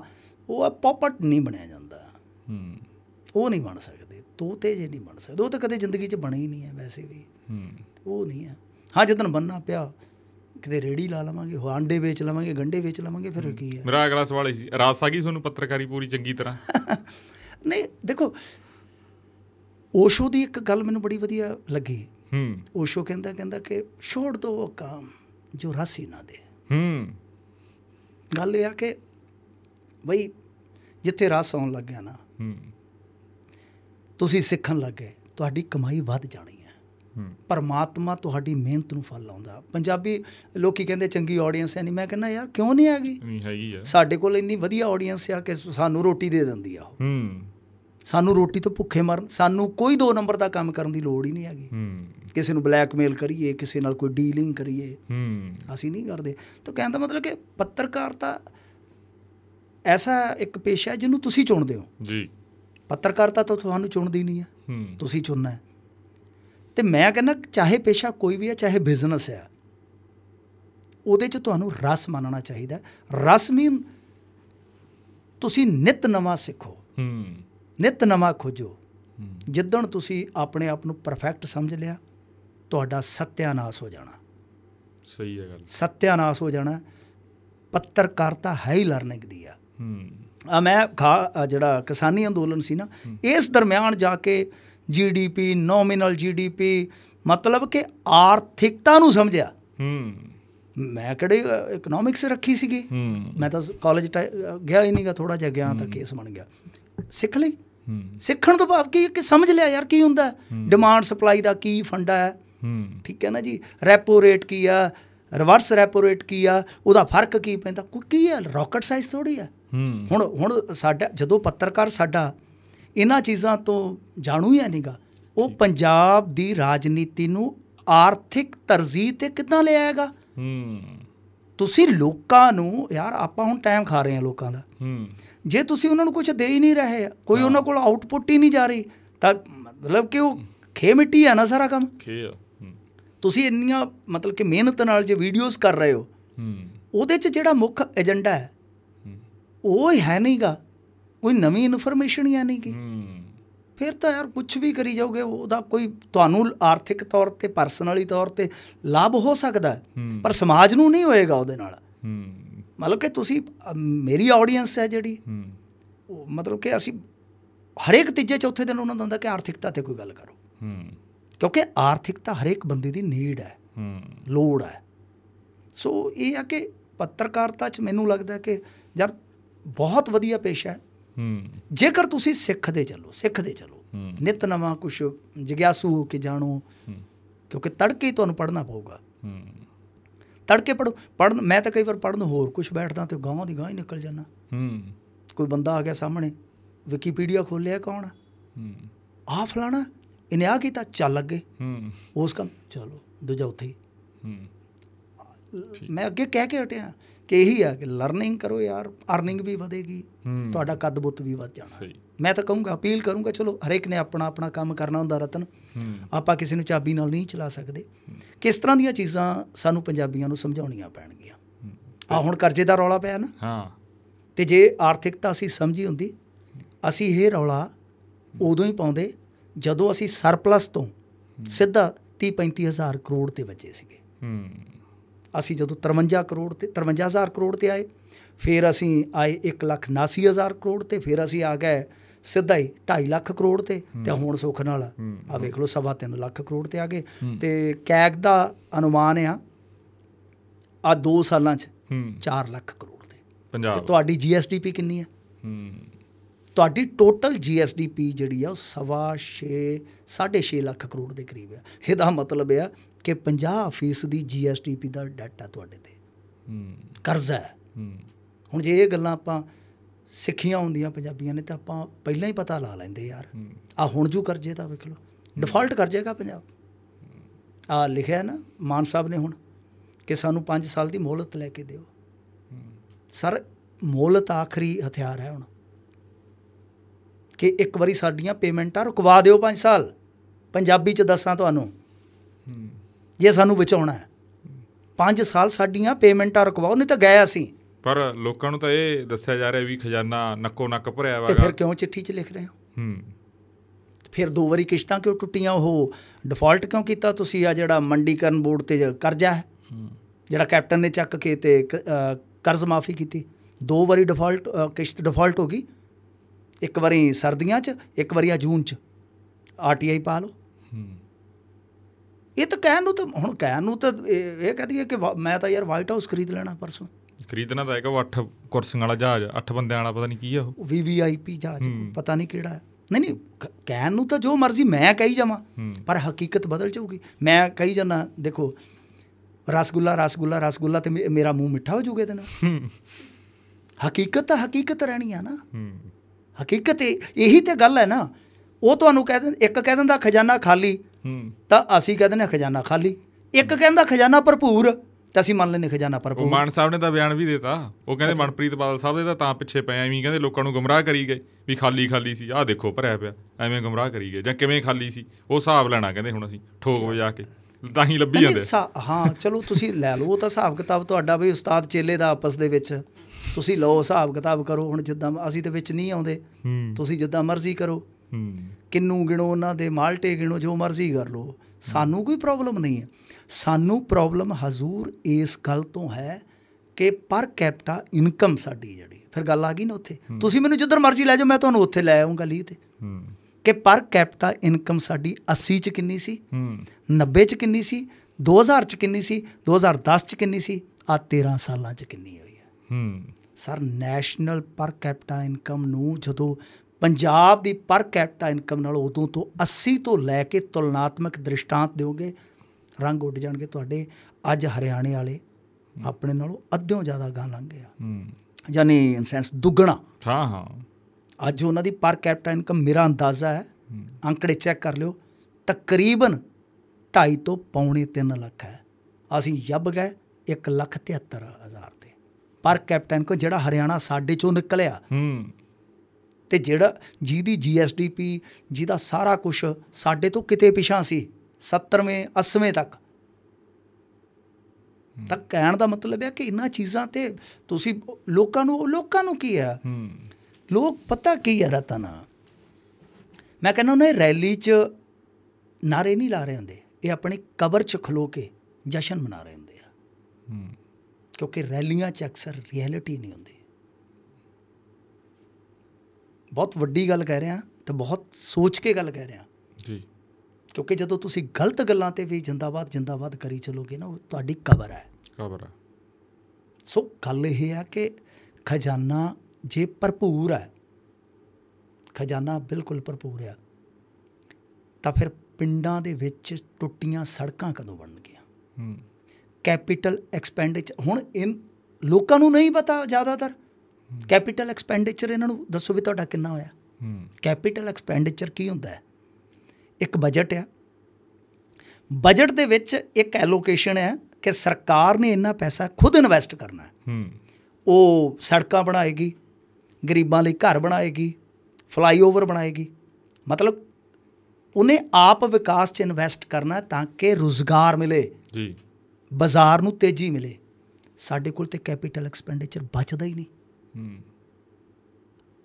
B: ਉਹ ਪੌਪਟ ਨਹੀਂ ਬਣਿਆ ਜਾਂਦਾ।
A: ਹੂੰ।
B: ਉਹ ਨਹੀਂ ਬਣ ਸਕਦੇ। ਤੋਤੇ ਜੇ ਨਹੀਂ ਬਣ ਸਕਦੇ। ਉਹ ਤਾਂ ਕਦੇ ਜ਼ਿੰਦਗੀ 'ਚ ਬਣੇ ਹੀ ਨਹੀਂ ਹੈ ਵੈਸੇ ਵੀ।
A: ਹੂੰ।
B: ਉਹ ਨਹੀਂ ਹੈ। ਹਾਂ ਜਦੋਂ ਬੰਨਾ ਪਿਆ ਕਿਤੇ ਰੇੜੀ ਲਾ ਲਵਾਂਗੇ ਹੋ ਆਂਡੇ ਵੇਚ ਲਵਾਂਗੇ ਗੰਡੇ ਵੇਚ ਲਵਾਂਗੇ ਫਿਰ ਕੀ ਹੈ?
A: ਮੇਰਾ ਅਗਲਾ ਸਵਾਲ ਸੀ। ਰਾਸ ਆ ਗਈ ਤੁਹਾਨੂੰ ਪੱਤਰਕਾਰੀ ਪੂਰੀ ਚੰਗੀ ਤਰ੍ਹਾਂ?
B: ਨਹੀਂ ਦੇਖੋ ਓਸ਼ੋ ਦੀ ਇੱਕ ਗੱਲ ਮੈਨੂੰ ਬੜੀ ਵਧੀਆ ਲੱਗੀ।
A: ਹੂੰ।
B: ਓਸ਼ੋ ਕਹਿੰਦਾ ਕਹਿੰਦਾ ਕਿ ਛੋੜ ਦੋ ਉਹ ਕੰਮ ਜੋ ਰਸ ਹੀ ਨਾ ਦੇ।
A: ਹੂੰ।
B: ਗੱਲ ਇਹ ਆ ਕਿ ਬਈ ਜਿੱਥੇ ਰਸ ਆਉਣ ਲੱਗਿਆ ਨਾ
A: ਹੂੰ।
B: ਤੁਸੀਂ ਸਿੱਖਣ ਲੱਗੇ ਤੁਹਾਡੀ ਕਮਾਈ ਵੱਧ ਜਾਣੀ ਹੈ। ਪਰਮਾਤਮਾ ਤੁਹਾਡੀ ਮਿਹਨਤ ਨੂੰ ਫਲ ਲਾਉਂਦਾ। ਪੰਜਾਬੀ ਲੋਕੀ ਕਹਿੰਦੇ ਚੰਗੀ ਆਡੀਅנס ਹੈ ਨਹੀਂ ਮੈਂ ਕਹਿੰਦਾ ਯਾਰ ਕਿਉਂ ਨਹੀਂ ਹੈਗੀ?
A: ਨਹੀਂ ਹੈਗੀ ਆ।
B: ਸਾਡੇ ਕੋਲ ਇੰਨੀ ਵਧੀਆ ਆਡੀਅנס ਆ ਕਿ ਸਾਨੂੰ ਰੋਟੀ ਦੇ ਦਿੰਦੀ ਆ ਉਹ।
A: ਹੂੰ।
B: ਸਾਨੂੰ ਰੋਟੀ ਤੋਂ ਭੁੱਖੇ ਮਰਨ। ਸਾਨੂੰ ਕੋਈ ਦੋ ਨੰਬਰ ਦਾ ਕੰਮ ਕਰਨ ਦੀ ਲੋੜ ਹੀ ਨਹੀਂ ਹੈਗੀ।
A: ਹੂੰ।
B: ਕਿਸੇ ਨੂੰ ਬਲੈਕਮੇਲ ਕਰੀਏ ਕਿਸੇ ਨਾਲ ਕੋਈ ਡੀਲਿੰਗ ਕਰੀਏ।
A: ਹੂੰ।
B: ਅਸੀਂ ਨਹੀਂ ਕਰਦੇ। ਤਾਂ ਕਹਿਣ ਦਾ ਮਤਲਬ ਕਿ ਪੱਤਰਕਾਰਤਾ ਐਸਾ ਇੱਕ ਪੇਸ਼ਾ ਹੈ ਜਿਹਨੂੰ ਤੁਸੀਂ ਚੁਣਦੇ ਹੋ।
A: ਜੀ।
B: ਪੱਤਰਕਾਰਤਾ ਤਾਂ ਤੁਹਾਨੂੰ ਚੁਣਦੀ ਨਹੀਂ
A: ਹੈ।
B: ਤੁਸੀਂ ਚੁਣਨਾ ਹੈ। ਤੇ ਮੈਂ ਕਹਿੰਦਾ ਚਾਹੇ ਪੇਸ਼ਾ ਕੋਈ ਵੀ ਹੈ ਚਾਹੇ ਬਿਜ਼ਨਸ ਹੈ ਉਹਦੇ 'ਚ ਤੁਹਾਨੂੰ ਰਸ ਮੰਨਣਾ ਚਾਹੀਦਾ ਹੈ। ਰਸ ਮੀਨ ਤੁਸੀਂ ਨਿਤ ਨਵਾਂ ਸਿੱਖੋ।
A: ਹੂੰ।
B: ਨਿਤ ਨਵਾਂ ਖੋਜੋ। ਜਿੱਦਣ ਤੁਸੀਂ ਆਪਣੇ ਆਪ ਨੂੰ ਪਰਫੈਕਟ ਸਮਝ ਲਿਆ ਤੁਹਾਡਾ ਸਤਿਆਨਾਸ਼ ਹੋ ਜਾਣਾ।
A: ਸਹੀ ਹੈ ਗੱਲ।
B: ਸਤਿਆਨਾਸ਼ ਹੋ ਜਾਣਾ। ਪੱਤਰਕਾਰਤਾ ਹੈ ਹੀ ਲਰਨਿੰਗ ਦੀ ਆ।
A: ਹੂੰ।
B: ਆ ਮੈਂ ਜਿਹੜਾ ਕਿਸਾਨੀ ਅੰਦੋਲਨ ਸੀ ਨਾ ਇਸ ਦਰਮਿਆਨ ਜਾ ਕੇ ਜੀਡੀਪੀ ਨੋਮੀਨਲ ਜੀਡੀਪੀ ਮਤਲਬ ਕਿ ਆਰਥਿਕਤਾ ਨੂੰ ਸਮਝਿਆ।
A: ਹੂੰ।
B: ਮੈਂ ਕਿਹੜੇ ਇਕਨੋਮਿਕਸ ਰੱਖੀ ਸੀਗੀ। ਮੈਂ ਤਾਂ ਕਾਲਜ ਗਿਆ ਹੀ ਨਹੀਂਗਾ ਥੋੜਾ ਜਿਹਾ ਗਿਆ ਤਾਂ ਕੇਸ ਬਣ ਗਿਆ। ਸਿੱਖ ਲਈ। ਸਿੱਖਣ ਤੋਂ ਭਾਵ ਕੀ ਕਿ ਸਮਝ ਲਿਆ ਯਾਰ ਕੀ ਹੁੰਦਾ। ਡਿਮਾਂਡ ਸਪਲਾਈ ਦਾ ਕੀ ਫੰਡਾ ਹੂੰ। ਠੀਕ ਹੈ ਨਾ ਜੀ? ਰੈਪੋ ਰੇਟ ਕੀ ਆ? ਰਿਵਰਸ ਰੈਪੋ ਰੇਟ ਕੀ ਆ? ਉਹਦਾ ਫ਼ਰਕ ਕੀ ਪੈਂਦਾ? ਕੋਈ ਕੀ ਹੈ? ਰਾਕਟ ਸਾਈਜ਼ ਥੋੜੀ ਆ ਹੁਣ ਹੁਣ ਸਾਡਾ ਜਦੋਂ ਪੱਤਰਕਾਰ ਸਾਡਾ ਇਹਨਾਂ ਚੀਜ਼ਾਂ ਤੋਂ ਜਾਣੂ ਹੀ ਨਹੀਂਗਾ ਉਹ ਪੰਜਾਬ ਦੀ ਰਾਜਨੀਤੀ ਨੂੰ ਆਰਥਿਕ ਤਰਜੀਹ ਤੇ ਕਿੱਦਾਂ ਲਿਆਏਗਾ
A: ਹੂੰ।
B: ਤੁਸੀਂ ਲੋਕਾਂ ਨੂੰ ਯਾਰ ਆਪਾਂ ਹੁਣ ਟਾਈਮ ਖਾ ਰਹੇ ਹਾਂ ਲੋਕਾਂ ਦਾ। ਜੇ ਤੁਸੀਂ ਉਹਨਾਂ ਨੂੰ ਕੁਝ ਦੇ ਹੀ ਨਹੀਂ ਰਹੇ ਕੋਈ ਉਹਨਾਂ ਕੋਲ ਆਊਟਪੁੱਟ ਹੀ ਨਹੀਂ ਜਾ ਰਹੀ ਤਾਂ ਮਤਲਬ ਕਿ ਉਹ ਖੇ ਮਿੱਟੀ ਆ ਨਾ ਸਾਰਾ ਕੰਮ?
A: ਕੀ ਆ।
B: ਤੁਸੀਂ ਇੰਨੀਆਂ ਮਤਲਬ ਕਿ ਮਿਹਨਤ ਨਾਲ ਜੇ ਵੀਡੀਓਜ਼ ਕਰ ਰਹੇ ਹੋ
A: ਹੂੰ।
B: ਉਹਦੇ 'ਚ ਜਿਹੜਾ ਮੁੱਖ ਏਜੰਡਾ ਹੈ ਉਹ ਹੀ ਨਹੀਂਗਾ। ਕੋਈ ਨਵੀਂ ਇਨਫੋਰਮੇਸ਼ਨ ਹੀ ਹੈ ਨਹੀਂਗੀ।
A: ਹੂੰ।
B: ਫਿਰ ਤਾਂ ਯਾਰ ਕੁਝ ਵੀ ਕਰੀ ਜਾਓਗੇ ਉਹਦਾ ਕੋਈ ਤੁਹਾਨੂੰ ਆਰਥਿਕ ਤੌਰ ਤੇ ਪਰਸਨਲੀ ਤੌਰ ਤੇ ਲਾਭ ਹੋ ਸਕਦਾ। ਪਰ ਸਮਾਜ ਨੂੰ ਨਹੀਂ ਹੋਏਗਾ ਉਹਦੇ ਨਾਲ।
A: ਹੂੰ।
B: ਮਤਲਬ ਕਿ ਤੁਸੀਂ ਮੇਰੀ ਆਡੀਅנס ਹੈ ਜਿਹੜੀ ਮਤਲਬ ਕਿ ਅਸੀਂ ਹਰੇਕ ਤੀਜੇ ਚੌਥੇ ਦਿਨ ਉਹਨਾਂ ਦਾ ਹੁੰਦਾ ਕਿ ਆਰਥਿਕਤਾ ਤੇ ਕੋਈ ਗੱਲ ਕਰੋ। ਕਿਉਂਕਿ ਆਰਥਿਕਤਾ ਹਰੇਕ ਬੰਦੇ ਦੀ ਨੀਡ ਹੈ
A: ਹੂੰ।
B: ਲੋੜ ਹੈ। ਸੋ ਇਹ ਆ ਕਿ ਪੱਤਰਕਾਰਤਾ 'ਚ ਮੈਨੂੰ ਲੱਗਦਾ ਕਿ ਯਾਰ ਬਹੁਤ ਵਧੀਆ ਪੇਸ਼ਾ ਹੈ।
A: ਹੂੰ।
B: ਜੇਕਰ ਤੁਸੀਂ ਸਿੱਖਦੇ ਚੱਲੋ ਸਿੱਖਦੇ ਚੱਲੋ। ਨਿਤ ਨਵਾਂ ਕੁਝ ਜਿਗਿਆਸੂ ਹੋ ਕੇ ਜਾਣੋ। ਕਿਉਂਕਿ ਤੜਕੇ ਹੀ ਤੁਹਾਨੂੰ ਪੜ੍ਹਨਾ ਪਊਗਾ।
A: ਹੂੰ।
B: ਤੜਕੇ ਪੜੋ ਪੜਨ ਮੈਂ ਤਾਂ ਕਈ ਵਾਰ ਪੜਨ ਹੋਰ ਕੁਝ ਬੈਠਦਾ ਤੇ ਗਾਵਾਂ ਦੀ ਗਾਂ ਹੀ ਨਿਕਲ
A: ਹੂੰ।
B: ਕੋਈ ਬੰਦਾ ਆ ਗਿਆ ਸਾਹਮਣੇ ਵਿਕੀਪੀਡੀਆ ਖੋਲਿਆ ਕੌਣ
A: ਹੂੰ।
B: ਆ ਫਲਾਣਾ ਇਹਨੇ ਆ ਕੀਤਾ ਚੱਲ ਅੱਗੇ।
A: ਹੂੰ।
B: ਉਸ ਕੰਮ ਚਲੋ ਦੂਜਾ ਉੱਥੇ ਹੀ।
A: ਹੂੰ।
B: ਮੈਂ ਅੱਗੇ ਕਹਿ ਕੇ ਹਟਿਆ ਕਿ ਇਹੀ ਆ ਕਿ ਲਰਨਿੰਗ ਕਰੋ ਯਾਰ ਅਰਨਿੰਗ ਵੀ ਵਧੇਗੀ। ਤੁਹਾਡਾ ਕੱਦ ਬੁੱਤ ਵੀ ਵੱਧ ਜਾਣਾ। ਮੈਂ ਤਾਂ ਕਹੂੰਗਾ ਅਪੀਲ ਕਰੂੰਗਾ ਚਲੋ ਹਰੇਕ ਨੇ ਆਪਣਾ ਆਪਣਾ ਕੰਮ ਕਰਨਾ ਹੁੰਦਾ ਰਤਨ। ਆਪਾਂ ਕਿਸੇ ਨੂੰ ਚਾਬੀ ਨਾਲ ਨਹੀਂ ਚਲਾ ਸਕਦੇ। ਕਿਸ ਤਰ੍ਹਾਂ ਦੀਆਂ ਚੀਜ਼ਾਂ ਸਾਨੂੰ ਪੰਜਾਬੀਆਂ ਨੂੰ ਸਮਝਾਉਣੀਆਂ ਪੈਣਗੀਆਂ? ਆ ਹੁਣ ਕਰਜ਼ੇ ਦਾ ਰੌਲਾ ਪਿਆ ਨਾ।
A: ਹਾਂ।
B: ਤੇ ਜੇ ਆਰਥਿਕਤਾ ਅਸੀਂ ਸਮਝੀ ਹੁੰਦੀ ਅਸੀਂ ਇਹ ਰੌਲਾ ਉਦੋਂ ਹੀ ਪਾਉਂਦੇ ਜਦੋਂ ਅਸੀਂ ਸਰਪਲਸ ਤੋਂ ਸਿੱਧਾ 30 35 ਹਜ਼ਾਰ ਕਰੋੜ ਤੇ ਬਚੇ ਸੀਗੇ।
A: ਹੂੰ।
B: ਅਸੀਂ ਜਦੋਂ 53 ਕਰੋੜ ਤੇ 53000 ਕਰੋੜ ਤੇ ਆਏ ਫਿਰ ਅਸੀਂ ਆਏ 1 ਲੱਖ 89 ਹਜ਼ਾਰ ਕਰੋੜ ਤੇ ਫਿਰ ਅਸੀਂ ਆ ਗਏ ਸਿੱਧਾ ਹੀ 2.5 ਲੱਖ ਕਰੋੜ ਤੇ। ਤੇ ਹੁਣ ਸੁੱਖ ਨਾਲ ਆ ਵੇਖ ਲਓ ਸਵਾ 3 ਲੱਖ ਕਰੋੜ ਤੇ ਆ ਗਏ। ਤੇ ਕੈਗ ਦਾ ਅਨੁਮਾਨ ਆ ਆ 2 ਸਾਲਾਂ ਚ
A: ਹੂੰ।
B: 4 ਲੱਖ ਕਰੋੜ ਤੇ। ਤੇ
A: ਪੰਜਾਬ
B: ਤੁਹਾਡੀ ਜੀਐਸਡੀਪੀ ਕਿੰਨੀ ਹੈ
A: ਹੂੰ।
B: ਤੁਹਾਡੀ ਟੋਟਲ ਜੀਐਸਡੀਪੀ ਜਿਹੜੀ ਆ ਉਹ ਸਵਾ 6 6.5 ਲੱਖ ਕਰੋੜ ਦੇ ਕਰੀਬ ਆ। ਇਹਦਾ ਮਤਲਬ ਆ ਕਿ 50% ਦੀ ਜੀਐਸਡੀਪੀ ਦਾ ਡੈਟ ਤੁਹਾਡੇ ਤੇ।
A: ਹੂੰ।
B: ਕਰਜ਼ਾ ਹੈ। ਹੁਣ ਜੇ ਇਹ ਗੱਲਾਂ ਆਪਾਂ ਸਿੱਖੀਆਂ ਹੁੰਦੀਆਂ ਪੰਜਾਬੀਆਂ ਨੇ ਤਾਂ ਆਪਾਂ ਪਹਿਲਾਂ ਹੀ ਪਤਾ ਲਾ ਲੈਂਦੇ ਯਾਰ। ਆ ਹੁਣ ਜੂ ਕਰਜ਼ੇ ਦਾ ਵੇਖ ਲਓ। ਡਿਫਾਲਟ ਕਰ ਜਾਏਗਾ ਪੰਜਾਬ। ਆ ਲਿਖਿਆ ਹੈ ਨਾ ਮਾਨ ਸਾਹਿਬ ਨੇ ਹੁਣ ਕਿ ਸਾਨੂੰ 5 ਸਾਲ ਦੀ ਮੋਹਲਤ ਲੈ ਕੇ ਦਿਓ। ਸਰ ਮੋਹਲਤ ਆਖਰੀ ਹਥਿਆਰ ਹੈ ਹੁਣ। ਕਿ ਇੱਕ ਵਾਰੀ ਸਾਡੀਆਂ ਪੇਮੈਂਟਾਂ ਰੁਕਵਾ ਦਿਓ 5 ਸਾਲ। ਪੰਜਾਬੀ ਚ ਦੱਸਾਂ ਤੁਹਾਨੂੰ।
A: ਹੂੰ
B: ਜੇ ਸਾਨੂੰ ਬਚਾਉਣਾ ਹੈ। 5 ਸਾਲ ਸਾਡੀਆਂ ਪੇਮੈਂਟਾਂ ਰੁਕਵਾਓ ਨਹੀਂ ਤਾਂ ਗਏ ਅਸੀਂ।
A: ਪਰ ਲੋਕਾਂ ਨੂੰ ਤਾਂ ਇਹ ਦੱਸਿਆ ਜਾ ਰਿਹਾ ਵੀ ਖਜ਼ਾਨਾ ਨੱਕੋ ਨੱਕ ਭਰਿਆ
B: ਤੇ
A: ਹੋਇਆ
B: ਫਿਰ ਕਿਉਂ ਚਿੱਠੀ 'ਚ ਲਿਖ ਰਹੇ ਹੋ?
A: ਹੂੰ।
B: ਫਿਰ ਦੋ ਵਾਰੀ ਕਿਸ਼ਤਾਂ ਕਿਉਂ ਟੁੱਟੀਆਂ? ਉਹ ਡਿਫਾਲਟ ਕਿਉਂ ਕੀਤਾ ਤੁਸੀਂ? ਆ ਜਿਹੜਾ ਮੰਡੀਕਰਨ ਬੋਰਡ ਤੇ ਕਰਜ਼ਾ ਹੈ। ਜਿਹੜਾ ਕੈਪਟਨ ਨੇ ਚੱਕ ਕੇ ਤੇ ਕਰਜ਼ ਮਾਫੀ ਕੀਤੀ। ਦੋ ਵਾਰੀ ਡਿਫਾਲਟ ਕਿਸ਼ਤ ਡਿਫਾਲਟ ਹੋ ਗਈ। ਇੱਕ ਵਾਰੀ ਸਰਦੀਆਂ 'ਚ ਇੱਕ ਵਾਰੀ ਆ ਜੂਨ 'ਚ। ਆਰਟੀਆਈ ਪਾ ਲਓ। ਇਹ ਤਾਂ ਕਹਿਣ ਨੂੰ ਤਾਂ ਹੁਣ ਕਹਿਣ ਨੂੰ ਤਾਂ ਇਹ ਕਹਦੀ ਹੈ ਕਿ ਮੈਂ ਤਾਂ ਯਾਰ ਵਾਈਟ ਹਾਊਸ ਖਰੀਦ ਲੈਣਾ ਪਰਸੋਂ।
A: ਖਰੀਦਣਾ ਤਾਂ ਹੈਗਾ ਉਹ 8 ਕੁਰਸੀਆਂ ਵਾਲਾ ਜਹਾਜ਼ 8 ਬੰਦਿਆਂ ਵਾਲਾ ਪਤਾ ਨਹੀਂ ਕੀ ਆ ਉਹ।
B: ਵੀਵੀਆਈਪੀ ਜਹਾਜ਼। ਪਤਾ ਨਹੀਂ ਕਿਹੜਾ ਹੈ। ਨਹੀਂ ਨਹੀਂ ਕਹਿਣ ਨੂੰ ਤਾਂ ਜੋ ਮਰਜ਼ੀ ਮੈਂ ਕਹੀ ਜਾਵਾਂ ਪਰ ਹਕੀਕਤ ਬਦਲ ਜਾਊਗੀ। ਮੈਂ ਕਹੀ ਜਾਣਾ ਦੇਖੋ ਰਸਗੁੱਲਾ ਰਸਗੁੱਲਾ ਰਸਗੁੱਲਾ ਤੇ ਮੇਰਾ ਮੂੰਹ ਮਿੱਠਾ ਹੋ ਜਾਊਗਾ ਇਹਦੇ ਨਾਲ। ਹਕੀਕਤ ਤਾਂ ਹਕੀਕਤ ਰਹਿਣੀ ਆ ਨਾ। ਹਕੀਕਤ ਇਹ- ਤੇ ਗੱਲ ਹੈ ਨਾ। ਉਹ ਤੁਹਾਨੂੰ ਕਹਿ ਦਿੰਦੇ ਇੱਕ ਕਹਿ ਦਿੰਦਾ ਖਜ਼ਾਨਾ ਖਾਲੀ
A: ਹੂੰ।
B: ਤਾਂ ਅਸੀਂ ਕਹਿ ਦਿੰਦੇ ਖਜ਼ਾਨਾ ਖਾਲੀ। ਇੱਕ ਕਹਿੰਦਾ ਖਜ਼ਾਨਾ ਭਰਪੂਰ ਤਾਂ ਅਸੀਂ ਮੰਨ ਲੈਂਦੇ ਖਜ਼ਾਨਾ ਭਰਪੂਰ।
A: ਮਾਨ ਸਾਹਿਬ ਨੇ ਤਾਂ ਬਿਆਨ ਵੀ ਦਿੱਤਾ। ਉਹ ਕਹਿੰਦੇ ਮਨਪ੍ਰੀਤ ਬਾਦਲ ਸਾਹਿਬ ਦੇ ਤਾਂ ਤਾਂ ਪਿੱਛੇ ਪਏ ਐਵੇਂ ਕਹਿੰਦੇ ਲੋਕਾਂ ਨੂੰ ਗੁੰਮਰਾਹ ਕਰੀ ਗਏ ਵੀ ਖਾਲੀ ਖਾਲੀ ਸੀ। ਆਹ ਦੇਖੋ ਭਰਿਆ ਪਿਆ। ਐਵੇਂ ਗੁੰਮਰਾਹ ਕਰੀ ਗਏ। ਜਾਂ ਕਿਵੇਂ ਖਾਲੀ ਸੀ ਉਹ ਹਿਸਾਬ ਲੈਣਾ ਕਹਿੰਦੇ ਹੁਣ ਅਸੀਂ ਠੋਕ ਵਜਾ ਕੇ। ਤਾਂ ਹੀ ਲੱਭੀ ਜਾਂਦੇ
B: ਹਾਂ ਚਲੋ ਤੁਸੀਂ ਲੈ ਲਓ ਉਹ ਤਾਂ ਹਿਸਾਬ ਕਿਤਾਬ ਤੁਹਾਡਾ ਵੀ ਉਸਤਾਦ ਚੇਲੇ ਦਾ ਆਪਸ ਦੇ ਵਿੱਚ। ਤੁਸੀਂ ਲਓ ਹਿਸਾਬ ਕਿਤਾਬ ਕਰੋ ਹੁਣ ਜਿੱਦਾਂ ਅਸੀਂ ਤੇ ਵਿੱਚ ਨਹੀਂ ਆਉਂਦੇ। ਤੁਸੀਂ ਜਿੱਦਾਂ ਮਰਜ਼ੀ ਕਰੋ। ਕਿੰਨੂ ਗਿਣੋ ਉਹਨਾਂ ਦੇ ਮਾਲਟੇ ਗਿਣੋ ਜੋ ਮਰਜ਼ੀ ਕਰ ਲਓ। ਸਾਨੂੰ ਕੋਈ ਪ੍ਰੋਬਲਮ ਨਹੀਂ ਹੈ। ਸਾਨੂੰ ਪ੍ਰੋਬਲਮ ਹਜ਼ੂਰ ਇਸ ਗੱਲ ਤੋਂ ਹੈ ਕਿ ਪਰ ਕੈਪਟਾ ਇਨਕਮ ਸਾਡੀ ਜਿਹੜੀ ਫਿਰ ਗੱਲ ਆ ਗਈ ਨਾ ਉੱਥੇ। ਤੁਸੀਂ ਮੈਨੂੰ ਜਿੱਧਰ ਮਰਜ਼ੀ ਲੈ ਜਾਓ ਮੈਂ ਤੁਹਾਨੂੰ ਉੱਥੇ ਲੈ ਆਉਂਗਾ ਲੀ ਤੇ। ਕਿ ਪਰ ਕੈਪਟਾ ਇਨਕਮ ਸਾਡੀ 80 ਚ ਕਿੰਨੀ ਸੀ?
A: ਹੂੰ।
B: 90 ਚ ਕਿੰਨੀ ਸੀ? 2000 ਚ ਕਿੰਨੀ ਸੀ? 2010 ਚ ਕਿੰਨੀ ਸੀ? ਆ 13 ਸਾਲਾਂ ਚ ਕਿੰਨੀ ਹੋਈ ਹੂੰ। Sir national per capita income ਨੂੰ ਜਦੋਂ ਪੰਜਾਬ ਦੀ ਪਰ ਕੈਪਟਾ ਇਨਕਮ ਨਾਲ ਉਦੋਂ ਤੋਂ 80 ਤੋਂ ਲੈ ਕੇ ਤੁਲਨਾਤਮਕ ਦ੍ਰਿਸ਼ਟਾਂਤ ਦਿਓਗੇ ਰੰਗ ਉੱਡ ਜਾਣਗੇ ਤੁਹਾਡੇ। ਅੱਜ ਹਰਿਆਣੇ ਵਾਲੇ ਆਪਣੇ ਨਾਲੋਂ ਅੱਧਿਓਂ ਜ਼ਿਆਦਾ ਗਾਂ ਲੰਘ ਆ।
A: ਹੂੰ।
B: ਯਾਨੀ ਇਨ ਸੈਂਸ ਦੁੱਗਣਾ।
A: ਹਾਂ ਹਾਂ।
B: ਅੱਜ ਉਹਨਾਂ ਦੀ ਪਰ ਕੈਪਟਾ ਇਨਕਮ ਮੇਰਾ ਅੰਦਾਜ਼ਾ ਹੈ ਅੰਕੜੇ ਚੈੱਕ ਕਰ ਲਿਓ ਤਕਰੀਬਨ 2.5 ਤੋਂ ਪੌਣੇ 3 ਲੱਖ ਹੈ। ਅਸੀਂ ਯੱਬ ਗਏ 1 ਲੱਖ 73 ਹਜ਼ਾਰ। ਪਰ ਕੈਪਟਾ ਇਨਕਮ ਜਿਹੜਾ ਹਰਿਆਣਾ ਸਾਡੇ ਚੋਂ ਨਿਕਲਿਆ
A: ਹੂੰ।
B: ਤੇ ਜਿਹੜਾ ਜਿਹਦੀ ਜੀਐਸਡੀਪੀ ਜਿਹਦਾ ਸਾਰਾ ਕੁਝ ਸਾਡੇ ਤੋਂ ਕਿਤੇ ਪਿਛਾਂ ਸੀ 70ਵੇਂ 80ਵੇਂ ਤੱਕ। ਤਾਂ ਕਹਿਣ ਦਾ ਮਤਲਬ ਹੈ ਕਿ ਇਹਨਾਂ ਚੀਜ਼ਾਂ ਤੇ ਤੁਸੀਂ ਲੋਕਾਂ ਨੂੰ ਲੋਕਾਂ ਨੂੰ ਕੀ ਹੈ?
A: ਹੂੰ।
B: ਲੋਕ ਪਤਾ ਕੀ ਹੈ ਰਤਨ? ਮੈਂ ਕਹਿੰਦਾ ਉਹਨਾਂ ਰੈਲੀ 'ਚ ਨਾਰੇ ਨਹੀਂ ਲਾ ਰਹੇ ਹੁੰਦੇ। ਇਹ ਆਪਣੀ ਕਬਰ 'ਚ ਖਲੋ ਕੇ ਜਸ਼ਨ ਮਨਾ ਰਹੇ ਹੁੰਦੇ ਆ।
A: ਹੂੰ।
B: ਕਿਉਂਕਿ ਰੈਲੀਆਂ 'ਚ ਅਕਸਰ ਰਿਐਲਿਟੀ ਨਹੀਂ ਹੁੰਦੀ। ਬਹੁਤ ਵੱਡੀ ਗੱਲ ਕਹਿ ਰਿਹਾ ਤੇ ਬਹੁਤ ਸੋਚ ਕੇ ਗੱਲ ਕਹਿ ਰਿਹਾ।
A: ਜੀ।
B: ਕਿਉਂਕਿ ਜਦੋਂ ਤੁਸੀਂ ਗਲਤ ਗੱਲਾਂ ਤੇ ਵੀ ਜਿੰਦਾਬਾਦ ਜਿੰਦਾਬਾਦ ਕਰੀ ਚਲੋਗੇ ਨਾ ਉਹ ਤੁਹਾਡੀ ਕਬਰ ਹੈ।
A: ਖਬਰ ਆ
B: ਸੋ ਗੱਲ ਇਹ ਆ ਕਿ ਖਜ਼ਾਨਾ ਜੇ ਭਰਪੂਰ ਹੈ ਖਜ਼ਾਨਾ ਬਿਲਕੁਲ ਭਰਪੂਰ ਆ ਤਾਂ ਫਿਰ ਪਿੰਡਾਂ ਦੇ ਵਿੱਚ ਟੁੱਟੀਆਂ ਸੜਕਾਂ ਕਦੋਂ ਬਣਨਗੀਆਂ?
A: ਹੂੰ।
B: ਕੈਪੀਟਲ ਐਕਸਪੈਂਡੀਚਰ ਹੁਣ ਇਨ ਲੋਕਾਂ ਨੂੰ ਨਹੀਂ ਪਤਾ ਜ਼ਿਆਦਾਤਰ। ਕੈਪੀਟਲ ਐਕਸਪੈਂਡੀਚਰ ਇਹਨਾਂ ਨੂੰ ਦੱਸੋ ਵੀ ਤੁਹਾਡਾ ਕਿੰਨਾ ਹੋਇਆ। ਕੈਪੀਟਲ ਐਕਸਪੈਂਡੀਚਰ ਕੀ ਹੁੰਦਾ ਹੈ? ਇੱਕ ਬਜਟ ਆ। ਬਜਟ ਦੇ ਵਿੱਚ ਇੱਕ ਐਲੋਕੇਸ਼ਨ ਹੈ ਕਿ ਸਰਕਾਰ ਨੇ ਇੰਨਾ ਪੈਸਾ ਖੁਦ ਇਨਵੈਸਟ ਕਰਨਾ ਹੈ। ਉਹ ਸੜਕਾਂ ਬਣਾਏਗੀ ਗਰੀਬਾਂ ਲਈ ਘਰ ਬਣਾਏਗੀ ਫਲਾਈਓਵਰ ਬਣਾਏਗੀ। ਮਤਲਬ ਉਹਨੇ ਆਪ ਵਿਕਾਸ 'ਚ ਇਨਵੈਸਟ ਕਰਨਾ ਤਾਂ ਕਿ ਰੁਜ਼ਗਾਰ ਮਿਲੇ।
A: ਜੀ।
B: ਬਾਜ਼ਾਰ ਨੂੰ ਤੇਜ਼ੀ ਮਿਲੇ। ਸਾਡੇ ਕੋਲ ਤੇ ਕੈਪੀਟਲ ਐਕਸਪੈਂਡੀਚਰ ਬਚਦਾ ਹੀ ਨਹੀਂ।
A: ਹੂੰ।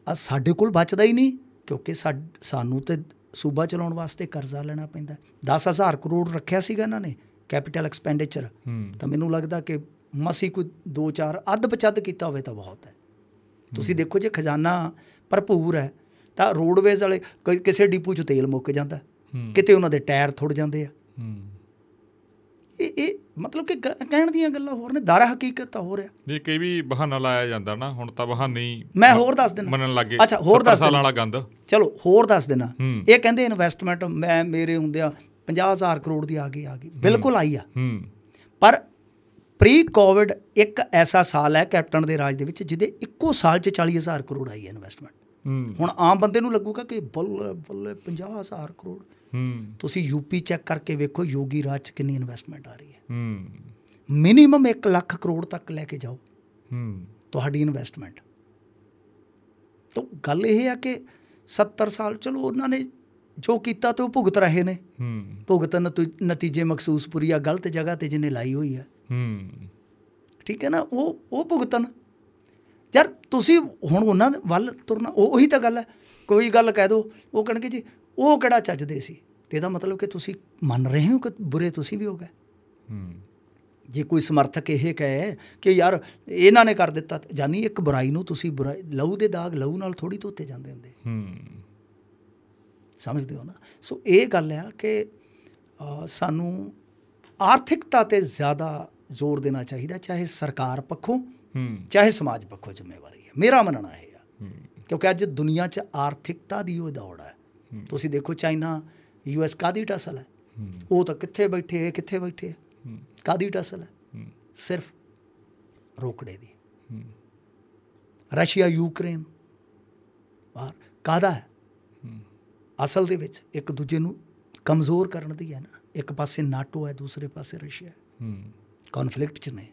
B: ਆ ਸਾਡੇ ਕੋਲ ਬਚਦਾ ਹੀ ਨਹੀਂ ਕਿਉਂਕਿ ਸਾਨੂੰ ਤੇ ਸੂਬਾ ਚਲਾਉਣ ਵਾਸਤੇ ਕਰਜ਼ਾ ਲੈਣਾ ਪੈਂਦਾ। 10000 ਕਰੋੜ ਰੱਖਿਆ ਸੀਗਾ ਇਹਨਾਂ ਨੇ ਕੈਪੀਟਲ ਐਕਸਪੈਂਡੀਚਰ ਤਾਂ ਮੈਨੂੰ ਲੱਗਦਾ ਕਿ ਮਸੀ ਕੋਈ 2-4 ਅੱਧ ਪਚੱਧ ਕੀਤਾ ਹੋਵੇ ਤਾਂ ਬਹੁਤ ਹੈ। ਤੁਸੀਂ ਦੇਖੋ ਜੇ ਖਜ਼ਾਨਾ ਭਰਪੂਰ ਹੈ ਤਾਂ ਰੋਡਵੇਜ਼ ਵਾਲੇ ਕਿਸੇ ਡਿਪੂ 'ਚ ਤੇਲ ਮੁੱਕ ਜਾਂਦਾ। ਕਿਤੇ ਉਹਨਾਂ ਦੇ ਟਾਇਰ ਥੁੜ ਜਾਂਦੇ ਆ। ਇਹ ਇਹ ਮਤਲਬ ਕਿ ਕਹਿਣ ਦੀਆਂ ਗੱਲਾਂ ਹੋਰ ਨੇ ਦਰ ਹਕੀਕਤ ਤਾਂ ਹੋ ਰਿਹਾ
A: ਜੇ ਕਈ ਵੀ ਬਹਾਨਾ ਲਾਇਆ ਜਾਂਦਾ ਨਾ ਹੁਣ ਤਾਂ ਬਹਾਨੇ ਹੀ
B: ਮੈਂ ਹੋਰ ਦੱਸ ਦਿੰਦਾ।
A: ਮੰਨਣ ਲੱਗੇ
B: ਅੱਛਾ ਹੋਰ
A: 70
B: ਦੱਸ
A: ਸਾਲਾਂ ਵਾਲਾ ਗੰਦ।
B: ਚਲੋ ਹੋਰ ਦੱਸ ਦੇਣਾ। ਇਹ ਕਹਿੰਦੇ ਇਨਵੈਸਟਮੈਂਟ ਮੈਂ ਮੇਰੇ ਹੁੰਦਿਆਂ 50000 ਕਰੋੜ ਦੀ ਆ ਗਈ ਆ ਗਈ। ਬਿਲਕੁਲ ਆਈ ਆ। ਪਰ ਪ੍ਰੀ ਕੋਵਿਡ ਇੱਕ ਐਸਾ ਸਾਲ ਹੈ ਕੈਪਟਨ ਦੇ ਰਾਜ ਦੇ ਵਿੱਚ ਜਿਹਦੇ ਇੱਕੋ ਸਾਲ 'ਚ 40000 ਕਰੋੜ ਆਈ ਹੈ ਇਨਵੈਸਟਮੈਂਟ ਹੁਣ ਆਮ ਬੰਦੇ ਨੂੰ ਲੱਗੂਗਾ ਕਿ ਬੱਲੇ ਬੱਲੇ 50000 ਕਰੋੜ
A: ਹੂੰ।
B: ਤੁਸੀਂ ਯੂਪੀ ਚੈੱਕ ਕਰਕੇ ਵੇਖੋ ਯੋਗੀ ਰਾਜ 'ਚ ਕਿੰਨੀ ਇਨਵੈਸਟਮੈਂਟ ਆ ਰਹੀ ਹੈ।
A: ਹੂੰ।
B: ਮਿਨੀਮਮ 1 ਲੱਖ ਕਰੋੜ ਤੱਕ ਲੈ ਕੇ ਜਾਓ।
A: ਹੂੰ।
B: ਤੁਹਾਡੀ ਇਨਵੈਸਟਮੈਂਟ ਤਾਂ ਗੱਲ ਇਹ ਆ ਕਿ 70 ਸਾਲ ਚਲੋ ਉਹਨਾਂ ਨੇ ਜੋ ਕੀਤਾ ਤੇ ਉਹ ਭੁਗਤ ਰਹੇ ਨੇ।
A: ਹੂੰ।
B: ਭੁਗਤ ਨਤੀ- ਨਤੀਜੇ ਮਖਸੂਸਪੁਰੀ ਆ ਗਲਤ ਜਗ੍ਹਾ ਤੇ ਜਿਹਨੇ ਲਾਈ ਹੋਈ ਆ।
A: ਹੂੰ।
B: ਠੀਕ ਹੈ ਨਾ? ਉਹ ਉਹ ਭੁਗਤਣ। ਯਾਰ ਤੁਸੀਂ ਹੁਣ ਉਹਨਾਂ ਵੱਲ ਤੁਰਨਾ ਉਹ ਉਹੀ ਤਾਂ ਗੱਲ ਹੈ। ਕੋਈ ਗੱਲ ਕਹਿ ਦੋ ਉਹ ਕਹਿਣਗੇ ਜੀ ਉਹ ਕਿਹੜਾ ਚੱਜਦੇ ਸੀ? ਤੇ ਇਹਦਾ ਮਤਲਬ ਕਿ ਤੁਸੀਂ ਮੰਨ ਰਹੇ ਹੋ ਕਿ ਬੁਰੇ ਤੁਸੀਂ ਵੀ ਹੋ ਗਏ?
A: ਹੂੰ।
B: ਜੇ ਕੋਈ ਸਮਰਥਕ ਇਹ ਕਹੇ ਕਿ ਯਾਰ ਇਹਨਾਂ ਨੇ ਕਰ ਦਿੱਤਾ ਜਾਨੀ ਇੱਕ ਬੁਰਾਈ ਨੂੰ ਤੁਸੀਂ ਬੁਰਾਈ ਲਹੂ ਦੇ ਦਾਗ ਲਹੂ ਨਾਲ ਥੋੜੀ ਧੋਤੇ ਜਾਂਦੇ ਹੁੰਦੇ।
A: ਹੂੰ।
B: ਸਮਝਦੇ ਹੋ ਨਾ? ਸੋ ਇਹ ਗੱਲ ਆ ਕਿ ਸਾਨੂੰ ਆਰਥਿਕਤਾ ਤੇ ਜ਼ਿਆਦਾ ਜ਼ੋਰ ਦੇਣਾ ਚਾਹੀਦਾ ਚਾਹੇ ਸਰਕਾਰ ਪੱਖੋਂ
A: ਹੂੰ।
B: ਚਾਹੇ ਸਮਾਜ ਪੱਖੋਂ ਜ਼ਿੰਮੇਵਾਰੀ ਹੈ ਮੇਰਾ ਮੰਨਣਾ ਇਹ ਆ
A: ਹੂੰ।
B: ਕਿਉਂਕਿ ਅੱਜ ਦੁਨੀਆ 'ਚ ਆਰਥਿਕਤਾ ਦੀ ਉਹ ਦੌੜ ਹੈ ਤੁਸੀਂ ਦੇਖੋ ਚਾਈਨਾ ਯੂਐਸ ਕਾਦੀ ਟਸਲ ਹੈ
A: ਹੂੰ?
B: ਉਹ ਤਾਂ ਕਿੱਥੇ ਬੈਠੇ ਹੈ, ਕਿੱਥੇ ਬੈਠੇ ਹੈ?
A: ਹੂੰ
B: ਕਾਦੀ ਟਸਲ ਹੈ?
A: ਹੂੰ
B: ਸਿਰਫ ਰੋਕੜੇ ਦੀ।
A: ਹੂੰ
B: ਰਸ਼ੀਆ, ਯੂਕਰੇਨ, ਬਾਹਰ। ਕਾਦਾ ਹੈ?
A: ਹੂੰ
B: ਅਸਲ ਦੇ ਵਿੱਚ ਇੱਕ ਦੂਜੇ ਨੂੰ ਕਮਜ਼ੋਰ ਕਰਨ ਦੀ ਹੈ ਨਾ। ਇੱਕ ਪਾਸੇ ਨਾਟੋ ਹੈ, ਦੂਸਰੇ ਪਾਸੇ ਰਸ਼ੀਆ ਹੈ।
A: ਹੂੰ
B: ਕਨਫਲਿਕਟ 'ਚ ਨੇ।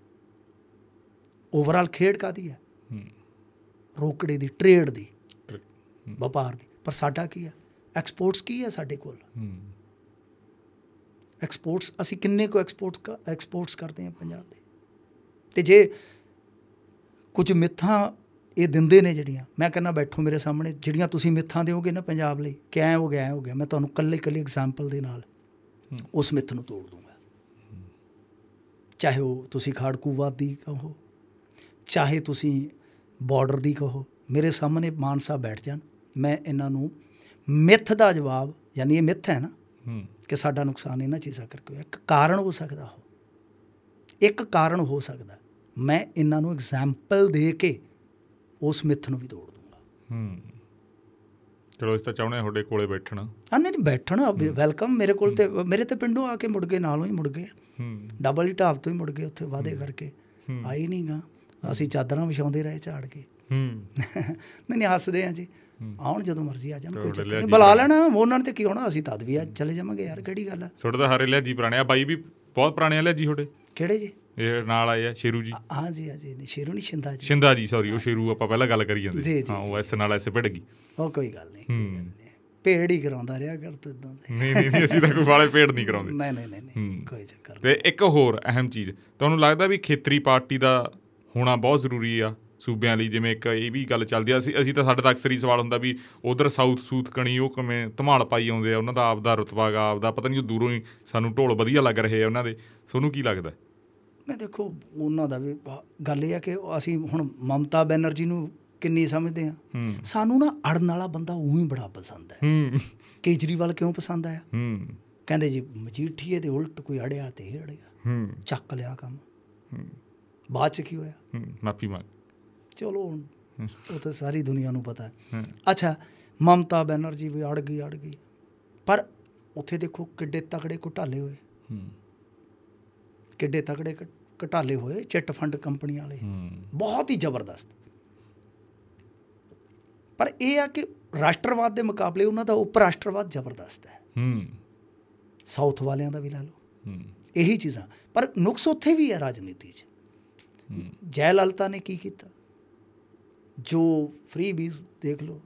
B: ਓਵਰਆਲ ਖੇਡ ਕਾਦੀ ਹੈ?
A: ਹੂੰ
B: ਰੋਕੜੇ ਦੀ ਟ੍ਰੇਡ ਦੀ
A: ਤਰ-
B: ਵਪਾਰ ਦੀ। ਪਰ ਸਾਡਾ ਕੀ ਹੈ? ਐਕਸਪੋਰਟਸ ਕੀ ਹੈ ਸਾਡੇ ਕੋਲ? ਐਕਸਪੋਰਟਸ ਅਸੀਂ ਕਿੰਨੇ ਕੋ ਐਕਸਪੋਰਟਸ ਐਕਸਪੋਰਟਸ ਕਰਦੇ ਹਾਂ ਪੰਜਾਬ ਦੇ? ਤੇ ਜੇ ਕੁਝ ਮਿੱਥਾਂ ਇਹ ਦਿੰਦੇ ਨੇ ਜਿਹੜੀਆਂ ਮੈਂ ਕਹਿੰਦਾ ਬੈਠੋ ਮੇਰੇ ਸਾਹਮਣੇ ਜਿਹੜੀਆਂ ਤੁਸੀਂ ਮਿੱਥਾਂ ਦਿਓਗੇ ਨਾ ਪੰਜਾਬ ਲਈ ਕਿ ਐ ਹੋ ਗਿਆ ਹੋ ਗਿਆ ਮੈਂ ਤੁਹਾਨੂੰ ਕੱਲੇ ਕੱਲੇ ਐਗਜ਼ਾਮਪਲ ਦੇ ਨਾਲ ਉਸ ਮਿੱਥ ਨੂੰ ਤੋੜ ਦੂੰਗਾ। ਚਾਹੇ ਉਹ ਤੁਸੀਂ ਖਾੜਕੂਵਾਦ ਦੀ ਕਹੋ ਚਾਹੇ ਤੁਸੀਂ ਬਾਰਡਰ ਦੀ ਕਹੋ ਮੇਰੇ ਸਾਹਮਣੇ ਮਾਨ ਸਾਹਿਬ ਬੈਠ ਜਾਣ ਮੈਂ ਇਹਨਾਂ ਨੂੰ ਮਿੱਥ ਦਾ ਜਵਾਬ ਯਾਨੀ ਇਹ ਮਿੱਥ ਹੈ ਨਾ ਕਿ ਸਾਡਾ ਨੁਕਸਾਨ ਇਹਨਾਂ ਚੀਜ਼ਾਂ ਕਰਕੇ ਹੋਇਆ। ਇੱਕ ਕਾਰਨ ਹੋ ਸਕਦਾ ਹੋ ਇੱਕ ਕਾਰਨ ਹੋ ਸਕਦਾ। ਮੈਂ ਇਹਨਾਂ ਨੂੰ ਐਗਜ਼ਾਮਪਲ ਦੇ ਕੇ ਉਸ ਮਿੱਥ ਨੂੰ ਵੀ ਤੋੜ ਦੂੰਗਾ।
A: ਹੂੰ। ਚਲੋ ਇਸ ਤਾਂ ਚਾਹੁੰਦੇ ਤੁਹਾਡੇ ਕੋਲੇ ਬੈਠਣਾ।
B: ਆ ਨਹੀਂ ਨਹੀਂ, ਬੈਠਣਾ ਵੈਲਕਮ ਮੇਰੇ ਕੋਲ ਤੇ ਮੇਰੇ ਤੇ ਪਿੰਡੋਂ ਆ ਕੇ ਮੁੜ ਗਏ ਨਾਲੋਂ ਹੀ ਮੁੜ ਗਏ।
A: ਹੂੰ।
B: ਡਬਲ ਹੀ ਢਾਬ ਤੋਂ ਹੀ ਮੁੜ ਗਏ ਉੱਥੇ ਵਾਅਦੇ ਕਰਕੇ। ਆਈ ਨਹੀਂ ਗਾ। ਅਸੀਂ ਚਾਦਰਾਂ ਵਿਛਾਉਂਦੇ ਰਹੇ ਝਾੜ ਕੇ।
A: ਹੂੰ।
B: ਨਹੀਂ ਨਹੀਂ ਹੱਸਦੇ ਆ ਜੀ। ਆਉਣ ਜਦੋਂ ਮਰਜ਼ੀ ਆ ਜਾਣ ਕੋਈ ਚੱਕਰ ਨਹੀਂ। ਬੁਲਾ ਲੈਣਾ ਉਹਨਾਂ ਨੇ ਤੇ ਕੀ ਹੋਣਾ? ਅਸੀਂ ਤਦ ਵੀ ਆ ਚਲੇ ਜਾਵਾਂਗੇ ਯਾਰ ਕਿਹੜੀ ਗੱਲ ਆ?
A: ਤੁਹਾਡੇ ਤਾਂ ਹਾਰੇ ਲਿਆ ਜੀ ਪੁਰਾਣੇ। ਆ ਬਾਈ ਵੀ ਬਹੁਤ ਪੁਰਾਣੇ ਆ ਲਿਆ ਜੀ ਤੁਹਾਡੇ।
B: ਕਿਹੜੇ ਜੀ?
A: ਇਹ ਨਾਲ ਆਏ ਆ ਸ਼ੇਰੂ ਜੀ।
B: ਹਾਂ ਜੀ ਹਾਂ ਜੀ ਨਹੀਂ ਸ਼ੇਰੂ ਨਹੀਂ ਛਿੰਦਾ ਜੀ।
A: ਸ਼ਿੰਦਾ ਜੀ ਸੌਰੀ ਉਹ ਸ਼ੇਰੂ ਆਪਾਂ ਪਹਿਲਾਂ ਗੱਲ ਕਰੀ ਜਾਂਦੇ। ਹਾਂ ਉਹ ਐਸ ਨਾਲ ਐਸੇ ਭਿੜ ਗਈ।
B: ਉਹ ਕੋਈ ਗੱਲ ਨਹੀਂ ਭੇੜ ਹੀ। ਕਰਾਉਂਦਾ ਰਿਹਾ ਕਰ ਤੂੰ ਇਦਾਂ ਦੇ।
A: ਨਹੀਂ ਨਹੀਂ ਨਹੀਂ, ਅਸੀਂ ਤਾਂ ਕੋਈ ਵਾਲੇ ਭੇੜ ਨਹੀਂ ਕਰਾਉਂਦੇ।
B: ਨਹੀਂ ਨਹੀਂ ਨਹੀਂ। ਕੋਈ ਚੱਕਰ ਨਹੀਂ।
A: ਤੇ ਇੱਕ ਹੋਰ ਅਹਿਮ ਚੀਜ਼ ਤੁਹਾਨੂੰ ਲੱਗਦਾ ਵੀ ਖੇਤਰੀ ਪਾਰਟੀ ਦਾ ਹੋਣਾ ਬਹੁਤ ਜ਼ਰੂਰੀ ਆ? ਸੂਬਿਆਂ ਲਈ ਜਿਵੇਂ ਇੱਕ ਇਹ ਵੀ ਗੱਲ ਚੱਲਦੀ ਆ ਅਸੀਂ ਅਸੀਂ ਤਾਂ ਸਾਡੇ ਤਾਂ ਅਕਸਰ ਹੀ ਸਵਾਲ ਹੁੰਦਾ ਵੀ ਉਧਰ ਸਾਊਥ ਸੂਥ ਕਣੀ ਉਹ ਕਿਵੇਂ ਧਮਾਲ ਪਾਈ ਆਉਂਦੇ ਆ ਉਹਨਾਂ ਦਾ ਆਪਦਾ ਰੁਤਬਾ ਗਾ ਆਪਦਾ ਪਤਾ ਨਹੀਂ ਦੂਰੋਂ ਹੀ ਸਾਨੂੰ ਢੋਲ ਵਧੀਆ ਲੱਗ ਰਹੇ ਆ ਉਹਨਾਂ ਦੇ ਤੁਹਾਨੂੰ ਕੀ ਲੱਗਦਾ?
B: ਮੈਂ ਦੇਖੋ ਉਹਨਾਂ ਦਾ ਵੀ ਗੱਲ ਇਹ ਆ ਕਿ ਅਸੀਂ ਹੁਣ ਮਮਤਾ ਬੈਨਰਜੀ ਨੂੰ ਕਿੰਨੀ ਸਮਝਦੇ ਆ। ਸਾਨੂੰ ਨਾ ਅੜਨ ਵਾਲਾ ਬੰਦਾ ਉਹੀ ਬੜਾ ਪਸੰਦ ਹੈ। ਕੇਜਰੀਵਾਲ ਕਿਉਂ ਪਸੰਦ ਆਇਆ? ਕਹਿੰਦੇ ਜੀ ਮਜੀਠੀਏ ਦੇ ਉਲਟ ਕੋਈ ਅੜਿਆ ਤੇ ਅੜਿਆ। ਚੱਕ ਲਿਆ ਕੰਮ। ਬਾਅਦ ਚ ਕੀ ਹੋਇਆ?
A: ਮਾਫੀ ਮੰਗ।
B: ਚਲੋ ਉਹ ਤਾਂ ਸਾਰੀ ਦੁਨੀਆ ਨੂੰ ਪਤਾ ਹੈ। ਅੱਛਾ ਮਮਤਾ ਬੈਨਰਜੀ ਵੀ ਅੜ ਗਈ ਅੜ ਗਈ। ਪਰ ਉੱਥੇ ਦੇਖੋ ਕਿੱਡੇ ਤਕੜੇ ਘੁਟਾਲੇ ਹੋਏ।
A: ਹੂੰ।
B: ਕਿੱਡੇ ਤਕੜੇ ਘੁਟਾਲੇ ਹੋਏ ਚਿੱਟ ਫੰਡ ਕੰਪਨੀਆਂ ਵਾਲੇ। ਬਹੁਤ ਹੀ ਜ਼ਬਰਦਸਤ। ਪਰ ਇਹ ਆ ਕਿ ਰਾਸ਼ਟਰਵਾਦ ਦੇ ਮੁਕਾਬਲੇ ਉਹਨਾਂ ਦਾ ਉਪ ਰਾਸ਼ਟਰਵਾਦ ਜ਼ਬਰਦਸਤ ਹੈ।
A: ਹੂੰ।
B: ਸਾਊਥ ਵਾਲਿਆਂ ਦਾ ਵੀ ਲਾ ਲਓ।
A: ਹੂੰ।
B: ਇਹੀ ਚੀਜ਼ਾਂ। ਪਰ ਨੁਕਸ ਉੱਥੇ ਵੀ ਹੈ ਰਾਜਨੀਤੀ 'ਚ। ਜੈ ਲਲਿਤਾ ਨੇ ਕੀ ਕੀਤਾ? ਜੋ ਫ੍ਰੀ ਬੀਜ਼ ਦੇਖ ਲਓ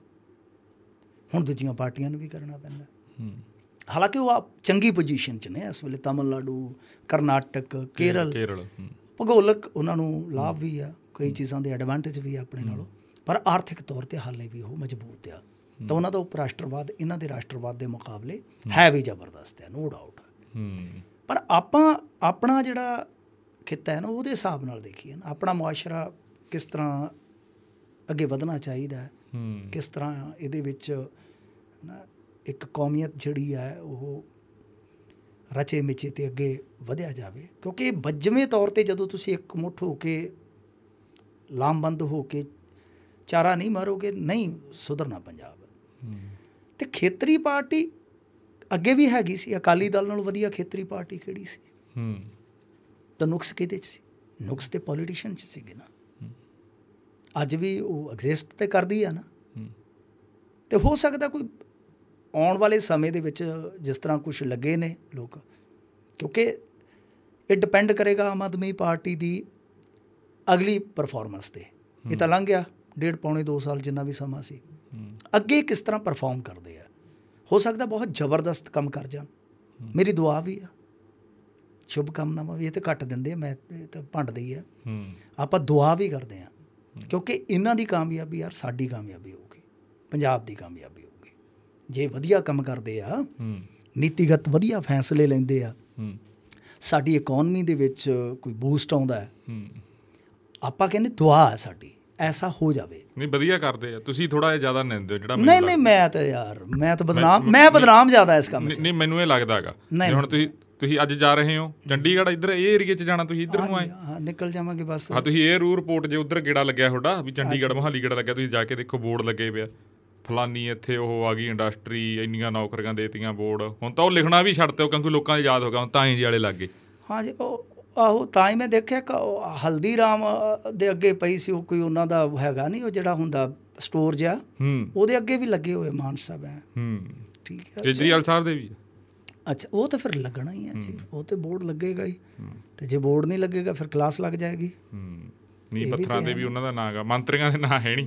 B: ਹੁਣ ਦੂਜੀਆਂ ਪਾਰਟੀਆਂ ਨੂੰ ਵੀ ਕਰਨਾ ਪੈਂਦਾ। ਹਾਲਾਂਕਿ ਉਹ ਚੰਗੀ ਪੋਜੀਸ਼ਨ 'ਚ ਨੇ ਇਸ ਵੇਲੇ ਤਾਮਿਲਨਾਡੂ ਕਰਨਾਟਕ ਕੇਰਲ ਭੂਗੋਲਕ ਉਹਨਾਂ ਨੂੰ ਲਾਭ ਵੀ ਆ ਕਈ ਚੀਜ਼ਾਂ ਦੇ ਐਡਵਾਂਟੇਜ ਵੀ ਆ ਆਪਣੇ ਨਾਲੋਂ ਪਰ ਆਰਥਿਕ ਤੌਰ ਤੇ ਹਾਲੇ ਵੀ ਉਹ ਮਜ਼ਬੂਤ ਆ। ਤਾਂ ਉਹਨਾਂ ਦਾ ਉਪ ਰਾਸ਼ਟਰਵਾਦ ਇਹਨਾਂ ਦੇ ਰਾਸ਼ਟਰਵਾਦ ਦੇ ਮੁਕਾਬਲੇ ਹੈ। ਵੀ ਜ਼ਬਰਦਸਤ ਹੈ ਨੋ ਡਾਊਟ ਪਰ ਆਪਾਂ ਆਪਣਾ ਜਿਹੜਾ ਖਿੱਤਾ ਹੈ ਨਾ ਉਹਦੇ ਹਿਸਾਬ ਨਾਲ ਦੇਖੀਏ ਨਾ ਆਪਣਾ ਮੁਆਸ਼ਰਾ ਕਿਸ ਤਰ੍ਹਾਂ ਅੱਗੇ ਵਧਣਾ ਚਾਹੀਦਾ ਹੈ। ਕਿਸ ਤਰ੍ਹਾਂ ਇਹਦੇ ਵਿੱਚ ਨਾ ਇੱਕ ਕੌਮੀਅਤ ਜਿਹੜੀ ਹੈ ਉਹ ਰਚੇ ਮਿਚੇ ਤੇ ਅੱਗੇ ਵਧਿਆ ਜਾਵੇ। ਕਿਉਂਕਿ ਬੱਜਵੇਂ ਤੌਰ ਤੇ ਜਦੋਂ ਤੁਸੀਂ ਇੱਕ ਮੁੱਠ ਹੋ ਕੇ ਲਾਮਬੰਦ ਹੋ ਕੇ ਚਾਰਾ ਨਹੀਂ ਮਾਰੋਗੇ ਨਹੀਂ ਸੁਧਰਨਾ ਪੰਜਾਬ। ਤੇ ਖੇਤਰੀ ਪਾਰਟੀ ਅੱਗੇ ਵੀ ਹੈਗੀ ਸੀ ਅਕਾਲੀ ਦਲ ਨਾਲੋਂ ਵਧੀਆ ਖੇਤਰੀ ਪਾਰਟੀ ਕਿਹੜੀ ਸੀ?
A: ਹੂੰ।
B: ਤਾਂ ਨੁਕਸ ਕਿਹਦੇ ਚ ਸੀ? ਨੁਕਸ ਤੇ ਪੋਲੀਟੀਸ਼ੀਅਨ ਚ ਸੀਗੇ ਨਾ। ਅੱਜ ਵੀ ਉਹ ਐਗਜ਼ਿਸਟ ਤੇ ਕਰਦੀ ਆ ਨਾ। ਤੇ ਹੋ ਸਕਦਾ ਕੋਈ ਆਉਣ ਵਾਲੇ ਸਮੇਂ ਦੇ ਵਿੱਚ ਜਿਸ ਤਰ੍ਹਾਂ ਕੁਝ ਲੱਗੇ ਨੇ ਲੋਕ ਕਿਉਂਕਿ ਇਹ ਡਿਪੈਂਡ ਕਰੇਗਾ ਆਮ ਆਦਮੀ ਪਾਰਟੀ ਦੀ ਅਗਲੀ ਪਰਫਾਰਮੈਂਸ ਤੇ। ਇਹ ਤਾਂ ਲੰਘ ਗਿਆ ਡੇਢ ਪੌਣੇ 2 ਸਾਲ ਜਿੰਨਾ ਵੀ ਸਮਾਂ ਸੀ। ਅੱਗੇ ਕਿਸ ਤਰ੍ਹਾਂ ਪਰਫਾਰਮ ਕਰਦੇ ਆ? ਹੋ ਸਕਦਾ ਬਹੁਤ ਜ਼ਬਰਦਸਤ ਕੰਮ ਕਰ ਜਾਣ। ਮੇਰੀ ਦੁਆ ਵੀ ਆ। ਸ਼ੁਭ ਕਾਮਨਾਵਾਂ ਵੀ ਇਹ ਤੇ ਘੱਟ ਦਿੰਦੇ ਆ ਮੈਂ ਤਾਂ ਭੰਡਦੇ ਹੀ। ਆ ਆਪਾਂ ਦੁਆ ਵੀ ਕਰਦੇ ਆ। ਕਿਉਂਕਿ ਇਹਨਾਂ ਦੀ ਕਾਮਯਾਬੀ ਯਾਰ ਸਾਡੀ ਕਾਮਯਾਬੀ ਹੋਊਗੀ ਪੰਜਾਬ ਦੀ ਕਾਮਯਾਬੀ ਹੋਊਗੀ। ਜੇ ਵਧੀਆ ਕੰਮ ਕਰਦੇ ਆ
A: ਹੂੰ।
B: ਨੀਤੀਗਤ ਵਧੀਆ ਫੈਸਲੇ ਲੈਂਦੇ ਆ
A: ਹੂੰ।
B: ਸਾਡੀ ਇਕਨੋਮੀ ਦੇ ਵਿੱਚ ਕੋਈ ਬੂਸਟ ਆਉਂਦਾ ਹੈ
A: ਹੂੰ।
B: ਆਪਾਂ ਕਹਿੰਦੇ ਦੁਆ ਹੈ ਸਾਡੀ ਐਸਾ ਹੋ ਜਾਵੇ।
A: ਨਹੀਂ ਵਧੀਆ ਕਰਦੇ ਆ। ਤੁਸੀਂ ਥੋੜਾ ਜਿਹਾ ਜ਼ਿਆਦਾ ਨਿੰਦੇ ਹੋ ਜਿਹੜਾ
B: ਨਹੀਂ ਨਹੀਂ ਮੈਂ ਤਾਂ ਯਾਰ ਮੈਂ ਤਾਂ ਬਦਨਾਮ ਮੈਂ ਬਦਨਾਮ ਜ਼ਿਆਦਾ ਇਸ ਕੰਮ 'ਚ।
A: ਨਹੀਂ ਮੈਨੂੰ ਇਹ ਲੱਗਦਾ ਹੈਗਾ। ਹੁਣ ਤੁਸੀਂ ਤੁਸੀਂ ਅੱਜ ਜਾ ਰਹੇ ਹੋ? ਚੰਡੀਗੜ੍ਹ ਇੱਧਰ ਇਹ ਏਰੀਆ 'ਚ ਜਾਣਾ ਤੁਸੀਂ? ਇੱਧਰ ਨੂੰ ਆਏ?
B: ਹਾਂ ਨਿਕਲ ਜਾਵਾਂਗੇ ਬਸ।
A: ਹਾਂ ਤੁਸੀਂ ਇਹ ਰੂ ਰਿਪੋਰਟ ਜੇ ਉਧਰ ਗੇੜਾ ਲੱਗਿਆ ਤੁਹਾਡਾ ਵੀ ਚੰਡੀਗੜ੍ਹ ਮੋਹਾਲੀ ਗੇੜਾ ਲੱਗਿਆ ਤੁਸੀਂ ਜਾ ਕੇ ਦੇਖੋ ਬੋਰਡ ਲੱਗੇ ਪਿਆ ਫਲਾਨੀ ਇੱਥੇ ਉਹ ਆ ਗਈ ਇੰਡਸਟਰੀ ਇੰਨੀਆਂ ਨੌਕਰੀਆਂ ਦੇਤੀਆਂ ਬੋਰਡ। ਹੁਣ ਤਾਂ ਉਹ ਲਿਖਣਾ ਵੀ ਛੱਡ ਦਿਓ ਕਿਉਂਕਿ ਲੋਕਾਂ ਨੂੰ ਯਾਦ ਹੋ ਗਿਆ ਹੁਣ ਤਾਂ ਹੀ ਵਾਲੇ ਲੱਗ ਗਏ।
B: ਹਾਂਜੀ ਉਹ ਆਹੋ ਤਾਂ ਹੀ ਮੈਂ ਦੇਖਿਆ ਕਿ ਉਹ ਹਲਦੀਰਾਮ ਅ, ਦੇ ਅੱਗੇ ਪਈ ਸੀ ਉਹ ਕੋਈ ਉਹਨਾਂ ਦਾ ਹੈਗਾ ਨਹੀਂ ਉਹ ਜਿਹੜਾ ਹੁੰਦਾ ਸਟੋਰ ਜਿਹਾ?
A: ਹੂੰ।
B: ਉਹਦੇ ਅੱਗੇ ਵੀ ਲੱਗੇ ਹੋਏ ਮਾਨ ਸਾਹਿਬ ਹੈ
A: ਹੂੰ।
B: ਠੀਕ ਹੈ
A: ਕੇਜਰੀਵਾਲ ਸਾਹਿਬ ਦੇ ਵੀ
B: ਅੱਛਾ ਉਹ ਤਾਂ ਫਿਰ ਲੱਗਣਾ ਹੀ ਹੈ ਜੀ। ਉਹ ਤੇ ਬੋਰਡ ਲੱਗੇਗਾ ਹੀ। ਤੇ ਜੇ ਬੋਰਡ ਨਹੀਂ ਲੱਗੇਗਾ ਫਿਰ ਕਲਾਸ ਲੱਗ ਜਾਏਗੀ।
A: ਹੂੰ। ਨੀ ਪੱਥਰਾਂ ਦੇ ਵੀ ਉਹਨਾਂ ਦਾ ਨਾਂ ਗਾ। ਮੰਤਰੀਆਂ ਦੇ ਨਾਂ ਹੈ ਨਹੀਂ।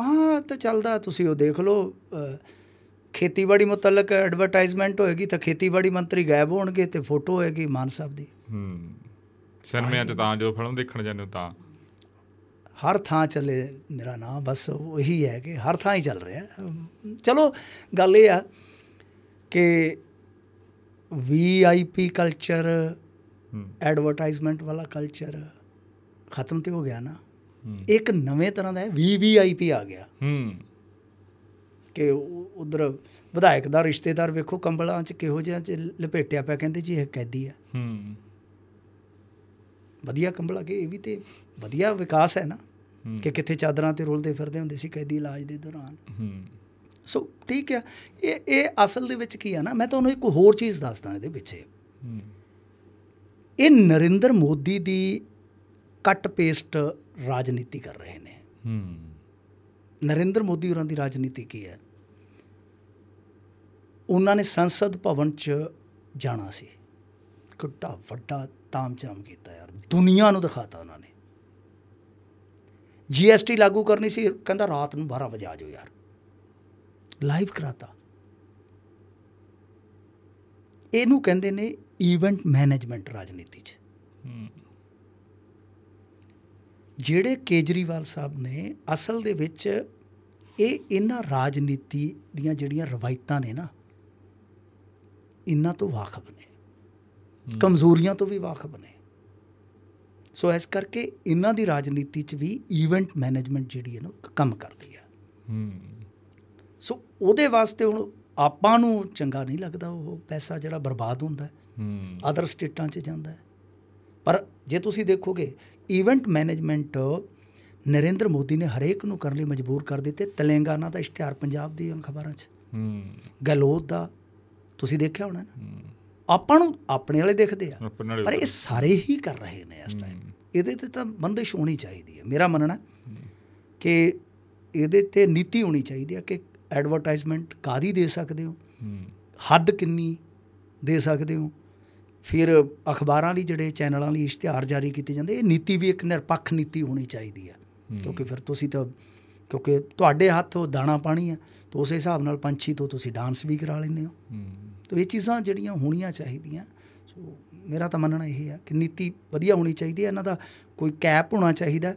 B: ਹਾਂ ਤਾਂ ਚੱਲਦਾ। ਤੁਸੀਂ ਉਹ ਦੇਖ ਲਓ ਖੇਤੀਬਾੜੀ ਮੁਤਲਕ ਐਡਵਰਟਾਈਜ਼ਮੈਂਟ ਹੋਏਗੀ ਤਾਂ ਖੇਤੀਬਾੜੀ ਮੰਤਰੀ ਗਾਇਬ ਹੋਣਗੇ ਤੇ ਫੋਟੋ ਹੋਏਗੀ ਮਾਨ ਸਾਹਿਬ ਦੀ।
A: ਹੂੰ। ਸਿਨੇਮਿਆਂ 'ਚ ਤਾਂ ਜੋ ਫਿਲਮ ਦੇਖਣ ਜਾਂਦੇ ਹੋ ਤਾਂ।
B: ਹਰ ਥਾਂ ਚੱਲੇ ਮੇਰਾ ਨਾਮ ਬਸ ਉਹੀ ਹੈ ਕਿ ਹਰ ਥਾਂ ਹੀ ਚੱਲ ਰਿਹਾ। ਚਲੋ ਗੱਲ ਇਹ ਆ ਕਿ ਵੀਆਈਪੀ ਕਲਚਰ ਐਡਵਰਟਾਈਜ਼ਮੈਂਟ ਵਾਲਾ ਕਲਚਰ ਖਤਮ ਤੇ ਹੋ ਗਿਆ ਨਾ। ਇੱਕ ਨਵੇਂ ਤਰ੍ਹਾਂ ਦਾ ਹੈ ਵੀਵੀਆਈਪੀ ਆ ਗਿਆ।
A: ਹੂੰ।
B: ਕਿ ਉਧਰ ਵਿਧਾਇਕ ਦਾ ਰਿਸ਼ਤੇਦਾਰ ਵੇਖੋ ਕੰਬਲਾਂ 'ਚ ਕਿਹੋ ਜਿਹਾ ਚ ਲਪੇਟਿਆ ਪਿਆ ਕਹਿੰਦੇ ਜੀ ਇਹ ਕੈਦੀ ਆ।
A: ਹੂੰ।
B: ਵਧੀਆ ਕੰਬਲ ਅਗੇ ਇਹ ਵੀ ਤੇ ਵਧੀਆ ਵਿਕਾਸ ਹੈ ਨਾ। ਕਿ ਕਿੱਥੇ ਚਾਦਰਾਂ ਤੇ ਰੁਲਦੇ ਫਿਰਦੇ ਹੁੰਦੇ ਸੀ ਕੈਦੀ ਇਲਾਜ ਦੇ ਦੌਰਾਨ।
A: ਹੂੰ।
B: ਸੋ ਠੀਕ ਹੈ। ਇਹ ਇਹ ਅਸਲ ਦੇ ਵਿੱਚ ਕੀ ਹੈ ਨਾ, ਮੈਂ ਤੁਹਾਨੂੰ ਇੱਕ ਹੋਰ ਚੀਜ਼ ਦੱਸਦਾ ਇਹਦੇ ਪਿੱਛੇ।
A: ਹੂੰ
B: ਇਹ ਨਰਿੰਦਰ ਮੋਦੀ ਦੀ ਕੱਟ ਪੇਸਟ ਰਾਜਨੀਤੀ ਕਰ ਰਹੇ ਨੇ।
A: ਹੂੰ
B: ਨਰਿੰਦਰ ਮੋਦੀ ਹੋਰਾਂ ਦੀ ਰਾਜਨੀਤੀ ਕੀ ਹੈ? ਉਹਨਾਂ ਨੇ ਸੰਸਦ ਭਵਨ 'ਚ ਜਾਣਾ ਸੀ। ਕਿੱਡਾ ਵੱਡਾ ਤਾਮਝਾਮ ਕੀਤਾ ਯਾਰ। ਦੁਨੀਆ ਨੂੰ ਦਿਖਾਤਾ ਉਹਨਾਂ ਨੇ। ਜੀਐਸਟੀ ਲਾਗੂ ਕਰਨੀ ਸੀ, ਕਹਿੰਦਾ ਰਾਤ ਨੂੰ 12 ਵਜੇ ਆ ਜਾਓ ਯਾਰ। ਲਾਈਵ ਕਰਾਤਾ। ਇਹਨੂੰ ਕਹਿੰਦੇ ਨੇ ਇਵੈਂਟ ਮੈਨੇਜਮੈਂਟ ਰਾਜਨੀਤੀ 'ਚ। ਜਿਹੜੇ ਕੇਜਰੀਵਾਲ ਸਾਹਿਬ ਨੇ ਅਸਲ ਦੇ ਵਿੱਚ ਇਹ ਇਹਨਾਂ ਰਾਜਨੀਤੀ ਦੀਆਂ ਜਿਹੜੀਆਂ ਰਵਾਇਤਾਂ ਨੇ ਨਾ ਇਹਨਾਂ ਤੋਂ ਵਾਕਫ ਨੇ। ਕਮਜ਼ੋਰੀਆਂ ਤੋਂ ਵੀ ਵਾਕਫ ਨੇ। ਸੋ ਇਸ ਕਰਕੇ ਇਹਨਾਂ ਦੀ ਰਾਜਨੀਤੀ 'ਚ ਵੀ ਇਵੈਂਟ ਮੈਨੇਜਮੈਂਟ ਜਿਹੜੀ ਹੈ ਨਾ ਕੰਮ ਕਰਦੀ ਹੈ।
A: ਹੂੰ।
B: ਉਹਦੇ ਵਾਸਤੇ ਹੁਣ ਆਪਾਂ ਨੂੰ ਚੰਗਾ ਨਹੀਂ ਲੱਗਦਾ ਉਹ ਪੈਸਾ ਜਿਹੜਾ ਬਰਬਾਦ ਹੁੰਦਾ ਹੈ ਅਦਰ ਸਟੇਟਾਂ 'ਚ ਜਾਂਦਾ ਹੈ। ਪਰ ਜੇ ਤੁਸੀਂ ਦੇਖੋਗੇ ਇਵੈਂਟ ਮੈਨੇਜਮੈਂਟ ਨਰਿੰਦਰ ਮੋਦੀ ਨੇ ਹਰੇਕ ਨੂੰ ਕਰਨ ਲਈ ਮਜਬੂਰ ਕਰ ਦਿੱਤੇ ਤੇਲੰਗਾਨਾ ਦਾ ਇਸ਼ਤਿਹਾਰ ਪੰਜਾਬ ਦੀ ਅਖਬਾਰਾਂ 'ਚ।
A: ਹੂੰ।
B: ਗਲੋਦ ਦਾ ਤੁਸੀਂ ਦੇਖਿਆ ਹੋਣਾ ਨਾ? ਆਪਾਂ ਨੂੰ ਆਪਣੇ ਵਾਲੇ ਦਿਖਦੇ ਆ ਪਰ ਇਹ ਸਾਰੇ ਹੀ ਕਰ ਰਹੇ ਨੇ ਇਸ ਟਾਈਮ ਇਹਦੇ ਤੇ ਤਾਂ ਬੰਦਿਸ਼ ਹੋਣੀ ਚਾਹੀਦੀ ਹੈ। ਮੇਰਾ ਮੰਨਣਾ ਕਿ ਇਹਦੇ ਤੇ ਨੀਤੀ ਹੋਣੀ ਚਾਹੀਦੀ ਹੈ ਕਿ ਐਡਵਰਟਾਈਜ਼ਮੈਂਟ ਕਾਦੀ ਦੇ ਸਕਦੇ ਹੋ? ਹੱਦ ਕਿੰਨੀ ਦੇ ਸਕਦੇ ਹੋ? ਫਿਰ ਅਖਬਾਰਾਂ ਲਈ ਜਿਹੜੇ ਚੈਨਲਾਂ ਲਈ ਇਸ਼ਤਿਹਾਰ ਜਾਰੀ ਕੀਤੇ ਜਾਂਦੇ ਇਹ ਨੀਤੀ ਵੀ ਇੱਕ ਨਿਰਪੱਖ ਨੀਤੀ ਹੋਣੀ ਚਾਹੀਦੀ ਹੈ। ਕਿਉਂਕਿ ਫਿਰ ਤੁਸੀਂ ਤਾਂ ਕਿਉਂਕਿ ਤੁਹਾਡੇ ਹੱਥ ਉਹ ਦਾਣਾ ਪਾਣੀ ਹੈ ਤਾਂ ਉਸੇ ਹਿਸਾਬ ਨਾਲ ਪੰਛੀ ਤੋਂ ਤੁਸੀਂ ਡਾਂਸ ਵੀ ਕਰਾ ਲੈਂਦੇ ਹੂੰ। ਤਾਂ ਇਹ ਚੀਜ਼ਾਂ ਜਿਹੜੀਆਂ ਹੋਣੀਆਂ ਚਾਹੀਦੀਆਂ ਸੋ ਮੇਰਾ ਤਾਂ ਮੰਨਣਾ ਇਹ ਹੈ ਕਿ ਨੀਤੀ ਵਧੀਆ ਹੋਣੀ ਚਾਹੀਦੀ ਹੈ ਇਹਨਾਂ ਦਾ ਕੋਈ ਕੈਪ ਹੋਣਾ ਚਾਹੀਦਾ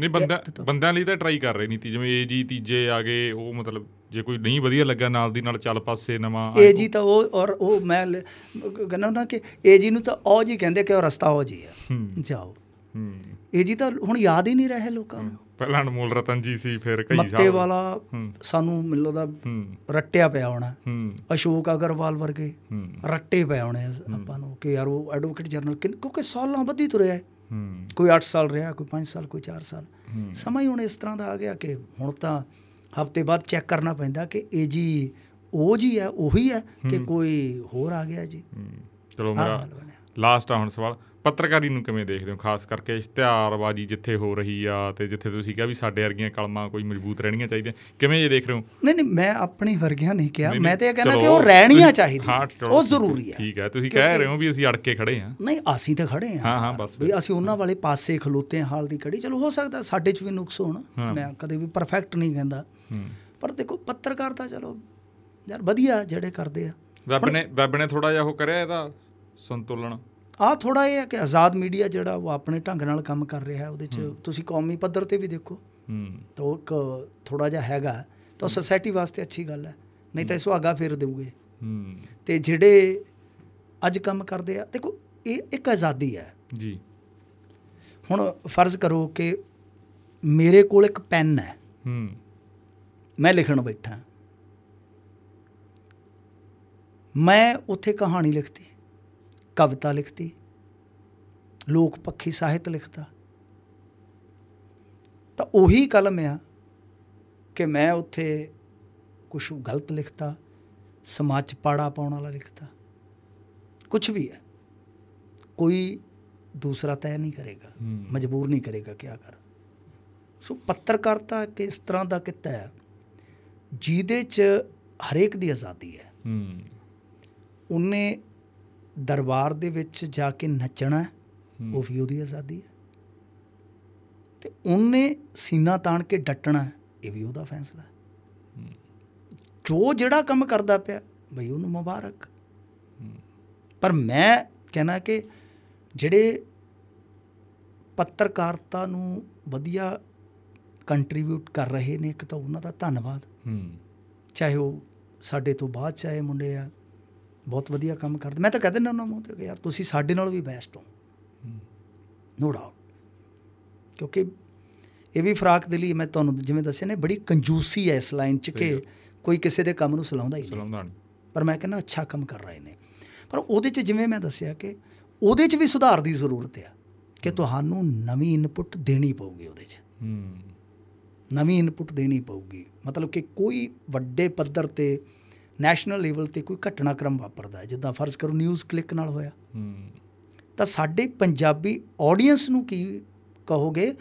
A: ਨਹੀਂ ਬੰਦਾ ਬੰਦਿਆਂ ਲਈ ਤਾਂ ਟਰਾਈ ਕਰ ਰਹੇ ਨੀਤੀ ਜਿਵੇਂ ਏਜੀ ਤੀਜੇ ਆ ਗਏ ਉਹ ਮਤਲਬ ਜੇ ਕੋਈ ਨਹੀਂ ਵਧੀਆ ਲੱਗਾ ਨਾਲ ਦੀ ਨਾਲ ਚੱਲ ਪਾਸੇ ਨਵਾਂ
B: ਏ ਜੀ ਤਾਂ ਉਹ ਔਰ ਉਹ ਮੈਂ ਕਹਿੰਦਾ ਨਾ ਕਿ ਏ ਜੀ ਨੂੰ ਤਾਂ ਉਹ ਜੀ ਕਹਿੰਦੇ ਕਿ ਉਹ ਰਸਤਾ ਉਹ ਜੀ ਆ। ਜਾਓ।
A: ਹੂੰ।
B: ਇਹ ਜੀ ਤਾਂ ਹੁਣ ਯਾਦ ਹੀ ਨਹੀਂ ਰਹੇ ਲੋਕਾਂ ਨੂੰ।
A: ਪਹਿਲਾਂ ਅਨਮੋਲ ਰਤਨ ਜੀ ਸੀ ਫਿਰ ਕਈ
B: ਮੱਤੇ
A: ਸਾਹਿਬ
B: ਵਾਲਾ ਸਾਨੂੰ ਮੈਨੂੰ ਲੱਗਦਾ
A: ਹੂੰ।
B: ਰੱਟਿਆ ਪਿਆ ਹੋਣਾ। ਅਸ਼ੋਕ ਅਗਰਵਾਲ ਵਰਗੇ ਰੱਟੇ ਪਏ ਹੋਣੇ ਆਪਾਂ ਨੂੰ ਕਿ ਯਾਰ ਉਹ ਐਡਵੋਕੇਟ ਜਨਰਲ ਕਿਉਂਕਿ ਸਾਲਾਂ ਬੱਧੀ ਤੁਰਿਆ ਹੂੰ। ਕੋਈ 8 ਸਾਲ ਰਿਹਾ ਕੋਈ 5 ਸਾਲ ਕੋਈ 4 ਸਾਲ। ਸਮਾਂ ਹੀ ਹੁਣ ਇਸ ਤਰ੍ਹਾਂ ਦਾ ਆ ਗਿਆ ਕਿ ਹੁਣ ਤਾਂ ਹਫ਼ਤੇ ਬਾਅਦ ਚੈੱਕ ਕਰਨਾ ਪੈਂਦਾ ਕਿ ਇਹ ਜੀ ਉਹ ਜੀ ਹੈ ਉਹੀ ਹੈ ਕਿ ਕੋਈ ਹੋਰ ਆ ਗਿਆ ਜੀ।
A: ਹੂੰ। ਚਲੋ ਮੇਰਾ ਲਾਸਟ ਆ ਹੁਣ ਸਵਾਲ। ਪੱਤਰਕਾਰੀ ਨੂੰ ਕਿਵੇਂ ਦੇਖਦੇ ਹੋ? ਖਾਸ ਕਰਕੇ ਇਸ਼ਤਿਹਾਰਬਾਜ਼ੀ ਜਿੱਥੇ ਹੋ ਰਹੀ ਆ ਤੇ ਜਿੱਥੇ ਤੁਸੀਂ ਕਿਹਾ ਵੀ ਸਾਡੇ ਵਰਗੀਆਂ ਕਲਮਾਂ ਕੋਈ ਮਜ਼ਬੂਤ ਰਹਿਣੀਆਂ ਚਾਹੀਦੀਆਂ। ਕਿਵੇਂ ਇਹ ਦੇਖ ਰਹੇ ਹੋ?
B: ਨਹੀਂ ਨਹੀਂ ਮੈਂ ਆਪਣੀ ਵਰਗਿਆਂ ਨਹੀਂ ਕਿਹਾ। ਮੈਂ ਤਾਂ ਇਹ ਕਹਿੰਦਾ ਕਿ ਉਹ ਰਹਿਣੀਆਂ ਚਾਹੀਦੀਆਂ। ਉਹ ਜ਼ਰੂਰੀ ਹੈ।
A: ਠੀਕ ਹੈ। ਤੁਸੀਂ ਕਹਿ ਰਹੇ ਹੋ ਵੀ ਅਸੀਂ ਅੜ ਕੇ ਖੜੇ ਹਾਂ।
B: ਨਹੀਂ ਅਸੀਂ ਤਾਂ ਖੜੇ ਹਾਂ।
A: ਹਾਂ, ਹਾਂ। ਬਸ
B: ਵੀ ਅਸੀਂ ਉਹਨਾਂ ਵਾਲੇ ਪਾਸੇ ਖਲੋਤੇ ਹਾਲ ਦੀ ਘੜੀ। ਚਲੋ ਹੋ ਸਕਦਾ ਸਾਡੇ 'ਚ ਵੀ ਨੁਕਸ ਹੋਣ। ਮੈਂ ਕਦੇ ਵੀ ਪਰਫੈਕਟ ਨਹੀਂ ਕਹਿੰਦਾ। ਪਰ ਦੇਖੋ ਪੱਤਰਕਾਰ ਤਾਂ ਚਲੋ ਯਾਰ ਵਧੀਆ ਜਿਹੜੇ ਕਰਦੇ ਆ।
A: ਵੈਬ ਨੇ ਵੈਬ ਨੇ ਥੋੜਾ ਜਿਹਾ ਉਹ ਕਰਿਆ ਇਹਦਾ ਸੰਤੁਲਨ।
B: ਆ ਥੋੜਾ ਇਹ ਹੈ ਕਿ ਆਜ਼ਾਦ ਮੀਡੀਆ ਜਿਹੜਾ ਉਹ ਆਪਣੇ ਢੰਗ ਨਾਲ ਕੰਮ ਕਰ ਰਿਹਾ ਹੈ ਉਹਦੇ 'ਚ ਤੁਸੀਂ ਕੌਮੀ ਪੱਧਰ ਤੇ ਵੀ ਦੇਖੋ।
A: ਹੂੰ।
B: ਤਾਂ ਇੱਕ ਥੋੜਾ ਜਿਹਾ ਹੈਗਾ। ਤਾਂ ਸੋਸਾਇਟੀ ਵਾਸਤੇ ਅੱਛੀ ਗੱਲ ਹੈ। ਨਹੀਂ ਤਾਂ ਇਹ ਸੁਹਾਗਾ ਫੇਰ ਦੇਊਗੇ।
A: ਹੂੰ।
B: ਤੇ ਜਿਹੜੇ ਅੱਜ ਕੰਮ ਕਰਦੇ ਆ ਦੇਖੋ ਇਹ ਇੱਕ ਆਜ਼ਾਦੀ ਹੈ।
A: ਜੀ।
B: ਹੁਣ ਫਰਜ਼ ਕਰੋ ਕਿ ਮੇਰੇ ਕੋਲ ਇੱਕ ਪੈਨ ਹੈ।
A: ਹੂੰ।
B: ਮੈਂ ਲਿਖਣ ਬੈਠਾ। ਮੈਂ ਉੱਥੇ ਕਹਾਣੀ ਲਿਖਤੀ। ਕਵਿਤਾ ਲਿਖਤੀ ਲੋਕ ਪੱਖੀ ਸਾਹਿਤ ਲਿਖਤਾ। ਤਾਂ ਉਹੀ ਕਲਮ ਆ ਕਿ ਮੈਂ ਉੱਥੇ ਕੁਝ ਗਲਤ ਲਿਖਤਾ ਸਮਾਜ 'ਚ ਪਾੜਾ ਪਾਉਣ ਵਾਲਾ ਲਿਖਤਾ। ਕੁਝ ਵੀ ਹੈ। ਕੋਈ ਦੂਸਰਾ ਤੈਅ ਨਹੀਂ ਕਰੇਗਾ। ਮਜਬੂਰ ਨਹੀਂ ਕਰੇਗਾ ਕਿਆ ਕਰ। ਸੋ ਪੱਤਰਕਾਰਤਾ ਕਿ ਇਸ ਤਰ੍ਹਾਂ ਦਾ ਕਿੱਤਾ ਹੈ ਜਿਹਦੇ 'ਚ ਹਰੇਕ ਦੀ ਆਜ਼ਾਦੀ ਹੈ।
A: ਹੂੰ।
B: ਉਹਨੇ ਦਰਬਾਰ ਦੇ ਵਿੱਚ ਜਾ ਕੇ ਨੱਚਣਾ। ਉਹ ਵੀ ਉਹਦੀ ਆਜ਼ਾਦੀ ਹੈ। ਤੇ ਉਹਨੇ ਸੀਨਾ ਤਾਣ ਕੇ ਡਟਣਾ ਇਹ ਵੀ ਉਹਦਾ ਫੈਸਲਾ ਹੈ। ਜੋ ਜਿਹੜਾ ਕੰਮ ਕਰਦਾ ਪਿਆ ਬਈ ਉਹਨੂੰ ਮੁਬਾਰਕ। ਪਰ ਮੈਂ ਕਹਿਣਾ ਕਿ ਜਿਹੜੇ ਪੱਤਰਕਾਰਤਾ ਨੂੰ ਵਧੀਆ ਕੰਟਰੀਬਿਊਟ ਕਰ ਰਹੇ ਨੇ ਇੱਕ ਤਾਂ ਉਹਨਾਂ ਦਾ ਧੰਨਵਾਦ। ਚਾਹੇ ਉਹ ਸਾਡੇ ਤੋਂ ਬਾਅਦ ਚਾਹੇ ਮੁੰਡੇ ਆ ਬਹੁਤ ਵਧੀਆ ਕੰਮ ਕਰਦੇ। ਮੈਂ ਤਾਂ ਕਹਿ ਦਿੰਦਾ ਉਹਨਾਂ ਮੂੰਹ ਤੇ ਕਿ ਯਾਰ ਤੁਸੀਂ ਸਾਡੇ ਨਾਲ ਵੀ ਬੈਸਟ ਹੋ। ਨੋ ਡਾਊਟ ਕਿਉਂਕਿ ਇਹ ਵੀ ਫਰਾਕ ਦੇ ਲਈ ਮੈਂ ਤੁਹਾਨੂੰ ਜਿਵੇਂ ਦੱਸਿਆ ਨੇ ਬੜੀ ਕੰਜੂਸੀ ਹੈ ਇਸ ਲਾਈਨ 'ਚ ਕਿ ਕੋਈ ਕਿਸੇ ਦੇ ਕੰਮ ਨੂੰ ਸਲਾਉਂਦਾ ਹੀ ਨਹੀਂ।
A: ਸਲਾਉਂਦਾ ਨਹੀਂ।
B: ਪਰ ਮੈਂ ਕਹਿੰਦਾ ਅੱਛਾ ਕੰਮ ਕਰ ਰਹੇ ਨੇ। ਪਰ ਉਹਦੇ 'ਚ ਜਿਵੇਂ ਮੈਂ ਦੱਸਿਆ ਕਿ ਉਹਦੇ 'ਚ ਵੀ ਸੁਧਾਰ ਦੀ ਜ਼ਰੂਰਤ ਆ ਕਿ ਤੁਹਾਨੂੰ ਨਵੀਂ ਇਨਪੁਟ ਦੇਣੀ ਪਊਗੀ ਉਹਦੇ 'ਚ।
A: ਹੂੰ।
B: ਨਵੀਂ ਇਨਪੁਟ ਦੇਣੀ ਪਊਗੀ। ਮਤਲਬ ਕਿ ਕੋਈ ਵੱਡੇ ਪੱਧਰ ਤੇ ਨੈਸ਼ਨਲ ਲੈਵਲ ਤੇ ਕੋਈ ਘਟਨਾਕ੍ਰਮ ਵਾਪਰਦਾ ਜਿੱਦਾਂ ਫਰਜ਼ ਕਰੋ ਨਿਊਜ਼ ਕਲਿੱਕ ਨਾਲ ਹੋਇਆ। ਤਾਂ ਸਾਡੇ ਪੰਜਾਬੀ ਆਡੀਅנס ਨੂੰ ਕੀ ਕਹੋਗੇ?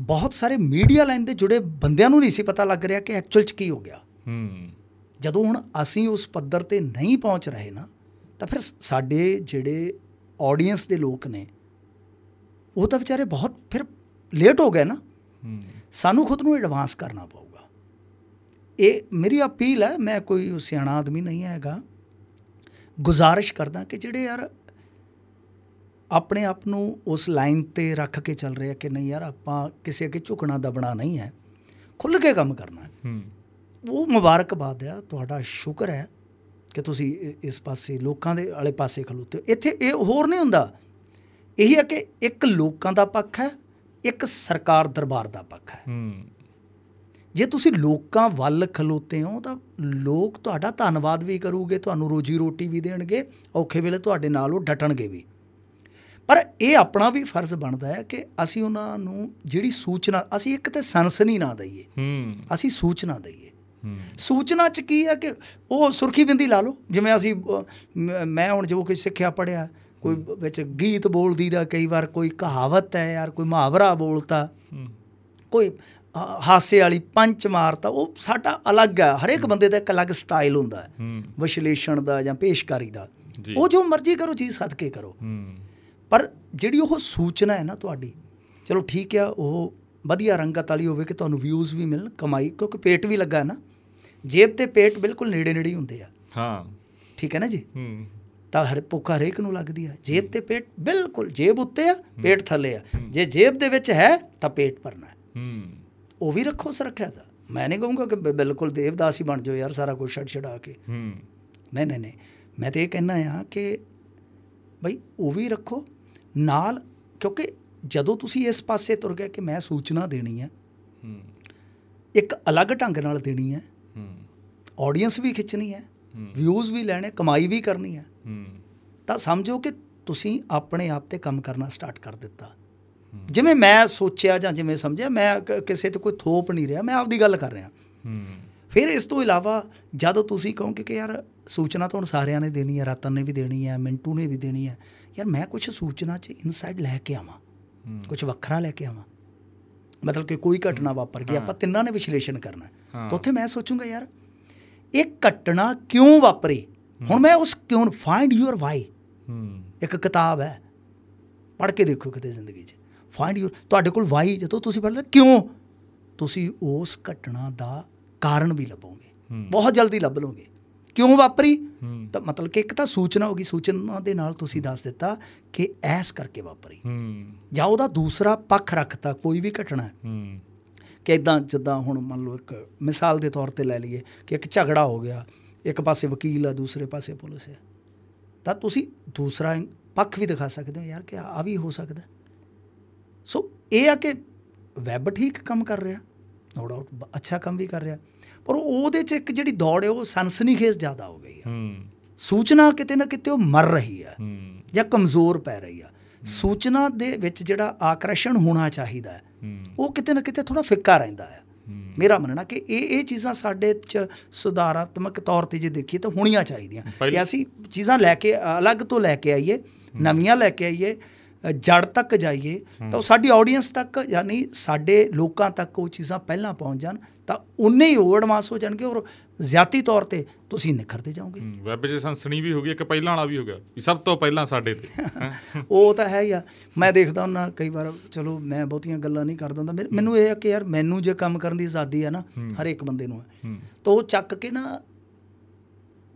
B: ਬਹੁਤ ਸਾਰੇ ਮੀਡੀਆ ਲਾਈਨ ਦੇ ਜੁੜੇ ਬੰਦਿਆਂ ਨੂੰ ਨਹੀਂ ਸੀ ਪਤਾ ਲੱਗ ਰਿਹਾ ਕਿ ਐਕਚੁਅਲ ਚ ਕੀ ਹੋ ਗਿਆ। ਜਦੋਂ ਹੁਣ ਅਸੀਂ ਉਸ ਪੱਧਰ ਤੇ ਨਹੀਂ ਪਹੁੰਚ ਰਹੇ ਨਾ ਤਾਂ ਫਿਰ ਸਾਡੇ ਜਿਹੜੇ ਆਡੀਅנס ਦੇ ਲੋਕ ਨੇ ਉਹ ਤਾਂ ਵਿਚਾਰੇ ਬਹੁਤ ਫਿਰ ਲੇਟ ਹੋ ਗਏ ਨਾ। ਸਾਨੂੰ ਖੁਦ ਨੂੰ ਐਡਵਾਂਸ ਕਰਨਾ ਪਊ। ਇਹ ਮੇਰੀ ਅਪੀਲ ਹੈ ਮੈਂ ਕੋਈ ਸਿਆਣਾ ਆਦਮੀ ਨਹੀਂ ਹੈਗਾ। ਗੁਜ਼ਾਰਿਸ਼ ਕਰਦਾ ਕਿ ਜਿਹੜੇ ਯਾਰ ਆਪਣੇ ਆਪ ਨੂੰ ਉਸ ਲਾਈਨ ਤੇ ਰੱਖ ਕੇ ਚੱਲ ਰਹੇ ਕਿ ਨਹੀਂ ਯਾਰ ਆਪਾਂ ਕਿਸੇ ਅੱਗੇ ਝੁਕਣਾ ਦਬਣਾ ਨਹੀਂ ਹੈ। ਖੁੱਲ੍ਹ ਕੇ ਕੰਮ ਕਰਨਾ ਹੈ। ਉਹ ਮੁਬਾਰਕਬਾਦ ਆ ਤੁਹਾਡਾ ਸ਼ੁਕਰ ਹੈ ਕਿ ਤੁਸੀਂ ਇਸ ਪਾਸੇ ਲੋਕਾਂ ਦੇ ਵਾਲੇ ਪਾਸੇ ਖਲੋਤੇ ਹੋ। ਇੱਥੇ ਇਹ ਹੋਰ ਨਹੀਂ ਹੁੰਦਾ। ਇਹੀ ਹੈ ਕਿ ਇੱਕ ਲੋਕਾਂ ਦਾ ਪੱਖ ਹੈ ਇੱਕ ਸਰਕਾਰ ਦਰਬਾਰ ਦਾ ਪੱਖ ਹੂੰ। ਜੇ ਤੁਸੀਂ ਲੋਕਾਂ ਵੱਲ ਖਲੋਤੇ ਹੋ ਤਾਂ ਲੋਕ ਤੁਹਾਡਾ ਧੰਨਵਾਦ ਵੀ ਕਰੂਗੇ ਤੁਹਾਨੂੰ ਰੋਜੀ ਰੋਟੀ ਵੀ ਦੇਣਗੇ ਔਖੇ ਵੇਲੇ ਤੁਹਾਡੇ ਨਾਲ ਉਹ ਡਟਣਗੇ ਵੀ। ਪਰ ਇਹ ਆਪਣਾ ਵੀ ਫਰਜ਼ ਬਣਦਾ ਹੈ ਕਿ ਅਸੀਂ ਉਹਨਾਂ ਨੂੰ ਜਿਹੜੀ ਸੂਚਨਾ ਅਸੀਂ ਇੱਕ ਤੇ ਸਨਸਨੀ ਨਾ ਦਈਏ।
A: ਹੂੰ।
B: ਅਸੀਂ ਸੂਚਨਾ ਦਈਏ।
A: ਹੂੰ।
B: ਸੂਚਨਾ ਚ ਕੀ ਹੈ ਕਿ ਉਹ ਸੁਰਖੀ ਬਿੰਦੀ ਲਾ ਲਓ ਜਿਵੇਂ ਅਸੀਂ ਮ- ਹੁਣ ਜੋ ਕੁਝ ਸਿੱਖਿਆ ਪੜਿਆ ਕੋਈ ਵਿੱਚ ਗੀਤ ਬੋਲਦੀ ਦਾ ਕਈ ਵਾਰ ਕੋਈ ਕਹਾਵਤ ਹੈ ਯਾਰ ਕੋਈ ਮੁਹਾਵਰਾ ਬੋਲਤਾ। ਕੋਈ ਹਾਸੇ ਵਾਲੀ ਪੰਚ ਮਾਰਤਾ ਉਹ ਸਾਡਾ ਅਲੱਗ ਹੈ ਹਰੇਕ ਬੰਦੇ ਦਾ ਇੱਕ ਅਲੱਗ ਸਟਾਈਲ ਹੁੰਦਾ ਹੈ। ਵਿਸ਼ਲੇਸ਼ਣ ਦਾ ਜਾਂ ਪੇਸ਼ਕਾਰੀ ਦਾ। ਉਹ ਜੋ ਮਰਜ਼ੀ ਕਰੋ ਚੀਜ਼ ਸਦਕੇ ਕਰੋ। ਪਰ ਜਿਹੜੀ ਉਹ ਸੂਚਨਾ ਹੈ ਨਾ ਤੁਹਾਡੀ ਚਲੋ ਠੀਕ ਆ ਉਹ ਵਧੀਆ ਰੰਗਤ ਵਾਲੀ ਹੋਵੇ ਕਿ ਤੁਹਾਨੂੰ ਵਿਊਜ਼ ਵੀ ਮਿਲਣ ਕਮਾਈ ਕਿਉਂਕਿ ਪੇਟ ਵੀ ਲੱਗਾ ਨਾ। ਜੇਬ ਤੇ ਪੇਟ ਬਿਲਕੁਲ ਨੇੜੇ ਨੇੜੇ ਹੁੰਦੇ ਆ।
A: ਹਾਂ।
B: ਠੀਕ ਹੈ ਨਾ ਜੀ?
A: ਹੂੰ।
B: ਤਾਂ ਹਰ ਭੁੱਖ ਹਰੇਕ ਨੂੰ ਲੱਗਦੀ ਆ। ਜੇਬ ਤੇ ਪੇਟ ਬਿਲਕੁਲ ਜੇਬ ਉੱਤੇ ਆ ਪੇਟ ਥੱਲੇ ਆ। ਜੇ ਜੇਬ ਦੇ ਵਿੱਚ ਹੈ ਤਾਂ ਪੇਟ ਭਰਨਾ ਹੂੰ। ਉਹ ਵੀ ਰੱਖੋ ਸੁਰੱਖਿਆ ਦਾ। ਮੈਂ ਨਹੀਂ ਕਹੂੰਗਾ ਕਿ ਬਿਲਕੁਲ ਦੇਵਦਾਸ ਹੀ ਬਣ ਜਾਓ ਯਾਰ ਸਾਰਾ ਕੁਝ ਛੱਡ ਛਡਾ ਕੇ।
A: ਹੂੰ।
B: ਨਹੀਂ ਨਹੀਂ ਨਹੀਂ। ਮੈਂ ਤੇ ਇਹ ਕਹਿਣਾ ਆ ਕਿ ਬਈ ਉਹ ਵੀ ਰੱਖੋ। ਨਾਲ ਕਿਉਂਕਿ ਜਦੋਂ ਤੁਸੀਂ ਇਸ ਪਾਸੇ ਤੁਰ ਗਏ ਕਿ ਮੈਂ ਸੂਚਨਾ ਦੇਣੀ ਹੈ
A: ਹੂੰ।
B: ਇੱਕ ਅਲੱਗ ਢੰਗ ਨਾਲ ਦੇਣੀ ਹੈ
A: ਹੂੰ।
B: ਆਡੀਅנס ਵੀ ਖਿੱਚਣੀ ਹੂੰ। ਵਿਊਜ਼ ਵੀ ਲੈਣੇ ਕਮਾਈ ਵੀ ਕਰਨੀ ਹੈ
A: ਹੂੰ।
B: ਤਾਂ ਸਮਝੋ ਕਿ ਤੁਸੀਂ ਆਪਣੇ ਆਪ ਤੇ ਕੰਮ ਕਰਨਾ ਸਟਾਰਟ ਕਰ ਦਿੱਤਾ। ਜਿਵੇਂ ਮੈਂ ਸੋਚਿਆ ਜਾਂ ਜਿਵੇਂ ਸਮਝਿਆ ਮੈਂ ਕਿਸੇ ਤੇ ਕੋਈ ਥੋਪ ਨਹੀਂ ਰਿਹਾ ਮੈਂ ਆਪਦੀ ਗੱਲ ਕਰ ਰਿਹਾ। ਫਿਰ ਇਸ ਤੋਂ ਇਲਾਵਾ ਜਦੋਂ ਤੁਸੀਂ ਕਹੋਗੇ ਕਿ ਯਾਰ ਸੂਚਨਾ ਤਾਂ ਸਾਰਿਆਂ ਨੇ ਦੇਣੀ ਹੈ ਰਤਨ ਨੇ ਵੀ ਦੇਣੀ ਹੈ ਮਿੰਟੂ ਨੇ ਵੀ ਦੇਣੀ ਹੈ ਯਾਰ ਮੈਂ ਕੁਝ ਸੂਚਨਾ 'ਚ ਇਨਸਾਈਡ ਲੈ ਕੇ ਆਵਾਂ। ਕੁਝ ਵੱਖਰਾ ਲੈ ਕੇ ਆਵਾਂ। ਮਤਲਬ ਕਿ ਕੋਈ ਘਟਨਾ ਵਾਪਰ ਗਈ ਆਪਾਂ ਤਿੰਨਾਂ ਨੇ ਵਿਸ਼ਲੇਸ਼ਣ ਕਰਨਾ। ਤਾਂ ਉੱਥੇ ਮੈਂ ਸੋਚੂੰਗਾ ਯਾਰ ਇਹ ਘਟਨਾ ਕਿਉਂ ਵਾਪਰੀ? ਹੁਣ ਮੈਂ ਉਸ ਕਿਉਂ ਫਾਈਂਡ ਯੂਅਰ ਵਾਈ ਇੱਕ ਕਿਤਾਬ ਹੈ ਪੜ੍ਹ ਕੇ ਦੇਖੋ ਕਿਤੇ ਜ਼ਿੰਦਗੀ 'ਚ। ਫਾਈਂਡ ਯੂਰ ਤੁਹਾਡੇ ਕੋਲ ਵਾਈ ਜਦੋਂ ਤੁਸੀਂ ਪੜ੍ਹਦੇ ਕਿਉਂ? ਤੁਸੀਂ ਉਸ ਘਟਨਾ ਦਾ ਕਾਰਨ ਵੀ ਲੱਭੋਗੇ। ਬਹੁਤ ਜਲਦੀ ਲੱਭ ਲਓਗੇ। ਕਿਉਂ ਵਾਪਰੀ? ਤਾਂ ਮਤਲਬ ਕਿ ਇੱਕ ਤਾਂ ਸੂਚਨਾ ਹੋਗੀ ਸੂਚਨਾ ਦੇ ਨਾਲ ਤੁਸੀਂ ਦੱਸ ਦਿੱਤਾ ਕਿ ਐਸ ਕਰਕੇ ਵਾਪਰੀ। ਜਾਂ ਉਹਦਾ ਦੂਸਰਾ ਪੱਖ ਰੱਖਤਾ ਕੋਈ ਵੀ ਘਟਨਾ। ਹੂੰ। ਕਿ ਇਦਾਂ ਜਿੱਦਾਂ ਹੁਣ ਮੰਨ ਲਓ ਇੱਕ ਮਿਸਾਲ ਦੇ ਤੌਰ ਤੇ ਲੈ ਲਈਏ ਕਿ ਇੱਕ ਝਗੜਾ ਹੋ ਗਿਆ ਇੱਕ ਪਾਸੇ ਵਕੀਲ ਆ ਦੂਸਰੇ ਪਾਸੇ ਪੁਲਿਸ ਹੈ ਤਾਂ ਤੁਸੀਂ ਦੂਸਰਾ ਪੱਖ ਵੀ ਦਿਖਾ ਸਕਦੇ ਹੋ ਯਾਰ ਕਿ ਆ ਵੀ ਹੋ ਸਕਦਾ। ਸੋ ਇਹ ਆ ਕਿ ਵੈਬ ਠੀਕ ਕੰਮ ਕਰ ਰਿਹਾ ਨੋ ਡਾਊਟ ਅੱਛਾ ਕੰਮ ਵੀ ਕਰ ਰਿਹਾ ਪਰ ਉਹਦੇ ਚ ਇੱਕ ਜਿਹੜੀ ਦੌੜ ਹੈ ਉਹ ਸਨਸਨੀਖੇਜ਼ ਜ਼ਿਆਦਾ ਹੋ ਗਈ ਹੈ।
A: ਹੂੰ।
B: ਸੂਚਨਾ ਕਿਤੇ ਨਾ ਕਿਤੇ ਉਹ ਮਰ ਰਹੀ ਹੈ
A: ਹੂੰ।
B: ਜਾਂ ਕਮਜ਼ੋਰ ਪੈ ਰਹੀ ਆ ਸੂਚਨਾ ਦੇ ਵਿੱਚ ਜਿਹੜਾ ਆਕਰਸ਼ਣ ਹੋਣਾ ਚਾਹੀਦਾ ਹੈ
A: ਹੂੰ।
B: ਉਹ ਕਿਤੇ ਨਾ ਕਿਤੇ ਥੋੜਾ ਫਿੱਕਾ ਰਹਿੰਦਾ ਹੈ।
A: ਹੂੰ।
B: ਮੇਰਾ ਮੰਨਣਾ ਕਿ ਇਹ ਇਹ ਚੀਜ਼ਾਂ ਸਾਡੇ ਚ ਸੁਧਾਰਾਤਮਕ ਤੌਰ ਤੇ ਜੇ ਦੇਖੀਏ ਤਾਂ ਹੋਣੀਆਂ ਚਾਹੀਦੀਆਂ ਕਿ ਅਸੀਂ ਚੀਜ਼ਾਂ ਲੈ ਕੇ ਅਲੱਗ ਤੋਂ ਲੈ ਕੇ ਆਈਏ ਨਵੀਆਂ ਲੈ ਕੇ ਆਈਏ ਜੜ ਤੱਕ ਜਾਈਏ ਤਾਂ ਉਹ ਸਾਡੀ ਆਡੀਅנס ਤੱਕ ਯਾਨੀ ਸਾਡੇ ਲੋਕਾਂ ਤੱਕ ਉਹ ਚੀਜ਼ਾਂ ਪਹਿਲਾਂ ਪਹੁੰਚ ਜਾਣ ਤਾਂ ਉਨੇ ਹੀ ਉਹ ਐਡਵਾਂਸ ਹੋ ਜਾਣਗੇ ਔਰ ਜ਼ਿਆਤੀ ਤੌਰ ਤੇ ਤੁਸੀਂ ਨਿਖਰਦੇ ਜਾਓਗੇ।
A: ਵੈਬ 'ਚ ਸੰਸਣੀ ਵੀ ਹੋ ਗਈ ਇੱਕ ਪਹਿਲਾਂ ਵਾਲਾ ਵੀ ਹੋ ਗਿਆ ਵੀ ਸਭ ਤੋਂ ਪਹਿਲਾਂ ਸਾਡੇ ਤੇ।
B: ਉਹ ਤਾਂ ਹੈ ਹੀ ਆ। ਮੈਂ ਦੇਖਦਾ ਹੁੰਦਾ ਕਈ ਵਾਰ ਚਲੋ ਮੈਂ ਬਹੁਤੀਆਂ ਗੱਲਾਂ ਨਹੀਂ ਕਰਦਾ ਹੁੰਦਾ। ਮੈਨੂੰ ਇਹ ਆ ਕਿ ਯਾਰ ਮੈਨੂੰ ਜੇ ਕੰਮ ਕਰਨ ਦੀ ਆਜ਼ਾਦੀ ਹੈ ਨਾ ਹਰ ਇੱਕ ਬੰਦੇ ਨੂੰ ਹੈ। ਤਾਂ ਉਹ ਚੱਕ ਕੇ ਨਾ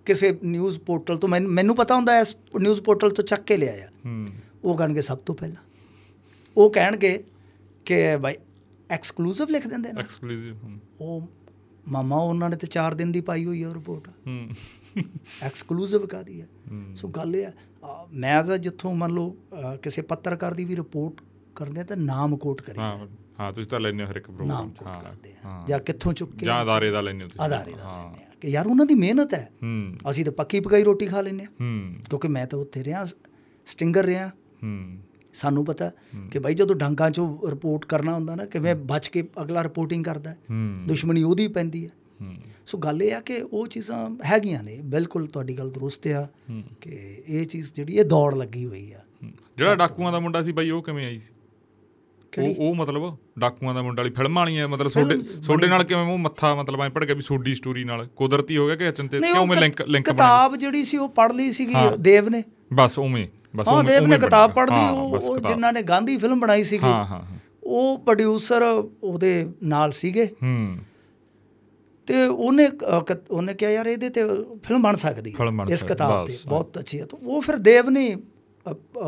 B: ਕਿਸੇ ਨਿਊਜ਼ ਪੋਰਟਲ ਤੋਂ ਮੈਨੂੰ ਪਤਾ ਹੁੰਦਾ ਇਸ ਨਿਊਜ਼ ਪੋਰਟਲ ਤੋਂ ਚੱਕ ਕੇ ਲਿਆਇਆ। ਉਹ ਕਹਿਣਗੇ ਸਭ ਤੋਂ ਪਹਿਲਾਂ। ਉਹ ਕਹਿਣਗੇ ਕਿ ਭਾਈ ਐਕਸਕਲੂਸਿਵ ਲਿਖ ਦਿੰਦੇ ਨੇ।
A: ਐਕਸਕਲੂਸਿਵ
B: ਉਹ ਮਾਮਾ ਉਹਨਾਂ ਨੇ ਤੇ 4 ਦਿਨ ਦੀ ਪਾਈ ਹੋਈ ਹੈ ਰਿਪੋਰਟ
A: ਹੂੰ।
B: ਐਕਸਕਲੂਸਿਵ ਕਾਦੀ ਹੈ
A: ਹੂੰ।
B: ਸੋ ਗੱਲ ਇਹ ਹੈ ਮੈਂ ਤਾਂ ਜਿੱਥੋਂ ਮੰਨ ਲਓ ਕਿਸੇ ਪੱਤਰਕਾਰ ਦੀ ਵੀ ਰਿਪੋਰਟ ਕਰਦੇ ਤਾਂ ਨਾਮ ਕੋਟ ਕਰੀਦਾ
A: ਹਾਂ ਹਾਂ ਤੁਸੀਂ ਤਾਂ ਹੋ ਹਰ ਇੱਕ
B: ਨਾਮ
A: ਪ੍ਰੋਗਰਾਮ
B: ਕੋਟ ਕਰਦੇ ਆ।
A: ਹਾਂ।
B: ਜਾਂ ਕਿੱਥੋਂ ਚੁੱਕ ਕੇ
A: ਜਾਂ ਅਦਾਰੇ ਦਾ ਹੋ ਤੁਸੀਂ।
B: ਆਧਾਰੇ ਦਾ
A: ਹਾਂ।
B: ਲੈਂਦੇ ਆ। ਕਿ ਯਾਰ ਉਹਨਾਂ ਦੀ ਮਿਹਨਤ ਹੈ।
A: ਹੂੰ।
B: ਅਸੀਂ ਤਾਂ ਪੱਕੀ ਪਕਾਈ ਰੋਟੀ ਖਾ ਲੈਂਦੇ ਆ।
A: ਹੂੰ।
B: ਕਿਉਂਕਿ ਮੈਂ ਤਾਂ ਉੱਥੇ ਰਿਹਾ ਸਟਿੰਗਰ ਰਿਹਾ।
A: ਹੂੰ
B: ਸਾਨੂੰ ਪਤਾ ਕਿ ਭਾਈ ਜਦੋਂ ਡਾਂਗਾਂ 'ਚੋਂ ਰਿਪੋਰਟ ਕਰਨਾ ਹੁੰਦਾ ਨਾ ਕਿਵੇਂ ਬਚ ਕੇ ਅਗਲਾ ਰਿਪੋਰਟਿੰਗ ਕਰਦਾ ਦੁਸ਼ਮਣੀ ਉਹਦੀ ਪੈਂਦੀ ਹੈ। ਸੋ ਗੱਲ ਇਹ ਆ ਕਿ ਉਹ ਚੀਜ਼ਾਂ ਹੈਗੀਆਂ ਨੇ ਬਿਲਕੁਲ ਤੁਹਾਡੀ ਗੱਲ ਦਰੁਸਤ ਆ। ਕਿ ਇਹ ਚੀਜ਼ ਜਿਹੜੀ ਇਹ ਦੌੜ ਲੱਗੀ ਹੋਈ ਆ।
A: ਜਿਹੜਾ ਡਾਕੂਆਂ ਦਾ ਮੁੰਡਾ ਸੀ ਬਾਈ ਉਹ ਕਿਵੇਂ ਆਈ ਸੀ? ਉਹ ਉਹ ਮਤਲਬ ਡਾਕੂਆਂ ਦਾ ਮੁੰਡਾ ਵਾਲੀ ਫਿਲਮ ਵਾਲੀ ਹੈ ਮਤਲਬ ਤੁਹਾਡੇ ਤੁਹਾਡੇ ਨਾਲ ਕਿਵੇਂ ਉਹ ਮੱਥਾ ਮਤਲਬ ਐ ਪੜ ਗਿਆ ਵੀ ਸੋਡੀ ਸਟੋਰੀ ਨਾਲ? ਕੁਦਰਤੀ ਹੋ ਗਿਆ ਕਿ ਅਚਨ ਤੇ
B: ਨਹੀਂ,
A: ਕਿਉਂ ਮੈਂ ਲਿੰਕ ਲਿੰਕ ਬਣਾ?
B: ਕਿਤਾਬ ਜਿਹੜੀ ਸੀ ਉਹ ਪੜ੍ਹ ਲਈ ਸੀਗੀ। ਦੇਵ ਨੇ।
A: ਬਸ ਉਵੇਂ।
B: ਹਾਂ ਦੇਵ ਨੇ ਕਿਤਾਬ
A: ਬਣ ਗਿਆ।
B: ਪੜ੍ਹ ਲਈ
A: ਹਾਂ,
B: ਉਹ। ਜਿਨ੍ਹਾਂ ਨੇ ਗਾਂਧੀ ਫਿਲਮ ਬਣਾਈ ਸੀਗੀ
A: ਹਾਂ ਹਾਂ।
B: ਉਹ ਪ੍ਰੋਡਿਊਸਰ ਉਹਦੇ ਨਾਲ ਸੀਗੇ।
A: ਹੂੰ।
B: ਤੇ ਉਹਨੇ ਉਹਨੇ ਕਿਹਾ ਯਾਰ ਇਹਦੇ ਤੇ ਫਿਲਮ ਬਣ ਸਕਦੀ ਹੈ ਇਸ ਕਿਤਾਬ ਤੇ। ਬਹੁਤ ਅੱਛੀ ਹੈ। ਤਾਂ ਉਹ ਫਿਰ ਦੇਵ ਨੇ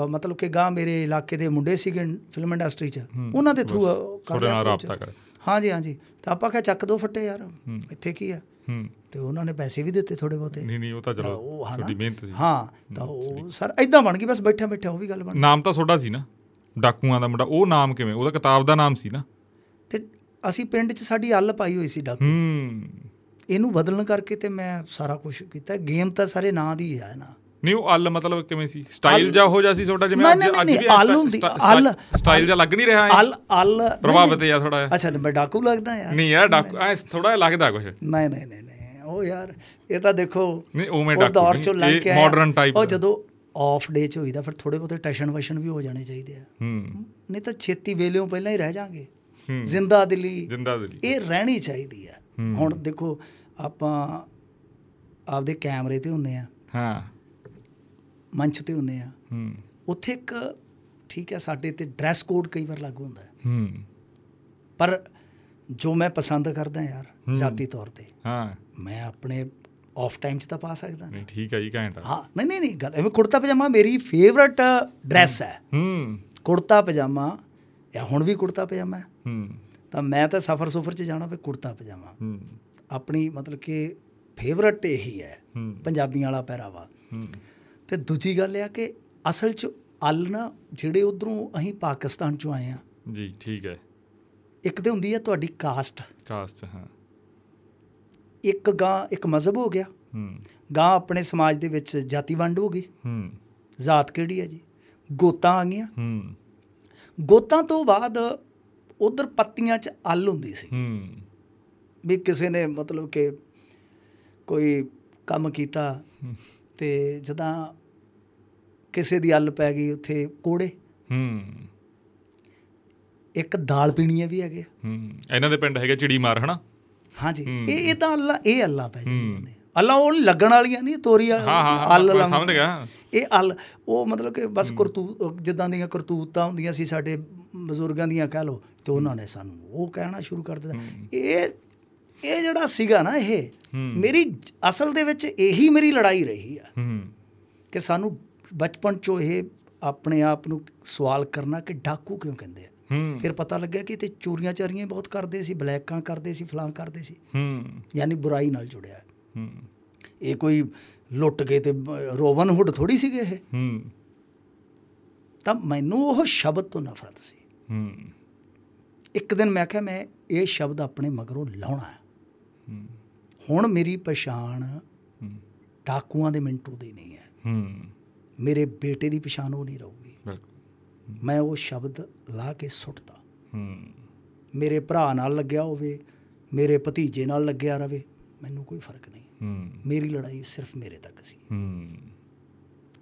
B: ਮਤਲਬ ਕਿ ਗਾਂ ਮੇਰੇ ਇਲਾਕੇ ਦੇ ਮੁੰਡੇ ਸੀਗੇ ਫਿਲਮ ਇੰਡਸਟਰੀ 'ਚ। ਉਹਨਾਂ ਦੇ ਥਰੂ
A: ਤੁਹਾਡੇ ਨਾਲ ਰਾਬਤਾ ਕਰ।
B: ਹਾਂਜੀ ਹਾਂਜੀ। ਤਾਂ ਆਪਾਂ ਕਿਹਾ ਚੱਕ ਦੋ ਫੱਟੇ ਯਾਰ ਇੱਥੇ ਕੀ ਆ
A: ਹੂੰ।
B: ਤੇ ਉਹਨਾਂ ਨੇ ਪੈਸੇ ਵੀ ਦਿੱਤੇ ਥੋੜੇ ਬਹੁਤੇ।
A: ਨਹੀਂ ਨਹੀਂ ਉਹ ਤਾਂ ਚਲੋ ਤੁਹਾਡੀ ਮਿਹਨਤ ਸੀ।
B: ਹਾਂ ਤਾਂ ਉਹ ਸਰ ਇਦਾਂ ਬਣ ਗਈ ਬਸ ਬੈਠਾ ਬੈਠਾ ਉਹ ਵੀ ਗੱਲ ਬਣ
A: ਨਾਮ ਤਾਂ ਤੁਹਾਡਾ ਸੀ ਨਾ ਡਾਕੂਆਂ ਦਾ ਮੁੰਡਾ ਉਹ ਨਾਮ ਕਿਵੇਂ? ਉਹਦਾ ਕਿਤਾਬ ਦਾ ਨਾਮ ਸੀ ਨਾ।
B: ਤੇ ਅਸੀਂ ਪਿੰਡ 'ਚ ਸਾਡੀ ਅੱਲ ਪਾਈ ਹੋਈ ਸੀ ਡਾਕੂ।
A: ਹੂੰ।
B: ਇਹਨੂੰ ਬਦਲਣ ਕਰਕੇ ਤੇ ਮੈਂ ਸਾਰਾ ਕੁਝ ਕੀਤਾ। ਗੇਮ ਤਾਂ ਸਾਰੇ ਨਾਂ ਦੀ ਹੈ ਨਾ।
A: ਨਹੀਂ ਉਹ ਅਲ ਮਤਲਬ ਕਿਵੇਂ ਸੀ? ਸਟਾਈਲ ਜਾਂ ਹੋ ਜਾ ਸੀ ਤੁਹਾਡਾ ਜਿਵੇਂ ਅੱਜ ਵੀ
B: ਅਲ ਹੁੰਦੀ, ਅਲ-
A: ਸਟਾਈਲ ਜਾਂ ਲੱਗ ਨਹੀਂ ਰਿਹਾ ਐਂ?
B: ਅੱਲ ਅੱਲ
A: ਪ੍ਰਭਾਵਿਤ ਆ ਥੋੜਾ
B: ਅੱਛਾ ਮੈਂ ਡਾਕੂ ਲੱਗਦਾ ਯਾਰ।
A: ਨਹੀਂ ਯਾਰ ਡਾਕੂ ਐ ਥੋੜਾ ਲੱਗਦਾ ਕੁਝ
B: ਨਹੀਂ ਨਹੀਂ ਨਹੀਂ। ਉਹ ਯਾਰ ਇਹ ਤਾਂ ਦੇਖੋ
A: ਨਹੀਂ, ਉਵੇਂ ਡਾਕੂ
B: ਦੌਰ ਚੋਂ ਲੰਘ ਕੇ
A: modern type
B: ਉਹ। ਜਦੋਂ ਆਫ ਡੇ ਚ ਹੋਈਦਾ ਫਿਰ ਥੋੜੇ ਬਹੁਤੇ ਟੈਸ਼ਨ ਵਸ਼ਨ ਵੀ ਹੋ ਜਾਣੇ ਚਾਹੀਦੇ ਆ।
A: ਹੂੰ।
B: ਨਹੀਂ ਤਾਂ ਛੇਤੀ ਵੇਲਿਓਂ ਪਹਿਲਾਂ ਹੀ ਰਹਿ ਜਾਾਂਗੇ।
A: ਹੂੰ।
B: ਜ਼ਿੰਦਾ ਦਿਲੀ
A: ਜਿੰਦਾ ਦਿਲੀ।
B: ਇਹ ਰਹਿਣੀ ਚਾਹੀਦੀ ਹੂੰ। ਹੁਣ ਦੇਖੋ ਆਪਾਂ ਆਪਦੇ ਕੈਮਰੇ ਤੇ ਹੁੰਨੇ ਆ।
A: ਹਾਂ।
B: ਮੰਚ ਤੇ ਹੁੰਨੇ ਆ।
A: ਹੂੰ।
B: ਉੱਥੇ ਇੱਕ ਠੀਕ ਹੈ ਸਾਡੇ ਤੇ ਡਰੈਸ ਕੋਡ ਕਈ ਵਾਰ ਲਾਗੂ ਹੁੰਦਾ। ਹੈ।
A: ਹੂੰ
B: ਪਰ ਜੋ ਮੈਂ ਪਸੰਦ ਕਰਦਾ ਯਾਰ। ਜ਼ਾਤੀ ਤੌਰ ਤੇ।
A: ਹਾਂ।
B: ਮੈਂ ਆਪਣੇ ਆਫ ਟਾਈਮ 'ਚ ਤਾਂ ਪਾ ਸਕਦਾ
A: ਨਹੀਂ ਠੀਕ ਹੈ ਜੀ ਘੈਂਟ
B: ਹਾਂ ਨਹੀਂ ਨਹੀਂ ਨਹੀਂ ਗੱਲ ਐਵੇਂ ਕੁੜਤਾ ਪਜਾਮਾ ਮੇਰੀ ਫੇਵਰਟ ਡਰੈਸ ਹੈ।
A: ਹੂੰ।
B: ਕੁੜਤਾ ਪਜਾਮਾ ਜਾਂ ਹੁਣ ਵੀ ਕੁੜਤਾ ਪਜਾਮਾ ਹੈ।
A: ਹੂੰ।
B: ਤਾਂ ਮੈਂ ਤਾਂ ਸਫਰ ਸੁਫਰ 'ਚ ਜਾਣਾ ਵੀ ਕੁੜਤਾ ਪਜਾਮਾ।
A: ਹੂੰ।
B: ਆਪਣੀ ਮਤਲਬ ਕਿ ਫੇਵਰਟ ਇਹੀ ਹੈ ਪੰਜਾਬੀਆਂ ਵਾਲਾ ਪਹਿਰਾਵਾ।
A: ਹੂੰ।
B: ਤੇ ਦੂਜੀ ਗੱਲ ਇਹ ਆ ਕਿ ਅਸਲ 'ਚ ਅੱਲ ਨਾ ਜਿਹੜੇ ਉਧਰੋਂ ਅਸੀਂ ਪਾਕਿਸਤਾਨ ਚੋਂ ਆਏ ਆ
A: ਜੀ ਠੀਕ ਹੈ।
B: ਇੱਕ ਤੇ ਹੁੰਦੀ ਹੈ ਤੁਹਾਡੀ ਕਾਸਟ
A: ਕਾਸਟ ਹਾਂ।
B: ਇੱਕ ਗਾਂ ਇੱਕ ਮਜ਼ਹਬ ਹੋ ਗਿਆ।
A: ਹੂੰ।
B: ਗਾਂ ਆਪਣੇ ਸਮਾਜ ਦੇ ਵਿੱਚ ਜਾਤੀ ਵੰਡ ਹੋ ਗਈ।
A: ਹੂੰ।
B: ਜ਼ਾਤ ਕਿਹੜੀ ਹੈ ਜੀ? ਗੋਤਾਂ ਆ ਗਈਆਂ।
A: ਹੂੰ।
B: ਗੋਤਾਂ ਤੋਂ ਬਾਅਦ ਉਧਰ ਪੱਤੀਆਂ 'ਚ ਅੱਲ ਹੁੰਦੀ ਸੀ।
A: ਹੂੰ।
B: ਵੀ ਕਿਸੇ ਨੇ ਮਤਲਬ ਕਿ ਕੋਈ ਕੰਮ ਕੀਤਾ ਤੇ ਜਦਾਂ ਕਿਸੇ ਦੀ ਅੱਲ ਪੈ ਗਈ ਉੱਥੇ ਕੋੜੇ।
A: ਹੂੰ।
B: ਇੱਕ ਦਾਲ ਪੀਣੀਆਂ ਵੀ ਹੈਗੇ
A: ਹੂੰ। ਇਹਨਾਂ ਦੇ ਪਿੰਡ ਹੈਗੇ ਚਿੜੀ ਮਾਰ ਹਨਾ?
B: ਹਾਂਜੀ।
A: ਹੂੰ।
B: ਇਹ ਇਦਾਂ ਅੱਲਾ ਇਹ ਅੱਲਾ ਪੈ ਜਾਂਦੀਆਂ
A: ਹੂੰ।
B: ਨੇ। ਅੱਲਾ ਉਹ ਲੱਗਣ ਵਾਲੀਆਂ ਨਹੀਂ ਤੋਰੀ
A: ਹਾਂ ਹਾਂ ਹਾਂ
B: ਅੱਲ ਲੰਮ-
A: ਸਮਝ ਗਿਆ।
B: ਇਹ ਅੱਲ ਉਹ ਮਤਲਬ ਕਿ ਬਸ ਕਰਤੂਤ ਜਿੱਦਾਂ ਦੀਆਂ ਕਰਤੂਤਾਂ ਹੁੰਦੀਆਂ ਸੀ ਸਾਡੇ ਬਜ਼ੁਰਗਾਂ ਦੀਆਂ ਕਹਿ ਲਓ ਤੇ ਉਹਨਾਂ ਨੇ ਸਾਨੂੰ ਉਹ ਕਹਿਣਾ ਸ਼ੁਰੂ ਕਰ ਦਿੱਤਾ। ਇਹ ਇਹ ਜਿਹੜਾ ਸੀਗਾ ਨਾ ਇਹ। ਮੇਰੀ ਅਸਲ ਦੇ ਵਿੱਚ ਇਹੀ ਮੇਰੀ ਲੜਾਈ ਰਹੀ ਆ। ਕਿ ਸਾਨੂੰ ਬਚਪਨ ਚੋਂ ਇਹ ਆਪਣੇ ਆਪ ਨੂੰ ਸਵਾਲ ਕਰਨਾ ਕਿ ਡਾਕੂ ਕਿਉਂ ਕਹਿੰਦੇ ਆ? ਫਿਰ ਪਤਾ ਲੱਗਿਆ ਕਿ ਤੇ ਚੋਰੀਆਂ ਚਾਰੀਆਂ ਬਹੁਤ ਕਰਦੇ ਸੀ ਬਲੈਕਾਂ ਕਰਦੇ ਸੀ ਫਲਾਂ ਕਰਦੇ ਸੀ।
A: ਹੂੰ।
B: ਯਾਨੀ ਬੁਰਾਈ ਨਾਲ ਜੁੜਿਆ। ਹੈ। ਇਹ ਕੋਈ ਲੁੱਟ ਕੇ ਤੇ ਰੋਵਨ ਹੁੱਡ ਥੋੜੀ ਸੀਗੇ ਇਹ।
A: ਹੂੰ।
B: ਤਾਂ ਮੈਨੂੰ ਉਹ ਸ਼ਬਦ ਤੋਂ ਨਫ਼ਰਤ ਸੀ।
A: ਹੂੰ।
B: ਇੱਕ ਦਿਨ ਮੈਂ ਕਿਹਾ ਮੈਂ ਇਹ ਸ਼ਬਦ ਆਪਣੇ ਮਗਰੋਂ ਲਾਉਣਾ ਹੈ।
A: ਹੂੰ।
B: ਹੁਣ ਮੇਰੀ ਪਛਾਣ
A: ਹੂੰ।
B: ਡਾਕੂਆਂ ਦੇ ਮਿੰਟੂ ਦੀ ਨਹੀਂ ਹੈ।
A: ਹੂੰ।
B: ਮੇਰੇ ਬੇਟੇ ਦੀ ਪਛਾਣ ਉਹ ਨਹੀਂ ਰਹੂਗੀ। ਮੈਂ ਉਹ ਸ਼ਬਦ ਲਾ ਕੇ ਸੁੱਟਦਾ
A: ਹੂੰ।
B: ਮੇਰੇ ਭਰਾ ਨਾਲ ਲੱਗਿਆ ਹੋਵੇ ਮੇਰੇ ਭਤੀਜੇ ਨਾਲ ਲੱਗਿਆ ਰਵੇ ਮੈਨੂੰ ਕੋਈ ਫ਼ਰਕ ਨਹੀਂ।
A: ਹੂੰ।
B: ਮੇਰੀ ਲੜਾਈ ਸਿਰਫ ਮੇਰੇ ਤੱਕ ਸੀ।
A: ਹੂੰ।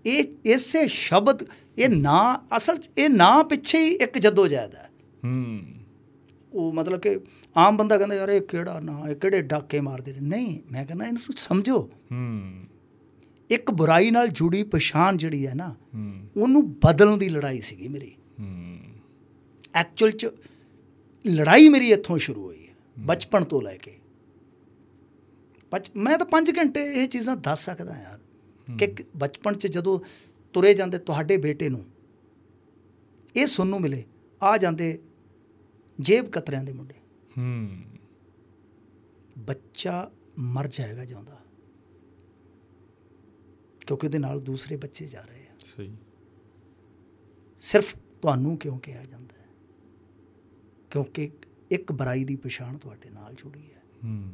B: ਇਹ ਇਸੇ ਸ਼ਬਦ ਇਹ ਨਾਂ ਅਸਲ ਇਹ ਨਾਂ ਪਿੱਛੇ ਹੀ ਇੱਕ ਜਦੋਜਹਿਦ ਹੈ।
A: ਹੂੰ।
B: ਉਹ ਮਤਲਬ ਕਿ ਆਮ ਬੰਦਾ ਕਹਿੰਦਾ ਯਾਰ ਇਹ ਕਿਹੜਾ ਨਾਂ ਇਹ ਕਿਹੜੇ ਡਾਕੇ ਮਾਰਦੇ ਨੇ? ਨਹੀਂ ਮੈਂ ਕਹਿੰਦਾ ਇਹਨੂੰ ਸਮਝੋ।
A: ਹੂੰ।
B: ਇੱਕ ਬੁਰਾਈ ਨਾਲ ਜੁੜੀ ਪਛਾਣ ਜਿਹੜੀ ਹੈ ਨਾ ਉਹਨੂੰ ਬਦਲਣ ਦੀ ਲੜਾਈ ਸੀਗੀ ਮੇਰੀ। ਐਕਚੁਅਲ ਚ ਲੜਾਈ ਮੇਰੀ ਇੱਥੋਂ ਸ਼ੁਰੂ ਹੋਈ ਹੈ ਬਚਪਨ ਤੋਂ ਲੈ ਕੇ। ਮੈਂ ਤਾਂ 5 ਘੰਟੇ ਇਹ ਚੀਜ਼ਾਂ ਦੱਸ ਸਕਦਾ ਯਾਰ ਕਿ ਬਚਪਨ ਚ ਜਦੋਂ ਤੁਰੇ ਜਾਂਦੇ ਤੁਹਾਡੇ ਬੇਟੇ ਨੂੰ ਇਹ ਸੁਣਨ ਨੂੰ ਮਿਲੇ ਆ ਜਾਂਦੇ ਜੇਬ ਕਤਰਿਆਂ ਦੇ ਮੁੰਡੇ।
A: ਹੂੰ।
B: ਬੱਚਾ ਮਰ ਜਾਏਗਾ ਜਾਂਦਾ ਕਿਉਂਕਿ ਉਹਦੇ ਨਾਲ ਦੂਸਰੇ ਬੱਚੇ ਜਾ ਰਹੇ ਆ।
A: ਸਹੀ।
B: ਸਿਰਫ ਤੁਹਾਨੂੰ ਕਿਉਂ ਕਿਹਾ ਜਾਂਦਾ ਹੈ? ਕਿਉਂਕਿ ਇੱਕ ਬੁਰਾਈ ਦੀ ਪਛਾਣ ਤੁਹਾਡੇ ਨਾਲ ਜੁੜੀ ਹੈ।
A: ਹੂੰ।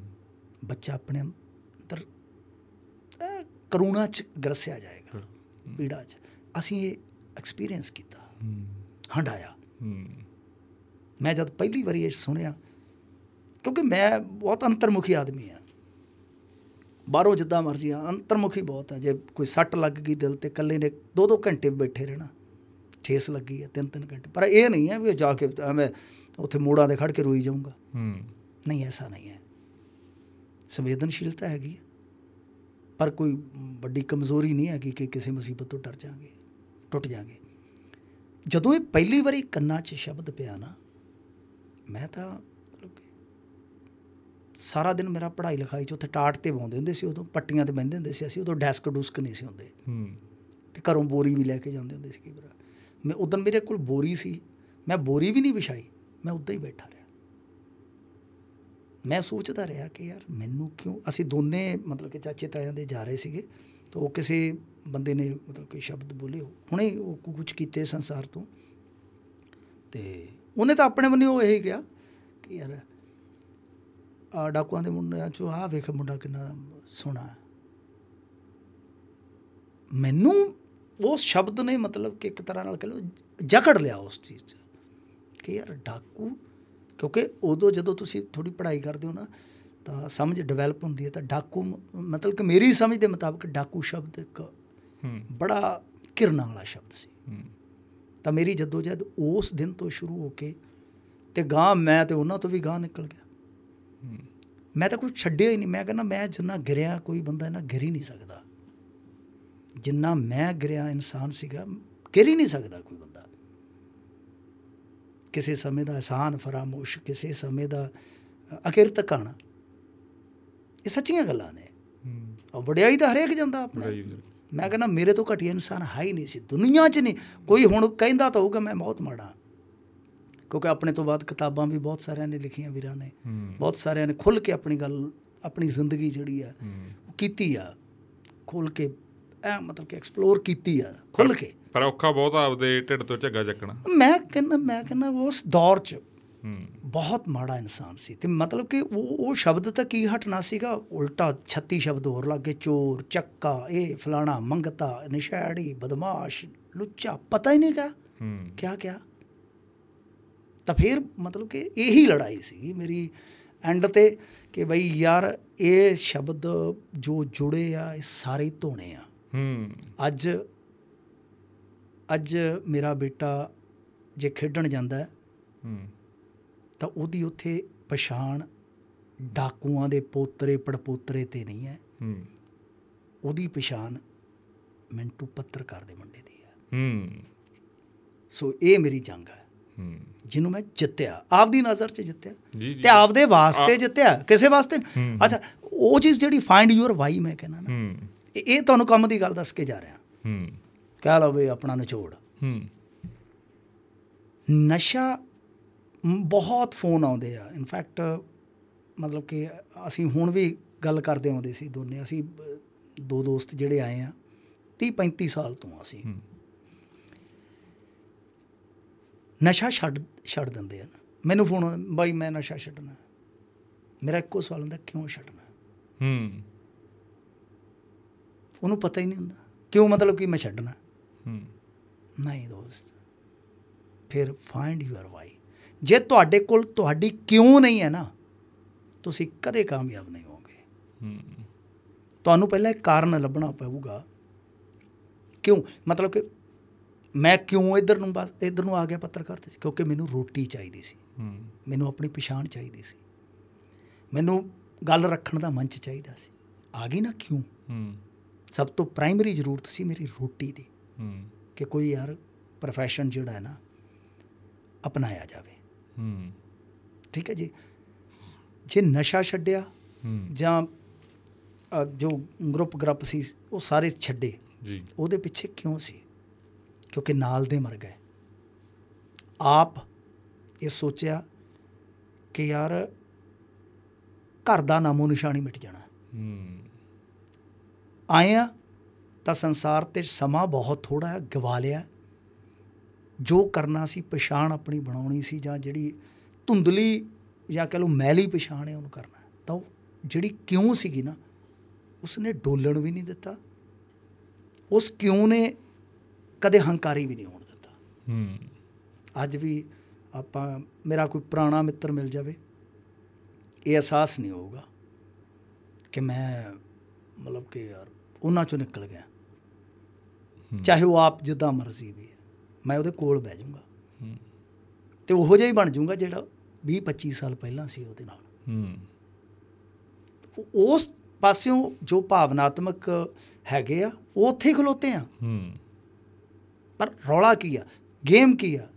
B: ਬੱਚਾ ਆਪਣੇ ਅੰਦਰ ਕਰੂਣਾ ਚ ਗਰਸਿਆ ਜਾਏਗਾ ਪੀੜਾ ਚ। ਅਸੀਂ ਇਹ ਐਕਸਪੀਰੀਅੰਸ ਕੀਤਾ।
A: ਹੂੰ।
B: ਹੰਡਾਇਆ
A: ਹੂੰ।
B: ਮੈਂ ਜਦ ਪਹਿਲੀ ਵਾਰੀ ਇਹ ਸੁਣਿਆ ਕਿਉਂਕਿ ਮੈਂ ਬਹੁਤ ਅੰਤਰਮੁਖੀ ਆਦਮੀ ਆ ਬਾਹਰੋਂ ਜਿੱਦਾਂ ਮਰਜ਼ੀ ਆ ਅੰਤਰਮੁਖੀ ਬਹੁਤ ਹੈ ਜੇ ਕੋਈ ਸੱਟ ਲੱਗ ਗਈ ਦਿਲ ਤੇ ਇਕੱਲੇ ਨੇ ਦੋ ਦੋ ਘੰਟੇ ਬੈਠੇ ਰਹਿਣਾ ਠੇਸ ਲੱਗੀ ਹੈ ਤਿੰਨ ਤਿੰਨ ਘੰਟੇ। ਪਰ ਇਹ ਨਹੀਂ ਹੈ ਵੀ ਜਾ ਕੇ ਐਵੇਂ ਉੱਥੇ ਮੋੜਾਂ ਦੇ ਖੜ ਕੇ ਰੋਈ ਜਾਊਂਗਾ।
A: ਹੂੰ।
B: ਨਹੀਂ ਐਸਾ ਨਹੀਂ ਹੈ। ਸੰਵੇਦਨਸ਼ੀਲਤਾ ਹੈਗੀ ਹੈ ਪਰ ਕੋਈ ਵੱਡੀ ਕਮਜ਼ੋਰੀ ਨਹੀਂ ਹੈਗੀ ਕਿ ਕਿਸੇ ਮੁਸੀਬਤ ਤੋਂ ਡਰ ਜਾਾਂਗੇ ਟੁੱਟ ਜਾਾਂਗੇ। ਜਦੋਂ ਇਹ ਪਹਿਲੀ ਵਾਰੀ ਕੰਨਾਂ 'ਚ ਸ਼ਬਦ ਪਿਆ ਨਾ ਮੈਂ ਤਾਂ ਸਾਰਾ ਦਿਨ ਮੇਰਾ ਪੜ੍ਹਾਈ ਲਿਖਾਈ 'ਚ ਉੱਥੇ ਟਾਟ ਤੇ ਬਾਉਂਦੇ ਹੁੰਦੇ ਸੀ ਉਦੋਂ ਪੱਟੀਆਂ ਤੇ ਬਹਿੰਦੇ ਹੁੰਦੇ ਸੀ ਅਸੀਂ ਉਦੋਂ ਡੈਸਕ ਡੁਸਕ ਨਹੀਂ ਸੀ ਹੁੰਦੇ।
A: ਹੂੰ।
B: ਤੇ ਘਰੋਂ ਬੋਰੀ ਵੀ ਲੈ ਕੇ ਜਾਂਦੇ ਹੁੰਦੇ ਸੀ ਕਈ ਵਾਰ। ਮੈਂ ਉਦੋਂ ਮੇਰੇ ਕੋਲ ਬੋਰੀ ਸੀ ਮੈਂ ਬੋਰੀ ਵੀ ਨਹੀਂ ਵਿਛਾਈ ਮੈਂ ਉੱਦਾਂ ਹੀ ਬੈਠਾ ਰਿਹਾ। ਮੈਂ ਸੋਚਦਾ ਰਿਹਾ ਕਿ ਯਾਰ ਮੈਨੂੰ ਕਿਉਂ ਅਸੀਂ ਦੋਨੇ ਮਤਲਬ ਕਿ ਚਾਚੇ ਤਾਇਆਂ ਦੇ ਜਾ ਰਹੇ ਸੀਗੇ ਤਾਂ ਉਹ ਕਿਸੇ ਬੰਦੇ ਨੇ ਮਤਲਬ ਕਿ ਸ਼ਬਦ ਬੋਲੇ ਹੁਣੇ ਉਹ ਕੁਝ ਕੀਤੇ ਸੰਸਾਰ ਤੋਂ। ਤੇ ਉਹਨੇ ਤਾਂ ਆਪਣੇ ਵੱਲੋਂ ਇਹੀ ਕਿਹਾ ਕਿ ਯਾਰ ਡਾਕੂਆਂ ਦੇ ਮੁੰਡਿਆਂ ਚੋਂ ਆਹ ਵੇਖ ਮੁੰਡਾ ਕਿੰਨਾ ਸੋਹਣਾ ਹੈ। ਮੈਨੂੰ ਉਸ ਸ਼ਬਦ ਨੇ ਮਤਲਬ ਕਿ ਇੱਕ ਤਰ੍ਹਾਂ ਨਾਲ ਕਹ ਲਓ ਜਕੜ ਲਿਆ ਉਸ ਚੀਜ਼ 'ਚ ਕਿ ਯਾਰ ਡਾਕੂ ਕਿਉਂਕਿ ਉਦੋਂ ਜਦੋਂ ਤੁਸੀਂ ਥੋੜੀ ਪੜ੍ਹਾਈ ਕਰਦੇ ਹੋ ਨਾ ਤਾਂ ਸਮਝ ਡਿਵੈਲਪ ਹੁੰਦੀ ਹੈ ਤਾਂ ਡਾਕੂ ਮਤਲਬ ਕਿ ਮੇਰੀ ਸਮਝ ਦੇ ਮੁਤਾਬਕ ਡਾਕੂ ਸ਼ਬਦ ਇੱਕ
A: ਹੂੰ।
B: ਬੜਾ ਕਿਰਨਾਂ ਵਾਲਾ ਸ਼ਬਦ ਸੀ।
A: ਹੂੰ।
B: ਤਾਂ ਮੇਰੀ ਜਦੋਜਹਿਦ ਉਸ ਦਿਨ ਤੋਂ ਸ਼ੁਰੂ ਹੋ ਕੇ ਤੇ ਗਾਂ ਮੈਂ ਤੇ ਉਹਨਾਂ ਤੋਂ ਵੀ ਗਾਂ ਨਿਕਲ ਗਿਆ। ਮੈਂ ਤਾਂ ਕੁਝ ਛੱਡਿਆ ਹੀ ਨਹੀਂ। ਮੈਂ ਕਹਿੰਦਾ ਮੈਂ ਜਿੰਨਾ ਗਿਰਿਆ ਕੋਈ ਬੰਦਾ ਇਹਨਾਂ ਗਿਰ ਹੀ ਨਹੀਂ ਸਕਦਾ। ਜਿੰਨਾ ਮੈਂ ਗਿਰਿਆ ਇਨਸਾਨ ਸੀਗਾ ਗਿਰ ਹੀ ਨਹੀਂ ਸਕਦਾ ਕੋਈ ਬੰਦਾ। ਕਿਸੇ ਸਮੇਂ ਦਾ ਆਸਾਨ ਫਰਾਮੋਸ਼ ਕਿਸੇ ਸਮੇਂ ਦਾ ਅਖਿਰ ਤੱਕ ਆਣਾ ਇਹ ਸੱਚੀਆਂ ਗੱਲਾਂ ਨੇ।
A: ਹੂੰ।
B: ਔਰ ਵਡਿਆਈ ਤਾਂ ਹਰੇਕ ਜਾਂਦਾ ਆਪਣਾ। ਮੈਂ ਕਹਿੰਦਾ ਮੇਰੇ ਤੋਂ ਘਟੀਆ ਇਨਸਾਨ ਹੈ ਹੀ ਨਹੀਂ ਸੀ। ਦੁਨੀਆ 'ਚ ਨਹੀਂ। ਕੋਈ ਹੁਣ ਕਹਿੰਦਾ ਤਾਂ ਹੋਊਗਾ ਮੈਂ ਬਹੁਤ ਮਾੜਾ। ਕਿਉਂਕਿ ਆਪਣੇ ਤੋਂ ਬਾਅਦ ਕਿਤਾਬਾਂ ਵੀ ਬਹੁਤ ਸਾਰਿਆਂ ਨੇ ਲਿਖੀਆਂ ਵੀਰਾਂ ਨੇ। ਬਹੁਤ ਸਾਰਿਆਂ ਨੇ ਖੁੱਲ ਕੇ ਆਪਣੀ ਗੱਲ ਆਪਣੀ ਜ਼ਿੰਦਗੀ ਜਿਹੜੀ ਆ ਉਹ ਕੀਤੀ ਆ। ਖੁੱਲ ਕੇ ਐ ਮਤਲਬ ਕਿ ਐਕਸਪਲੋਰ ਕੀਤੀ ਆ ਖੁੱਲ ਕੇ।
A: ਪਰ ਔਖਾ ਬਹੁਤ ਆ ਆਪਦੇ ਢਿੱਡ ਤੋਂ ਝੱਗਾ ਚੱਕਣਾ।
B: ਮੈਂ ਕਹਿੰਦਾ ਮੈਂ ਕਹਿੰਦਾ ਉਸ ਦੌਰ 'ਚ ਬਹੁਤ ਮਾੜਾ ਇਨਸਾਨ ਸੀ। ਤੇ ਮਤਲਬ ਕਿ ਉਹ ਉਹ ਸ਼ਬਦ ਤਾਂ ਕੀ ਹਟਣਾ ਸੀਗਾ? ਉਲਟਾ 36 ਸ਼ਬਦ ਹੋਰ ਲੱਗੇ ਚੋਰ ਚੱਕਾ ਇਹ ਫਲਾਣਾ ਮੰਗਤਾ ਨਿਸ਼ਾੜੀ ਬਦਮਾਸ਼ ਲੁੱਚਾ ਪਤਾ ਹੀ ਨਹੀਂ
A: ਹੂੰ।
B: ਕਿਆ ਕਿਆ? ਤਾਂ ਫਿਰ ਮਤਲਬ ਕਿ ਇਹੀ ਲੜਾਈ ਸੀ ਮੇਰੀ ਐਂਡ ਤੇ ਕਿ ਬਈ ਯਾਰ ਇਹ ਸ਼ਬਦ ਜੋ ਜੁੜੇ ਆ ਇਹ ਸਾਰੇ ਧੋਣੇ ਆ।
A: ਹੂੰ।
B: ਅੱਜ ਅੱਜ ਮੇਰਾ ਬੇਟਾ ਜੇ ਖੇਡਣ ਜਾਂਦਾ ਹੈ, ਤਾਂ ਉਹਦੀ ਉੱਥੇ ਪਛਾਣ ਡਾਕੂਆਂ ਦੇ ਪੋਤਰੇ ਪੜਪੋਤਰੇ ਤੇ ਨਹੀਂ ਹੈ।
A: ਹੂੰ।
B: ਉਹਦੀ ਪਛਾਣ ਮਿੰਟੂ ਪੱਤਰਕਾਰ ਦੇ ਮੁੰਡੇ ਦੀ ਹੈ।
A: ਹੂੰ।
B: ਸੋ ਇਹ ਮੇਰੀ ਜੰਗ ਹੂੰ। ਜਿਹਨੂੰ ਮੈਂ ਜਿੱਤਿਆ ਆਪਦੀ ਨਜ਼ਰ 'ਚ ਜਿੱਤਿਆ ਤੇ ਆਪਦੇ ਵਾਸਤੇ ਜਿੱਤਿਆ ਕਿਸੇ ਵਾਸਤੇ। ਅੱਛਾ ਉਹ ਚੀਜ਼ ਜਿਹੜੀ ਫਾਈਂਡ ਯੂਅਰ ਵਾਈ ਮੈਂ ਕਹਿੰਦਾ ਨਾ ਇਹ- ਤੁਹਾਨੂੰ ਕੰਮ ਦੀ ਗੱਲ ਦੱਸ ਕੇ ਜਾ ਰਿਹਾ।
A: ਹੂੰ।
B: ਕਹਿ ਲਓ ਵੀ ਆਪਣਾ ਨਿਚੋੜ।
A: ਹੂੰ।
B: ਨਸ਼ਾ ਬਹੁਤ ਫੋਨ ਆਉਂਦੇ ਆ। ਇਨਫੈਕਟ ਮਤਲਬ ਕਿ ਅਸੀਂ ਹੁਣ ਵੀ ਗੱਲ ਕਰਦੇ ਆਉਂਦੇ ਸੀ ਦੋਨੇ। ਅਸੀਂ ਦੋ ਦੋਸਤ ਜਿਹੜੇ ਆਏ ਆ 30 35 ਸਾਲ ਤੋਂ ਅਸੀਂ
A: ਹੂੰ।
B: ਨਸ਼ਾ ਛੱਡ ਛੱਡ ਦਿੰਦੇ ਆ ਨਾ ਮੈਨੂੰ ਫੋਨ ਬਾਈ ਮੈਂ ਨਸ਼ਾ ਛੱਡਣਾ। ਮੇਰਾ ਇੱਕੋ ਸਵਾਲ ਹੁੰਦਾ ਕਿਉਂ ਛੱਡਣਾ?
A: ਹੂੰ।
B: ਉਹਨੂੰ ਪਤਾ ਹੀ ਨਹੀਂ ਹੁੰਦਾ। ਕਿਉਂ ਮਤਲਬ ਕਿ ਮੈਂ ਛੱਡਣਾ?
A: ਹੂੰ।
B: ਨਹੀਂ ਦੋਸਤ। ਫਿਰ ਫਾਈਂਡ ਯੂਅਰ ਵਾਈ ਜੇ ਤੁਹਾਡੇ ਕੋਲ ਤੁਹਾਡੀ ਕਿਉਂ ਨਹੀਂ ਹੈ ਨਾ ਤੁਸੀਂ ਕਦੇ ਕਾਮਯਾਬ ਨਹੀਂ ਹੋਵੋਗੇ।
A: ਹੂੰ।
B: ਤੁਹਾਨੂੰ ਪਹਿਲਾਂ ਇੱਕ ਕਾਰਨ ਲੱਭਣਾ ਪਊਗਾ। ਕਿਉਂ? ਮਤਲਬ ਕਿ ਮੈਂ ਕਿਉਂ ਇੱਧਰ ਨੂੰ ਬਸ ਇੱਧਰ ਨੂੰ ਆ ਗਿਆ ਪੱਤਰਕਾਰ ਤੇ? ਕਿਉਂਕਿ ਮੈਨੂੰ ਰੋਟੀ ਚਾਹੀਦੀ ਸੀ। ਮੈਨੂੰ ਆਪਣੀ ਪਛਾਣ ਚਾਹੀਦੀ ਸੀ। ਮੈਨੂੰ ਗੱਲ ਰੱਖਣ ਦਾ ਮੰਚ ਚਾਹੀਦਾ ਸੀ। ਆ ਗਈ ਨਾ ਕਿਉਂ? ਸਭ ਤੋਂ ਪ੍ਰਾਇਮਰੀ ਜ਼ਰੂਰਤ ਸੀ ਮੇਰੀ ਰੋਟੀ ਦੀ। ਕਿ ਕੋਈ ਯਾਰ profession ਜਿਹੜਾ ਹੈ ਨਾ ਅਪਣਾਇਆ ਜਾਵੇ।
A: ਹੂੰ।
B: ਠੀਕ ਹੈ ਜੀ? ਜੇ ਨਸ਼ਾ ਛੱਡਿਆ
A: ਹੂੰ।
B: ਜਾਂ ਜੋ ਗਰੁੱਪ ਗਰੁੱਪ ਸੀ ਉਹ ਸਾਰੇ ਛੱਡੇ।
A: ਜੀ।
B: ਉਹਦੇ ਪਿੱਛੇ ਕਿਉਂ ਸੀ? ਕਿਉਂਕਿ ਨਾਲ ਦੇ ਮਰ ਗਏ। ਆਪ ਇਹ ਸੋਚਿਆ ਕਿ ਯਾਰ ਘਰ ਦਾ ਨਾਮੋ ਨਿਸ਼ਾਨੀ ਮਿਟ ਜਾਣਾ।
A: ਹੂੰ।
B: ਆਏ ਆ ਤਾਂ ਸੰਸਾਰ ਤੇ ਸਮਾਂ ਬਹੁਤ ਥੋੜਾ ਹੈ ਗਵਾ ਲਿਆ। ਜੋ ਕਰਨਾ ਸੀ ਪਛਾਣ ਆਪਣੀ ਬਣਾਉਣੀ ਸੀ ਜਾਂ ਜਿਹੜੀ ਧੁੰਦਲੀ ਜਾਂ ਕਹ ਲਓ ਮੈਲੀ ਪਛਾਣ ਹੈ ਉਹਨੂੰ ਕਰਨਾ। ਤਾਂ ਉਹ ਜਿਹੜੀ ਕਿਉਂ ਸੀਗੀ ਨਾ ਉਸਨੇ ਡੋਲਣ ਵੀ ਨਹੀਂ ਦਿੱਤਾ। ਉਸ ਕਿਉਂ ਨੇ ਕਦੇ ਹੰਕਾਰੀ ਵੀ ਨਹੀਂ ਹੋਣ ਦਿੱਤਾ।
A: ਹੂੰ।
B: ਅੱਜ ਵੀ ਆਪਾਂ ਮੇਰਾ ਕੋਈ ਪੁਰਾਣਾ ਮਿੱਤਰ ਮਿਲ ਜਾਵੇ ਇਹ ਅਹਿਸਾਸ ਨਹੀਂ ਹੋਊਗਾ ਕਿ ਮੈਂ ਮਤਲਬ ਕਿ ਯਾਰ ਉਹਨਾਂ ਚੋਂ ਨਿਕਲ ਗਿਆ। ਚਾਹੇ ਉਹ ਆਪ ਜਿੱਦਾਂ ਮਰਜ਼ੀ ਵੀ ਮੈਂ ਉਹਦੇ ਕੋਲ ਬਹਿ ਜਾਊਂਗਾ।
A: ਹੂੰ।
B: ਤੇ ਉਹੋ ਜਿਹਾ ਹੀ ਬਣ ਜਾਊਂਗਾ ਜਿਹੜਾ 20 25 ਸਾਲ ਪਹਿਲਾਂ ਸੀ ਉਹਦੇ ਨਾਲ।
A: ਹੂੰ।
B: ਉਸ ਪਾਸਿਓਂ ਜੋ ਭਾਵਨਾਤਮਕ ਹੈਗੇ ਆ ਉਹ ਉੱਥੇ ਖਲੋਤੇ ਆ।
A: ਹੂੰ।
B: ਪਰ ਰੌਲਾ ਕੀ ਆ? ਗੇਮ ਕੀ ਆ?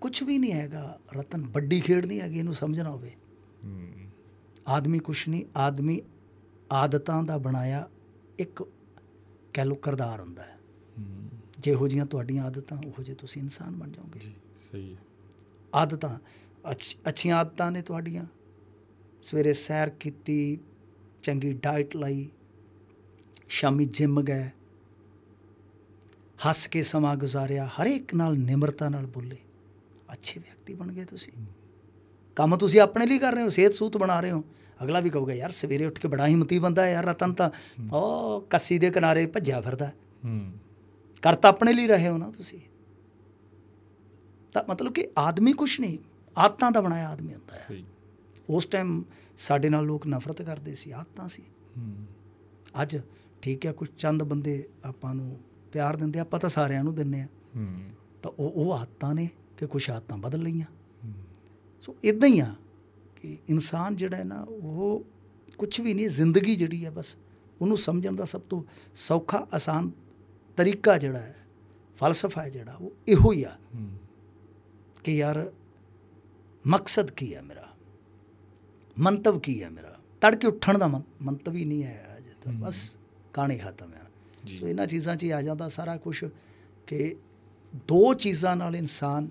B: ਕੁਝ ਵੀ ਨਹੀਂ ਹੈਗਾ। ਰਤਨ ਵੱਡੀ ਖੇਡ ਨਹੀਂ ਹੈਗੀ ਇਹਨੂੰ ਸਮਝਣਾ ਹੋਵੇ। ਆਦਮੀ ਕੁਛ ਨਹੀਂ ਆਦਮੀ ਆਦਤਾਂ ਦਾ ਬਣਾਇਆ ਇੱਕ ਕਹਿ ਲਓ ਕਰਦਾਰ ਹੁੰਦਾ ਹੈ। ਜਿਹੋ ਜੀਆਂ ਤੁਹਾਡੀਆਂ ਆਦਤਾਂ ਉਹੋ ਜਿਹੇ ਤੁਸੀਂ ਇਨਸਾਨ ਬਣ ਜਾਓਗੇ।
A: ਜੀ ਸਹੀ ਹੈ।
B: ਆਦਤਾਂ ਅੱਛ- ਅੱਛੀਆਂ ਆਦਤਾਂ ਨੇ ਤੁਹਾਡੀਆਂ। ਸਵੇਰੇ ਸੈਰ ਕੀਤੀ ਚੰਗੀ ਡਾਈਟ ਲਈ ਸ਼ਾਮੀ ਜਿਮ ਗਏ ਹੱਸ ਕੇ ਸਮਾਂ ਗੁਜ਼ਾਰਿਆ ਹਰ ਇੱਕ ਨਾਲ ਨਿਮਰਤਾ ਨਾਲ ਬੋਲੇ। ਅੱਛੇ ਵਿਅਕਤੀ ਬਣ ਗਏ ਤੁਸੀਂ। ਕੰਮ ਤੁਸੀਂ ਆਪਣੇ ਲਈ ਕਰ ਰਹੇ ਹੋ ਸਿਹਤ ਸੂਤ ਬਣਾ ਰਹੇ ਹੋ। ਅਗਲਾ ਵੀ ਕਹੂਗਾ ਯਾਰ ਸਵੇਰੇ ਉੱਠ ਕੇ ਬੜਾ ਹਿੰਮਤੀ ਬੰਦਾ ਹੈ ਯਾਰ ਰਤਨ ਤਾਂ ਉਹ ਕੱਸੀ ਦੇ ਕਿਨਾਰੇ ਭੱਜਿਆ ਫਿਰਦਾ
A: ਹੂੰ।
B: ਕਰ ਤਾਂ ਆਪਣੇ ਲਈ ਰਹੇ ਹੋ ਨਾ ਤੁਸੀਂ। ਤਾਂ ਮਤਲਬ ਕਿ ਆਦਮੀ ਕੁਛ ਨਹੀਂ ਆਦਤਾਂ ਦਾ ਬਣਾਇਆ ਆਦਮੀ ਹੁੰਦਾ ਹੈ।
A: ਸਹੀ।
B: ਉਸ ਟਾਈਮ ਸਾਡੇ ਨਾਲ ਲੋਕ ਨਫ਼ਰਤ ਕਰਦੇ ਸੀ ਆਦਤਾਂ ਸੀ।
A: ਹੂੰ।
B: ਅੱਜ ਠੀਕ ਹੈ ਕੁਝ ਚੰਦ ਬੰਦੇ ਆਪਾਂ ਨੂੰ ਪਿਆਰ ਦਿੰਦੇ ਆਪਾਂ ਤਾਂ ਸਾਰਿਆਂ ਨੂੰ ਦਿੰਨੇ ਆ। ਤਾਂ ਉਹ ਉਹ ਆਦਤਾਂ ਨੇ ਕਿ ਕੁਝ ਆਦਤਾਂ ਬਦਲ ਲਈਆਂ। ਸੋ ਇਦਾਂ ਹੀ ਆ ਕਿ ਇਨਸਾਨ ਜਿਹੜਾ ਹੈ ਨਾ ਉਹ ਕੁਝ ਵੀ ਨਹੀਂ ਜ਼ਿੰਦਗੀ ਜਿਹੜੀ ਹੈ ਬਸ ਉਹਨੂੰ ਸਮਝਣ ਦਾ ਸਭ ਤੋਂ ਸੌਖਾ ਆਸਾਨ ਤਰੀਕਾ ਜਿਹੜਾ ਹੈ ਫਲਸਫਾ ਹੈ ਜਿਹੜਾ ਉਹ ਇਹੋ ਹੀ ਆ ਕਿ ਯਾਰ ਮਕਸਦ ਕੀ ਹੈ ਮੇਰਾ? ਮੰਤਵ ਕੀ ਹੈ ਮੇਰਾ? ਤੜਕੇ ਉੱਠਣ ਦਾ ਮੰਤਵ ਹੀ ਨਹੀਂ ਹੈ ਅਜੇ ਤਾਂ ਬਸ ਕਹਾਣੀ ਖਤਮ ਹੈ
A: ਜੀ।
B: ਸੋ ਇਹਨਾਂ ਚੀਜ਼ਾਂ 'ਚ ਹੀ ਆ ਜਾਂਦਾ ਸਾਰਾ ਕੁਝ ਕਿ ਦੋ ਚੀਜ਼ਾਂ ਨਾਲ ਇਨਸਾਨ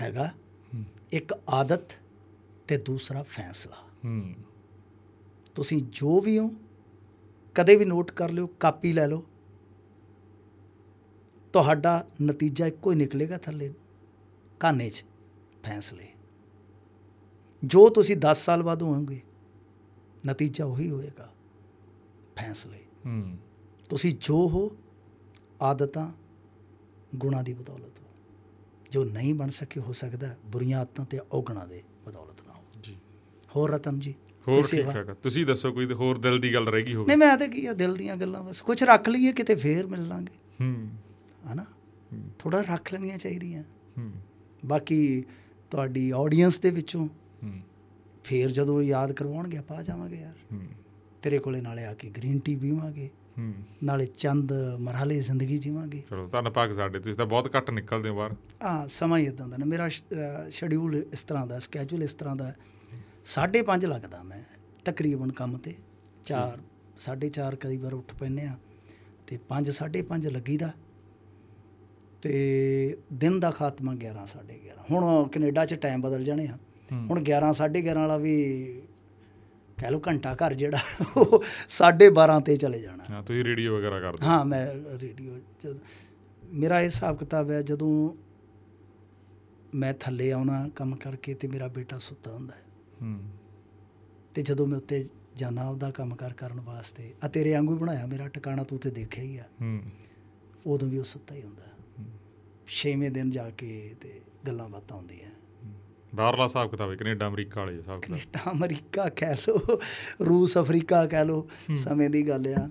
B: ਹੈਗਾ। ਇੱਕ ਆਦਤ ਤੇ ਦੂਸਰਾ ਫੈਸਲਾ।
A: ਹੂੰ।
B: ਤੁਸੀਂ ਜੋ ਵੀ ਹੋ ਕਦੇ ਵੀ ਨੋਟ ਕਰ ਲਿਓ ਕਾਪੀ ਲੈ ਲਓ। ਤੁਹਾਡਾ ਨਤੀਜਾ ਇੱਕੋ ਹੀ ਨਿਕਲੇਗਾ ਥੱਲੇ ਕਾਨੇ 'ਚ ਫੈਸਲੇ। ਜੋ ਤੁਸੀਂ 10 ਸਾਲ ਬਾਅਦ ਹੋਵੋਗੇ ਨਤੀਜਾ ਉਹੀ ਹੋਏਗਾ ਫੈਸਲੇ।
A: ਹੂੰ
B: ਤੁਸੀਂ ਜੋ ਹੋ ਆਦਤਾਂ ਗੁਣਾਂ ਦੀ ਬਦੌਲਤ ਹੋ। ਜੋ ਨਹੀਂ ਬਣ ਸਕੇ ਹੋ ਸਕਦਾ ਬੁਰੀਆਂ ਆਦਤਾਂ ਤੇ ਔਗਣਾਂ ਦੇ ਬਦੌਲਤ ਨਾ ਹੋ
A: ਜੀ।
B: ਹੋਰ ਰਤਨ ਜੀ
A: ਹੋਰ ਠੀਕ ਆ। ਤੁਸੀਂ ਦੱਸੋ ਕੋਈ ਹੋਰ ਦਿਲ ਦੀ ਗੱਲ ਰਹਿ ਗਈ ਹੋਵੇ।
B: ਨਹੀਂ ਮੈਂ ਤਾਂ ਕੀ ਆ ਦਿਲ ਦੀਆਂ ਗੱਲਾਂ ਬਸ। ਕੁਝ ਰੱਖ ਲਈਏ ਕਿਤੇ ਫੇਰ ਮਿਲ ਲਾਂਗੇ।
A: ਹੂੰ।
B: ਹਨਾ? ਥੋੜਾ ਰੱਖ ਲੈਣੀਆਂ ਚਾਹੀਦੀਆਂ।
A: ਹੂੰ।
B: ਬਾਕੀ ਤੁਹਾਡੀ ਆਡੀਅנס ਦੇ ਵਿੱਚੋਂ
A: ਹੂੰ।
B: ਫੇਰ ਜਦੋਂ ਯਾਦ ਕਰਵਾਉਣਗੇ ਆਪਾਂ ਆ ਜਾਵਾਂਗੇ ਯਾਰ।
A: ਹੂੰ।
B: ਤੇਰੇ ਕੋਲੇ ਨਾਲੇ ਆ ਕੇ ਗ੍ਰੀਨ ਟੀ ਪੀਵਾਂਗੇ
A: ਹੂੰ।
B: ਨਾਲੇ ਚੰਦ ਮਰਹਲੇ ਜ਼ਿੰਦਗੀ ਜੀਵਾਂਗੇ।
A: ਚਲੋ ਧੰਨਵਾਦ ਸਾਡੇ ਤੁਸੀਂ ਤਾਂ ਬਹੁਤ ਘੱਟ ਨਿਕਲਦੇ ਹੋ ਬਾਹਰ।
B: ਆ ਸਮਾਂ ਹੀ ਇਦਾਂ ਦਾ ਨਾ ਮੇਰਾ ਸ਼ਡਿਊਲ ਇਸ ਤਰ੍ਹਾਂ ਦਾ ਸਕੇਜੂਲ ਇਸ ਤਰ੍ਹਾਂ ਦਾ ਹੈ। ਸਾਢੇ ਪੰਜ ਲੱਗਦਾ ਮੈਂ ਤਕਰੀਬਨ ਕੰਮ ਤੇ। 4 4:30 ਕਈ ਵਾਰ ਉੱਠ ਪੈਂਦੇ ਆ ਤੇ 5 5:30 ਲੱਗੀਦਾ। ਤੇ ਦਿਨ ਦਾ ਖਾਤਮਾ 11 11:30 ਹੁਣ ਕੈਨੇਡਾ 'ਚ ਟਾਈਮ ਬਦਲ ਜਾਣੇ ਆ।
A: ਹੂੰ।
B: ਹੁਣ 11 11:30 ਵਾਲਾ ਵੀ ਕਹਿ ਲਓ ਘੰਟਾ ਘਰ ਜਿਹੜਾ ਉਹ 12:30 ਤੇ ਚਲੇ ਜਾਣਾ।
A: ਹਾਂ ਤੁਸੀਂ ਰੇਡੀਓ ਵਗੈਰਾ ਕਰਦੇ ਹੋ।
B: ਮੈਂ ਰੇਡੀਓ ਜਦ ਮੇਰਾ ਇਹ ਹਿਸਾਬ ਕਿਤਾਬ ਹੈ ਜਦੋਂ ਮੈਂ ਥੱਲੇ ਆਉਣਾ ਕੰਮ ਕਰਕੇ ਤੇ ਮੇਰਾ ਬੇਟਾ ਸੁੱਤਾ ਹੁੰਦਾ ਹੈ।
A: ਹੂੰ।
B: ਤੇ ਜਦੋਂ ਮੈਂ ਉੱਤੇ ਜਾਣਾ ਉਹਦਾ ਕੰਮ ਕਾਰ ਕਰਨ ਵਾਸਤੇ ਆ ਤੇਰੇ ਵਾਂਗੂ ਬਣਾਇਆ ਮੇਰਾ ਟਿਕਾਣਾ ਤੂੰ ਤੇ ਦੇਖਿਆ ਹੀ ਆ।
A: ਹੂੰ।
B: ਉਦੋਂ ਵੀ ਉਹ ਸੁੱਤਾ ਹੀ ਹੁੰਦਾ। ਛੇਵੇਂ ਦਿਨ ਜਾ ਕੇ ਤੇ ਗੱਲਾਂ ਬਾਤਾਂ ਹੁੰਦੀਆਂ।
A: ਬਾਹਰਲਾ ਹਿਸਾਬ ਕਿਤਾਬ ਹੈ ਕੈਨੇਡਾ ਅਮਰੀਕਾ ਵਾਲੇ ਹਿਸਾਬ ਕਿਤਾਬ।
B: ਕੈਨੇਡਾ ਅਮਰੀਕਾ ਕਹਿ ਲੋ ਰੂਸ ਅਫਰੀਕਾ ਕਹਿ ਲੋ ਸਮੇਂ ਦੀ ਗੱਲ ਆ।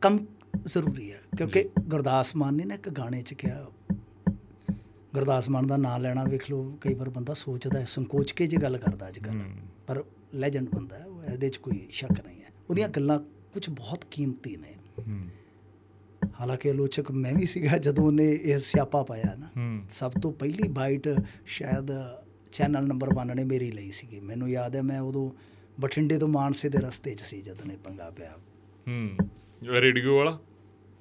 B: ਕੰਮ ਜ਼ਰੂਰੀ ਹੈ ਕਿਉਂਕਿ ਗੁਰਦਾਸ ਮਾਨ ਨੇ ਨਾ ਇੱਕ ਗਾਣੇ 'ਚ ਕਿਹਾ ਗੁਰਦਾਸ ਮਾਨ ਦਾ ਨਾਮ ਲੈਣਾ ਵੇਖ ਲਓ ਕਈ ਵਾਰ ਬੰਦਾ ਸੋਚਦਾ ਹੈ ਸੰਕੋਚ ਕੇ ਜੇ ਗੱਲ ਕਰਦਾ ਅੱਜ ਕੱਲ੍ਹ
A: ਹੂੰ।
B: ਪਰ ਲੈਜੈਂਡ ਬੰਦਾ ਹੈ ਉਹ ਇਹਦੇ 'ਚ ਕੋਈ ਸ਼ੱਕ ਨਹੀਂ ਹੈ। ਉਹਦੀਆਂ ਗੱਲਾਂ ਕੁਝ ਬਹੁਤ ਕੀਮਤੀ ਨੇ। ਹਾਲਾਂਕਿ ਆਲੋਚਕ ਮੈਂ ਵੀ ਸੀਗਾ ਜਦੋਂ ਉਹਨੇ ਇਹ ਸਿਆਪਾ ਪਾਇਆ ਨਾ ਸਭ ਤੋਂ ਪਹਿਲੀ ਬਾਈਟ ਸ਼ਾਇਦ ਚੈਨਲ ਨੰਬਰ 1 ਨੇ ਮੇਰੀ ਲਈ ਸੀਗੀ। ਮੈਨੂੰ ਯਾਦ ਹੈ ਮੈਂ ਉਦੋਂ ਬਠਿੰਡੇ ਤੋਂ ਮਾਨਸੇ ਦੇ ਰਸਤੇ 'ਚ ਸੀ ਜਦੋਂ ਨੇ ਪੰਗਾ ਪਿਆ।
A: ਹੂੰ ਰੇਡੀਓ ਵਾਲਾ?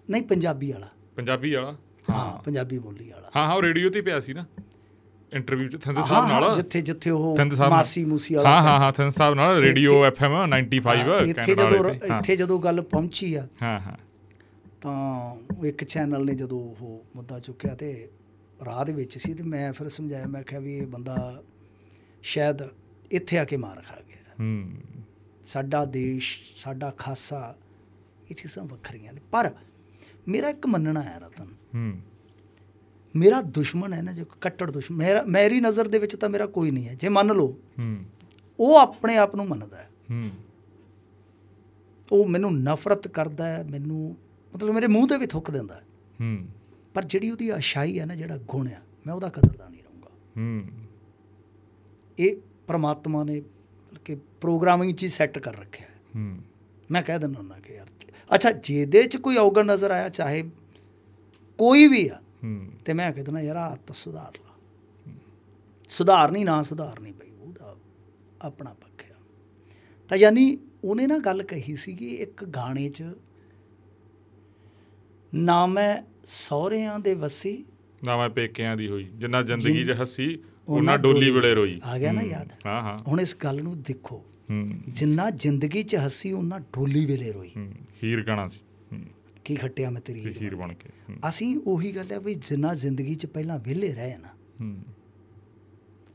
B: ਨਹੀਂ ਪੰਜਾਬੀ ਵਾਲਾ।
A: ਪੰਜਾਬੀ ਵਾਲਾ?
B: ਹਾਂ ਪੰਜਾਬੀ ਬੋਲੀ ਵਾਲਾ।
A: ਹਾਂ ਹਾਂ ਉਹ ਰੇਡੀਓ ਤੇ ਪਿਆ ਸੀ ਨਾ। ਇੰਟਰਵਿਊ ਚ ਥੰਦ ਸਾਹਿਬ ਨਾਲ।
B: ਜਿੱਥੇ ਜਿੱਥੇ ਉਹ। ਮਾਸੀ ਮੂਸੀ ਵਾਲਾ
A: ਹਾਂ ਹਾਂ ਹਾਂ ਥੰਦ ਸਾਹਿਬ ਨਾਲ। ਰੇਡੀਓ ਐਫਐਮ 95
B: ਹਾਂ, ਇੱਥੇ ਜਦੋਂ ਇੱਥੇ ਜਦੋਂ ਗੱਲ ਪਹੁੰਚੀ ਆ
A: ਹਾਂ ਹਾਂ।
B: ਤਾਂ ਇੱਕ ਚੈਨਲ ਨੇ ਜਦੋਂ ਉਹ ਮੁੱਦਾ ਚੁੱਕਿਆ ਤੇ ਰਾਹ ਦੇ ਵਿੱਚ ਸੀ ਤੇ ਮੈਂ ਫਿਰ ਸਮਝਾਇਆ ਮੈਂ ਕਿਹਾ ਵੀ ਇਹ ਬੰਦਾ ਸ਼ਾਇਦ ਇੱਥੇ ਆ ਕੇ ਮਾਰ ਖਾ ਗਿਆ।
A: ਹੂੰ।
B: ਸਾਡਾ ਦੇਸ਼ ਸਾਡਾ ਖਾਸਾ ਇਹ ਚੀਜ਼ਾਂ ਵੱਖਰੀਆਂ ਨੇ। ਪਰ ਮੇਰਾ ਇੱਕ ਮੰਨਣਾ ਹੈ ਰਤਨ।
A: ਹੂੰ।
B: ਮੇਰਾ ਦੁਸ਼ਮਣ ਹੈ ਨਾ ਜੋ ਕੱਟੜ ਦੁਸ਼ਮਣ ਮੇਰਾ ਮੇਰੀ ਨਜ਼ਰ ਦੇ ਵਿੱਚ ਤਾਂ ਮੇਰਾ ਕੋਈ ਨਹੀਂ ਹੈ। ਜੇ ਮੰਨ ਲਓ
A: ਹੂੰ।
B: ਉਹ ਆਪਣੇ ਆਪ ਨੂੰ ਮੰਨਦਾ ਹੈ।
A: ਹੂੰ।
B: ਉਹ ਮੈਨੂੰ ਨਫ਼ਰਤ ਕਰਦਾ ਹੈ ਮੈਨੂੰ ਮਤਲਬ ਮੇਰੇ ਮੂੰਹ ਤੇ ਵੀ ਥੁੱਕ ਦਿੰਦਾ ਹੈ। ਪਰ ਜਿਹੜੀ ਉਹਦੀ ਅਸ਼ਾਈ ਹੈ ਨਾ ਜਿਹੜਾ ਗੁਣ ਆ ਮੈਂ ਉਹਦਾ ਕਦਰਦਾਨ ਨਹੀਂ ਰਹੂੰਗਾ।
A: ਹੂੰ।
B: ਇਹ ਪ੍ਰਮਾਤਮਾ ਨੇ ਮਤਲਬ ਕਿ ਪ੍ਰੋਗਰਾਮਿੰਗ 'ਚ ਹੀ ਸੈੱਟ ਕਰ ਰੱਖਿਆ ਹੈ।
A: ਹੂੰ।
B: ਮੈਂ ਕਹਿ ਦਿੰਦਾ ਹੁੰਦਾ ਕਿ ਯਾਰ ਅੱਛਾ ਜਿਹਦੇ 'ਚ ਕੋਈ ਔਗਣ ਨਜ਼ਰ ਆਇਆ ਚਾਹੇ ਕੋਈ ਵੀ ਆ
A: ਹੂੰ।
B: ਤੇ ਮੈਂ ਕਹਿ ਦਿੰਦਾ ਯਾਰ ਆਹ ਤਾਂ ਸੁਧਾਰ ਲਾ। ਸੁਧਾਰਨੀ ਨਾ ਸੁਧਾਰਨੀ ਬਈ ਉਹਦਾ ਆਪਣਾ ਪੱਖ ਹੈ ਤਾਂ ਯਾਨੀ ਉਹਨੇ ਨਾ ਗੱਲ ਕਹੀ ਸੀਗੀ ਇੱਕ ਗਾਣੇ 'ਚ ਨਾ ਮੈਂ ਸਹੁਰਿਆਂ ਦੇ ਵਸੀ
A: ਨਾ ਮੈਂ ਪੇਕਿਆਂ ਦੀ ਹੋਈ ਜਿੰਨਾ ਜ਼ਿੰਦਗੀ 'ਚ ਹੱਸੀ
B: ਉਹਨਾਂ
A: ਡੋਲੀ
B: ਡੋਲੀ
A: ਵੇਲੇ ਰੋਈ।
B: ਆ ਗਿਆ ਨਾ ਯਾਦ?
A: ਹਾਂ ਹਾਂ।
B: ਹੁਣ ਇਸ ਗੱਲ ਨੂੰ ਦੇਖੋ। ਜਿੰਨਾ ਜ਼ਿੰਦਗੀ 'ਚ ਹੱਸੀ ਉਹਨਾਂ ਢੋਲੀ ਵੇਲੇ ਰੋਈ।
A: ਹੀਰ ਗਾਣਾ ਸੀ।
B: ਕੀ ਖੱਟਿਆ ਮੈਂ ਤੇਰੀ ਹੀਰ ਬਣ
A: ਕੇ।
B: ਅਸੀਂ ਉਹੀ ਗੱਲ ਹੈ ਵੀ ਜਿੰਨਾ ਜ਼ਿੰਦਗੀ 'ਚ ਪਹਿਲਾਂ ਵਿਹਲੇ ਰਹੇ ਨਾ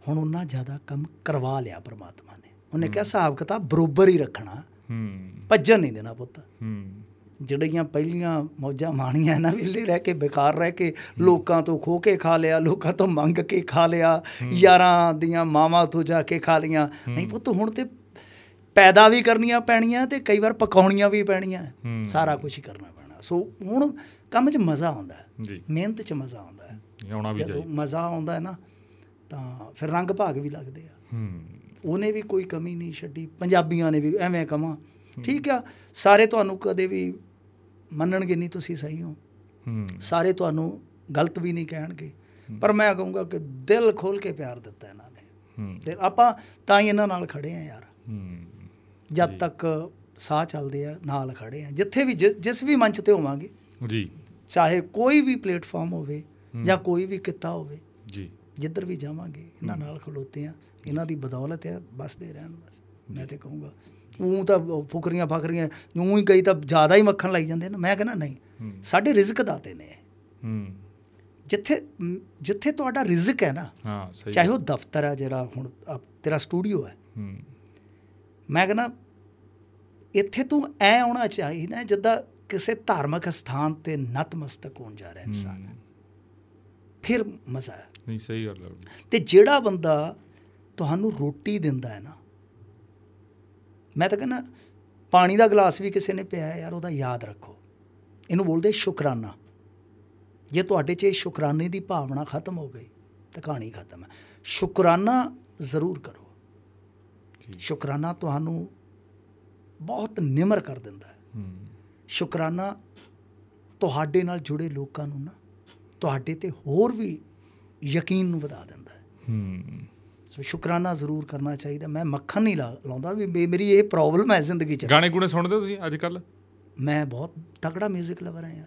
B: ਹੁਣ ਉਹਨਾਂ ਜ਼ਿਆਦਾ ਕੰਮ ਕਰਵਾ ਲਿਆ ਪ੍ਰਮਾਤਮਾ ਨੇ। ਉਹਨੇ ਕਿਹਾ ਹਿਸਾਬ ਕਿਤਾਬ ਬਰੋਬਰ ਹੀ ਰੱਖਣਾ। ਭੱਜਣ ਨਹੀਂ ਦੇਣਾ ਪੁੱਤ।
A: ਹੂੰ।
B: ਜਿਹੜੀਆਂ ਪਹਿਲੀਆਂ ਮੌਜਾਂ ਮਾਣੀਆਂ ਨਾ ਵਿਹਲੇ ਰਹਿ ਕੇ ਬੇਕਾਰ ਰਹਿ ਕੇ ਲੋਕਾਂ ਤੋਂ ਖੋ ਕੇ ਖਾ ਲਿਆ ਲੋਕਾਂ ਤੋਂ ਮੰਗ ਕੇ ਖਾ ਲਿਆ ਯਾਰਾਂ ਦੀਆਂ ਮਾਵਾਂ ਤੋਂ ਜਾ ਕੇ ਖਾ ਲੀਆਂ ਨਹੀਂ ਪੁੱਤ ਹੁਣ ਤੇ ਪੈਦਾ ਵੀ ਕਰਨੀਆਂ ਪੈਣੀਆਂ ਤੇ ਕਈ ਵਾਰ ਪਕਾਉਣੀਆਂ ਵੀ ਪੈਣੀਆਂ। ਸਾਰਾ ਕੁਝ ਹੀ ਕਰਨਾ ਪੈਣਾ। ਸੋ ਹੁਣ ਕੰਮ 'ਚ ਮਜ਼ਾ ਆਉਂਦਾ ਹੈ। ਮਿਹਨਤ 'ਚ ਮਜ਼ਾ ਆਉਂਦਾ ਹੈ।
A: ਆਉਣਾ ਵੀ
B: ਜਦੋਂ
A: ਚਾਹੀਦਾ।
B: ਮਜ਼ਾ ਆਉਂਦਾ ਹੈ ਨਾ ਤਾਂ ਫਿਰ ਰੰਗ ਭਾਗ ਵੀ ਲੱਗਦੇ ਆ।
A: ਹੂੰ।
B: ਉਹਨੇ ਵੀ ਕੋਈ ਕਮੀ ਨਹੀਂ ਛੱਡੀ। ਪੰਜਾਬੀਆਂ ਨੇ ਵੀ ਐਵੇਂ ਕਮਾ ਠੀਕ ਆ? ਸਾਰੇ ਤੁਹਾਨੂੰ ਕਦੇ ਵੀ ਮੰਨਣਗੇ ਨਹੀਂ ਤੁਸੀਂ ਸਹੀ ਹੋ। ਸਾਰੇ ਤੁਹਾਨੂੰ ਗਲਤ ਵੀ ਨਹੀਂ ਕਹਿਣਗੇ। ਪਰ ਮੈਂ ਕਹੂੰਗਾ ਕਿ ਦਿਲ ਖੋਲ ਕੇ ਪਿਆਰ ਦਿੱਤਾ ਇਹਨਾਂ ਨੇ। ਤੇ ਆਪਾਂ ਤਾਂ ਹੀ ਇਹਨਾਂ ਨਾਲ ਖੜੇ ਆ ਯਾਰ। ਜਦ ਤੱਕ ਸਾਹ ਚੱਲਦੇ ਆ ਨਾਲ ਖੜੇ ਆ। ਜਿੱਥੇ ਵੀ ਜਿਸ ਵੀ ਮੰਚ ਤੇ ਹੋਵਾਂਗੇ।
A: ਜੀ।
B: ਚਾਹੇ ਕੋਈ ਵੀ ਪਲੇਟਫਾਰਮ ਹੋਵੇ ਜਾਂ ਕੋਈ ਵੀ ਕਿੱਤਾ ਹੋਵੇ।
A: ਜੀ।
B: ਜਿੱਧਰ ਵੀ ਜਾਵਾਂਗੇ ਇਹਨਾਂ ਨਾਲ ਖਲੋਤੇ ਆ। ਇਹਨਾਂ ਦੀ ਬਦੌਲਤ ਹੈ ਬਸਦੇ ਰਹਿਣ ਬਸ। ਮੈਂ ਤੇ ਕਹੂੰਗਾ ਉਹ ਤਾਂ ਉਹ ਫੁਕਰੀਆਂ ਫਕਰੀਆਂ ਨੂੰ ਹੀ ਗਈ ਤਾਂ ਜ਼ਿਆਦਾ ਹੀ ਮੱਖਣ ਲਾਈ ਜਾਂਦੇ ਨੇ। ਮੈਂ ਕਹਿੰਦਾ ਨਹੀਂ ਸਾਡੇ ਰਿਜ਼ਕ ਦਾਤੇ ਨੇ।
A: ਹੂੰ।
B: ਜਿੱਥੇ ਜਿੱਥੇ ਤੁਹਾਡਾ ਰਿਜ਼ਕ ਹੈ ਨਾ
A: ਹਾਂ ਸਹੀ
B: ਚਾਹੇ ਉਹ ਦਫ਼ਤਰ ਹੈ ਜਿਹੜਾ ਹੁਣ ਆ ਤੇਰਾ ਸਟੂਡੀਓ ਹੈ।
A: ਹੂੰ।
B: ਮੈਂ ਕਹਿੰਦਾ ਇੱਥੇ ਤੂੰ ਐ ਆਉਣਾ ਚਾਹੀਦਾ ਜਿੱਦਾਂ ਕਿਸੇ ਧਾਰਮਿਕ ਸਥਾਨ ਤੇ ਨਤਮਸਤਕ ਹੋਣ ਜਾ ਰਿਹਾ ਇਨਸਾਨ। ਫਿਰ ਮਜ਼ਾ
A: ਨਹੀਂ ਸਹੀ ਗੱਲ ਹੈ
B: ਤੇ ਜਿਹੜਾ ਬੰਦਾ ਤੁਹਾਨੂੰ ਰੋਟੀ ਦਿੰਦਾ ਹੈ ਨਾ ਮੈਂ ਤਾਂ ਕਹਿੰਦਾ ਪਾਣੀ ਦਾ ਗਲਾਸ ਵੀ ਕਿਸੇ ਨੇ ਪਿਆ ਯਾਰ ਉਹਦਾ ਯਾਦ ਰੱਖੋ। ਇਹਨੂੰ ਬੋਲਦੇ ਸ਼ੁਕਰਾਨਾ। ਜੇ ਤੁਹਾਡੇ 'ਚ ਇਹ ਸ਼ੁਕਰਾਨੇ ਦੀ ਭਾਵਨਾ ਖਤਮ ਹੋ ਗਈ ਤਾਂ ਕਹਾਣੀ ਖਤਮ ਹੈ। ਸ਼ੁਕਰਾਨਾ ਜ਼ਰੂਰ ਕਰੋ। ਸ਼ੁਕਰਾਨਾ ਤੁਹਾਨੂੰ ਬਹੁਤ ਨਿਮਰ ਕਰ ਦਿੰਦਾ ਹੈ। ਸ਼ੁਕਰਾਨਾ ਤੁਹਾਡੇ ਨਾਲ ਜੁੜੇ ਲੋਕਾਂ ਨੂੰ ਨਾ ਤੁਹਾਡੇ ਤੇ ਹੋਰ ਵੀ ਯਕੀਨ ਨੂੰ ਵਧਾ ਦਿੰਦਾ ਹੈ।
A: ਹੂੰ।
B: ਸੋ ਸ਼ੁਕਰਾਨਾ ਜ਼ਰੂਰ ਕਰਨਾ ਚਾਹੀਦਾ। ਮੈਂ ਮੱਖਣ ਨਹੀਂ ਲਾਉਂਦਾ ਵੀ ਮੇਰੀ ਇਹ ਪ੍ਰੋਬਲਮ ਹੈ ਜ਼ਿੰਦਗੀ 'ਚ।
A: ਗਾਣੇ ਗੁਣੇ ਸੁਣਦੇ ਹੋ ਤੁਸੀਂ ਅੱਜ ਕੱਲ
B: ਮੈਂ ਬਹੁਤ ਤਕੜਾ 뮤직 ਲਵਰ ਹਾਂ ਯਾਰ।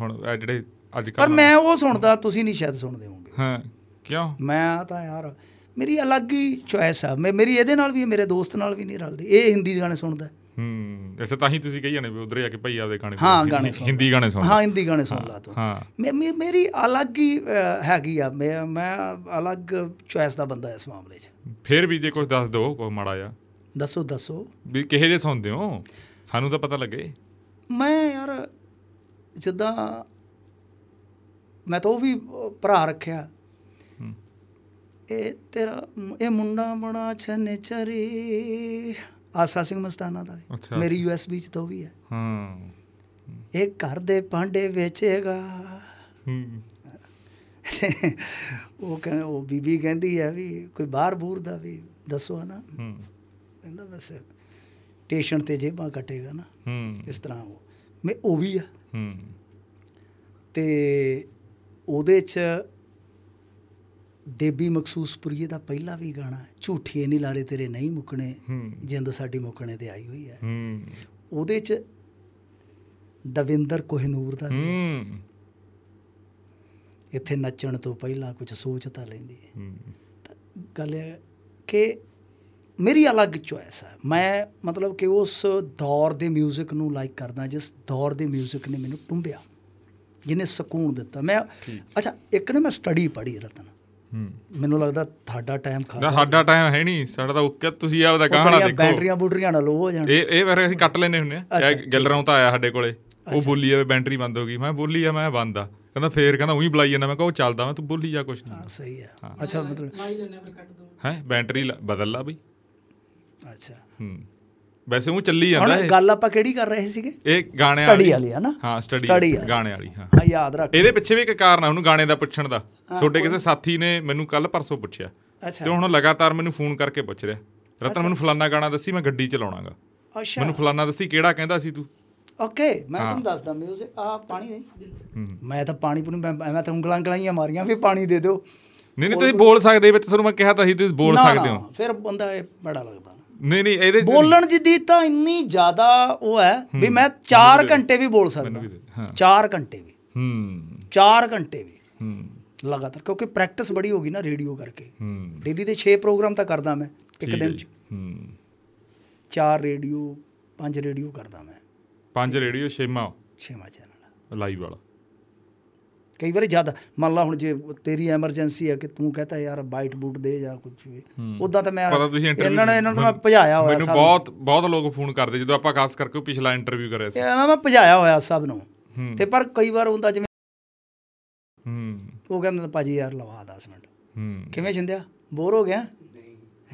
A: ਹੁਣ ਇਹ ਜਿਹੜੇ ਅੱਜ
B: ਪਰ
A: ਕੱਲ
B: ਮੈਂ ਉਹ ਸੁਣਦਾ ਤੁਸੀਂ ਨਹੀਂ ਸ਼ਾਇਦ ਸੁਣਦੇ ਹੋਵੋਗੇ।
A: ਹਾਂ ਕਿਉਂ?
B: ਮੈਂ ਤਾਂ ਯਾਰ ਮੇਰੀ ਅਲੱਗ ਹੀ ਚੁਆਇਸ ਆ। ਮੈਂ ਮੇਰੀ ਇਹਦੇ ਨਾਲ ਵੀ ਮੇਰੇ ਦੋਸਤ ਨਾਲ ਵੀ ਨਹੀਂ ਰਲਦੀ। ਇਹ ਹਿੰਦੀ ਗਾਣੇ ਸੁਣਦਾ। ਹੈ।
A: ਐਸੇ ਤਾਂ ਹੀ ਤੁਸੀਂ ਕਹੀ ਜਾਣੇ ਵੀ ਉਧਰ ਜਾ ਕੇ ਭਈ ਆਪਦੇ ਗਾਣੇ
B: ਹਾਂ
A: ਸੁਣੋ।
B: ਗਾਣੇ ਸੁਣਦਾ।
A: ਹਿੰਦੀ ਗਾਣੇ ਸੁਣਦਾ
B: ਹਾਂ ਹਿੰਦੀ ਗਾਣੇ ਸੁਣ ਲਾ ਤੂੰ। ਮੇਰੀ ਅਲੱਗ ਹੀ ਹੈਗੀ ਆ। ਮੈਂ ਮੈਂ ਅਲੱਗ ਚੁਆਇਸ ਦਾ ਬੰਦਾ ਇਸ ਮਾਮਲੇ 'ਚ।
A: ਫੇਰ ਵੀ ਜੇ ਕੁਝ ਦੱਸ ਦਿਓ ਕੋਈ ਮਾੜਾ ਜਿਹਾ।
B: ਦੱਸੋ ਦੱਸੋ।
A: ਵੀ ਕਿਹੇ ਜੇ ਸੁਣਦੇ ਹੋ? ਸਾਨੂੰ ਤਾਂ ਪਤਾ ਲੱਗੇ।
B: ਮੈਂ ਯਾਰ ਜਿੱਦਾਂ ਮੈਂ ਤਾਂ ਉਹ ਵੀ ਭਰਾ ਰੱਖਿਆ। ਇਹ ਤੇਰਾ ਇਹ ਮੁੰਡਾ ਬੜਾ ਛਨੇ ਚਰੀ ਆਸਾ ਸਿੰਘ ਮਸਤਾਨਾ ਦਾ ਵੀ। ਮੇਰੀ ਯੂਐਸਬੀ ਚ ਤਾਂ ਵੀ ਹੈ।
A: ਹਾਂ।
B: ਇਹ ਘਰ ਦੇ ਭਾਂਡੇ ਵੇਚੇਗਾ। ਉਹ ਕਹ ਉਹ ਬੀਬੀ ਕਹਿੰਦੀ ਹੈ ਵੀ ਕੋਈ ਬਾਹਰ ਬੂਰ ਦਾ ਵੀ ਦੱਸੋ ਨਾ
A: ਹੂੰ।
B: ਕਹਿੰਦਾ ਬਸ ਸਟੇਸ਼ਨ ਤੇ ਜੇਬਾਂ ਕੱਟੇਗਾ ਨਾ।
A: ਹੂੰ।
B: ਇਸ ਤਰ੍ਹਾਂ ਉਹ। ਮੈਂ ਉਹ ਵੀ ਆ।
A: ਹੂੰ।
B: ਤੇ ਉਹਦੇ ਚ ਦੇਬੀ ਮਖਸੂਸਪੁਰੀਏ ਦਾ ਪਹਿਲਾ ਵੀ ਗਾਣਾ ਹੈ, ਝੂਠੀਏ ਨਹੀਂ ਲਾਰੇ ਤੇਰੇ ਨਹੀਂ ਮੁੱਕਣੇ
A: ਹੂੰ
B: ਜਿੰਦ ਸਾਡੀ ਮੁੱਕਣੇ ਤੇ ਆਈ ਹੋਈ ਹੈ
A: ਹੂੰ
B: ਉਹਦੇ ਚ ਦਵਿੰਦਰ ਕੋਹਿਨੂਰ ਦਾ ਵੀ
A: ਹੂੰ
B: ਇੱਥੇ ਨੱਚਣ ਤੋਂ ਪਹਿਲਾਂ ਕੁਝ ਸੋਚ ਤਾਂ ਲੈਂਦੀ ਹੈ
A: ਹੂੰ
B: ਤਾਂ ਗੱਲ ਇਹ ਹੈ ਕਿ ਮੇਰੀ ਅਲੱਗ ਚੁਆਇਸ ਹੈ ਮੈਂ ਮਤਲਬ ਕਿ ਉਸ ਦੌਰ ਦੇ 뮤직 ਨੂੰ ਲਾਈਕ ਕਰਦਾ ਜਿਸ ਦੌਰ ਦੇ 뮤직 ਨੇ ਮੈਨੂੰ ਟੁੰਬਿਆ ਜਿਹਨੇ ਸਕੂਨ ਦਿੱਤਾ ਮੈਂ ਅੱਛਾ ਇੱਕ ਨੇ ਮੈਂ ਸਟੱਡੀ ਪੜ੍ਹੀ ਰਤਨ
A: ਹੂੰ
B: ਮੈਨੂੰ ਲੱਗਦਾ ਤੁਹਾਡਾ ਟਾਈਮ
A: ਨਾ
B: ਖਾਸਾ
A: ਸਾਡਾ ਟਾਈਮ ਹੈ ਨਹੀਂ। ਸਾਡਾ ਤਾਂ ਓਕੇ ਤੁਸੀਂ ਆਪਦਾ
B: ਤੇਰੀਆਂ
A: ਦੇਖੋ।
B: ਬੈਟਰੀਆਂ ਬੂਟਰੀਆਂ ਨਾਲ ਲੋ ਹੋ ਜਾਣ।
A: ਇਹ ਇਹ ਵਾਰ ਅਸੀਂ ਕੱਟ ਲੈਨੇ ਹੁੰਨੇ ਆ। ਗੱਲਰਾਂ ਤਾਂ ਆਇਆ ਸਾਡੇ ਕੋਲੇ। ਉਹ ਬੋਲੀ ਜਾਵੇ ਬੈਟਰੀ ਬੰਦ ਹੋ ਗਈ। ਮੈਂ ਬੋਲੀ ਆ ਮੈਂ ਬੰਦ ਆ। ਕਹਿੰਦਾ ਫੇਰ ਕਹਿੰਦਾ ਉਹੀ ਬੁਲਾਈ ਜਾਂਦਾ। ਮੈਂ ਕਿਹਾ ਉਹ ਚੱਲਦਾ। ਮੈਂ ਤੂੰ ਬੋਲੀ ਜਾ ਕੁਛ ਨਹੀਂ।
B: ਹਾਂ ਸਹੀ ਹੈ। ਅੱਛਾ ਮਤਲਬ
A: ਹੈ? ਬੈਟਰੀ ਬਦਲ ਲਾ ਬਈ।
B: ਅੱਛਾ।
A: ਹੂੰ। ਵੈਸੇ ਉਹ ਚੱਲੀ ਜਾਂਦਾ
B: ਹੁਣ
A: ਇਹ।
B: ਗੱਲ ਆਪਾਂ ਕਿਹੜੀ ਕਰ ਰਹੇ ਸੀਗੇ?
A: ਇਹ ਗਾਣੇ
B: Study ਵਾਲੀ। ਆ ਨਾ?
A: ਹਾਂ
B: Study
A: ਸਟੱਡੀ
B: ਵਾਲੀ।
A: ਗਾਣੇ ਵਾਲੀ ਹਾਂ।
B: ਹਾਂ ਯਾਦ ਰੱਖ।
A: ਇਹਦੇ ਪਿੱਛੇ ਵੀ ਇੱਕ ਕਾਰਨ ਆ ਉਹਨੂੰ ਗਾਣੇ ਦਾ ਪੁੱਛਣ ਦਾ। ਛੋਟੇ ਕਿਸੇ ਸਾਥੀ ਨੇ ਮੈਨੂੰ ਕੱਲ ਪਰਸੋਂ ਪੁੱਛਿਆ।
B: ਅੱਛਾ।
A: ਤੇ ਹੁਣ ਲਗਾਤਾਰ ਮੈਨੂੰ ਫੋਨ ਕਰਕੇ ਪੁੱਛ ਰਿਹਾ। ਰਤਨ ਮੈਨੂੰ ਫਲਾਨਾ ਗਾਣਾ ਦੱਸੀ ਮੈਂ ਗੱਡੀ ਚਲਾਉਣਾਗਾ।
B: ਅੱਛਾ।
A: ਮੈਨੂੰ ਫਲਾਨਾ ਦੱਸੀ ਕਿਹੜਾ ਕਹਿੰਦਾ ਸੀ ਤੂੰ?
B: ਓਕੇ ਮੈਂ ਤੁਹਾਨੂੰ ਦੱਸਦਾ ਮਿਊਜ਼ਿਕ ਆ ਪਾਣੀ ਦੇ।
A: ਹੂੰ।
B: ਮੈਂ ਤਾਂ ਪਾਣੀ ਪੂਣੀ ਮੈਂ ਤਾਂ ਉਂਗਲਾਂ ਗਲਾਈਆਂ ਮਾਰੀਆਂ ਵੀ ਪਾਣੀ ਦੇ ਦਿਓ।
A: ਨਹੀਂ ਨਹੀਂ ਤੁਸੀਂ ਬੋਲ ਸਕਦੇ ਵਿੱਚ ਤੁਹਾਨੂੰ ਮੈਂ ਕਿਹਾ ਤਾਂ ਸੀ ਤੁਸੀਂ ਬੋਲ ਸਕਦੇ ਹੋ।
B: ਫਿਰ ਬੰਦਾ ਬੜਾ ਲੱਗਦਾ।
A: ਨਹੀਂ ਨਹੀਂ ਇਹਦੇ
B: ਬੋਲਣ ਦੀ ਦੀ ਤਾਂ ਇੰਨੀ ਜ਼ਿਆਦਾ ਉਹ ਹੈ ਵੀ ਮੈਂ 4 ਘੰਟੇ ਵੀ ਬੋਲ ਸਕਦਾ
A: ਵੀ ਦੇ, ਹਾਂ।
B: 4 ਘੰਟੇ ਵੀ।
A: ਹੂੰ।
B: 4 ਘੰਟੇ ਵੀ।
A: ਹੂੰ।
B: ਲਗਾਤਾਰ ਕਿਉਂਕਿ ਪ੍ਰੈਕਟਿਸ ਬੜੀ ਹੋ ਗਈ ਨਾ ਰੇਡੀਓ ਕਰਕੇ।
A: ਹੂੰ।
B: ਡੇਲੀ ਦੇ 6 ਪ੍ਰੋਗਰਾਮ ਤਾਂ ਕਰਦਾ ਮੈਂ ਇੱਕ ਦਿਨ। ਚ।
A: ਹੂੰ।
B: 4 ਰੇਡੀਓ 5 ਰੇਡੀਓ ਕਰਦਾ ਮੈਂ।
A: ਪੰਜ ਰੇਡੀਓ ਛੇਮਾ
B: ਛੇਵਾਂ ਚੈਨਲ।
A: ਲਾਈਵ ਵਾਲਾ।
B: ਕਈ ਵਾਰੀ ਜ਼ਿਆਦਾ ਮੰਨ ਲਾ ਹੁਣ ਜੇ ਤੇਰੀ ਐਮਰਜੈਂਸੀ ਹੈ ਕਿ ਤੂੰ ਕਹਤਾ ਯਾਰ ਬਾਈਟ ਬੂਟ ਦੇ ਜਾਂ ਕੁਝ ਵੀ ਉਦਾਂ ਤਾਂ ਮੈਂ
A: ਪਤਾ ਤੁਸੀਂ ਇੰਟਰਵਿਊ
B: ਇਹਨਾਂ ਨੇ ਇਹਨਾਂ ਨੂੰ ਮੈਂ ਭਜਾਇਆ ਹੋਇਆ
A: ਮੈਨੂੰ
B: ਸਭ
A: ਬਹੁਤ ਬਹੁਤ ਲੋਕ ਫੋਨ ਕਰਦੇ ਜਦੋਂ ਆਪਾਂ ਖਾਸ ਕਰਕੇ ਪਿਛਲਾ ਇੰਟਰਵਿਊ ਕਰਿਆ ਸੀ।
B: ਇਹਨਾਂ ਮੈਂ ਭਜਾਇਆ ਹੋਇਆ ਸਭ ਨੂੰ। ਤੇ ਪਰ ਕਈ ਵਾਰ ਹੁੰਦਾ ਜਿਵੇਂ
A: ਹੂੰ।
B: ਉਹ ਕਹਿੰਦਾ ਭਾਜੀ ਯਾਰ ਲਵਾ 10 ਮਿੰਟ।
A: ਹੂੰ।
B: ਕਿਵੇਂ ਛਿੰਦਿਆ? ਬੋਰ ਹੋ ਗਿਆ?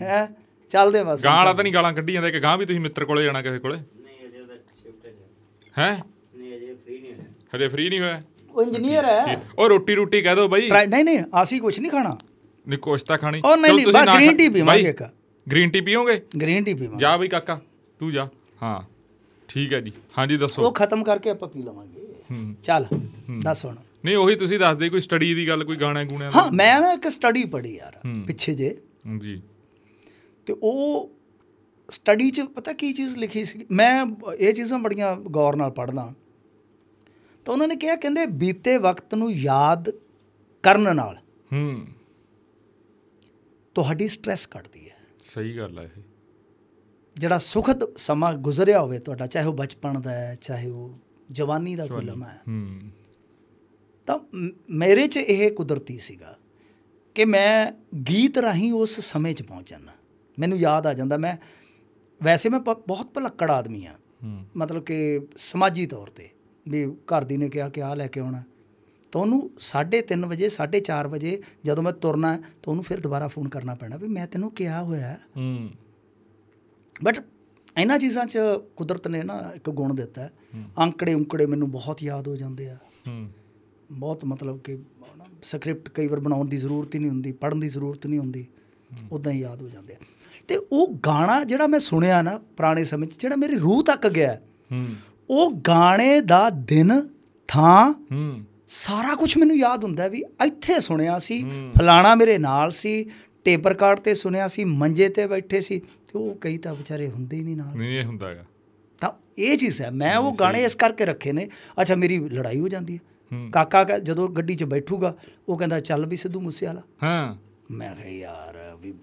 B: ਹੈ? ਚੱਲਦੇ ਬਸ।
A: ਗਾਂ ਵਾਲਾ ਤਾਂ ਨਹੀਂ ਗਾਲਾਂ ਕੱਢੀ ਜਾਂਦਾ ਕਿ ਗਾਂ ਵੀ ਤੁਸੀਂ ਮਿੱਤਰ ਕੋਲੇ ਜਾਣਾ ਕਿਸੇ ਕੋਲੇ?
D: ਨਹੀਂ ਅਜੇ ਉਹਦਾ ਸ਼ਿਫਟ ਹੈ
A: ਹੈ?
D: ਨਹੀਂ ਅਜੇ ਫ੍ਰੀ ਨਹੀਂ ਹੋਇਆ।
A: ਹਜੇ ਫ੍ਰੀ ਨਹੀਂ ਹੋਇਆ?
B: ਉਹ ਇੰਜੀਨੀਅਰ ਹੈ।
A: ਉਹ ਰੋਟੀ ਰੋਟੀ ਕਹਿ ਦੋ ਬਾਈ।
B: ਨਹੀਂ ਨਹੀਂ ਅਸੀਂ ਕੁਝ ਨਹੀਂ ਖਾਣਾ।
A: ਨਹੀਂ ਕੁਛ ਤਾਂ ਖਾਣੀ।
B: ਉਹ ਨਹੀਂ, ਨਹੀਂ, ਬਸ
A: ਨਾ
B: green
A: ਖਾ-
B: tea ਪੀਵਾਂਗੇ ਇੱਕ।
A: green tea ਪੀਓਗੇ?
B: ਗ੍ਰੀਨ ਟੀ ਪੀਵਾਂਗੇ।
A: ਜਾ ਬਈ ਕਾਕਾ ਤੂੰ ਜਾ। ਹਾਂ ਠੀਕ ਹੈ ਜੀ। ਹਾਂਜੀ ਦੱਸੋ।
B: ਉਹ ਖਤਮ ਕਰਕੇ ਆਪਾਂ ਪੀ ਲਵਾਂਗੇ।
A: ਹੂੰ।
B: ਚੱਲ ਦੱਸ ਹੁਣ।
A: ਨਹੀਂ ਉਹੀ ਤੁਸੀਂ ਦੱਸਦੇ ਕੋਈ ਸਟੱਡੀ ਦੀ ਗੱਲ ਕੋਈ ਗਾਣਾ ਗੂਣਿਆਂ
B: ਹਾਂ ਮੈਂ ਨਾ ਇੱਕ ਸਟੱਡੀ ਪੜ੍ਹੀ ਯਾਰ। ਪਿੱਛੇ ਜੇ।
A: ਜੀ।
B: ਤੇ ਉਹ ਸਟੱਡੀ 'ਚ ਪਤਾ ਕੀ ਚੀਜ਼ ਲਿਖੀ ਸੀ? ਮੈਂ ਇਹ ਚੀਜ਼ਾਂ ਬੜੀਆਂ ਗੌਰ ਨਾਲ ਪੜ੍ਹਦਾ। ਤਾਂ ਉਹਨਾਂ ਨੇ ਕਿਹਾ ਕਹਿੰਦੇ ਬੀਤੇ ਵਕਤ ਨੂੰ ਯਾਦ ਕਰਨ ਨਾਲ
A: ਹੂੰ।
B: ਤੁਹਾਡੀ ਸਟ੍ਰੈਸ ਘਟਦੀ ਹੈ।
A: ਸਹੀ ਗੱਲ ਹੈ ਇਹ।
B: ਜਿਹੜਾ ਸੁਖਦ ਸਮਾਂ ਗੁਜ਼ਰਿਆ ਹੋਵੇ ਤੁਹਾਡਾ ਚਾਹੇ ਉਹ ਬਚਪਨ ਦਾ ਹੈ ਚਾਹੇ ਉਹ ਜਵਾਨੀ ਦਾ ਕੋਈ ਲਮਾ ਹੈ।
A: ਹੂੰ।
B: ਤਾਂ ਮੇਰੇ 'ਚ ਇਹ ਕੁਦਰਤੀ ਸੀਗਾ ਕਿ ਮੈਂ ਗੀਤ ਰਾਹੀਂ ਉਸ ਸਮੇਂ 'ਚ ਪਹੁੰਚ ਜਾਂਦਾ। ਮੈਨੂੰ ਯਾਦ ਆ ਜਾਂਦਾ। ਮੈਂ ਵੈਸੇ ਮੈਂ ਬਹੁਤ ਭਲੱਕੜ ਆਦਮੀ ਆ ਮਤਲਬ ਕਿ ਸਮਾਜੀ ਤੌਰ ਤੇ। ਵੀ ਘਰ ਦੀ ਨੇ ਕਿਹਾ ਕਿ ਆ ਲੈ ਕੇ ਆਉਣਾ ਤਾਂ ਉਹਨੂੰ 3:30 ਵਜੇ 4:30 ਵਜੇ ਜਦੋਂ ਮੈਂ ਤੁਰਨਾ ਤਾਂ ਉਹਨੂੰ ਫਿਰ ਦੁਬਾਰਾ ਫੋਨ ਕਰਨਾ ਪੈਣਾ ਵੀ ਮੈਂ ਤੈਨੂੰ ਕਿਹਾ ਹੋਇਆ ਹੈ। ਬਟ ਇਹਨਾਂ ਚੀਜ਼ਾਂ 'ਚ ਕੁਦਰਤ ਨੇ ਨਾ ਇੱਕ ਗੁਣ ਦਿੱਤਾ ਹੈ। ਅੰਕੜੇ ਉਂਕੜੇ ਮੈਨੂੰ ਬਹੁਤ ਯਾਦ ਹੋ ਜਾਂਦੇ ਆ।
A: ਹੂੰ।
B: ਬਹੁਤ ਮਤਲਬ ਕਿ ਸਕ੍ਰਿਪਟ ਕਈ ਵਾਰ ਬਣਾਉਣ ਦੀ ਜ਼ਰੂਰਤ ਹੀ ਨਹੀਂ ਹੁੰਦੀ ਪੜ੍ਹਨ ਦੀ ਜ਼ਰੂਰਤ ਨਹੀਂ ਹੁੰਦੀ। ਉਦਾਂ ਹੀ ਯਾਦ ਹੋ ਜਾਂਦੇ ਆ। ਤੇ ਉਹ ਗਾਣਾ ਜਿਹੜਾ ਮੈਂ ਸੁਣਿਆ ਨਾ ਪੁਰਾਣੇ ਸਮੇਂ 'ਚ ਜਿਹੜਾ ਮੇਰੀ ਰੂਹ ਤੱਕ ਗਿਆ ਉਹ ਗਾਣੇ ਦਾ ਦਿਨ ਥਾਂ ਸਾਰਾ ਕੁਝ ਮੈਨੂੰ ਯਾਦ ਹੁੰਦਾ ਵੀ ਇੱਥੇ ਸੁਣਿਆ ਸੀ ਫਲਾਣਾ ਮੇਰੇ ਨਾਲ ਸੀ ਟੇਪ ਰਿਕਾਰਡ ਤੇ ਸੁਣਿਆ ਸੀ ਮੰਜੇ ਤੇ ਬੈਠੇ ਸੀ ਤੇ ਉਹ ਕਈ ਤਾਂ ਵਿਚਾਰੇ ਹੁੰਦੇ ਹੀ ਨਹੀਂ ਨਾਲ।
A: ਨਹੀਂ ਇਹ ਹੁੰਦਾ ਹੈਗਾ।
B: ਤਾਂ ਇਹ ਚੀਜ਼ ਹੈ ਮੈਂ ਉਹ ਗਾਣੇ ਇਸ ਕਰਕੇ ਰੱਖੇ ਨੇ ਅੱਛਾ ਮੇਰੀ ਲੜਾਈ ਹੋ ਜਾਂਦੀ ਹੈ। ਕਾਕਾ ਜਦੋਂ ਗੱਡੀ 'ਚ ਬੈਠੂਗਾ ਉਹ ਕਹਿੰਦਾ ਚੱਲ ਵੀ ਸਿੱਧੂ ਮੂਸੇ ਵਾਲਾ
A: ਹਾਂ।
B: ਮੈਂ ਕਿਹਾ ਯਾਰ ਵੀ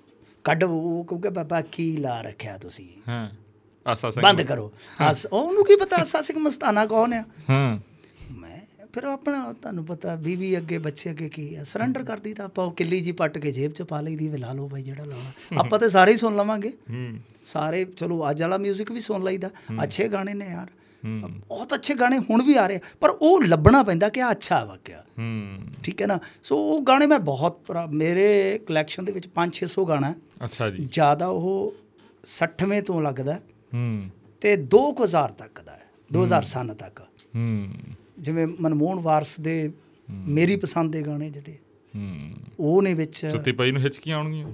B: ਕੱਢ ਉਹ ਕਹੂਗਾ ਬਾਬਾ ਕੀ ਲਾ ਰੱਖਿਆ ਤੁਸੀਂ?
A: ਹਾਂ।
B: ਬੰਦ ਕਰੋ। ਉਹਨੂੰ ਕੀ ਪਤਾ ਅਸਾ ਸਿੰਘ ਮਸਤਾਨਾ ਕੌਣ ਆ?
A: ਹਾਂ।
B: ਮੈਂ ਫਿਰ ਆਪਣਾ ਤੁਹਾਨੂੰ ਪਤਾ ਬੀਵੀ ਅੱਗੇ ਬੱਚੇ ਅੱਗੇ ਕੀ ਆ? ਸਰੈਂਡਰ ਕਰਦੀ ਤਾਂ ਆਪਾਂ ਉਹ ਕਿੱਲੀ ਜੀ ਪੱਟ ਕੇ ਜੇਬ 'ਚ ਪਾ ਲਈਦੀ ਵੀ ਲਾ ਲਓ ਭਾਈ ਜਿਹੜਾ ਲਾਉਣਾ। ਆਪਾਂ ਤੇ ਸਾਰੇ ਹੀ ਸੁਣ ਲਵਾਂਗੇ। ਸਾਰੇ ਚਲੋ ਅੱਜ ਵਾਲਾ 뮤직 ਵੀ ਸੁਣ ਲਈਦਾ। ਅੱਛੇ ਗਾਣੇ ਨੇ ਯਾਰ। ਬਹੁਤ ਅੱਛੇ ਗਾਣੇ ਹੁਣ ਵੀ ਆ ਰਹੇ ਪਰ ਉਹ ਲੱਭਣਾ ਪੈਂਦਾ ਕਿ ਆ ਅੱਛਾ ਵਾਕਿਆ।
A: ਹੂੰ।
B: ਠੀਕ ਹੈ ਨਾ? ਸੋ ਉਹ ਗਾਣੇ ਮੈਂ ਬਹੁਤ ਮੇਰੇ ਕਲੈਕਸ਼ਨ ਦੇ ਵਿੱਚ 5-600 ਗਾਣਾ। ਹੈ।
A: ਅੱਛਾ ਜੀ।
B: ਜ਼ਿਆਦਾ ਉਹ 60ਵੇਂ ਤੋਂ ਲੱਗਦਾ। ਤੇ 2000 ਤੱਕ ਦਾ ਹੈ 2000 ਸਨ ਤੱਕ।
A: ਹੂੰ
B: ਜਿਵੇਂ ਮਨਮੋਹਨ ਵਾਰਸ ਦੇ ਮੇਰੀ ਪਸੰਦ ਦੇ ਗਾਣੇ ਜਿਹੜੇ
A: ਹੂੰ
B: ਉਹ ਨੇ ਵਿੱਚ
A: ਸੁੱਤੀ ਪਈ ਨੂੰ ਹਿਚਕੀਆਂ ਆਉਣਗੀਆਂ।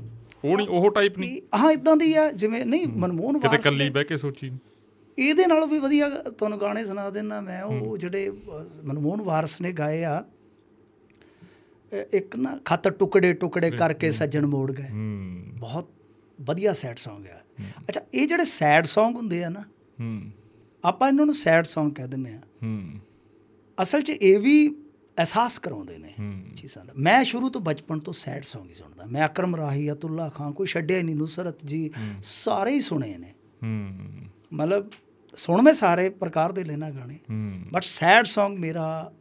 A: ਉਹ ਨਹੀਂ ਉਹ ਟਾਈਪ ਨਹੀਂ।
B: ਹਾਂ ਇਦਾਂ ਦੀ ਆ ਜਿਵੇਂ ਨਹੀਂ ਮਨਮੋਹਨ
A: ਕਿਤੇ
B: ਵਾਰਸ
A: ਕੱਲੀ
B: ਦੇ-
A: ਬਹਿ ਕੇ ਸੋਚੀ।
B: ਇਹਦੇ ਨਾਲੋਂ ਵੀ ਵਧੀਆ ਤੁਹਾਨੂੰ ਗਾਣੇ ਸੁਣਾ ਦੇਣਾ ਮੈਂ ਉਹ ਜਿਹੜੇ ਮਨਮੋਹਨ ਵਾਰਸ ਨੇ ਗਾਏ ਆ ਇੱਕ ਨਾ ਖਤ ਟੁਕੜੇ ਟੁਕੜੇ ਕਰਕੇ ਸੱਜਣ ਮੋੜ ਗਏ। ਬਹੁਤ ਵਧੀਆ ਸੈਡ Song ਆ। ਅੱਛਾ ਇਹ ਜਿਹੜੇ ਸੈਡ Song ਹੁੰਦੇ ਆ ਨਾ
A: ਹੂੰ
B: ਆਪਾਂ ਇਹਨਾਂ ਨੂੰ ਸੈਡ Song ਕਹਿ ਦਿੰਦੇ ਆ
A: ਹੂੰ
B: ਅਸਲ 'ਚ ਇਹ ਵੀ ਅਹਿਸਾਸ ਕਰਾਉਂਦੇ ਨੇ
A: ਹੂੰ
B: ਚੀਜ਼ਾਂ ਦਾ ਮੈਂ ਸ਼ੁਰੂ ਤੋਂ ਬਚਪਨ ਤੋਂ ਸੈਡ Song ਹੀ ਸੁਣਦਾ ਮੈਂ ਅਕਰਮ ਰਾਹੀ ਅਤੁੱਲਾ ਖਾਨ ਕੋਈ ਛੱਡਿਆ ਹੀ ਨਹੀਂ ਨੁਸਰਤ ਜੀ ਸਾਰੇ ਹੀ ਸੁਣੇ ਨੇ
A: ਹੂੰ
B: ਮਤਲਬ ਸੁਣ ਮੈਂ ਸਾਰੇ ਪ੍ਰਕਾਰ ਦੇ ਲੈਣਾ ਗਾਣੇ
A: ਹੂੰ
B: ਬਟ ਸੈਡ Song ਮੇਰਾ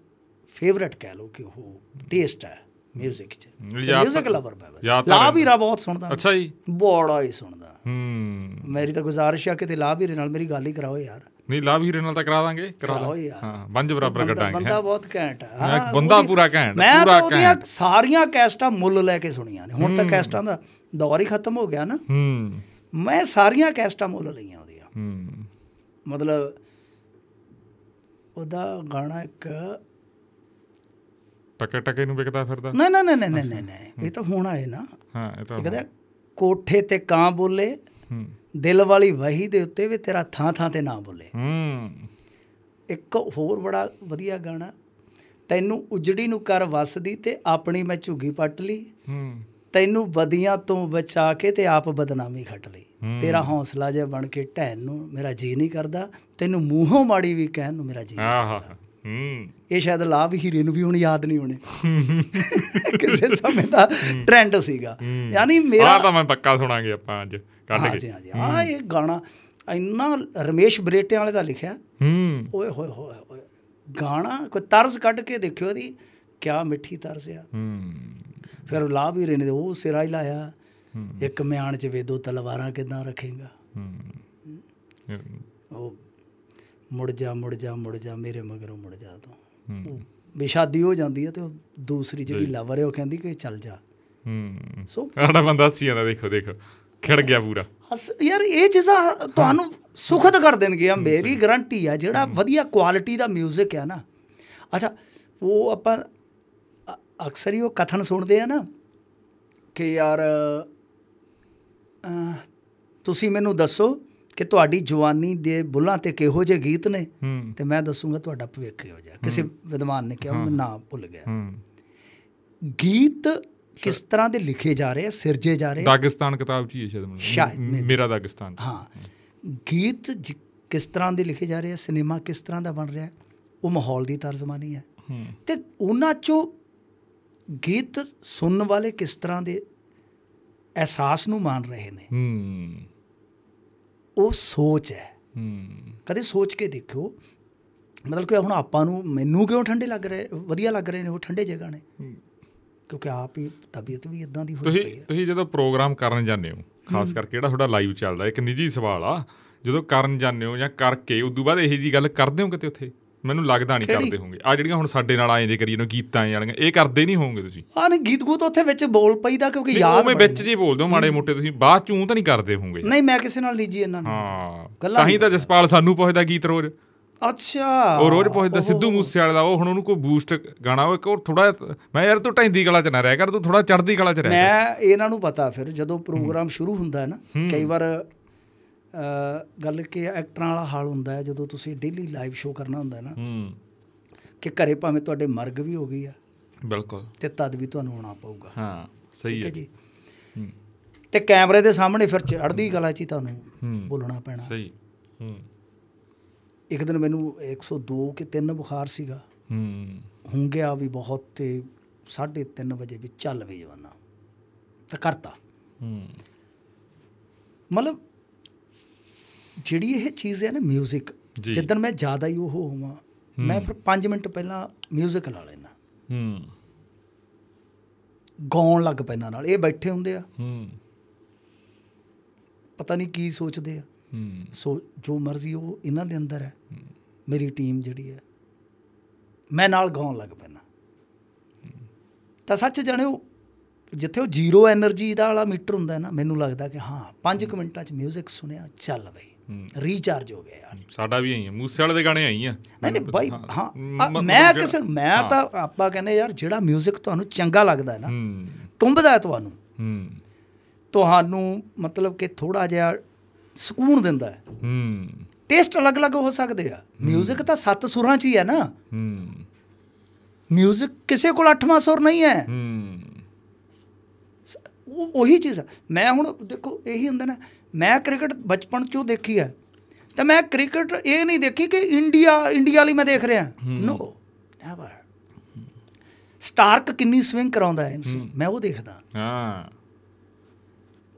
B: ਫੇਵਰਟ ਕਹਿ ਲਓ ਕਿ ਉਹ ਟੇਸਟ ਹੈ 뮤직 'ਚ
A: ਯਾਦ
B: 뮤직
A: ਤਾਂ-
B: ਲਵਰ ਮੈਂ
A: ਯਾਦ ਤਾਂ
B: ਲਾ ਵੀਰਾ ਬਹੁਤ ਸੁਣਦਾ
A: ਅੱਛਾ ਜੀ
B: ਬੜਾ ਹੀ ਸੁਣਦਾ
A: ਹੂੰ।
B: ਮੇਰੀ ਤਾਂ ਗੁਜ਼ਾਰਿਸ਼ ਆ ਕਿ ਲਾ ਵੀਰੇ ਨਾਲ ਮੇਰੀ ਗੱਲ ਹੀ ਕਰਾਓ ਯਾਰ।
A: ਨਹੀਂ ਲਾਭ ਹੀਰੇ ਨਾਲ ਤਾਂ ਕਰਾ ਦਾਂਗੇ ਕਰਾ
B: ਯਾਰ।
A: ਹਾਂ ਬੰਜ ਬਰਾਬਰ ਕਟਾਂਗੇ
B: ਬੰਦਾ। ਬਹੁਤ ਘੈਂਟ
A: ਮੈਂ
B: ਹਾਂ,
A: ਬੰਦਾ ਪੂਰਾ ਘੈਂਟ,
B: ਮੈਂ ਤਾਂ ਉਹਦੀਆਂ। ਸਾਰੀਆਂ ਕੈਸਟਾਂ ਮੁੱਲ ਲੈ ਕੇ ਸੁਣੀਆਂ ਨੇ। ਹੁਣ ਤਾਂ ਕੈਸਟਾਂ ਦਾ ਦੌਰ ਹੀ ਖਤਮ ਹੋ ਗਿਆ ਨਾ।
A: ਹੂੰ।
B: ਮੈਂ ਸਾਰੀਆਂ ਕੈਸਟਾਂ ਮੁੱਲ ਲਈਆਂ ਉਹਦੀਆਂ।
A: ਹੂੰ।
B: ਮਤਲਬ ਉਹਦਾ ਗਾਣਾ ਇੱਕ
A: ਟਕੇ ਟਕੇ ਨੂੰ ਵਿਕਦਾ ਫਿਰਦਾ।
B: ਨਹੀਂ ਨਹੀਂ ਨਹੀਂ ਨਹੀਂ ਨਹੀਂ ਇਹ ਤਾਂ ਹੁਣ ਆਏ ਨਾ।
A: ਹਾਂ ਇਹ ਤਾਂ
B: ਕਹਿੰਦਾ ਕੋਠੇ ਤੇ ਕਾਂ ਬੋਲੇ
A: ਹੂੰ।
B: ਦਿਲ ਵਾਲੀ ਵਹੀ ਦੇ ਉੱਤੇ ਵੀ ਤੇਰਾ ਥਾਂ ਥਾਂ ਤੇ ਨਾ ਬੋਲੇ।
A: ਹੂੰ।
B: ਇੱਕ ਹੋਰ ਬੜਾ ਵਧੀਆ ਗਾਣਾ ਤੈਨੂੰ ਉਜੜੀ ਨੂੰ ਕਰ ਵਸਦੀ ਤੇ ਆਪਣੀ ਮੈਂ ਝੁੱਗੀ ਪੱਟ ਲਈ।
A: ਹੂੰ।
B: ਤੈਨੂੰ ਬਦੀਆਂ ਤੋਂ ਬਚਾ ਕੇ ਤੇ ਆਪ ਬਦਨਾਮੀ ਖੱਟ ਲਈ। ਤੇਰਾ ਹੌਸਲਾ ਜਿਹਾ ਬਣ ਕੇ ਢਹਿਣ ਨੂੰ ਮੇਰਾ ਜੀ ਨਹੀਂ ਕਰਦਾ ਤੈਨੂੰ ਮੂੰਹੋਂ ਮਾੜੀ ਵੀ ਕਹਿਣ ਨੂੰ ਮੇਰਾ ਜੀ ਨਹੀਂ
A: ਆਹਾ। ਹੂੰ।
B: ਇਹ ਸ਼ਾਇਦ ਲਾਭ ਹੀਰੇ ਨੂੰ ਵੀ ਹੁਣ ਯਾਦ ਨਹੀਂ ਹੋਣੇ। ਕਿਸੇ ਸਮੇਂ ਦਾ ਟ੍ਰੈਂਡ ਸੀਗਾ। ਯਾਨੀ ਮੇਰਾ
A: ਆਹ ਤਾਂ ਮੈਂ ਪੱਕਾ ਸੁਣਾਂਗੇ ਆਪਾਂ ਅੱਜ ਕੱਢ ਕੇ।
B: ਜੀ ਹਾਂ ਜੀ। ਆ ਇਹ ਗਾਣਾ ਇੰਨਾ ਰਮੇਸ਼ ਬਰੇਟੇ ਵਾਲੇ ਦਾ ਲਿਖਿਆ।
A: ਹੂੰ।
B: ਓਏ ਹੋਏ ਹੋਏ ਹੋਏ। ਗਾਣਾ ਕੋਈ ਤਰਜ਼ ਕੱਢ ਕੇ ਦੇਖਿਓ ਇਹਦੀ ਕਿਆ ਮਿੱਠੀ ਤਰਜ਼ ਆ।
A: ਹੂੰ।
B: ਫਿਰ ਲਾਭ ਹੀਰੇ ਨੇ ਉਹ ਸਿਰਾ ਹੀ ਲਾਇਆ। ਇੱਕ ਮਿਆਨ ਚ ਵੇਦੋ ਤਲਵਾਰਾਂ ਕਿਦਾਂ ਰੱਖੇਗਾ।
A: ਹੂੰ।
B: ਉਹ ਮੁੜ ਜਾ ਮੁੜ ਜਾ ਮੁੜ ਜਾ ਮੇਰੇ ਮਗਰੋਂ ਮੁੜ ਜਾ ਤੂੰ।
A: ਹੂੰ।
B: ਵੀ ਸ਼ਾਦੀ ਹੋ ਜਾਂਦੀ ਹੈ ਤੇ ਦੂਸਰੀ ਜਿਹੜੀ ਲਵਰ ਹੈ ਉਹ ਕਹਿੰਦੀ ਕਿ ਚੱਲ ਜਾ।
A: ਹੂੰ।
B: ਸੋ
A: ਸਾਡਾ ਬੰਦਾ ਹੱਸੀ ਜਾਂਦਾ ਦੇਖੋ ਦੇਖੋ। ਖਿੜ ਗਿਆ ਪੂਰਾ।
B: ਯਾਰ ਇਹ ਚੀਜ਼ਾਂ ਤੁਹਾਨੂੰ ਸੁਖਦ ਕਰ ਦੇਣਗੇ ਆ ਮੇਰੀ ਗਾਰੰਟੀ ਆ ਜਿਹੜਾ ਵਧੀਆ ਕੁਆਲਿਟੀ ਦਾ 뮤직 ਆ ਨਾ। ਅੱਛਾ ਉਹ ਆਪਾਂ ਅਕਸਰ ਹੀ ਉਹ ਕਥਨ ਸੁਣਦੇ ਆ ਨਾ ਕਿ ਯਾਰ ਤੁਸੀਂ ਮੈਨੂੰ ਦੱਸੋ ਕਿ ਤੁਹਾਡੀ ਜਵਾਨੀ ਦੇ ਬੁੱਲਾਂ ਤੇ ਕਿਹੋ ਜਿਹੇ ਗੀਤ ਨੇ ਤੇ ਮੈਂ ਦੱਸੂਗਾ ਤੁਹਾਡਾ ਭਵਿੱਖ ਕਿਹੋ ਜਿਹਾ। ਕਿਸੇ ਵਿਦਵਾਨ ਨੇ ਕਿਹਾ ਮੈਂ ਨਾਮ ਭੁੱਲ ਗਿਆ। ਗੀਤ ਕਿਸ ਤਰ੍ਹਾਂ ਦੇ ਲਿਖੇ ਜਾ ਰਹੇ ਆ ਸਿਰਜੇ ਜਾ ਰਹੇ ਆ?
A: ਦਾਗਿਸਤਾਨ ਕਿਤਾਬ ਚ ਹੀ ਹੈ ਸ਼ਾਇਦ ਮੈਨੂੰ। ਮੇਰਾ ਦਾਗਿਸਤਾਨ।
B: ਹਾਂ। ਗੀਤ ਕਿਸ ਤਰ੍ਹਾਂ ਦੇ ਲਿਖੇ ਜਾ ਰਹੇ ਆ ਸਿਨੇਮਾ ਕਿਸ ਤਰ੍ਹਾਂ ਦਾ ਬਣ ਰਿਹਾ? ਉਹ ਮਾਹੌਲ ਦੀ ਤਰਜਮਾਨੀ ਹੈ। ਤੇ ਉਹਨਾਂ ਚੋਂ ਗੀਤ ਸੁਣਨ ਵਾਲੇ ਕਿਸ ਤਰ੍ਹਾਂ ਦੇ ਅਹਿਸਾਸ ਨੂੰ ਮਾਣ ਰਹੇ ਨੇ? ਉਹ ਸੋਚ ਹੈ।
A: ਹੂੰ।
B: ਕਦੇ ਸੋਚ ਕੇ ਦੇਖਿਓ ਮਤਲਬ ਕਿ ਹੁਣ ਆਪਾਂ ਨੂੰ ਮੈਨੂੰ ਕਿਉਂ ਠੰਡੇ ਲੱਗ ਰਹੇ ਵਧੀਆ ਲੱਗ ਰਹੇ ਨੇ ਉਹ ਠੰਡੇ ਜਿਹੇ ਗਾਣੇ ਕਿਉਂਕਿ ਆਪ ਹੀ ਤਬੀਅਤ ਵੀ ਇਦਾਂ ਦੀ
A: ਤੁਸੀਂ
B: ਪਈ ਹੈ।
A: ਤੁਸੀਂ ਜਦੋਂ ਪ੍ਰੋਗਰਾਮ ਕਰਨ ਜਾਂਦੇ ਹੋ ਖਾਸ ਕਰਕੇ ਜਿਹੜਾ ਤੁਹਾਡਾ ਲਾਈਵ ਚੱਲਦਾ ਇੱਕ ਨਿੱਜੀ ਸਵਾਲ ਆ ਜਦੋਂ ਕਰਨ ਜਾਂਦੇ ਹੋ ਜਾਂ ਕਰਕੇ ਉਦੋਂ ਬਾਅਦ ਇਹੋ ਜੀ ਗੱਲ ਕਰਦੇ ਹੋ ਕਿਤੇ ਉੱਥੇ? ਮੈਨੂੰ ਲੱਗਦਾ ਨਹੀਂ? ਕਰਦੇ ਹੋਵੋਗੇ ਆ ਜਿਹੜੀਆਂ ਹੁਣ ਸਾਡੇ ਨਾਲ ਆਏ ਜੇ ਕਰੀ ਨੂੰ ਗੀਤਾਂ ਵਾਲੀਆਂ ਇਹ ਕਰਦੇ ਨਹੀਂ ਹੋਵੋਗੇ ਤੁਸੀਂ?
B: ਆਹ ਨਹੀਂ ਗੀਤ ਗੂਤ ਉੱਥੇ ਵਿੱਚ ਬੋਲ ਪਈਦਾ ਕਿਉਂਕਿ
A: ਨਹੀਂ,
B: ਯਾਦ ਬੜੇ
A: ਵਿੱਚ ਜੀ ਬੋਲਦੇ ਹੋ ਮਾੜੇ ਮੋਟੇ ਤੁਸੀਂ ਬਾਅਦ ਚ ਤਾਂ ਨਹੀਂ ਕਰਦੇ ਹੋਵੋਗੇ।
B: ਨਹੀਂ ਮੈਂ ਕਿਸੇ ਨਾਲ ਨਿੱਜੀ ਇਹਨਾਂ ਨੂੰ।
A: ਹਾਂ ਤਾਂ ਹੀ
B: ਨਹੀਂ
A: ਤਾਂ ਜਸਪਾਲ ਸਾਨੂੰ ਪੁੱਛਦਾ ਗੀਤ ਰੋਜ਼।
B: ਅੱਛਾ।
A: ਉਹ ਰੋਜ਼ ਪੁੱਛਦਾ ਸਿੱਧੂ ਮੂਸੇ ਵਾਲੇ ਦਾ ਉਹ ਹੁਣ ਉਹਨੂੰ ਕੋਈ ਬੂਸਟ ਗਾਣਾ ਉਹ ਇੱਕ ਉਹ ਥੋੜਾ ਮੈਂ ਯਾਰ ਤੂੰ ਢੈਂਦੀ ਕਲਾ ਚ ਨਾ ਰਹਿ ਕਰ ਤੂੰ ਥੋੜਾ ਚੜਦੀ ਕਲਾ ਚ ਰਹਿ
B: ਮੈਂ ਇਹਨਾਂ ਨੂੰ ਪਤਾ ਫਿਰ ਜਦੋਂ ਪ੍ਰੋਗਰਾਮ ਸ਼ੁਰੂ ਹੁੰਦਾ ਹੈ ਨਾ ਕਈ ਵਾਰ ਗੱਲ ਕਿ ਐਕਟਰਾਂ ਵਾਲਾ ਹਾਲ ਹੁੰਦਾ ਹੈ ਜਦੋਂ ਤੁਸੀਂ ਡੇਲੀ ਲਾਈਵ ਸ਼ੋਅ ਕਰਨਾ ਹੁੰਦਾ ਹੈ ਨਾ
A: ਹੂੰ।
B: ਕਿ ਘਰੇ ਭਾਵੇਂ ਤੁਹਾਡੇ ਮਰਗ ਵੀ ਹੋ ਗਈ ਆ
A: ਬਿਲਕੁਲ।
B: ਤੇ ਤਦ ਵੀ ਤੁਹਾਨੂੰ ਆਉਣਾ ਪਊਗਾ।
A: ਹਾਂ ਸਹੀ ਹੈ
B: ਹੈ ਜੀ।
A: ਹੂੰ।
B: ਤੇ ਕੈਮਰੇ ਦੇ ਸਾਹਮਣੇ ਫਿਰ ਚੜ੍ਹਦੀ ਕਲਾ 'ਚ ਹੀ ਤੁਹਾਨੂੰ
A: ਹੂੰ।
B: ਬੋਲਣਾ ਪੈਣਾ।
A: ਸਹੀ। ਹੂੰ।
B: ਇੱਕ ਦਿਨ ਮੈਨੂੰ 102 ਕਿ 3 ਬੁਖਾਰ ਸੀਗਾ।
A: ਹੂੰ।
B: ਹੁਣ ਗਿਆ ਵੀ ਬਹੁਤ ਤੇ 3:30 ਵਜੇ ਵੀ ਚੱਲ ਵੀ ਜਵਾਨਾ। ਤਾਂ ਕਰਤਾ।
A: ਹੂੰ।
B: ਮਤਲਬ ਜਿਹੜੀ ਇਹ ਚੀਜ਼ ਹੈ ਨਾ 뮤직 ਜਿੱਦਣ ਮੈਂ ਜ਼ਿਆਦਾ ਹੀ ਉਹ ਹੋਵਾਂ ਮੈਂ ਫਿਰ 5 ਮਿੰਟ ਪਹਿਲਾਂ 뮤직 ਲਾ ਲੈਣਾ
A: ਹੂੰ।
B: ਗਾਉਣ ਲੱਗ ਪੈਣਾ ਨਾਲ ਇਹ ਬੈਠੇ ਹੁੰਦੇ ਆ।
A: ਹੂੰ।
B: ਪਤਾ ਨਹੀਂ ਕੀ ਸੋਚਦੇ ਆ।
A: ਹੂੰ।
B: ਸੋ ਜੋ ਮਰਜ਼ੀ ਉਹ ਇਹਨਾਂ ਦੇ ਅੰਦਰ ਹੈ ਮੇਰੀ ਟੀਮ ਜਿਹੜੀ ਹੈ ਮੈਂ ਨਾਲ ਗਾਉਣ ਲੱਗ ਪੈਣਾ ਤਾਂ ਸੱਚ ਜਾਣਿਓ ਜਿੱਥੇ ਉਹ ਜ਼ੀਰੋ એનર્ਜੀ ਦਾ ਵਾਲਾ ਮੀਟਰ ਹੁੰਦਾ ਨਾ ਮੈਨੂੰ ਲੱਗਦਾ ਕਿ ਹਾਂ 5 ਮਿੰਟਾਂ 'ਚ 뮤직 ਸੁਣਿਆ ਚੱਲ ਬਈ। ਰੀਚਾਰਜ ਹੋ ਗਿਆ ਯਾਰ
A: ਸਾਡਾ ਵੀ ਆਈ ਆ ਮੂਸੇ ਵਾਲੇ ਦੇ ਗਾਣੇ ਆਈ ਆ
B: ਨਹੀਂ ਨਹੀਂ ਬਾਈ ਹਾਂ
A: ਮ-
B: ਆ,
A: ਮ-
B: ਮੈਂ
A: ਜਿਹੜਾ-
B: ਕਿਸੇ ਮੈਂ
A: ਹਾਂ।
B: ਤਾਂ ਆਪਾਂ ਕਹਿੰਦੇ ਯਾਰ ਜਿਹੜਾ 뮤직 ਤੁਹਾਨੂੰ ਚੰਗਾ ਲੱਗਦਾ ਹੈ ਨਾ
A: ਹੂੰ
B: ਟੁੰਬਦਾ ਹੈ ਤੁਹਾਨੂੰ
A: ਹੂੰ
B: ਤੁਹਾਨੂੰ ਮਤਲਬ ਕਿ ਥੋੜਾ ਜਿਹਾ ਸਕੂਨ ਦਿੰਦਾ ਹੈ
A: ਹੂੰ
B: ਟੇਸਟ ਅਲੱਗ-ਅਲੱਗ ਹੋ ਸਕਦੇ ਆ 뮤직 ਤਾਂ ਸੱਤ ਸੁਰਾਂ 'ਚ ਹੀ ਹੈ ਨਾ
A: ਹੂੰ
B: 뮤직 ਕਿਸੇ ਕੋਲ ਅੱਠਵਾਂ ਸੁਰ ਨਹੀਂ ਹੈ
A: ਹੂੰ
B: ਸ- ਉਹ ਉਹੀ ਚੀਜ਼ ਆ ਮੈਂ ਹੁਣ ਦੇਖੋ ਇਹੀ ਹੁੰਦਾ ਨਾ ਮੈਂ ਕ੍ਰਿਕਟ ਬਚਪਨ ਚੋਂ ਦੇਖੀ ਹੈ। ਤਾਂ ਮੈਂ ਕ੍ਰਿਕਟ ਇਹ ਨਹੀਂ ਦੇਖੀ ਕਿ ਇੰਡੀਆ ਇੰਡੀਆ ਲਈ ਮੈਂ ਦੇਖ ਰਿਹਾ। ਨੋ ਨੈਵਰ ਸਟਾਰਕ ਕਿੰਨੀ ਸਵਿੰਗ ਕਰਾਉਂਦਾ ਹੈ ਮੈਂ ਉਹ ਦੇਖਦਾ।
A: ਹਾਂ।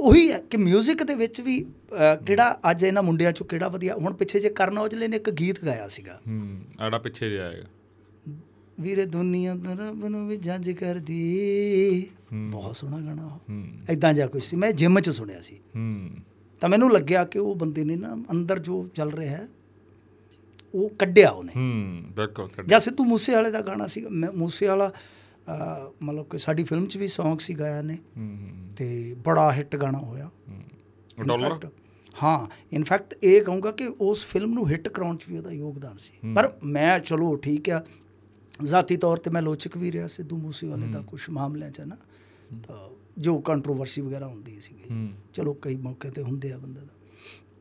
B: ਉਹੀ ਹੈ ਕਿ 뮤직 ਦੇ ਵਿੱਚ ਵੀ ਕਿਹੜਾ ਅੱਜ ਇਹਨਾਂ ਮੁੰਡਿਆਂ ਚੋਂ ਕਿਹੜਾ ਵਧੀਆ। ਹੁਣ ਪਿੱਛੇ ਜੇ ਕਰਨ ਔਜਲੇ ਨੇ ਇੱਕ ਗੀਤ ਗਾਇਆ ਸੀਗਾ।
A: ਹੂੰ ਆੜਾ ਪਿੱਛੇ ਜਿਹਾ ਆਏਗਾ।
B: ਵੀਰੇ ਦੁਨੀਆ ਦਾ ਰੱਬ ਨੂੰ ਵੀ ਜੱਜ ਕਰਦੀ। ਬਹੁਤ ਸੋਹਣਾ ਗਾਣਾ ਉਹ। ਐਦਾਂ ਜਿਹਾ ਕੁਝ ਸੀ। ਮੈਂ ਜਿਮ 'ਚ ਸੁਣਿਆ ਸੀ।
A: ਹੂੰ।
B: ਤਾਂ ਮੈਨੂੰ ਲੱਗਿਆ ਕਿ ਉਹ ਬੰਦੇ ਨੇ ਨਾ ਅੰਦਰ ਜੋ ਚੱਲ ਰਿਹਾ ਹੈ ਉਹ ਕੱਢਿਆ ਉਹਨੇ।
A: ਹੂੰ ਬਿਲਕੁਲ ਕੱਢ-
B: ਜਾਂ ਸਿੱਧੂ ਮੂਸੇ ਵਾਲੇ ਦਾ ਗਾਣਾ ਸੀ ਮੂਸੇ ਵਾਲਾ ਮਤਲਬ ਕਿ ਸਾਡੀ ਫਿਲਮ 'ਚ ਵੀ Song ਸੀ ਗਾਇਆ ਨੇ। ਤੇ ਬੜਾ ਹਿੱਟ ਗਾਣਾ ਹੋਇਆ।
A: ਡਾਲਰ?
B: ਹਾਂ ਇਨਫੈਕਟ ਇਹ ਕਹੂੰਗਾ ਕਿ ਉਸ ਫਿਲਮ ਨੂੰ ਹਿੱਟ ਕਰਾਉਣ 'ਚ ਵੀ ਉਹਦਾ ਯੋਗਦਾਨ ਸੀ। ਪਰ ਮੈਂ ਚਲੋ ਠੀਕ ਆ। ਜ਼ਾਤੀ ਤੌਰ ਤੇ ਮੈਂ ਲੋਚਕ ਵੀ ਰਿਹਾ ਸਿੱਧੂ ਮੂਸੇਵਾਲੇ ਦਾ ਕੁਝ ਮਾਮਲਿਆਂ 'ਚ ਨਾ। ਤਾਂ ਜੋ ਕੰਟਰੋਵਰਸੀ ਵਗੈਰਾ ਹੁੰਦੀ ਸੀਗੀ। ਚਲੋ ਕਈ ਮੌਕੇ ਤੇ ਹੁੰਦੇ ਆ ਬੰਦੇ ਦਾ।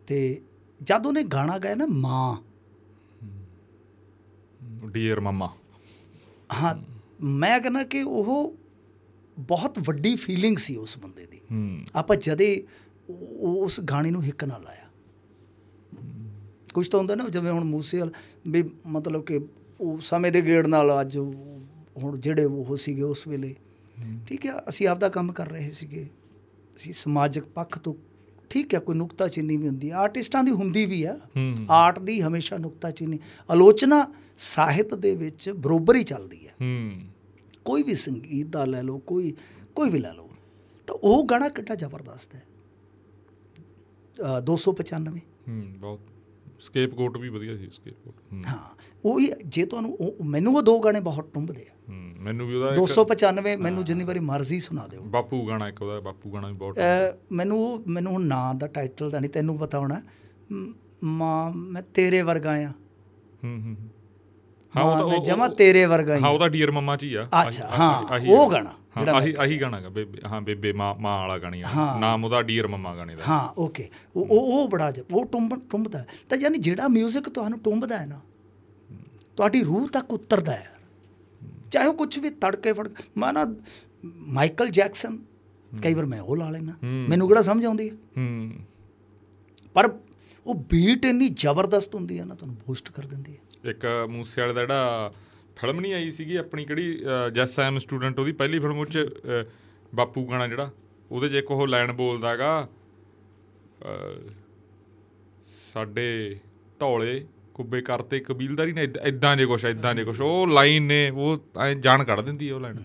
B: ਤੇ ਜਦ ਉਹਨੇ ਗਾਣਾ ਗਾਇਆ ਨਾ ਮਾਂ।
A: ਡੀਅਰ ਮਮਾ
B: ਹਾਂ ਮੈਂ ਕਹਿੰਦਾ ਕਿ ਉਹ ਬਹੁਤ ਵੱਡੀ ਫੀਲਿੰਗ ਸੀ ਉਸ ਬੰਦੇ ਦੀ। ਆਪਾਂ ਜਦੇ ਉਸ ਗਾਣੇ ਨੂੰ ਹਿੱਕ ਨਾਲ ਲਾਇਆ। ਕੁਝ ਤਾਂ ਹੁੰਦਾ ਨਾ ਜਿਵੇਂ ਹੁਣ ਮੂਸੇ ਵਾਲ ਵੀ ਮਤਲਬ ਕਿ ਉਹ ਸਮੇਂ ਦੇ ਗੇੜ ਨਾਲ ਅੱਜ ਹੁਣ ਜਿਹੜੇ ਉਹ ਸੀਗੇ ਉਸ ਵੇਲੇ ਠੀਕ ਹੈ ਅਸੀਂ ਆਪਦਾ ਕੰਮ ਕਰ ਰਹੇ ਸੀਗੇ। ਅਸੀਂ ਸਮਾਜਿਕ ਪੱਖ ਤੋਂ ਠੀਕ ਹੈ ਕੋਈ ਨੁਕਤਾਚੀਨੀ ਵੀ ਹੁੰਦੀ ਹੈ। ਆਰਟਿਸਟਾਂ ਦੀ ਹੁੰਦੀ ਵੀ ਆ ਆਰਟ ਦੀ ਹਮੇਸ਼ਾ ਨੁਕਤਾਚੀਨੀ। ਆਲੋਚਨਾ ਸਾਹਿਤ ਦੇ ਵਿੱਚ ਬਰੋਬਰ ਹੀ ਚੱਲਦੀ ਹੈ। ਕੋਈ ਵੀ ਸੰਗੀਤ ਦਾ ਲੈ ਲਓ ਕੋਈ ਕੋਈ ਵੀ ਲੈ ਲਓ ਤਾਂ ਉਹ ਗਾਣਾ ਕਿੱਡਾ ਜ਼ਬਰਦਸਤ ਹੈ। ਅ, 295
A: ਹੂੰ ਬਹੁਤ ਸਕੇਪ ਕੋਟ ਵੀ ਵਧੀਆ ਸੀ ਸਕੇਪ ਕੋਟ ਹੂੰ
B: ਉਹ ਹੀ ਜੇ ਤੁਹਾਨੂੰ ਉਹ ਮੈਨੂੰ ਉਹ ਦੋ ਗਾਣੇ ਬਹੁਤ ਟੁੰਬਦੇ ਆ।
A: ਮੈਨੂੰ ਵੀ ਉਹਦਾ ਇੱਕ
B: 295 ਮੈਨੂੰ ਜਿੰਨੀ ਵਾਰੀ ਮਰਜ਼ੀ ਸੁਣਾ ਦਿਓ।
A: ਬਾਪੂ ਗਾਣਾ ਇੱਕ ਉਹਦਾ ਬਾਪੂ ਗਾਣਾ ਵੀ ਬਹੁਤ
B: ਮੈਨੂੰ ਉਹ- ਮੈਨੂੰ ਹੁਣ ਨਾਂ ਦਾ ਟਾਈਟਲ ਦਾ ਨਹੀਂ ਤੈਨੂੰ ਪਤਾ ਹੋਣਾ। ਮ- ਮਾਂ ਮੈਂ ਤੇਰੇ ਵਰਗਾ ਆ।
A: ਹੂੰ ਹੂੰ। ਹੂੰ।
B: ਹਾਂ ਮੈਂ ਜਮਾ ਤੇਰੇ ਵਰਗਾ ਹੀ
A: ਹਾਂ ਉਹਦਾ ਡੀਅਰ ਮਮਾ ਚ ਹੀ ਆ।
B: ਅੱਛਾ, ਹਾਂ, ਉਹ ਗਾਣਾ, ਜਿਹੜਾ
A: ਆਹੀ ਆਹੀ ਗਾਣਾ ਗਾ ਬੇਬੇ ਹਾਂ ਬੇਬੇ ਮਾਂ ਮਾਂ ਵਾਲਾ ਗਾਣੀ ਆ। ਨਾਮ ਉਹਦਾ ਡੀਅਰ ਮਮਾ ਗਾਣੇ ਦਾ।
B: ਹਾਂ ਓਕੇ। ਉਹ ਉਹ ਉਹ ਬੜਾ ਉਹ ਟੁੰਬ ਟੁੰਬਦਾ। ਤਾਂ ਯਾਨੀ ਜਿਹੜਾ 뮤직 ਤੁਹਾਨੂੰ ਟੁੰਬਦਾ ਹੈ ਨਾ ਤੁਹਾਡੀ ਰੂਹ ਤੱਕ ਉਤਰਦਾ ਹੈ। ਚਾਹੇ ਉਹ ਕੁਝ ਵੀ ਤੜਕੇ ਫੜ ਮੈਂ ਨਾ ਮਾਈਕਲ ਜੈਕਸਨ ਕਈ ਵਾਰ ਮੈਂ ਉਹ ਲਾ ਲੈਣਾ। ਮੈਨੂੰ ਕਿਹੜਾ ਸਮਝ ਆਉਂਦੀ ਹੈ?
A: ਹੂੰ।
B: ਪਰ ਉਹ ਬੀਟ ਇੰਨੀ ਜ਼ਬਰਦਸਤ ਹੁੰਦੀ ਹੈ ਨਾ ਤੁਹਾਨੂੰ ਬੂਸਟ ਕਰ ਦਿੰਦੀ ਹੈ।
A: ਇੱਕ ਮੂਸੇ ਵਾਲੇ ਦਾ ਜਿਹੜਾ ਫਿਲਮ ਨਹੀਂ ਆਈ ਸੀਗੀ ਆਪਣੀ ਕਿਹੜੀ ਜੈਸ ਐਮ ਸਟੂਡੈਂਟ ਉਹਦੀ ਪਹਿਲੀ ਫਿਲਮ ਉਹ ਚ ਅ, ਬਾਪੂ ਗਾਣਾ ਜਿਹੜਾ ਉਹਦੇ 'ਚ ਇੱਕ ਉਹ ਲਾਈਨ ਬੋਲਦਾਗਾ ਸਾਡੇ ਧੌਲੇ ਕੁੱਬੇ ਕਰਤੇ ਕਬੀਲਦਾਰੀ ਨੇ ਇਦਾਂ ਜੇ ਕੁਛ ਇਦਾਂ ਜੇ ਕੁਛ ਉਹ ਲਾਈਨ ਨੇ ਉਹ ਐਂ ਜਾਨ ਕੱਢ ਦਿੰਦੀ ਹੈ ਉਹ ਲਾਈਨ।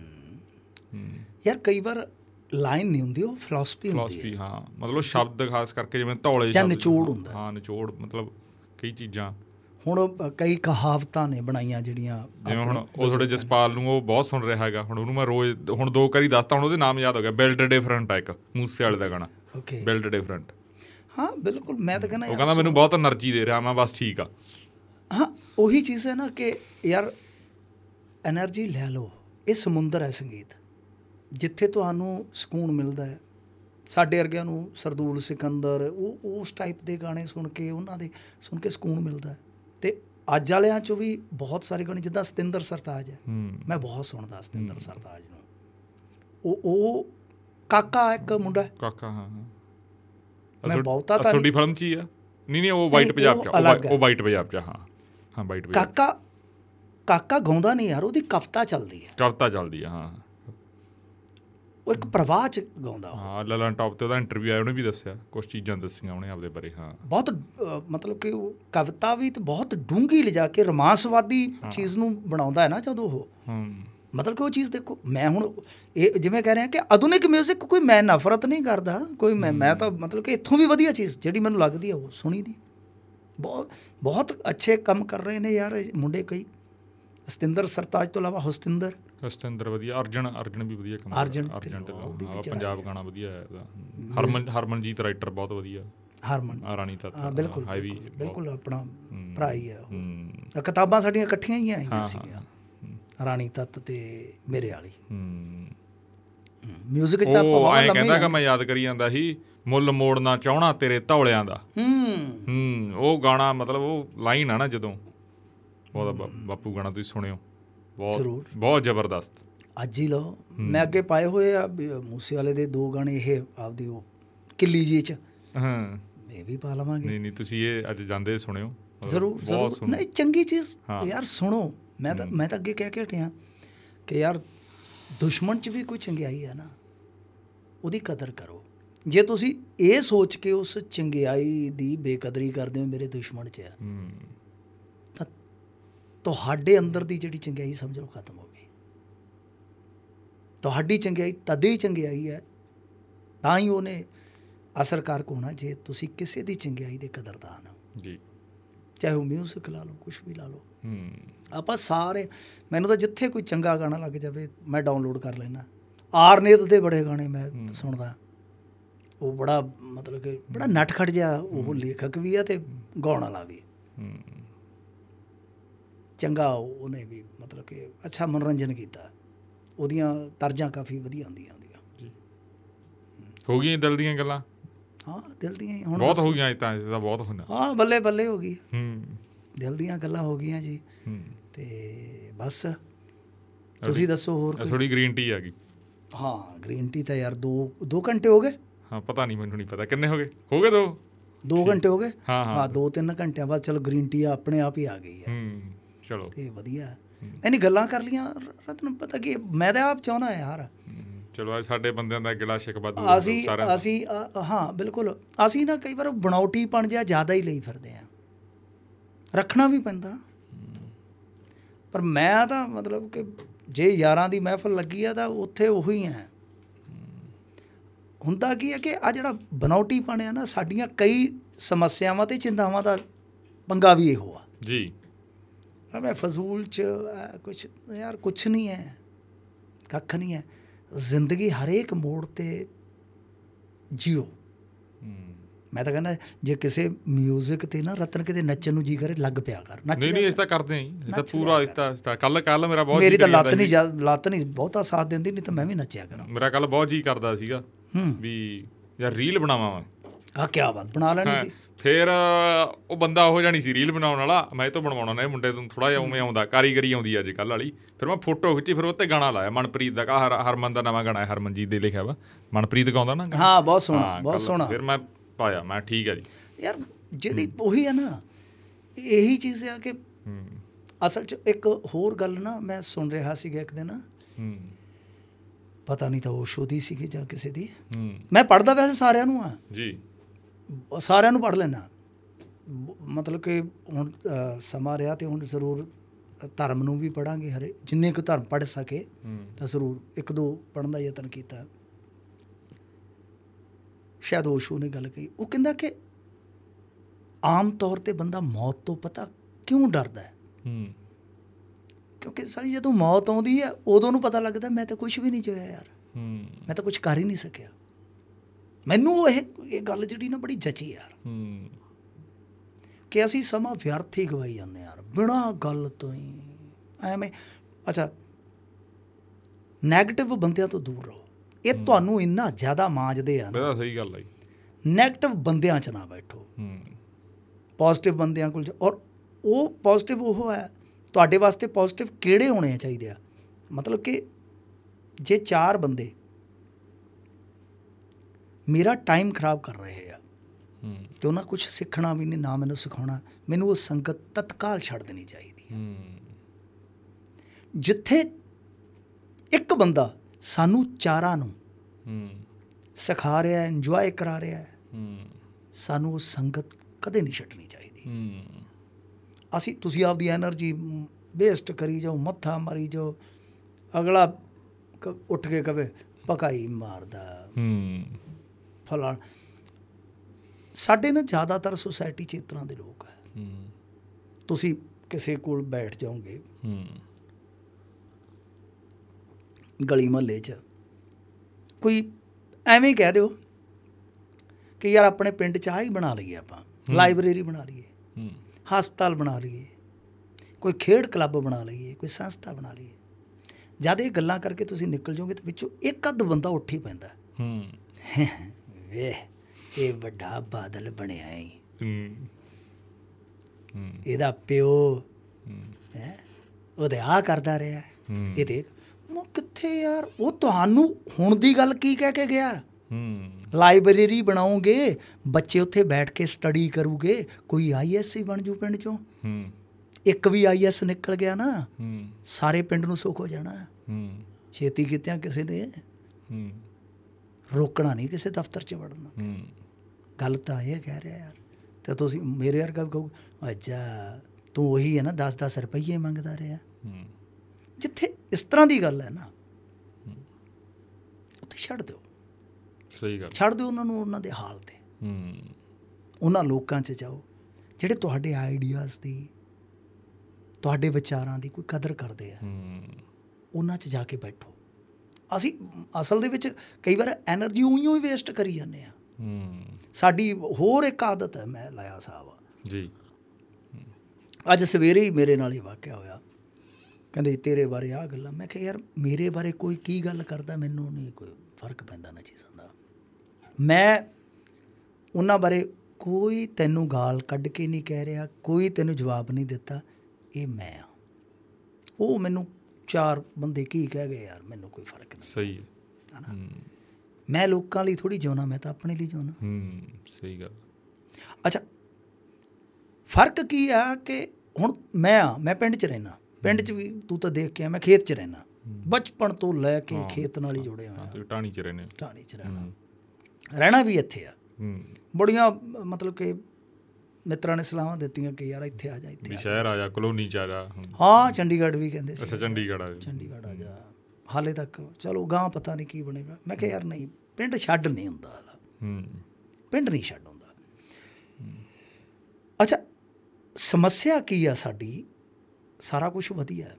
B: ਯਾਰ ਕਈ ਵਾਰ ਲਾਈਨ ਨਹੀਂ ਹੁੰਦੀ ਉਹ ਫਿਲਾਸਫੀ ਹੁੰਦੀ ਹੈ।
A: ਫਿਲਾਸਫੀ ਹਾਂ। ਮਤਲਬ ਸ਼ਬਦ ਖਾਸ ਕਰਕੇ ਜਿਵੇਂ ਧੌਲੇ
B: ਜਾਂ
A: ਸ਼ਬਦ-
B: ਨਿਚੋੜ ਹੁੰਦਾ।
A: ਹਾਂ ਨਿਚੋੜ ਮਤਲਬ ਕਈ ਚੀਜ਼ਾਂ।
B: ਹੁਣ ਕਈ ਕਹਾਵਤਾਂ ਨੇ ਬਣਾਈਆਂ ਜਿਹੜੀਆਂ
A: ਜਿਵੇਂ ਹੁਣ ਉਹ ਥੋੜੇ ਜਸਪਾਲ ਨੂੰ ਉਹ ਬਹੁਤ ਸੁਣ ਰਿਹਾ ਹੈਗਾ। ਹੁਣ ਉਹਨੂੰ ਮੈਂ ਰੋਜ਼ ਹੁਣ ਦੋ ਕਰੀ ਦੱਸਦਾ ਹੁਣ ਉਹਦੇ ਨਾਮ ਯਾਦ ਹੋ ਗਿਆ। ਬਿਲਡ ਡਿਫਰੈਂਟ ਆ ਇੱਕ ਮੂਸੇ ਵਾਲੇ ਦਾ ਗਾਣਾ।
B: ਓਕੇ
A: ਬਿਲਡ ਡਿਫਰੈਂਟ
B: ਹਾਂ ਬਿਲਕੁਲ ਮੈਂ ਤਾਂ ਕਹਿੰਦਾ
A: ਉਹ ਕਹਿੰਦਾ ਮੈਨੂੰ ਬਹੁਤ એનર્ਜੀ ਦੇ ਰਿਹਾ ਮੈਂ ਬਸ ਠੀਕ ਆ।
B: ਹਾਂ ਉਹੀ ਚੀਜ਼ ਹੈ ਨਾ ਕਿ ਯਾਰ એનર્ਜੀ ਲੈ ਲਓ ਇਹ ਸਮੁੰਦਰ ਹੈ ਸੰਗੀਤ। ਜਿੱਥੇ ਤੁਹਾਨੂੰ ਸਕੂਨ ਮਿਲਦਾ ਹੈ। ਸਾਡੇ ਵਰਗਿਆਂ ਨੂੰ ਸਰਦੂਲ ਸਿਕੰਦਰ ਉਹ ਉਸ ਟਾਈਪ ਦੇ ਗਾਣੇ ਸੁਣ ਕੇ ਉਹਨਾਂ ਦੇ ਸੁਣ ਕੇ ਸਕੂਨ ਮਿਲਦਾ ਹੈ। ਅੱਜ ਵਾਲਿਆਂ ਚੋਂ ਵੀ ਬਹੁਤ ਸਾਰੇ ਗਾਣੇ ਜਿੱਦਾਂ ਸਤਿੰਦਰ ਸਰਤਾਜ ਹੈ।
A: ਹੂੰ।
B: ਮੈਂ ਬਹੁਤ ਸੁਣਦਾ ਸਤਿੰਦਰ ਸਰਤਾਜ ਨੂੰ। ਉਹ ਉਹ ਕਾਕਾ ਇੱਕ ਮੁੰਡਾ। ਹੈ।
A: ਕਾਕਾ ਹਾਂ ਹਾਂ।
B: ਮੈਂ ਬਹੁਤਾ ਤਾਂ
A: ਦੀ ਫਿਲਮ ਚ ਹੀ ਆ। ਨਹੀਂ ਨਹੀਂ ਉਹ ਵਾਈਟ ਪੰਜਾਬ ਚ ਉਹ
B: ਹੈ।
A: ਵਾਈਟ ਪੰਜਾਬ ਚ ਹਾਂ। ਹਾਂ ਵਾਈਟ ਪੰਜਾਬ
B: ਕਾਕਾ ਕਾਕਾ ਗਾਉਂਦਾ ਨਹੀਂ ਯਾਰ ਉਹਦੀ ਕਵਿਤਾ ਚੱਲਦੀ ਹੈ।
A: ਕਵਿਤਾ ਚੱਲਦੀ ਆ ਹਾਂ।
B: ਉਹ ਇੱਕ ਪ੍ਰਵਾਹ ਚ ਗਾਉਂਦਾ ਉਹ।
A: ਹਾਂ ਲਲਨ ਟਾਪ ਤੇ ਉਹਦਾ ਇੰਟਰਵਿਊ ਆਇਆ ਉਹਨੇ ਵੀ ਦੱਸਿਆ ਕੁਝ ਚੀਜ਼ਾਂ ਦੱਸੀਆਂ ਉਹਨੇ ਆਪਦੇ ਬਾਰੇ ਹਾਂ।
B: ਬਹੁਤ ਮਤਲਬ ਕਿ ਉਹ ਕਵਿਤਾ ਵੀ ਤੇ ਬਹੁਤ ਡੂੰਘੀ ਲਿਜਾ ਕੇ ਰੋਮਾਂਸਵਾਦੀ ਚੀਜ਼ ਨੂੰ ਬਣਾਉਂਦਾ ਹੈ ਨਾ ਜਦੋਂ ਉਹ।
A: ਹੂੰ।
B: ਮਤਲਬ ਕਿ ਉਹ ਚੀਜ਼ ਦੇਖੋ ਮੈਂ ਹੁਣ ਇਹ ਜਿਵੇਂ ਕਹਿ ਰਿਹਾ ਕਿ ਆਧੁਨਿਕ 뮤직 ਕੋਈ ਮੈਂ ਨਫ਼ਰਤ ਨਹੀਂ ਕਰਦਾ ਕੋਈ ਮੈਂ ਮੈਂ ਤਾਂ ਮਤਲਬ ਕਿ ਇੱਥੋਂ ਵੀ ਵਧੀਆ ਚੀਜ਼ ਜਿਹੜੀ ਮੈਨੂੰ ਲੱਗਦੀ ਹੈ ਉਹ ਸੁਣੀ ਦੀ। ਬਹੁਤ ਬਹੁਤ ਅੱਛੇ ਕੰਮ ਕਰ ਰਹੇ ਨੇ ਯਾਰ ਮੁੰਡੇ ਕਈ। ਸਤਿੰਦਰ ਸਰਤਾਜ ਤੋਂ ਇਲਾਵਾ ਹੁਸਤਿੰਦਰ।
A: ਸਤਿੰਦਰ ਵਧੀਆ ਅਰਜਨ ਅਰਜਨ ਵੀ ਵਧੀਆ ਕੰਮ
B: ਅਰਜਨ ਢਿੱਲੋਂ,
A: ਪੰਜਾਬ ਗਾਣਾ ਵਧੀਆ ਹੈ ਹਰਮਨ ਹਰਮਨਜੀਤ ਰਾਈਟਰ ਬਹੁਤ ਵਧੀਆ।
B: ਹਰਮਨ।
A: ਰਾਣੀ ਤੱਤ
B: ਹਾਂ ਬਿਲਕੁਲ ਬਿਲਕੁਲ, ਆਪਣਾ। ਭਰਾ ਹੀ ਹੈ ਉਹ। ਕਿਤਾਬਾਂ ਸਾਡੀਆਂ ਇਕੱਠੀਆਂ ਹੀ ਆਈਆਂ ਸੀਗੀਆਂ। ਰਾਣੀ ਤੱਤ ਤੇ ਮੇਰੇ ਵਾਲੀ। ਮਿਊਜ਼ਿਕ ਤਾਂ
A: ਐਂ
B: ਲੰਮੇ
A: ਕਹਿੰਦਾ ਕਿ ਮੈਂ ਯਾਦ ਕਰੀ ਜਾਂਦਾ ਸੀ ਮੁੱਲ ਮੋੜਨਾ ਚਾਹਣਾ ਤੇਰੇ ਧੌਲਿਆਂ ਦਾ।
B: ਹੂੰ
A: ਹੂੰ ਉਹ ਗਾਣਾ ਮਤਲਬ ਉਹ ਲਾਈਨ ਆ ਨਾ ਜਦੋਂ। ਉਹਦਾ ਬਾਪੂ ਗਾਣਾ ਤੁਸੀਂ ਸੁਣਿਓ। ਬਹੁਤ
B: ਜ਼ਰੂਰ।
A: ਬਹੁਤ ਜ਼ਬਰਦਸਤ।
B: ਅੱਜ ਹੀ ਲਓ। ਮੈਂ ਅੱਗੇ ਪਾਏ ਹੋਏ ਆ ਮੂਸੇ ਵਾਲੇ ਦੇ ਦੋ ਗਾਣੇ ਇਹ ਆਪਦੀ ਉਹ ਕਿੱਲੀ ਜੀ ਚ।
A: ਹਾਂ।
B: ਇਹ ਵੀ ਪਾ ਲਵਾਂਗੇ।
A: ਨਹੀਂ ਨਹੀਂ ਤੁਸੀਂ ਇਹ ਅੱਜ ਜਾਂਦੇ ਸੁਣਿਓ।
B: ਜ਼ਰੂਰ ਜ਼ਰੂਰ। ਨਹੀਂ ਚੰਗੀ ਚੀਜ਼। ਯਾਰ ਸੁਣੋ। ਮੈਂ ਤਾਂ ਮੈਂ ਤਾਂ ਅੱਗੇ ਕਹਿ ਕੇ ਹਟਿਆ ਕਿ ਯਾਰ ਦੁਸ਼ਮਣ ਚ ਵੀ ਕੋਈ ਚੰਗਿਆਈ ਹੈ ਨਾ ਉਹਦੀ ਕਦਰ ਕਰੋ। ਜੇ ਤੁਸੀਂ ਇਹ ਸੋਚ ਕੇ ਉਸ ਚੰਗਿਆਈ ਦੀ ਬੇਕਦਰੀ ਕਰਦੇ ਹੋ ਮੇਰੇ ਦੁਸ਼ਮਣ ਚ ਹੈ। ਤੁਹਾਡੇ ਅੰਦਰ ਦੀ ਜਿਹੜੀ ਚੰਗਿਆਈ ਸਮਝ ਲਓ ਖਤਮ ਹੋ ਗਈ। ਤੁਹਾਡੀ ਚੰਗਿਆਈ ਤਦੇ ਹੀ ਚੰਗਿਆਈ ਹੈ ਤਾਂ ਹੀ ਉਹਨੇ ਅਸਰਕਾਰ ਹੋਣਾ ਜੇ ਤੁਸੀਂ ਕਿਸੇ ਦੀ ਚੰਗਿਆਈ ਦੇ ਕਦਰਦਾਨ ਹੋ।
A: ਜੀ।
B: ਚਾਹੇ ਉਹ ਮਿਊਜ਼ਿਕ ਲਾ ਲਓ ਕੁਝ ਵੀ ਲਾ ਲਓ।
A: ਹੂੰ।
B: ਆਪਾਂ ਸਾਰੇ ਮੈਨੂੰ ਤਾਂ ਜਿੱਥੇ ਕੋਈ ਚੰਗਾ ਗਾਣਾ ਲੱਗ ਜਾਵੇ ਮੈਂ ਡਾਊਨਲੋਡ ਕਰ ਲੈਣਾ ਆਰਨੇਤ ਦੇ ਬੜੇ ਗਾਣੇ ਮੈਂ ਸੁਣਦਾ। ਉਹ ਬੜਾ ਮਤਲਬ ਕਿ ਬੜਾ ਨਟਖਟ ਜਿਹਾ ਉਹ ਲੇਖਕ ਵੀ ਆ ਤੇ ਗਾਉਣ ਵਾਲਾ ਵੀ
A: ਹੂੰ।
B: ਚੰਗਾ ਉਹਨੇ ਵੀ ਮਤਲਬ ਕਿ ਅੱਛਾ ਮਨੋਰੰਜਨ ਕੀਤਾ। ਉਹਦੀਆਂ ਤਰਜਾਂ ਕਾਫੀ ਵਧੀਆ ਹੁੰਦੀਆਂ ਹੁੰਦੀਆਂ
A: ਹੋ ਗਈਆਂ ਦਿਲ ਦੀਆਂ ਗੱਲਾਂ?
B: ਹਾਂ ਦਿਲ ਦੀਆਂ ਹੀ ਹੁਣ
A: ਬਹੁਤ। ਹੋ ਗਈਆਂ ਇਹ ਤਾਂ ਇਹ ਤਾਂ ਬਹੁਤ ਹੋਣਾ
B: ਹਾਂ ਬੱਲੇ ਬੱਲੇ ਹੋ ਗਈ।
A: ਹੂੰ।
B: ਦਿਲ ਦੀਆਂ ਗੱਲਾਂ ਹੋ ਗਈਆਂ ਜੀ।
A: ਹੂੰ।
B: ਤੇ ਬਸ। ਤੁਸੀਂ ਦੱਸੋ ਹੋਰ ਕੋਈ?
A: ਥੋੜੀ ਗ੍ਰੀਨ ਟੀ ਆ ਗਈ।
B: ਹਾਂ ਗ੍ਰੀਨ ਟੀ ਤਾਂ ਯਾਰ 2 2 ਘੰਟੇ ਹੋ ਗਏ?
A: ਹਾਂ ਪਤਾ ਨਹੀਂ ਮੈਨੂੰ ਨਹੀਂ ਪਤਾ। ਕਿੰਨੇ ਹੋ ਗਏ? ਹੋ ਗਏ ਦੋ?
B: 2 ਘੰਟੇ ਹੋ ਗਏ?
A: ਹਾਂ, ਹਾਂ।
B: ਹਾਂ 2-3 ਘੰਟਿਆਂ ਬਾਅਦ ਚਲੋ ਗ੍ਰੀਨ ਟੀ ਆਪਣੇ ਆਪ ਹੀ ਆ ਗਈ ਹੈ।
A: ਹੂੰ। ਚਲੋ।
B: ਤੇ ਵਧੀਆ। ਨਹੀਂ ਗੱਲਾਂ ਕਰ ਲੀਆਂ ਰਤਨ ਪਤਾ ਕੀ ਮੈਂ ਤਾਂ ਆਪ ਚਾਹੁੰਦਾ ਯਾਰ।
A: ਚਲੋ ਅੱਜ ਸਾਡੇ ਬੰਦਿਆਂ ਦਾ ਗਿਲਾ ਸ਼ਿਕਵਾ ਦੂਰ
B: ਅਸੀਂ। ਅਸੀਂ ਹਾਂ ਬਿਲਕੁਲ। ਅਸੀਂ ਨਾ ਕਈ ਵਾਰ ਬਣਾਉਟੀਪਣ ਜਿਹਾ ਜ਼ਿਆਦਾ ਹੀ ਲਈ ਫਿਰਦੇ ਆ ਰੱਖਣਾ ਵੀ ਪੈਂਦਾ। ਪਰ ਮੈਂ ਤਾਂ ਮਤਲਬ ਕਿ ਜੇ ਯਾਰਾਂ ਦੀ ਮਹਿਫਲ ਲੱਗੀ ਆ ਤਾਂ ਉੱਥੇ ਉਹੀ ਹੈ। ਹੁੰਦਾ ਕੀ ਹੈ ਕਿ ਆ ਜਿਹੜਾ ਬਣਾਉਟੀਪਣ ਆ ਨਾ ਸਾਡੀਆਂ ਕਈ ਸਮੱਸਿਆਵਾਂ ਤੇ ਚਿੰਤਾਵਾਂ ਦਾ ਪੰਗਾ ਵੀ ਇਹੋ ਆ।
A: ਜੀ।
B: ਆ ਮੈਂ ਫਜ਼ੂਲ ਚ ਕੁਝ ਯਾਰ ਕੁਝ ਨਹੀਂ ਹੈ ਕੱਖ ਨਹੀਂ ਹੈ ਜ਼ਿੰਦਗੀ ਹਰੇਕ ਮੋੜ ਤੇ ਜਿਓ। ਮੈਂ ਤਾਂ ਕਹਿੰਦਾ ਜੇ ਕਿਸੇ 뮤직 ਤੇ ਨਾ ਰਤਨ ਕਿਤੇ ਨੱਚਣ ਨੂੰ ਜੀ ਕਰੇ ਲੱਗ ਪਿਆ ਕਰ ਨੱਚ
A: ਨਹੀਂ ਨਹੀਂ ਇਸ ਤਾਂ ਕਰਦੇ ਆਂ ਇਸ ਤਾਂ ਪੂਰਾ ਇਸ ਤਾਂ ਕੱਲ ਕੱਲ ਮੇਰਾ ਬਹੁਤ
B: ਮੇਰੀ ਤਾਂ ਲੱਤ ਨਹੀਂ ਲੱਤ ਨਹੀਂ ਬਹੁਤਾ ਸਾਥ ਦਿੰਦੀ ਨਹੀਂ ਤਾਂ ਮੈਂ ਵੀ ਨੱਚਿਆ ਕਰਾਂ
A: ਮੇਰਾ ਕੱਲ ਬਹੁਤ ਜੀ ਕਰਦਾ ਸੀਗਾ ਵੀ ਯਾਰ ਰੀਲ ਬਣਾਵਾਂ
B: ਆ ਕੀ ਬਾਤ ਬਣਾ ਲੈਣੀ ਸੀ
A: ਫਿਰ ਉਹ ਬੰਦਾ ਉਹ ਜਾਣੀ ਸੀ ਰੀਲ ਬਣਾਉਣ ਵਾਲਾ ਮੈਂ ਇਹ ਤੋਂ ਬਣਵਾਉਣਾ ਨਾ ਇਹ ਮੁੰਡੇ ਤੋਂ ਥੋੜਾ ਜਿਹਾ ਉਵੇਂ ਆਉਂਦਾ ਕਾਰੀਗਰੀ ਆਉਂਦੀ ਅੱਜ ਕੱਲ ਵਾਲੀ। ਫਿਰ ਮੈਂ ਫੋਟੋ ਖਿੱਚੀ ਫਿਰ ਉੱਤੇ ਗਾਣਾ ਲਾਇਆ ਮਨਪ੍ਰੀਤ ਦਾ ਹਰ ਹਰਮਨ ਦਾ ਨਵਾਂ ਗਾਣਾ ਹੈ ਹਰਮਨਜੀਤ ਦੇ ਲਿਖਿਆ ਵਾ। ਮਨਪ੍ਰੀਤ ਗਾਉਂਦਾ ਨਾ?
B: ਹਾਂ ਬਹੁਤ ਸੋਹਣਾ ਬਹੁਤ ਸੋਹਣਾ।
A: ਫਿਰ ਮੈਂ ਪਾਇਆ ਮੈਂ ਠੀਕ ਹੈ ਜੀ।
B: ਯਾਰ ਜਿਹੜੀ ਉਹੀ ਹੈ ਨਾ ਇਹੀ ਚੀਜ਼ ਆ ਕਿ ਅਸਲ 'ਚ ਇੱਕ ਹੋਰ ਗੱਲ ਨਾ ਮੈਂ ਸੁਣ ਰਿਹਾ ਸੀਗਾ ਇੱਕ ਦਿਨ।
A: ਹੂੰ।
B: ਪਤਾ ਨਹੀਂ ਤਾਂ ਉਹ ਸ਼ੋਦੀ ਸੀਗੀ ਜਾਂ ਕਿਸੇ ਦੀ। ਮੈਂ ਪੜਦਾ ਵੈਸੇ ਸਾਰਿਆਂ ਨੂੰ ਆ।
A: ਜੀ।
B: ਸਾਰਿਆਂ ਨੂੰ ਪੜ ਲੈਣਾ ਮਤਲਬ ਕਿ ਹੁਣ ਸਮਾਂ ਰਿਹਾ ਤੇ ਹੁਣ ਜ਼ਰੂਰ ਧਰਮ ਨੂੰ ਵੀ ਪੜਾਂਗੇ ਹਰੇ। ਜਿੰਨੇ ਕੁ ਧਰਮ ਪੜ ਸਕੇ ਤਾਂ ਜ਼ਰੂਰ ਇੱਕ ਦੋ ਪੜਨ ਦਾ ਯਤਨ ਕੀਤਾ। ਸ਼ਾਇਦ ਓਸ਼ੋ ਨੇ ਗੱਲ ਕਹੀ। ਉਹ ਕਹਿੰਦਾ ਕਿ ਆਮ ਤੌਰ ਤੇ ਬੰਦਾ ਮੌਤ ਤੋਂ ਪਤਾ ਕਿਉਂ ਡਰਦਾ ਹੈ?
A: ਹੂੰ।
B: ਕਿਉਂਕਿ ਸਾਰੀ ਜਦੋਂ ਮੌਤ ਆਉਂਦੀ ਹੈ ਉਦੋਂ ਨੂੰ ਪਤਾ ਲੱਗਦਾ ਮੈਂ ਤਾਂ ਕੁਝ ਵੀ ਨਹੀਂ ਜੋਇਆ ਯਾਰ।
A: ਹੂੰ।
B: ਮੈਂ ਤਾਂ ਕੁਝ ਕਰ ਹੀ ਨਹੀਂ ਸਕਿਆ। ਮੈਨੂੰ ਇਹ ਇਹ ਗੱਲ ਜਿਹੜੀ ਨਾ ਬੜੀ ਜਚੀ ਯਾਰ।
A: ਹੂੰ।
B: ਕਿ ਅਸੀਂ ਸਮਾਂ ਵਿਅਰਥ ਹੀ ਗਵਾਈ ਜਾਂਦੇ ਯਾਰ ਬਿਨਾਂ ਗੱਲ ਤੋਂ ਹੀ। ਐਵੇਂ ਅੱਛਾ 네ਗੇਟਿਵ ਬੰਦਿਆਂ ਤੋਂ ਦੂਰ ਰਹੋ। ਇਹ ਤੁਹਾਨੂੰ ਇੰਨਾ ਜ਼ਿਆਦਾ ਮਾਂਜਦੇ ਆ ਨਾ।
A: ਸਹੀ ਗੱਲ ਆਈ
B: 네ਗੇਟਿਵ ਬੰਦਿਆਂ 'ਚ ਨਾ ਬੈਠੋ।
A: ਹੂੰ।
B: ਪੋਜ਼ਿਟਿਵ ਬੰਦਿਆਂ ਕੋਲ ਔਰ ਉਹ ਪੋਜ਼ਿਟਿਵ ਉਹ ਹੈ ਤੁਹਾਡੇ ਵਾਸਤੇ ਪੋਜ਼ਿਟਿਵ ਕਿਹੜੇ ਹੋਣੇ ਚਾਹੀਦੇ ਆ? ਮਤਲਬ ਕਿ ਜੇ ਚਾਰ ਬੰਦੇ ਮੇਰਾ ਟਾਈਮ ਖਰਾਬ ਕਰ ਰਹੇ ਆ। ਤੇ ਉਹਨਾਂ ਕੁਝ ਸਿੱਖਣਾ ਵੀ ਨਹੀਂ ਨਾ ਮੈਨੂੰ ਸਿਖਾਉਣਾ ਮੈਨੂੰ ਉਹ ਸੰਗਤ ਤਤਕਾਲ ਛੱਡ ਦੇਣੀ ਚਾਹੀਦੀ ਹੈ। ਜਿੱਥੇ ਇੱਕ ਬੰਦਾ ਸਾਨੂੰ ਚਾਰਾਂ ਨੂੰ ਸਿਖਾ ਰਿਹਾ ਹੈ ਇੰਜੋਏ ਕਰਾ ਰਿਹਾ ਹੈ ਸਾਨੂੰ ਉਹ ਸੰਗਤ ਕਦੇ ਨਹੀਂ ਛੱਡਣੀ ਚਾਹੀਦੀ। ਅਸੀਂ ਤੁਸੀਂ ਆਪਦੀ એનર્ਜੀ ਵੇਸਟ ਕਰੀ ਜਾਓ ਮੱਥਾ ਮਾਰੀ ਜਾਓ ਅਗਲਾ ਉੱਠ ਕੇ ਕਵੇ ਪਕਾਈ ਮਾਰਦਾ।
A: ਹੂੰ।
B: ਫਲਾਣ ਸਾਡੇ ਨਾ ਜ਼ਿਆਦਾਤਰ ਸੁਸਾਇਟੀ ਚ ਇਸ ਤਰ੍ਹਾਂ ਦੇ ਲੋਕ ਹੈ। ਤੁਸੀਂ ਕਿਸੇ ਕੋਲ ਬੈਠ ਜਾਓਗੇ। ਗਲੀ ਮਹੱਲੇ 'ਚ ਕੋਈ ਐਵੇਂ ਕਹਿ ਦਿਓ ਕਿ ਯਾਰ ਆਪਣੇ ਪਿੰਡ 'ਚ ਆਹ ਹੀ ਬਣਾ ਲਈਏ ਆਪਾਂ। ਲਾਇਬ੍ਰੇਰੀ ਬਣਾ ਲਈਏ। ਹਸਪਤਾਲ ਬਣਾ ਲਈਏ। ਕੋਈ ਖੇਡ ਕਲੱਬ ਬਣਾ ਲਈਏ ਕੋਈ ਸੰਸਥਾ ਬਣਾ ਲਈਏ। ਜਦ ਇਹ ਗੱਲਾਂ ਕਰਕੇ ਤੁਸੀਂ ਨਿਕਲ ਜਾਓਗੇ ਤਾਂ ਵਿੱਚੋਂ ਇੱਕ ਅੱਧ ਬੰਦਾ ਉੱਠ ਹੀ ਪੈਂਦਾ।
A: ਹੂੰ।
B: ਵੇ ਇਹ ਵੱਡਾ ਬਾਦਲ ਬਣਿਆ
A: ਹੂੰ ਹੂੰ।
B: ਇਹਦਾ ਪਿਓ
A: ਹੂੰ।
B: ਉਹਦੇ ਆ ਕਰਦਾ ਰਿਹਾ। ਇਹ ਦੇਖ ਮੈਂ ਕਿੱਥੇ ਯਾਰ ਉਹ ਤੁਹਾਨੂੰ ਹੁਣ ਦੀ ਗੱਲ ਕੀ ਕਹਿ ਕੇ ਗਿਆ?
A: ਹੂੰ।
B: ਲਾਇਬ੍ਰੇਰੀ ਬਣਾਉਂਗੇ ਬੱਚੇ ਉੱਥੇ ਬੈਠ ਕੇ ਸਟੱਡੀ ਕਰੂਗੇ ਕੋਈ ਆਈਐਸ ਹੀ ਬਣ ਜੂ ਪਿੰਡ ਚੋਂ।
A: ਹੂੰ।
B: ਇੱਕ ਵੀ ਆਈਐਸ ਨਿਕਲ ਗਿਆ ਨਾ
A: ਹੂੰ।
B: ਸਾਰੇ ਪਿੰਡ ਨੂੰ ਸੁੱਖ ਹੋ ਜਾਣਾ।
A: ਹੂੰ।
B: ਛੇਤੀ ਕਿਤਿਆਂ ਕਿਸੇ ਨੇ।
A: ਹੂੰ।
B: ਰੋਕਣਾ ਨਹੀਂ ਕਿਸੇ ਦਫ਼ਤਰ 'ਚ ਵੜਨਾ।
A: ਹੂੰ।
B: ਗੱਲ ਤਾਂ ਇਹ ਕਹਿ ਰਿਹਾ ਯਾਰ ਤੇ ਤੁਸੀਂ ਮੇਰੇ ਵਰਗਾ ਕਹੋ ਅੱਛਾ ਤੂੰ ਉਹੀ ਹੈ ਨਾ 10-10 ਰੁਪਏ ਮੰਗਦਾ ਰਿਹਾ।
A: ਹੂੰ।
B: ਜਿੱਥੇ ਇਸ ਤਰ੍ਹਾਂ ਦੀ ਗੱਲ ਹੈ ਨਾ ਉੱਥੇ ਛੱਡ ਦਿਓ।
A: ਸਹੀ ਗੱਲ।
B: ਛੱਡ ਦਿਓ ਉਹਨਾਂ ਨੂੰ ਉਹਨਾਂ ਦੇ ਹਾਲ ਤੇ।
A: ਹੂੰ।
B: ਉਹਨਾਂ ਲੋਕਾਂ 'ਚ ਜਾਓ ਜਿਹੜੇ ਤੁਹਾਡੇ ਆਈਡੀਆਜ਼ ਦੀ ਤੁਹਾਡੇ ਵਿਚਾਰਾਂ ਦੀ ਕੋਈ ਕਦਰ ਕਰਦੇ ਆ
A: ਹੂੰ।
B: ਉਹਨਾਂ 'ਚ ਜਾ ਕੇ ਬੈਠੋ। ਅਸੀਂ ਅਸਲ ਦੇ ਵਿੱਚ ਕਈ ਵਾਰ એનર્ਜੀ ਉਈਓ ਹੀ ਵੇਸਟ ਕਰੀ ਜਾਂਦੇ ਆ ਸਾਡੀ ਹੋਰ ਇੱਕ ਆਦਤ ਹੈ ਮੈਂ ਲਾਇਆ ਸਾਹਿਬ
A: ਜੀ।
B: ਅੱਜ ਸਵੇਰੇ ਹੀ ਮੇਰੇ ਨਾਲ ਇਹ ਵਾਕਿਆ ਹੋਇਆ। ਕਹਿੰਦੇ ਤੇਰੇ ਬਾਰੇ ਆ ਗੱਲਾਂ। ਮੈਂ ਕਿਹਾ ਯਾਰ ਮੇਰੇ ਬਾਰੇ ਕੋਈ ਕੀ ਗੱਲ ਕਰਦਾ ਮੈਨੂੰ ਨਹੀਂ ਕੋਈ ਫ਼ਰਕ ਪੈਂਦਾ ਨਾ ਚੀਜ਼ਾਂ ਦਾ। ਮੈਂ ਉਹਨਾਂ ਬਾਰੇ ਕੋਈ ਤੈਨੂੰ ਗਾਲ ਕੱਢ ਕੇ ਨਹੀਂ ਕਹਿ ਰਿਹਾ ਕੋਈ ਤੈਨੂੰ ਜਵਾਬ ਨਹੀਂ ਦਿੱਤਾ। ਇਹ ਮੈਂ ਆ ਉਹ ਮੈਨੂੰ ਚਾਰ ਬੰਦੇ ਕੀ ਕਹਿ ਗਏ ਯਾਰ ਮੈਨੂੰ ਕੋਈ ਫ਼ਰਕ ਨਹੀਂ।
A: ਸਹੀ ਹੈ।
B: ਹਨਾ?
A: ਹੂੰ।
B: ਮੈਂ ਲੋਕਾਂ ਲਈ ਥੋੜੀ ਜਿਉਣਾ ਮੈਂ ਤਾਂ ਆਪਣੇ ਲਈ ਜਿਉਣਾ।
A: ਹੂੰ ਸਹੀ ਗੱਲ।
B: ਅੱਛਾ ਫ਼ਰਕ ਕੀ ਆ ਕਿ ਹੁਣ ਮੈਂ ਆ ਮੈਂ ਪਿੰਡ 'ਚ ਰਹਿਣਾ ਪਿੰਡ 'ਚ ਵੀ ਤੂੰ ਤਾਂ ਦੇਖ ਕੇ ਆ ਮੈਂ ਖੇਤ 'ਚ ਰਹਿਣਾ ਬਚਪਨ ਤੋਂ ਲੈ ਕੇ
A: ਹਾਂ,
B: ਖੇਤ ਨਾਲ ਹੀ ਜੁੜੇ
A: ਹਾਂ
B: ਹੋਇਆ।
A: ਤੇ ਟਾਣੀ ਚ ਰਹਿੰਦੇ ਹੋ।
B: ਟਾਣੀ 'ਚ ਰਹਿਣਾ
A: ਹੂੰ।
B: ਰਹਿਣਾ ਵੀ ਇੱਥੇ ਆ।
A: ਹੂੰ।
B: ਬੜੀਆਂ ਮਤਲਬ ਕਿ ਮਿੱਤਰਾਂ ਨੇ ਸਲਾਹਾਂ ਦਿੱਤੀਆਂ ਕਿ ਯਾਰ ਇੱਥੇ ਆ ਜਾ ਇੱਥੇ
A: ਵੀ। ਸ਼ਹਿਰ ਆ ਜਾ ਕਲੋਨੀ ਚ ਆ ਜਾ। ਹੂੰ।
B: ਚੰਡੀਗੜ੍ਹ ਵੀ ਕਹਿੰਦੇ ਸੀ।
A: ਅੱਛਾ ਚੰਡੀਗੜ੍ਹ ਆ ਜਾ।
B: ਚੰਡੀਗੜ੍ਹ ਆ ਜਾ। ਹਾਲੇ ਤੱਕ ਚਲੋ ਗਾਂ ਪਤਾ ਨਹੀਂ ਕੀ ਬਣੇਗਾ ਮੈਂ ਕਿਹਾ ਯਾਰ ਨਹੀਂ ਪਿੰਡ ਛੱਡ ਨਹੀਂ ਹੁੰਦਾ
A: ਹੂੰ।
B: ਪਿੰਡ ਨਹੀਂ ਛੱਡ ਹੁੰਦਾ। ਅੱਛਾ ਸਮੱਸਿਆ ਕੀ ਆ ਸਾਡੀ? ਸਾਰਾ ਕੁਝ ਵਧੀਆ। ਹੈ।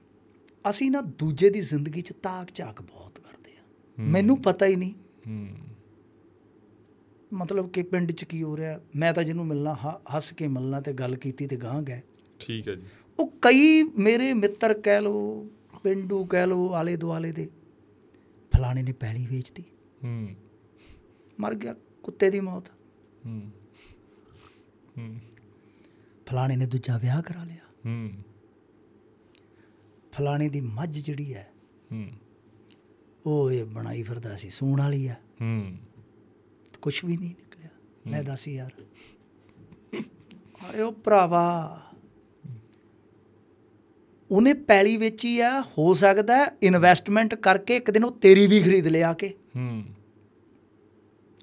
B: ਅਸੀਂ ਨਾ ਦੂਜੇ ਦੀ ਜ਼ਿੰਦਗੀ 'ਚ ਤਾਕ ਝਾਕ ਬਹੁਤ ਕਰਦੇ ਆ। ਮੈਨੂੰ ਪਤਾ ਹੀ ਨਹੀਂ।
A: ਹੂੰ।
B: ਮਤਲਬ ਕਿ ਪਿੰਡ 'ਚ ਕੀ ਹੋ ਰਿਹਾ ਮੈਂ ਤਾਂ ਜਿਹਨੂੰ ਮਿਲਣਾ ਹੱਸ ਕੇ ਮਿਲਣਾ ਤੇ ਗੱਲ ਕੀਤੀ ਤੇ ਗਾਂ ਗਏ।
A: ਠੀਕ ਹੈ ਜੀ।
B: ਉਹ ਕਈ ਮੇਰੇ ਮਿੱਤਰ ਕਹਿ ਲੋ ਪਿੰਡੂ ਕਹਿ ਲੋ ਆਲੇ ਦੁਆਲੇ ਦੇ ਫਲਾਣੇ ਨੇ ਪੈਲੀ ਵੇਚਤੀ।
A: ਹੂੰ।
B: ਮਰ ਗਿਆ ਕੁੱਤੇ ਦੀ ਮੌਤ।
A: ਹੂੰ। ਹੂੰ।
B: ਫਲਾਣੇ ਨੇ ਦੂਜਾ ਵਿਆਹ ਕਰਾ ਲਿਆ।
A: ਹੂੰ।
B: ਫਲਾਣੇ ਦੀ ਮੱਝ ਜਿਹੜੀ ਹੈ
A: ਹੂੰ।
B: ਉਹ ਇਹ ਬਣਾਈ ਫਿਰਦਾ ਸੀ ਸੂਣ ਵਾਲੀ ਆ
A: ਹੂੰ।
B: ਕੁਝ ਵੀ ਨਹੀਂ ਨਿਕਲਿਆ। ਲੈ ਦੱਸ ਯਾਰ। ਉਹ ਭਰਾਵਾ। ਉਹਨੇ ਪੈਲੀ ਵੇਚੀ ਆ ਹੋ ਸਕਦਾ ਇਨਵੈਸਟਮੈਂਟ ਕਰਕੇ ਇੱਕ ਦਿਨ ਉਹ ਤੇਰੀ ਵੀ ਖਰੀਦ ਲਿਆ ਕੇ।
A: ਹੂੰ।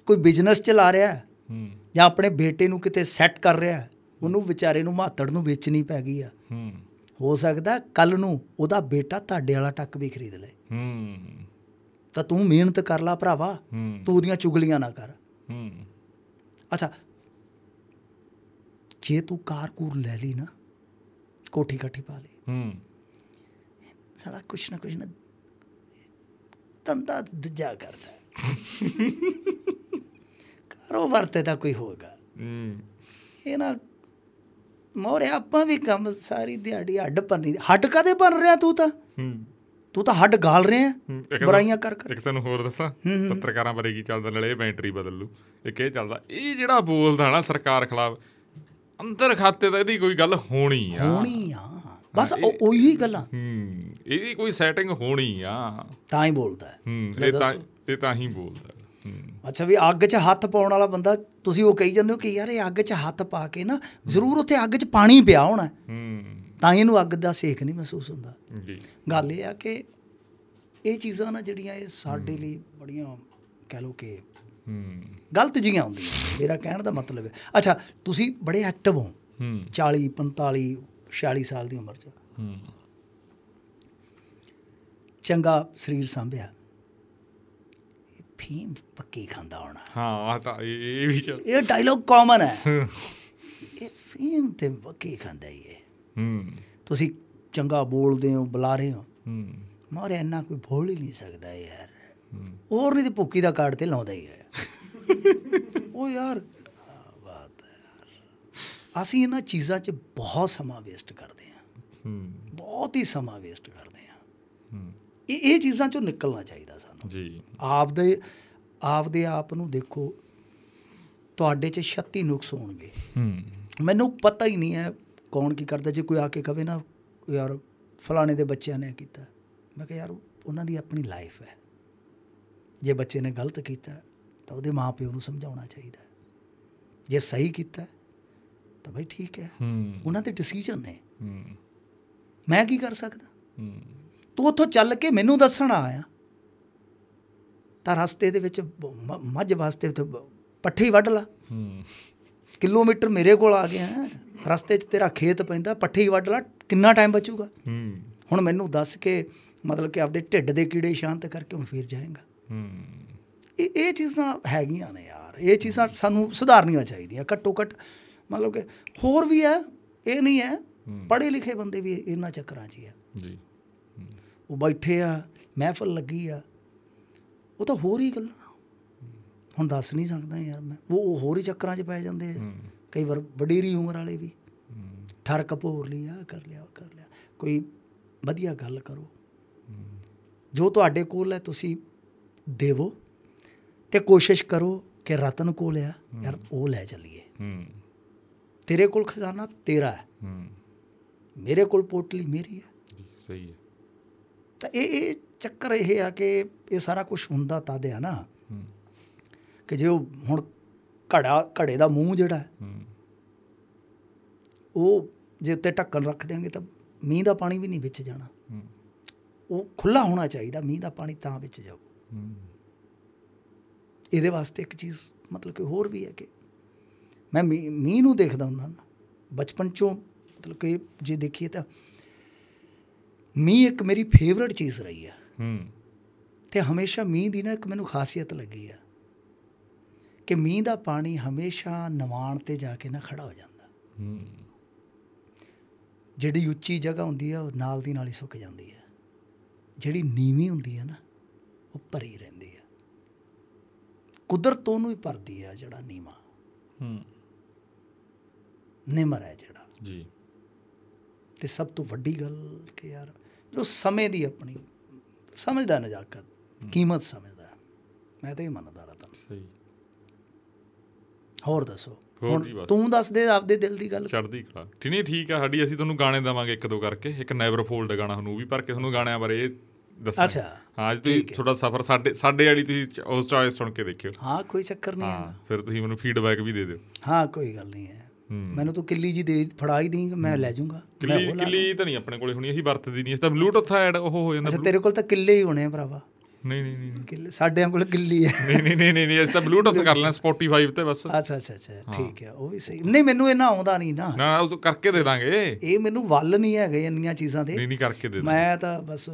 B: ਕੋਈ ਬਿਜ਼ਨਸ ਚਲਾ ਰਿਹਾ ਹੈ
A: ਹੂੰ।
B: ਜਾਂ ਆਪਣੇ ਬੇਟੇ ਨੂੰ ਕਿਤੇ ਸੈੱਟ ਕਰ ਰਿਹਾ ਹੈ ਉਹਨੂੰ ਵਿਚਾਰੇ ਨੂੰ ਮਾਤੜ ਨੂੰ ਵੇਚਣੀ ਪੈ ਗਈ ਆ।
A: ਹੂੰ।
B: ਹੋ ਸਕਦਾ ਕੱਲ ਨੂੰ ਉਹਦਾ ਬੇਟਾ ਤੁਹਾਡੇ ਵਾਲਾ ਟੱਕ ਵੀ ਖਰੀਦ ਲੇ
A: ਹੂੰ।
B: ਤਾਂ ਤੂੰ ਮਿਹਨਤ ਕਰ ਲਾ ਭਰਾਵਾ। ਤੂੰ ਉਹਦੀਆਂ ਚੁਗਲੀਆਂ ਨਾ ਕਰ।
A: ਹੂੰ
B: ਅੱਛਾ। ਜੇ ਤੂੰ ਕਾਰ ਕੂਰ ਲੈ ਲਈ ਨਾ, ਕੋਠੀ ਕਾਠੀ ਪਾ ਲਈ
A: ਹੂੰ
B: ਸਾਲਾ ਕੁਛ ਨਾ ਕੁਛ ਨਾ ਧੰਦਾ ਦੂਜਾ ਕਰਦਾ। ਕਾਰੋਬਾਰ ਤੇ ਤਾਂ ਕੋਈ ਹੋਗਾ
A: ਹੂੰ
B: ਇਹ ਨਾ ਮੋਰੇ ਆਪਾਂ ਵੀ ਕੰਮ ਸਾਰੀ ਦਿਹਾੜੀ ਹੱਡ ਪੰਨੀ ਹੱਡ ਕਦੇ ਬਣ ਰਿਹਾ ਤੂੰ ਤਾਂ?
A: ਹੂੰ।
B: ਤੂੰ ਤਾਂ ਹੱਡ ਗਾਲ ਰਿਹਾ
A: ਇੱਕ
B: ਬੁਰਾਈਆਂ ਕਰ ਕਰ।
A: ਇੱਕ ਤੁਹਾਨੂੰ ਹੋਰ ਦੱਸਾਂ। ਪੱਤਰਕਾਰਾਂ ਬਾਰੇ ਕੀ ਚੱਲਦਾ ਨਾਲੇ ਇਹ ਬੈਟਰੀ ਬਦਲ। ਲੂ ਇੱਕ ਇਹ ਚੱਲਦਾ ਇਹ ਜਿਹੜਾ ਬੋਲਦਾ ਨਾ ਸਰਕਾਰ ਖਿਲਾਫ ਅੰਦਰ ਖਾਤੇ ਤਾਂ ਇਹਦੀ ਕੋਈ ਗੱਲ ਹੋਣੀ ਆ।
B: ਹੋਣੀ ਆ। ਬਸ ਉਹ- ਗੱਲਾਂ।
A: ਹੂੰ ਇਹਦੀ ਕੋਈ ਸੈਟਿੰਗ ਹੋਣੀ ਆ।
B: ਤਾਂ ਹੀ ਬੋਲਦਾ ਹੈ।
A: ਇਹ ਤਾਂ। ਇਹ ਤਾਂ ਹੀ ਬੋਲਦਾ ਹੂੰ।
B: ਅੱਛਾ ਵੀ ਅੱਗ 'ਚ ਹੱਥ ਪਾਉਣ ਵਾਲਾ ਬੰਦਾ ਤੁਸੀਂ ਉਹ ਕਹੀ ਜਾਂਦੇ ਹੋ ਕਿ ਯਾਰ ਇਹ ਅੱਗ 'ਚ ਹੱਥ ਪਾ ਕੇ ਨਾ ਜ਼ਰੂਰ ਉੱਥੇ ਅੱਗ 'ਚ ਪਾਣੀ ਪਿਆ ਹੋਣਾ। ਹੈ। ਤਾਂ ਇਹਨੂੰ ਅੱਗ ਦਾ ਸੇਕ ਨਹੀਂ ਮਹਿਸੂਸ ਹੁੰਦਾ।
A: ਜੀ।
B: ਗੱਲ ਇਹ ਆ ਕਿ ਇਹ ਚੀਜ਼ਾਂ ਨਾ ਜਿਹੜੀਆਂ ਇਹ ਸਾਡੇ ਲਈ ਬੜੀਆਂ ਕਹਿ ਲਓ ਕਿ
A: ਹੂੰ।
B: ਗਲਤ ਜੀਆਂ ਹੁੰਦੀਆਂ ਮੇਰਾ ਕਹਿਣ ਦਾ ਮਤਲਬ ਹੈ। ਅੱਛਾ ਤੁਸੀਂ ਬੜੇ ਐਕਟਿਵ ਹੋ।
A: ਹੂੰ।
B: 40 45 46 ਸਾਲ ਦੀ ਉਮਰ 'ਚ।
A: ਹੂੰ।
B: ਚੰਗਾ ਸਰੀਰ ਸੰਭਿਆ। ਫੀਮ ਪੱਕੀ ਖਾਂਦਾ ਹੋਣਾ।
A: ਹਾਂ ਆ ਤਾਂ ਇਹ ਵੀ
B: ਇਹ ਡਾਇਲੌਗ ਕਾਮਨ ਹੈ। ਇਹ ਫੀਮ ਤੇ ਪੱਕੀ ਖਾਂਦਾ ਹੀ ਹੈ।
A: ਹੂੰ।
B: ਤੁਸੀਂ ਚੰਗਾ ਬੋਲਦੇ ਹੋ ਬੁਲਾ ਰਹੇ ਹੋ।
A: ਹੂੰ।
B: ਮਾਰੇ ਇੰਨਾ ਕੋਈ ਬੋਲ ਹੀ ਨਹੀਂ ਸਕਦਾ ਯਾਰ। ਹੋਰ ਨਹੀਂ ਤੇ ਭੁੱਕੀ ਦਾ ਕਾਰਡ ਤੇ ਲਾਉਂਦਾ ਹੀ ਹੈ। ਉਹ ਯਾਰ ਬਾਤ ਹੈ ਯਾਰ। ਅਸੀਂ ਇਹਨਾਂ ਚੀਜ਼ਾਂ 'ਚ ਬਹੁਤ ਸਮਾਂ ਵੇਸਟ ਕਰਦੇ ਹਾਂ।
A: ਹੂੰ।
B: ਬਹੁਤ ਹੀ ਸਮਾਂ ਵੇਸਟ ਕਰਦੇ ਹਾਂ।
A: ਹੂੰ।
B: ਇਹ ਇਹ ਚੀਜ਼ਾਂ 'ਚੋਂ ਨਿਕਲਣਾ ਚਾਹੀਦਾ ਸਾਨੂੰ।
A: ਜੀ।
B: ਆਪਦੇ ਆਪਦੇ ਆਪ ਨੂੰ ਦੇਖੋ ਤੁਹਾਡੇ 'ਚ 36 ਨੁਕਸ ਹੋਣਗੇ।
A: ਹੂੰ।
B: ਮੈਨੂੰ ਪਤਾ ਹੀ ਨਹੀਂ ਹੈ ਕੌਣ ਕੀ ਕਰਦਾ? ਜੇ ਕੋਈ ਆ ਕੇ ਕਵੇ ਨਾ ਯਾਰ ਫਲਾਣੇ ਦੇ ਬੱਚਿਆਂ ਨੇ ਕੀਤਾ। ਮੈਂ ਕਿਹਾ ਯਾਰ ਉਹਨਾਂ ਦੀ ਆਪਣੀ ਲਾਈਫ ਹੈ। ਜੇ ਬੱਚੇ ਨੇ ਗਲਤ ਕੀਤਾ ਤਾਂ ਉਹਦੇ ਮਾਪਿਓ ਨੂੰ ਸਮਝਾਉਣਾ ਚਾਹੀਦਾ। ਜੇ ਸਹੀ ਕੀਤਾ ਤਾਂ ਭਾਈ ਠੀਕ ਹੈ। ਉਹਨਾਂ ਦੇ ਡਿਸੀਜਨ ਨੇ। ਮੈਂ ਕੀ ਕਰ ਸਕਦਾ? ਤੂੰ ਉੱਥੋਂ ਚੱਲ ਕੇ ਮੈਨੂੰ ਦੱਸਣ ਆਇਆ। ਤਾਂ ਰਸਤੇ ਦੇ ਵਿੱਚ ਮੱਝ ਵਾਸਤੇ ਉੱਥੇ ਪੱਠੇ ਹੀ ਵੱਢ ਲਾ। ਕਿਲੋਮੀਟਰ ਮੇਰੇ ਕੋਲ ਆ ਗਿਆ। ਹੈ। ਰਸਤੇ 'ਚ ਤੇਰਾ ਖੇਤ ਪੈਂਦਾ ਪੱਠੇ ਵੱਢ ਲਾ ਕਿੰਨਾ ਟਾਈਮ ਬਚੂਗਾ?
A: ਹੂੰ।
B: ਹੁਣ ਮੈਨੂੰ ਦੱਸ ਕੇ ਮਤਲਬ ਕਿ ਆਪਦੇ ਢਿੱਡ ਦੇ ਕੀੜੇ ਸ਼ਾਂਤ ਕਰਕੇ ਹੁਣ ਫੇਰ ਜਾਏਗਾ।
A: ਹੂੰ।
B: ਇਹ ਇਹ ਚੀਜ਼ਾਂ ਹੈਗੀਆਂ ਨੇ ਯਾਰ। ਇਹ ਚੀਜ਼ਾਂ ਸਾਨੂੰ ਸੁਧਾਰਨੀਆਂ ਚਾਹੀਦੀਆਂ ਘੱਟੋ ਘੱਟ। ਮਤਲਬ ਕਿ ਹੋਰ ਵੀ ਹੈ ਇਹ ਨਹੀਂ ਹੈ ਪੜ੍ਹੇ ਲਿਖੇ ਬੰਦੇ ਵੀ ਇਹਨਾਂ ਚੱਕਰਾਂ 'ਚ ਹੀ ਆ
A: ਜੀ।
B: ਉਹ ਬੈਠੇ ਆ ਮਹਿਫਲ ਲੱਗੀ ਆ। ਉਹ ਤਾਂ ਹੋਰ ਹੀ ਗੱਲਾਂ। ਹੁਣ ਦੱਸ ਨਹੀਂ ਸਕਦਾ ਯਾਰ ਮੈਂ। ਉਹ ਹੋਰ ਹੀ ਚੱਕਰਾਂ 'ਚ ਪੈ ਜਾਂਦੇ ਆ। ਕਈ ਵਾਰ ਵਡੇਰੀ ਉਮਰ ਵਾਲੇ ਵੀ। ਠਰ ਕਪੋਰ ਲਈ ਆ ਕਰ ਲਿਆ ਕਰ ਲਿਆ। ਕੋਈ ਵਧੀਆ ਗੱਲ ਕਰੋ। ਜੋ ਤੁਹਾਡੇ ਕੋਲ ਹੈ ਤੁਸੀਂ ਦੇਵੋ ਤੇ ਕੋਸ਼ਿਸ਼ ਕਰੋ ਕਿ ਰਤਨ ਕੋਲ ਆ ਯਾਰ ਉਹ ਲੈ ਚੱਲੀਏ। ਤੇਰੇ ਕੋਲ ਖਜ਼ਾਨਾ ਤੇਰਾ ਹੈ। ਮੇਰੇ ਕੋਲ ਪੋਟਲੀ ਮੇਰੀ ਹੈ।
A: ਸਹੀ ਹੈ।
B: ਤਾਂ ਇਹ ਇਹ ਚੱਕਰ ਇਹ ਆ ਕਿ ਇਹ ਸਾਰਾ ਕੁਝ ਹੁੰਦਾ ਤਦ ਆ ਨਾ। ਕਿ ਜੇ ਉਹ ਹੁਣ ਘੜਾ ਘੜੇ ਦਾ ਮੂੰਹ ਜਿਹੜਾ ਉਹ ਜੇ ਉੱਤੇ ਢੱਕਣ ਰੱਖ ਦਿਆਂਗੇ ਤਾਂ ਮੀਂਹ ਦਾ ਪਾਣੀ ਵੀ ਨਹੀਂ ਵਿੱਚ ਜਾਣਾ। ਉਹ ਖੁੱਲਾ ਹੋਣਾ ਚਾਹੀਦਾ ਮੀਂਹ ਦਾ ਪਾਣੀ ਤਾਂ ਵਿੱਚ ਜਾਊ ਇਹਦੇ ਵਾਸਤੇ ਇੱਕ ਚੀਜ਼ ਮਤਲਬ ਕਿ ਹੋਰ ਵੀ ਹੈ ਕਿ ਮੈਂ ਮੀਂਹ ਮੀਂਹ ਨੂੰ ਦੇਖਦਾ ਹੁੰਦਾ ਨਾ ਬਚਪਨ ਚੋਂ ਮਤਲਬ ਕਿ ਜੇ ਦੇਖੀਏ ਤਾਂ ਮੀਂਹ ਇੱਕ ਮੇਰੀ ਫੇਵਰਟ ਚੀਜ਼ ਰਹੀ ਹੈ।
A: ਹੂੰ।
B: ਤੇ ਹਮੇਸ਼ਾ ਮੀਂਹ ਦੀ ਨਾ ਇੱਕ ਮੈਨੂੰ ਖਾਸੀਅਤ ਲੱਗੀ ਆ ਕਿ ਮੀਂਹ ਦਾ ਪਾਣੀ ਹਮੇਸ਼ਾ ਨਿਵਾਣ ਤੇ ਜਾ ਕੇ ਨਾ ਖੜਾ ਹੋ ਜਾਂਦਾ।
A: ਹੂੰ
B: ਜਿਹੜੀ ਉੱਚੀ ਜਗ੍ਹਾ ਹੁੰਦੀ ਆ ਉਹ ਨਾਲ ਦੀ ਨਾਲ ਹੀ ਸੁੱਕ ਜਾਂਦੀ ਹੈ ਜਿਹੜੀ ਨੀਵੀਂ ਹੁੰਦੀ ਹੈ ਨਾ ਉਹ ਭਰੀ ਰਹਿੰਦੀ ਹੈ ਕੁਦਰਤ ਉਹਨੂੰ ਹੀ ਭਰਦੀ ਆ ਜਿਹੜਾ ਨੀਵਾਂ।
A: ਹੂੰ।
B: ਨਿਮਰ ਹੈ ਜਿਹੜਾ।
A: ਜੀ।
B: ਤੇ ਸਭ ਤੋਂ ਵੱਡੀ ਗੱਲ ਕਿ ਯਾਰ ਜੋ ਸਮੇਂ ਦੀ ਆਪਣੀ ਸਮਝਦਾ ਨਜਾਕਤ ਕੀਮਤ ਸਮਝਦਾ। ਮੈਂ ਤਾਂ ਇਹ ਮੰਨਦਾ ਰਤਨ।
A: ਸਹੀ।
B: ਹੋਰ ਦੱਸੋ। ਹੁਣ। ਤੂੰ ਦੱਸ ਦੇ ਆਪਦੇ ਦਿਲ ਦੀ ਗੱਲ।
A: ਚੜ੍ਹਦੀ ਕਲਾ। ਠੀਕ ਠੀਕ ਆ ਸਾਡੀ ਅਸੀਂ ਤੁਹਾਨੂੰ ਗਾਣੇ ਦਵਾਂਗੇ ਇੱਕ ਦੋ ਕਰਕੇ। ਇੱਕ ਨੈਵਰ ਫੋਲਡ ਗਾਣਾ ਤੁਹਾਨੂੰ ਵੀ ਭਰ ਕੇ ਤੁਹਾਨੂੰ ਗਾਣਿਆਂ ਬਾਰੇ ਦੱਸਾਂ
B: ਅੱਛਾ,
A: ਹਾਂ ਅੱਜ ਤੁਸੀਂ ਤੁਹਾਡਾ ਸਫ਼ਰ ਸਾਡੇ ਸਾਡੇ ਵਾਲੀ ਤੁਸੀਂ ਉਸ ਚੋਇਸ ਸੁਣ ਕੇ ਦੇਖਿਓ।
B: ਹਾਂ ਕੋਈ ਚੱਕਰ ਨਹੀਂ
A: ਹਾਂ ਫਿਰ ਤੁਸੀਂ ਮੈਨੂੰ ਫੀਡਬੈਕ ਵੀ ਦੇ ਦਿਓ।
B: ਹਾਂ ਕੋਈ ਗੱਲ ਨਹੀਂ ਹੈ। ਮੈਨੂੰ ਤੂੰ ਕਿੱਲੀ ਜੀ ਦੇ ਫੜਾ ਹੀ ਦੇਂਗਾ ਮੈਂ ਲੈ ਜਾਊਂਗਾ।
A: ਕਿੱਲੀ ਕਿੱਲੀ ਤਾਂ ਨਹੀਂ ਆਪਣੇ ਕੋਲੇ ਹੁਣੀ ਅਸੀਂ ਵਰਤਦੀ ਨਹੀਂ ਅਸੀਂ ਤਾਂ ਬਲੂਟੁੱਥ ਐਡ ਉਹ ਹੋ ਜਾਂਦਾ
B: ਅੱਛਾ ਤੇਰੇ ਕੋਲ ਤਾਂ ਕਿੱਲੇ ਹੀ ਹੋਣੇ ਆ ਭਰਾਵਾ।
A: ਨਹੀਂ ਨਹੀਂ ਨਹੀਂ।
B: ਕਿੱਲੇ ਸਾਡਿਆਂ ਕੋਲ ਕਿੱਲੀ ਹੈ।
A: ਨਹੀਂ ਨਹੀਂ ਨਹੀਂ ਨਹੀਂ ਨਹੀਂ ਅਸੀਂ ਤਾਂ ਬਲੂਟੁੱਥ ਕਰ ਲੈਣਾ ਸਪੋਟੀਫਾਈ ਤੇ ਬਸ।
B: ਅੱਛਾ ਅੱਛਾ ਅੱਛਾ ਠੀਕ ਹੈ ਉਹ ਵੀ ਸਹੀ। ਨਹੀਂ ਮੈਨੂੰ ਇਹਨਾਂ ਆਉਂਦਾ ਨਹੀਂ ਨਾ।
A: ਨਾ ਉਹ ਕਰਕੇ ਦੇ ਦਾਂਗੇ।
B: ਇਹ ਮੈਨੂੰ ਵੱਲ ਨਹੀਂ ਹੈਗੇ ਇੰਨੀਆਂ ਚੀਜ਼ਾਂ
A: ਨਹੀਂ
B: ਦੇ
A: ਨਹੀਂ ਕਰਕੇ ਦੇ
B: ਮੈਂ ਤਾਂ ਬਸ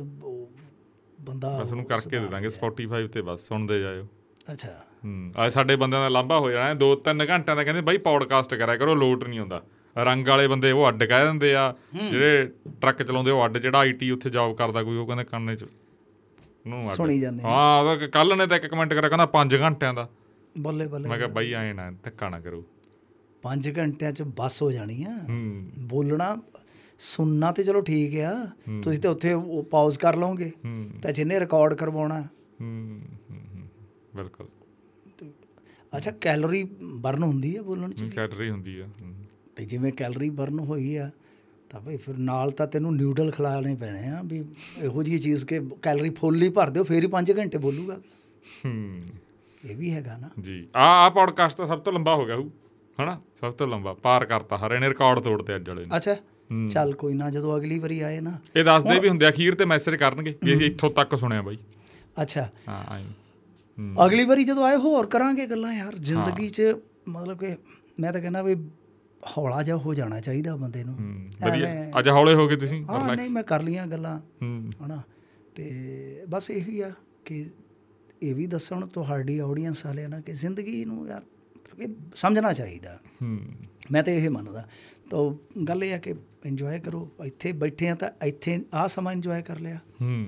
B: ਬੰਦਾ
A: ਬਸ ਉਹਨੂੰ ਕਰਕੇ ਦੇ ਦਾਂਗੇ ਸਪੋਟੀਫਾਈ ਤੇ ਬਸ ਸੁਣਦੇ ਜਾਇਓ।
B: ਅੱਛਾ।
A: ਹੂੰ ਅੱਜ ਸਾਡੇ ਬੰਦਿਆਂ ਦਾ ਲਾਂਭਾ ਹੋ ਜਾਣਾ ਹੈ। ਦੋ ਤਿੰਨ ਘੰਟਿਆਂ ਦਾ ਕਹਿੰਦੇ ਬਾਈ ਪੌਡਕਾਸਟ ਕਰਿਆ ਕਰੋ ਲੋਟ ਨਹੀਂ ਆਉਂਦਾ। ਰੰਗ ਵਾਲੇ ਬੰਦੇ ਉਹ ਅੱਡ ਕਹਿ ਦਿੰਦੇ ਆ ਜਿਹੜੇ ਟਰੱਕ ਚਲਾਉਂਦੇ ਉਹ ਅੱਡ ਜਿਹੜਾ ਆਈਟੀ ਉੱਥੇ ਜੌਬ ਕਰਦਾ ਕੋਈ ਉਹ ਕਹਿੰਦੇ ਕੰਨੇ ਚ ਅੱਡ।
B: ਸੁਣੀ ਜਾਂਦੇ ਆ।
A: ਹਾਂ ਉਹ ਕੱਲ ਨੇ ਤਾਂ ਇੱਕ ਕਮੈਂਟ ਕਰਿਆ ਕਹਿੰਦਾ 5 ਘੰਟਿਆਂ ਦਾ।
B: ਬੱਲੇ ਬੱਲੇ
A: ਮੈਂ ਕਿਹਾ ਬਾਈ ਐਂ ਨਾ ਧੱਕਾ ਨਾ ਕਰੋ।
B: 5 ਘੰਟਿਆਂ ਚ ਬੱਸ ਹੋ ਜਾਣੀ ਆ। ਬੋਲਣਾ ਸੁਣਨਾ ਤੇ ਚਲੋ ਠੀਕ ਆ। ਤੁਸੀਂ ਤਾਂ ਉੱਥੇ ਪਾਜ਼ ਕਰ ਲਓਗੇ। ਤਾਂ ਜਿਹਨੇ ਰਿਕਾਰਡ ਕਰਵਾਉਣਾ।
A: ਹੂੰ ਹੂੰ, ਹੂੰ, ਬਿਲਕੁਲ।
B: ਅੱਛਾ ਕੈਲੋਰੀ ਬਰਨ ਹੁੰਦੀ ਹੈ ਬੋਲਣ ਚ?
A: ਕੈਲਰੀ ਹੁੰਦੀ ਆ।
B: ਤੇ ਜਿਵੇਂ ਕੈਲੋਰੀ ਬਰਨ ਹੋਈ ਆ ਤਾਂ ਭਾਈ ਫਿਰ ਨਾਲ ਤਾਂ ਤੈਨੂੰ ਨਿਊਡਲ ਖਿਲਾਣੇ ਪੈਣੇ ਆ ਵੀ ਇਹੋ ਜਿਹੀ ਚੀਜ਼ ਕਿ ਕੈਲੋਰੀ ਫੁੱਲ ਹੀ ਭਰ ਦਿਓ ਫੇਰ ਹੀ 5 ਘੰਟੇ ਬੋਲੂਗਾ।
A: ਹੂੰ।
B: ਇਹ ਵੀ ਹੈਗਾ ਨਾ।
A: ਜੀ। ਆ ਆ ਪੌਡਕਾਸਟ ਤਾਂ ਸਭ ਤੋਂ ਲੰਬਾ ਹੋ ਗਿਆ ਹੂ ਹਨਾ? ਸਭ ਤੋਂ ਲੰਬਾ ਪਾਰ ਕਰਤਾ ਹਰੇ ਨੇ ਰਿਕਾਰਡ ਤੋੜਤੇ ਅੱਜ ਵਾਲੇ ਨੇ।
B: ਅੱਛਾ ਚੱਲ ਕੋਈ ਨਾ ਜਦੋਂ ਅਗਲੀ ਵਾਰੀ ਆਏ ਨਾ।
A: ਇਹ ਦੱਸਦੇ ਵੀ ਹੁੰਦੇ ਅਖੀਰ ਤੇ ਮੈਸੇਜ ਕਰਨਗੇ ਵੀ ਅਸੀਂ ਇੱਥੋਂ ਤੱਕ ਸੁਣਿਆ ਬਾਈ।
B: ਅੱਛਾ।
A: ਹਾਂ ਆਈ
B: ਅਗਲੀ ਵਾਰੀ ਜਦੋਂ ਆਏ ਹੋਰ ਕਰਾਂਗੇ ਗੱਲਾਂ ਯਾਰ। ਜ਼ਿੰਦਗੀ 'ਚ ਮਤਲਬ ਕਿ ਮੈਂ ਤਾਂ ਕਹਿੰਦਾ ਵੀ ਹੌਲਾ ਜਿਹਾ ਹੋ ਜਾਣਾ ਚਾਹੀਦਾ ਬੰਦੇ ਨੂੰ।
A: ਵਧੀਆ। ਅੱਜ ਹੌਲੇ ਹੋ ਗਏ ਤੁਸੀਂ
B: ਹਾਂ ਨਹੀਂ ਮੈਂ ਕਰ ਲੀਆਂ ਗੱਲਾਂ
A: ਹੂੰ।
B: ਹਨਾ। ਤੇ ਬਸ ਇਹੀ ਆ ਕਿ ਇਹ ਵੀ ਦੱਸਣ ਤੁਹਾਡੀ ਆਡੀਅנס ਵਾਲਿਆਂ ਨਾਲ ਕਿ ਜ਼ਿੰਦਗੀ ਨੂੰ ਯਾਰ ਕਿ ਸਮਝਣਾ ਚਾਹੀਦਾ।
A: ਹੂੰ।
B: ਮੈਂ ਤਾਂ ਇਹ ਮੰਨਦਾ। ਤਾਂ ਗੱਲ ਇਹ ਆ ਕਿ ਇੰਜੋਏ ਕਰੋ ਇੱਥੇ ਬੈਠੇ ਆ ਤਾਂ ਇੱਥੇ ਆ ਸਮਾਂ ਇੰਜੋਏ ਕਰ ਲਿਆ।
A: ਹੂੰ।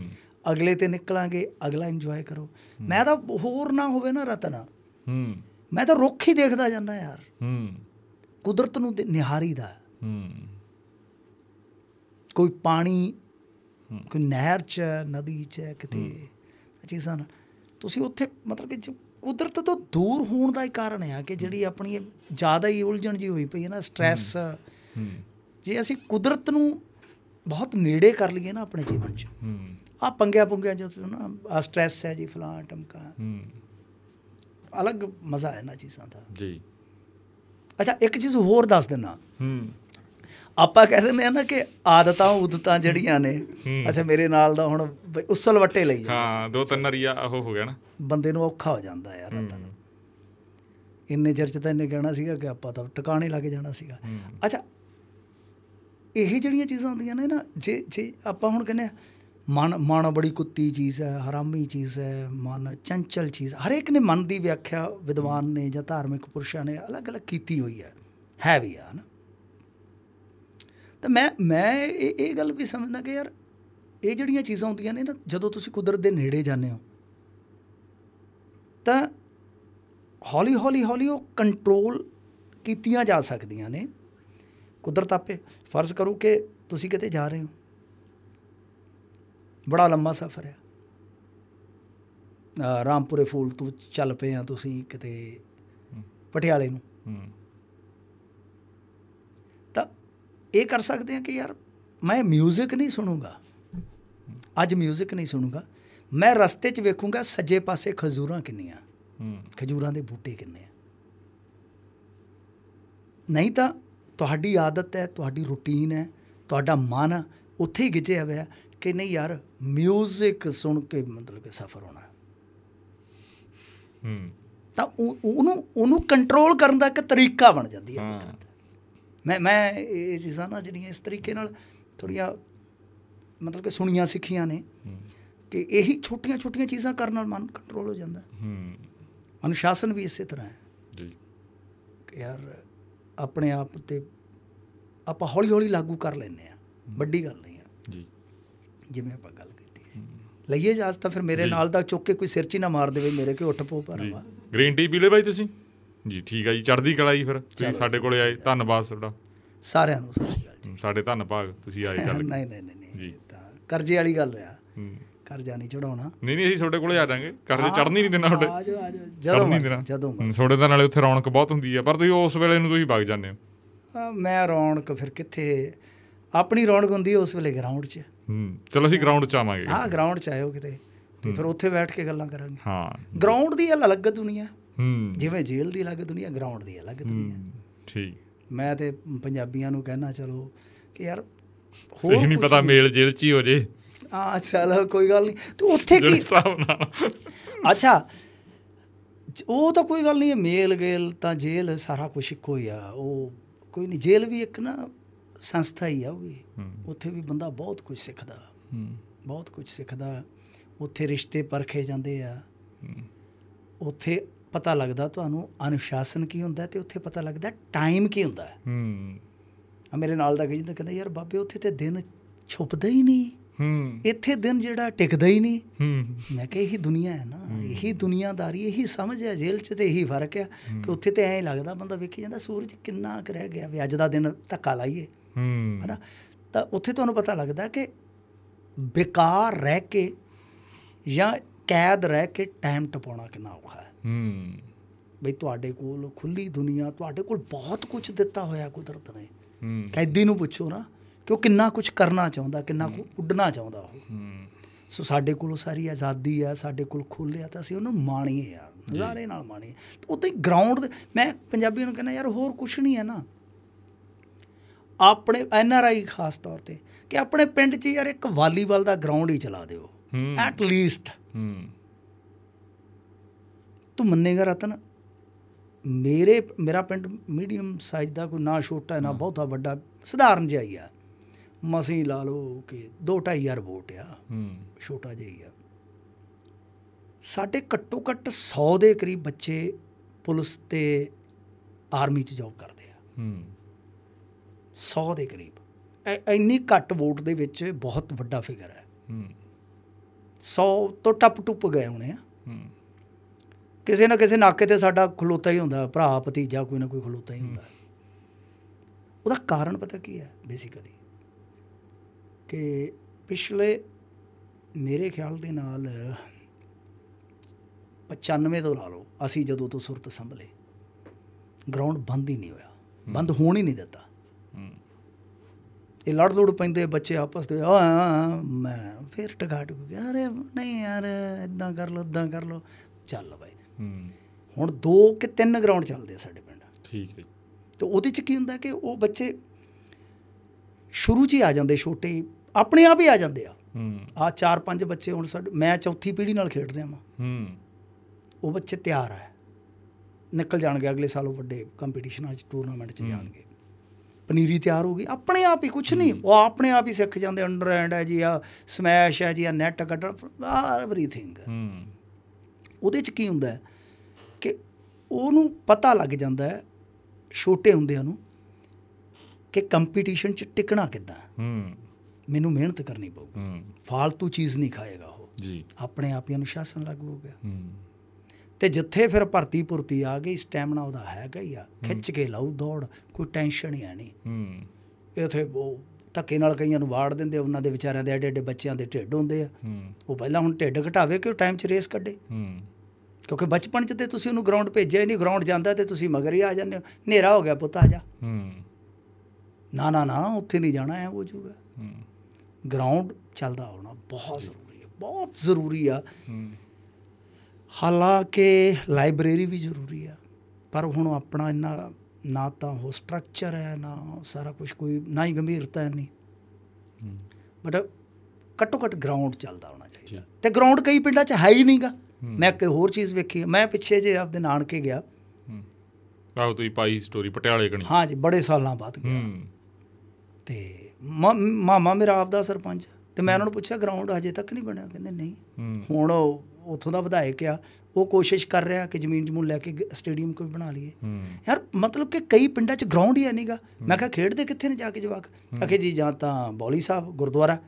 B: ਅਗਲੇ ਤੇ ਨਿਕਲਾਂਗੇ ਅਗਲਾ ਇੰਜੋਏ ਕਰੋ। ਮੈਂ ਤਾਂ ਹੋਰ ਨਾ ਹੋਵੇ ਨਾ ਰਤਨ।
A: ਹੂੰ।
B: ਮੈਂ ਤਾਂ ਰੁੱਖ ਹੀ ਦੇਖਦਾ ਜਾਂਦਾ ਯਾਰ।
A: ਹੂੰ।
B: ਕੁਦਰਤ ਨੂੰ ਨਿਹਾਰੀਦਾ
A: ਹੂੰ।
B: ਕੋਈ ਪਾਣੀ ਕੋਈ ਨਹਿਰ ਚ ਨਦੀ ਚ ਕਿਤੇ ਚੀਜ਼ਾਂ ਤੁਸੀਂ ਉੱਥੇ ਮਤਲਬ ਕਿ ਕੁਦਰਤ ਤੋਂ ਦੂਰ ਹੋਣ ਦਾ ਹੀ ਕਾਰਨ ਆ ਕਿ ਜਿਹੜੀ ਆਪਣੀ ਜ਼ਿਆਦਾ ਹੀ ਉਲਝਣ ਜੀ ਹੋਈ ਪਈ ਹੈ ਨਾ ਸਟ੍ਰੈਸ
A: ਹੂੰ।
B: ਜੇ ਅਸੀਂ ਕੁਦਰਤ ਨੂੰ ਬਹੁਤ ਨੇੜੇ ਕਰ ਲਈਏ ਨਾ ਆਪਣੇ ਜੀਵਨ 'ਚ
A: ਹੂੰ।
B: ਆ ਪੰਗਿਆ ਪੁੰਗਿਆ ਜੋ ਨਾ ਆ ਸਟ੍ਰੈਸ ਹੈ ਜੀ ਫਲਾਂ ਟਮਕਾ।
A: ਹੂੰ।
B: ਅਲੱਗ ਮਜ਼ਾ ਹੈ ਨਾ ਚੀਜ਼ਾਂ ਦਾ।
A: ਜੀ।
B: ਅੱਛਾ ਇੱਕ ਚੀਜ਼ ਹੋਰ ਦੱਸ ਦਿੰਨਾ
A: ਹੂੰ
B: ਆਪਾਂ ਕਹਿ ਦਿੰਦੇ ਆ ਨਾ ਕਿ ਆਦਤਾਂ ਉਦਤਾਂ ਜਿਹੜੀਆਂ ਨੇ ਅੱਛਾ ਮੇਰੇ ਨਾਲ ਦਾ ਹੁਣ ਉਸਲ ਵੱਟੇ ਲਈ।
A: ਹਾਂ ਦੋ ਤਿੰਨ ਰੀਆ ਉਹ ਹੋ ਗਿਆ ਨਾ।
B: ਬੰਦੇ ਨੂੰ ਔਖਾ ਹੋ ਜਾਂਦਾ ਯਾਰ ਰਤਨ ਇੰਨੇ ਚਿਰ ਚ ਤਾਂ ਇਹਨੇ ਕਹਿਣਾ ਸੀਗਾ ਕਿ ਆਪਾਂ ਤਾਂ ਟਿਕਾਣੇ ਲੱਗ ਜਾਣਾ ਸੀਗਾ। ਅੱਛਾ ਇਹ ਜਿਹੜੀਆਂ ਚੀਜ਼ਾਂ ਹੁੰਦੀਆਂ ਨੇ ਨਾ ਜੇ ਜੇ ਆਪਾਂ ਹੁਣ ਕਹਿੰਦੇ ਆ ਮਨ ਮਨ ਬੜੀ ਕੁੱਤੀ ਚੀਜ਼ ਹੈ, ਹਰਾਮੀ ਚੀਜ਼ ਹੈ, ਮਨ ਚੰਚਲ ਚੀਜ਼ ਹਰੇਕ ਨੇ ਮਨ ਦੀ ਵਿਆਖਿਆ ਵਿਦਵਾਨ ਨੇ ਜਾਂ ਧਾਰਮਿਕ ਪੁਰਸ਼ਾਂ ਨੇ ਅਲੱਗ-ਅਲੱਗ ਕੀਤੀ ਹੋਈ ਹੈ। ਹੈ ਵੀ ਆ ਨਾ ਤਾਂ ਮੈਂ ਮੈਂ ਇਹ ਇਹ ਗੱਲ ਵੀ ਸਮਝਦਾ ਕਿ ਯਾਰ, ਇਹ ਜਿਹੜੀਆਂ ਚੀਜ਼ਾਂ ਹੁੰਦੀਆਂ ਨੇ ਨਾ, ਜਦੋਂ ਤੁਸੀਂ ਕੁਦਰਤ ਦੇ ਨੇੜੇ ਜਾਂਦੇ ਹੋ, ਤਾਂ ਹੌਲੀ ਹੌਲੀ ਹੌਲੀ ਉਹ ਕੰਟਰੋਲ ਕੀਤੀਆਂ ਜਾ ਸਕਦੀਆਂ ਨੇ। ਕੁਦਰਤ ਆਪੇ ਫਰਜ਼ ਕਰੂ ਕਿ ਤੁਸੀਂ ਕਿਤੇ ਜਾ ਰਹੇ ਹੋ। ਬੜਾ ਲੰਮਾ ਸਫ਼ਰ ਹੈ ਅ, ਰਾਮਪੁਰੇ ਫੂਲ ਤੋਂ ਚੱਲ ਪਏ ਆ ਤੁਸੀਂ ਕਿਤੇ ਪਟਿਆਲੇ ਨੂੰ
A: ਹੂੰ
B: ਤਾਂ ਇਹ ਕਰ ਸਕਦੇ ਆ ਕਿ ਯਾਰ ਮੈਂ 뮤직 ਨਹੀਂ ਸੁਣੂਗਾ ਅੱਜ 뮤직 ਨਹੀਂ ਸੁਣੂਗਾ ਮੈਂ ਰਸਤੇ 'ਚ ਵੇਖੂੰਗਾ ਸੱਜੇ ਪਾਸੇ ਖਜੂਰਾਂ ਕਿੰਨੀਆਂ
A: ਹੂੰ
B: ਖਜੂਰਾਂ ਦੇ ਬੂਟੇ ਕਿੰਨੇ ਆ ਨਹੀਂ ਤਾਂ ਤੁਹਾਡੀ ਆਦਤ ਹੈ ਤੁਹਾਡੀ ਰੁਟੀਨ ਹੈ ਤੁਹਾਡਾ ਮਨ ਆ, ਉੱਥੇ ਹੀ ਗਿਜਿਆ ਹੋਇਆ ਕਿ ਨਹੀਂ ਯਾਰ 뮤직 ਸੁਣ ਕੇ ਮਤਲਬ ਕਿ ਸਫਰ ਹੋਣਾ।
A: ਹੂੰ।
B: ਤਾਂ ਉਹ- ਉਹਨੂੰ ਉਹਨੂੰ ਕੰਟਰੋਲ ਕਰਨ ਦਾ ਇੱਕ ਤਰੀਕਾ ਬਣ ਜਾਂਦੀ ਹੈ। ਕੁਦਰਤ। ਮੈਂ ਮੈਂ ਇਹ ਚੀਜ਼ਾਂ ਨਾ ਜਿਹੜੀਆਂ ਇਸ ਤਰੀਕੇ ਨਾਲ ਥੋੜੀਆਂ ਮਤਲਬ ਕਿ ਸੁਣੀਆਂ ਸਿੱਖੀਆਂ ਨੇ ਕਿ ਇਹੀ ਛੋਟੀਆਂ ਛੋਟੀਆਂ ਚੀਜ਼ਾਂ ਕਰਨ ਨਾਲ ਮਨ ਕੰਟਰੋਲ ਹੋ ਜਾਂਦਾ।
A: ਹੂੰ।
B: ਅਨੁਸ਼ਾਸਨ ਵੀ ਇਸੇ ਤਰ੍ਹਾਂ ਹੈ।
A: ਜੀ।
B: ਕਿ ਯਾਰ ਆਪਣੇ ਆਪ ਤੇ ਆਪਾਂ ਹੌਲੀ ਹੌਲੀ ਲਾਗੂ ਕਰ ਲੈਂਦੇ ਆ ਵੱਡੀ ਗੱਲ ਨਹੀਂ ਹੈ।
A: ਜੀ।
B: ਜਿਵੇਂ ਆਪਾਂ ਗੱਲ ਕੀਤੀ ਸੀ। ਲਈਏ ਜਾਸ ਤਾਂ ਫਿਰ ਮੇਰੇ ਨਾਲ ਦਾ ਚੁੱਕ ਕੇ ਕੋਈ ਸਿਰ 'ਚ ਨਾ ਮਾਰ ਦੇਵੇ ਮੇਰੇ ਕਿ ਉੱਠ ਪੋ
A: ਜੀ।
B: ਭਰਾਵਾ
A: ਗ੍ਰੀਨ ਟੀ ਪੀ ਲਏ ਬਾਈ ਤੁਸੀਂ? ਜੀ ਠੀਕ ਆ ਜੀ ਚੜ੍ਹਦੀ ਕਲਾ ਜੀ ਫਿਰ। ਤੁਸੀਂ ਸਾਡੇ ਕੋਲੇ ਆਏ ਧੰਨਵਾਦ ਤੁਹਾਡਾ।
B: ਸਾਰਿਆਂ ਨੂੰ ਸਤਿ ਸ਼੍ਰੀ ਅਕਾਲ
A: ਹੂੰ, ਸਾਡੇ ਧੰਨਵਾਦ ਤੁਸੀਂ ਆਏ ਚੱਲ
B: ਨਹੀਂ ਨਹੀਂ ਨਹੀਂ
A: ਜੀ।
B: ਤਾਂ ਕਰਜ਼ੇ ਵਾਲੀ ਗੱਲ ਆ। ਕਰਜ਼ਾ ਨਹੀਂ ਚੜਾਉਣਾ
A: ਨਹੀਂ ਨਹੀਂ ਅਸੀਂ ਤੁਹਾਡੇ ਕੋਲੇ ਆ ਜਾਾਂਗੇ। ਕਰਦੇ ਚੜ੍ਹਨੀ ਨਹੀਂ ਦੇਣਾ ਤੁਹਾਡੇ।
B: ਆ ਜਾਓ ਆ ਜਾਓ
A: ਚੜ੍ਹਨ
B: ਜਦੋਂ ਜਦੋਂ
A: ਤੁਹਾਡੇ ਤਾਂ ਨਾਲੇ ਉੱਥੇ ਰੌਣਕ ਬਹੁਤ ਹੁੰਦੀ ਆ ਪਰ ਤੁਸੀਂ ਉਸ ਵੇਲੇ ਨੂੰ ਤੁਸੀਂ ਵਗ ਜਾਂਦੇ ਹੋ।
B: ਆ, ਮੈਂ ਰੌਣਕ ਫਿਰ ਕਿੱਥੇ ਆਪਣੀ ਰੌਣਕ ਹੁੰਦੀ ਉਸ ਵੇਲੇ ਗਰਾਊਂਡ 'ਚ।
A: ਹੂੰ ਚਲੋ ਅਸੀਂ ਗਰਾਊਂਡ 'ਚ ਆਵਾਂਗੇ
B: ਹਾਂ ਗਰਾਊਂਡ 'ਚ ਆਇਓ ਕਿਤੇ ਤੇ ਫਿਰ ਉੱਥੇ ਬੈਠ ਕੇ ਗੱਲਾਂ ਕਰਾਂਗੇ।
A: ਹਾਂ।
B: ਗਰਾਊਂਡ ਦੀ ਅਲੱਗ ਦੁਨੀਆ।
A: ਹੂੰ।
B: ਜਿਵੇਂ ਜੇਲ੍ਹ ਦੀ ਅਲੱਗ ਦੁਨੀਆ ਗਰਾਊਂਡ ਦੀ ਅਲੱਗ ਦੁਨੀਆ।
A: ਠੀਕ।
B: ਮੈਂ ਤੇ ਪੰਜਾਬੀਆਂ ਨੂੰ ਕਹਿਣਾ ਚਲੋ ਕਿ ਯਾਰ
A: ਇਹ ਨਹੀਂ ਪਤਾ ਮੇਲ ਜੇਲ੍ਹ 'ਚ ਹੀ ਹੋ ਜੇ।
B: ਆ ਚਲੋ ਕੋਈ ਗੱਲ ਨਹੀਂ ਤੇ ਉੱਥੇ ਕੀ ਅੱਛਾ ਉਹ ਤਾਂ ਕੋਈ ਗੱਲ ਨਹੀਂ ਮੇਲ ਗੇਲ ਤਾਂ ਜੇਲ੍ਹ ਸਾਰਾ ਕੁਝ ਇੱਕੋ ਹੀ ਆ। ਉਹ ਕੋਈ ਨਹੀਂ ਜੇਲ੍ਹ ਵੀ ਇੱਕ ਨਾ ਸੰਸਥਾ ਹੀ ਆ ਉਹ ਵੀ। ਉੱਥੇ ਵੀ ਬੰਦਾ ਬਹੁਤ ਕੁਝ ਸਿੱਖਦਾ।
A: ਹੂੰ।
B: ਬਹੁਤ ਕੁਝ ਸਿੱਖਦਾ। ਉੱਥੇ ਰਿਸ਼ਤੇ ਪਰਖੇ ਜਾਂਦੇ ਆ।
A: ਹੂੰ।
B: ਉੱਥੇ ਪਤਾ ਲੱਗਦਾ ਤੁਹਾਨੂੰ ਅਨੁਸ਼ਾਸਨ ਕੀ ਹੁੰਦਾ ਤੇ ਉੱਥੇ ਪਤਾ ਲੱਗਦਾ ਟਾਈਮ ਕੀ ਹੁੰਦਾ। ਹੈ।
A: ਹੂੰ
B: ਆ ਮੇਰੇ ਨਾਲ ਦਾ ਕਹਿੰਦਾ ਕਹਿੰਦਾ ਯਾਰ ਬਾਬੇ ਉੱਥੇ ਤੇ ਦਿਨ ਛੁਪਦਾ ਹੀ ਨਹੀਂ।
A: ਹੂੰ।
B: ਇੱਥੇ ਦਿਨ ਜਿਹੜਾ ਟਿਕਦਾ ਹੀ ਨਹੀਂ।
A: ਹੂੰ।
B: ਮੈਂ ਕਿਹਾ ਇਹੀ ਦੁਨੀਆ ਹੈ ਨਾ। ਇਹੀ ਦੁਨੀਆਦਾਰੀ ਇਹੀ ਸਮਝ ਹੈ ਜੇਲ੍ਹ 'ਚ ਤੇ ਇਹੀ ਫ਼ਰਕ ਹੈ। ਕਿ ਉੱਥੇ ਤੇ ਐਂ ਲੱਗਦਾ ਬੰਦਾ ਵੇਖੀ ਜਾਂਦਾ ਸੂਰਜ ਕਿੰਨਾ ਕੁ ਰਹਿ ਗਿਆ ਵੀ ਅੱਜ ਦਾ ਦਿਨ ਧੱਕਾ ਲਾਈਏ।
A: ਹੂੰ।
B: ਹਨਾ? ਤਾਂ ਉੱਥੇ ਤੁਹਾਨੂੰ ਪਤਾ ਲੱਗਦਾ ਕਿ ਬੇਕਾਰ ਰਹਿ ਕੇ ਜਾਂ ਕੈਦ ਰਹਿ ਕੇ ਟਾਈਮ ਟਪਾਉਣਾ ਕਿੰਨਾ ਔਖਾ ਹੈ।
A: ਹੂੰ।
B: ਬਈ ਤੁਹਾਡੇ ਕੋਲ ਖੁੱਲੀ ਦੁਨੀਆ ਤੁਹਾਡੇ ਕੋਲ ਬਹੁਤ ਕੁਝ ਦਿੱਤਾ ਹੋਇਆ ਕੁਦਰਤ ਨੇ।
A: ਹੂੰ।
B: ਕੈਦੀ ਨੂੰ ਪੁੱਛੋ ਨਾ ਕਿ ਉਹ ਕਿੰਨਾ ਕੁਝ ਕਰਨਾ ਚਾਹੁੰਦਾ ਕਿੰਨਾ ਕੁ ਉੱਡਣਾ ਚਾਹੁੰਦਾ ਉਹ।
A: ਹੂੰ।
B: ਸੋ ਸਾਡੇ ਕੋਲ ਸਾਰੀ ਆਜ਼ਾਦੀ ਆ ਸਾਡੇ ਕੋਲ ਖੁੱਲ੍ਹ ਆ ਤਾਂ ਅਸੀਂ ਉਹਨੂੰ ਮਾਣੀਏ ਯਾਰ ਨਜ਼ਾਰੇ ਨਾਲ ਮਾਣੀਏ। ਉਦਾਂ ਹੀ ਗਰਾਊਂਡ ਮੈਂ ਪੰਜਾਬੀਆਂ ਨੂੰ ਕਹਿੰਦਾ ਯਾਰ ਹੋਰ ਕੁਝ ਨਹੀਂ ਹੈ ਨਾ। ਆਪਣੇ ਐਨ ਆਰ ਆਈ ਖਾਸ ਤੌਰ ਤੇ ਕਿ ਆਪਣੇ ਪਿੰਡ 'ਚ ਯਾਰ ਇੱਕ ਵਾਲੀਬਾਲ ਦਾ ਗਰਾਊਂਡ ਹੀ ਚਲਾ ਦਿਓ। ਐਟ ਲੀਸਟ
A: ਹੂੰ।
B: ਤੂੰ ਮੰਨੇਗਾ ਰਤਨ ਮੇਰੇ ਮੇਰਾ ਪਿੰਡ ਮੀਡੀਅਮ ਸਾਈਜ਼ ਦਾ ਕੋਈ ਨਾ ਛੋਟਾ ਹੈ। ਨਾ ਬਹੁਤਾ ਵੱਡਾ ਸਧਾਰਨ ਜਿਹਾ ਹੀ ਆ। ਮਸੀਂ ਲਾ ਲਓ ਕਿ 2.5 ਹਜ਼ਾਰ ਵੋਟ ਆ
A: ਹੂੰ।
B: ਛੋਟਾ ਜਿਹਾ ਹੀ ਆ। ਸਾਡੇ ਘੱਟੋ ਘੱਟ 100 ਦੇ ਕਰੀਬ ਬੱਚੇ ਪੁਲਿਸ ਤੇ ਆਰਮੀ 'ਚ ਜੌਬ ਕਰਦੇ ਆ।
A: ਹੂੰ।
B: 100 ਦੇ ਕਰੀਬ। ਇੰਨੀ ਘੱਟ ਵੋਟ ਦੇ ਵਿੱਚ ਬਹੁਤ ਵੱਡਾ ਫਿਗਰ ਹੈ।
A: ਹੂੰ।
B: 100 ਤੋਂ ਟੱਪ ਟੁੱਪ ਗਏ ਹੋਣੇ ਆ।
A: ਹੂੰ।
B: ਕਿਸੇ ਨਾ ਕਿਸੇ ਨਾਕੇ ਤੇ ਸਾਡਾ ਖਲੋਤਾ ਹੀ ਹੁੰਦਾ ਭਰਾ ਭਤੀਜਾ ਕੋਈ ਨਾ ਕੋਈ ਖਲੋਤਾ ਹੀ ਹੁੰਦਾ। ਉਹਦਾ ਕਾਰਨ ਪਤਾ ਕੀ ਹੈ ਬੇਸਿਕਲੀ ਕਿ ਪਿਛਲੇ ਮੇਰੇ ਖਿਆਲ ਦੇ ਨਾਲ 95 ਤੋਂ ਲਾ ਲਓ ਅਸੀਂ ਜਦੋਂ ਤੋਂ ਸੁਰਤ ਸੰਭਲੇ ਗਰਾਊਂਡ ਬੰਦ ਹੀ ਨਹੀਂ ਹੋਇਆ। ਬੰਦ ਹੋਣ ਹੀ ਨਹੀਂ ਦਿੱਤਾ। ਇਹ ਲੜ ਲੜ ਪੈਂਦੇ ਬੱਚੇ ਆਪਸ ਦੇ ਆ ਮੈਂ ਫਿਰ ਟਗਾ ਟੁਕ ਗਿਆ। ਅਰੇ ਨਹੀਂ ਯਾਰ ਇਦਾਂ ਕਰ ਲਓ ਇਦਾਂ ਕਰ ਲਓ। ਚੱਲ ਬਾਈ।
A: ਹੂੰ।
B: ਹੁਣ ਦੋ ਕਿ ਤਿੰਨ ਗਰਾਊਂਡ ਚੱਲਦੇ ਆ ਸਾਡੇ ਪਿੰਡ।
A: ਠੀਕ ਹੈ।
B: ਤੇ ਉਹਦੇ ਚ ਕੀ ਹੁੰਦਾ ਕਿ ਉਹ ਬੱਚੇ ਸ਼ੁਰੂ 'ਚ ਹੀ ਆ ਜਾਂਦੇ ਛੋਟੇ ਹੀ, ਆਪਣੇ ਆਪ ਹੀ ਆ ਜਾਂਦੇ ਆ।
A: ਹੂੰ।
B: ਆ ਚਾਰ ਪੰਜ ਬੱਚੇ ਹੁਣ ਸਾਡੇ ਮੈਂ ਚੌਥੀ ਪੀੜ੍ਹੀ ਨਾਲ ਖੇਡ ਰਿਹਾ ਹਾਂ
A: ਹੂੰ।
B: ਉਹ ਬੱਚੇ ਤਿਆਰ ਆ। ਨਿਕਲ ਜਾਣਗੇ ਅਗਲੇ ਸਾਲ ਉਹ ਵੱਡੇ ਕੰਪੀਟੀਸ਼ਨਾਂ 'ਚ ਟੂਰਨਾਮੈਂਟ 'ਚ ਜਾਣਗੇ। ਪਨੀਰੀ ਤਿਆਰ ਹੋ ਗਈ। ਆਪਣੇ ਆਪ ਹੀ ਕੁਝ ਨਹੀਂ। ਉਹ ਆਪਣੇ ਆਪ ਹੀ ਸਿੱਖ ਜਾਂਦੇ ਅੰਡਰ ਹੈਂਡ ਹੈ ਜੀ ਆ ਸਮੈਸ਼ ਹੈ ਜੀ ਆ ਨੈਟ ਕੱਢਣ ਐਵਰੀਥਿੰਗ
A: ਹੂੰ।
B: ਉਹਦੇ 'ਚ ਕੀ ਹੁੰਦਾ ਕਿ ਉਹਨੂੰ ਪਤਾ ਲੱਗ ਜਾਂਦਾ ਹੈ ਛੋਟੇ ਹੁੰਦਿਆਂ ਨੂੰ ਕਿ ਕੰਪੀਟੀਸ਼ਨ 'ਚ ਟਿਕਣਾ ਕਿੱਦਾਂ ਹੈ। ਮੈਨੂੰ ਮਿਹਨਤ ਕਰਨੀ ਪਊਗੀ।
A: ਹੂੰ।
B: ਫਾਲਤੂ ਚੀਜ਼ ਨਹੀਂ ਖਾਏਗਾ ਉਹ।
A: ਜੀ।
B: ਆਪਣੇ ਆਪ ਹੀ ਅਨੁਸ਼ਾਸਨ ਲਾਗੂ ਹੋ ਗਿਆ।
A: ਹੂੰ।
B: ਤੇ ਜਿੱਥੇ ਫਿਰ ਭਰਤੀ ਭੁਰਤੀ ਆ ਗਈ ਸਟੈਮਨਾ ਉਹਦਾ ਹੈਗਾ ਹੀ ਆ। ਖਿੱਚ ਕੇ ਲਾਉ ਦੌੜ ਕੋਈ ਟੈਨਸ਼ਨ ਹੀ ਨਹੀਂ।
A: ਹੂੰ।
B: ਇਥੇ ਉਹ ਧੱਕੇ ਨਾਲ ਕਈਆਂ ਨੂੰ ਵਾੜ ਦਿੰਦੇ ਉਹਨਾਂ ਦੇ ਵਿਚਾਰਿਆਂ ਦੇ ਐਡੇ ਐਡੇ ਬੱਚਿਆਂ ਦੇ ਢਿੱਡ ਹੁੰਦੇ ਆ।
A: ਹੂੰ।
B: ਉਹ ਪਹਿਲਾਂ ਹੁਣ ਢਿੱਡ ਘਟਾਵੇ ਕਿ ਉਹ ਟਾਈਮ 'ਚ ਰੇਸ ਕੱਢੇ?
A: ਹੂੰ।
B: ਕਿਉਂਕਿ ਬਚਪਨ 'ਚ ਤੇ ਤੁਸੀਂ ਉਹਨੂੰ ਗਰਾਊਂਡ ਭੇਜਿਆ ਹੀ ਨਹੀਂ ਗਰਾਊਂਡ ਜਾਂਦਾ ਤੇ ਤੁਸੀਂ ਮਗਰ ਹੀ ਆ ਜਾਂਦੇ ਹੋ। ਹਨੇਰਾ ਹੋ ਗਿਆ ਪੁੱਤ ਆ ਜਾ।
A: ਹੂੰ।
B: ਨਾ ਨਾ ਨਾ ਉੱਥੇ ਨਹੀਂ ਜਾਣਾ ਐ ਹੋ ਜਾਊਗਾ।
A: ਹੂੰ।
B: ਗਰਾਊਂਡ ਚੱਲਦਾ ਹੋਣਾ ਬਹੁਤ ਜ਼ਰੂਰੀ ਹੈ ਬਹੁਤ ਜ਼ਰੂਰੀ ਆ।
A: ਹੂੰ।
B: ਹਾਲਾਂਕਿ ਲਾਇਬ੍ਰੇਰੀ ਵੀ ਜ਼ਰੂਰੀ ਆ ਪਰ ਹੁਣ ਆਪਣਾ ਇੰਨਾ ਨਾ ਤਾਂ ਉਹ ਸਟਰਕਚਰ ਹੈ ਨਾ ਸਾਰਾ ਕੁਝ ਕੋਈ ਨਾ ਹੀ ਗੰਭੀਰਤਾ ਹੈ। ਨਹੀਂ ਬਟ ਘੱਟੋ ਘੱਟ ਗਰਾਊਂਡ ਚੱਲਦਾ ਹੋਣਾ ਚਾਹੀਦਾ। ਤੇ ਗਰਾਊਂਡ ਕਈ ਪਿੰਡਾਂ 'ਚ ਹੈ ਹੀ ਨਹੀਂਗਾ ਮੈਂ ਇੱਕ ਹੋਰ ਚੀਜ਼ ਵੇਖੀ। ਮੈਂ ਪਿੱਛੇ ਜੇ ਆਪਦੇ ਨਾਨਕੇ ਗਿਆ।
A: ਆਹੋ ਤੁਸੀਂ ਪਾਈ ਸਟੋਰੀ ਪਟਿਆਲੇ ਕਣੀ।
B: ਹਾਂ ਜੀ ਬੜੇ ਸਾਲਾਂ ਬਾਅਦ ਗਿਆ। ਤੇ ਮਾਮਾ ਮੇਰਾ ਆਪਦਾ ਸਰਪੰਚ। ਤੇ ਮੈਂ ਉਹਨਾਂ ਨੂੰ ਪੁੱਛਿਆ ਗਰਾਊਂਡ ਹਜੇ ਤੱਕ ਨਹੀਂ ਬਣਿਆ? ਕਹਿੰਦੇ ਨਹੀਂ। ਹੁਣ ਉਹ ਉੱਥੋਂ ਦਾ ਵਿਧਾਇਕ ਆ ਉਹ ਕੋਸ਼ਿਸ਼ ਕਰ ਰਿਹਾ ਕਿ ਜ਼ਮੀਨ ਜਮੂਨ ਲੈ ਕੇ ਸਟੇਡੀਅਮ ਕੋਈ ਬਣਾ ਲਈਏ। ਯਾਰ ਮਤਲਬ ਕਿ ਕਈ ਪਿੰਡਾਂ 'ਚ ਗਰਾਊਂਡ ਹੀ ਨਹੀਂਗਾ ਮੈਂ ਕਿਹਾ ਖੇਡਦੇ ਕਿੱਥੇ ਨੇ ਜਾ ਕੇ ਜਵਾਕ? ਆਖੇ ਜੀ ਜਾਂ ਤਾਂ ਬੌਲੀ ਸਾਹਿਬ ਗੁਰਦੁਆਰਾ।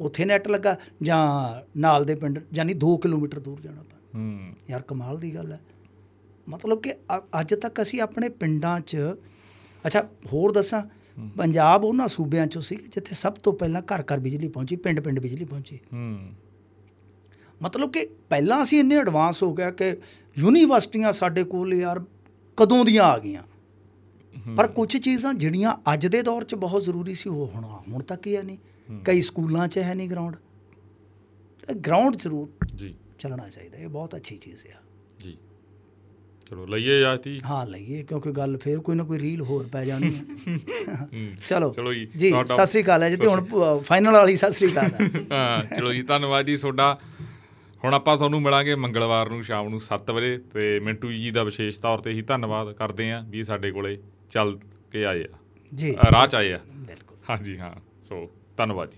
B: ਉੱਥੇ ਨੈਟ ਲੱਗਾ ਜਾਂ ਨਾਲ ਦੇ ਪਿੰਡ ਯਾਨੀ 2 ਕਿਲੋਮੀਟਰ ਦੂਰ ਜਾਣਾ
A: ਹੂੰ।
B: ਯਾਰ ਕਮਾਲ ਦੀ ਗੱਲ ਹੈ। ਮਤਲਬ ਕਿ ਅੱਜ ਤੱਕ ਅਸੀਂ ਆਪਣੇ ਪਿੰਡਾਂ 'ਚ ਅੱਛਾ ਹੋਰ ਦੱਸਾਂ ਪੰਜਾਬ ਉਹਨਾਂ ਸੂਬਿਆਂ 'ਚੋਂ ਸੀ ਜਿੱਥੇ ਸਭ ਤੋਂ ਪਹਿਲਾਂ ਘਰ ਘਰ ਬਿਜਲੀ ਪਹੁੰਚੀ ਪਿੰਡ ਪਿੰਡ ਬਿਜਲੀ ਪਹੁੰਚੀ। ਮਤਲਬ ਕਿ ਪਹਿਲਾਂ ਅਸੀਂ ਇੰਨੇ ਐਡਵਾਂਸ ਹੋ ਗਿਆ ਕਿ ਯੂਨੀਵਰਸਿਟੀਆਂ ਸਾਡੇ ਕੋਲ ਯਾਰ ਕਦੋਂ ਦੀਆਂ ਆ ਗਈਆਂ। ਪਰ ਕੁਝ ਚੀਜ਼ਾਂ ਜਿਹੜੀਆਂ ਅੱਜ ਦੇ ਦੌਰ 'ਚ ਬਹੁਤ ਜ਼ਰੂਰੀ ਸੀ ਉਹ ਹੁਣ ਹੁਣ ਤੱਕ ਹੀ ਹੈ ਨਹੀਂ। ਕਈ ਸਕੂਲਾਂ 'ਚ ਹੈ ਨਹੀਂ ਗਰਾਊਂਡ ਗਰਾਊਂਡ ਜ਼ਰੂਰ
A: ਜੀ।
B: ਚੱਲਣਾ ਚਾਹੀਦਾ ਇਹ ਬਹੁਤ ਅੱਛੀ ਚੀਜ਼ ਹੈ
A: ਜੀ। ਚਲੋ ਲਈਏ ਇਜਾਜ਼ਤੀ।
B: ਹਾਂ ਲਈਏ ਕਿਉਂਕਿ ਗੱਲ ਫੇਰ ਕੋਈ ਨਾ ਕੋਈ ਰੀਲ ਹੋਰ ਪੈ ਜਾਣੀ ਹੈ। ਚਲੋ।
A: ਚਲੋ ਜੀ,
B: ਸਤਿ ਸ੍ਰੀ ਅਕਾਲ ਹੈ ਜੀ ਤੇ ਹੁਣ ਫਾਈਨਲ ਵਾਲੀ ਸਤਿ ਸ੍ਰੀ ਅਕਾਲ ਹਾਂ
A: ਚਲੋ ਜੀ ਧੰਨਵਾਦ ਜੀ ਤੁਹਾਡਾ। ਹੁਣ ਆਪਾਂ ਤੁਹਾਨੂੰ ਮਿਲਾਂਗੇ ਮੰਗਲਵਾਰ ਨੂੰ ਸ਼ਾਮ ਨੂੰ 7 ਵਜੇ ਤੇ ਮਿੰਟੂ ਜੀ ਦਾ ਵਿਸ਼ੇਸ਼ ਤੌਰ ਤੇ ਹੀ ਧੰਨਵਾਦ ਕਰਦੇ ਆਂ ਵੀ ਸਾਡੇ ਕੋਲੇ ਚੱਲ ਕੇ ਆਏ ਆ।
B: ਜੀ।
A: ਰਾਹ ਚ ਆਏ ਆ।
B: ਬਿਲਕੁਲ।
A: ਹਾਂਜੀ ਹਾਂ। ਸੋ ਧੰਨਵਾਦ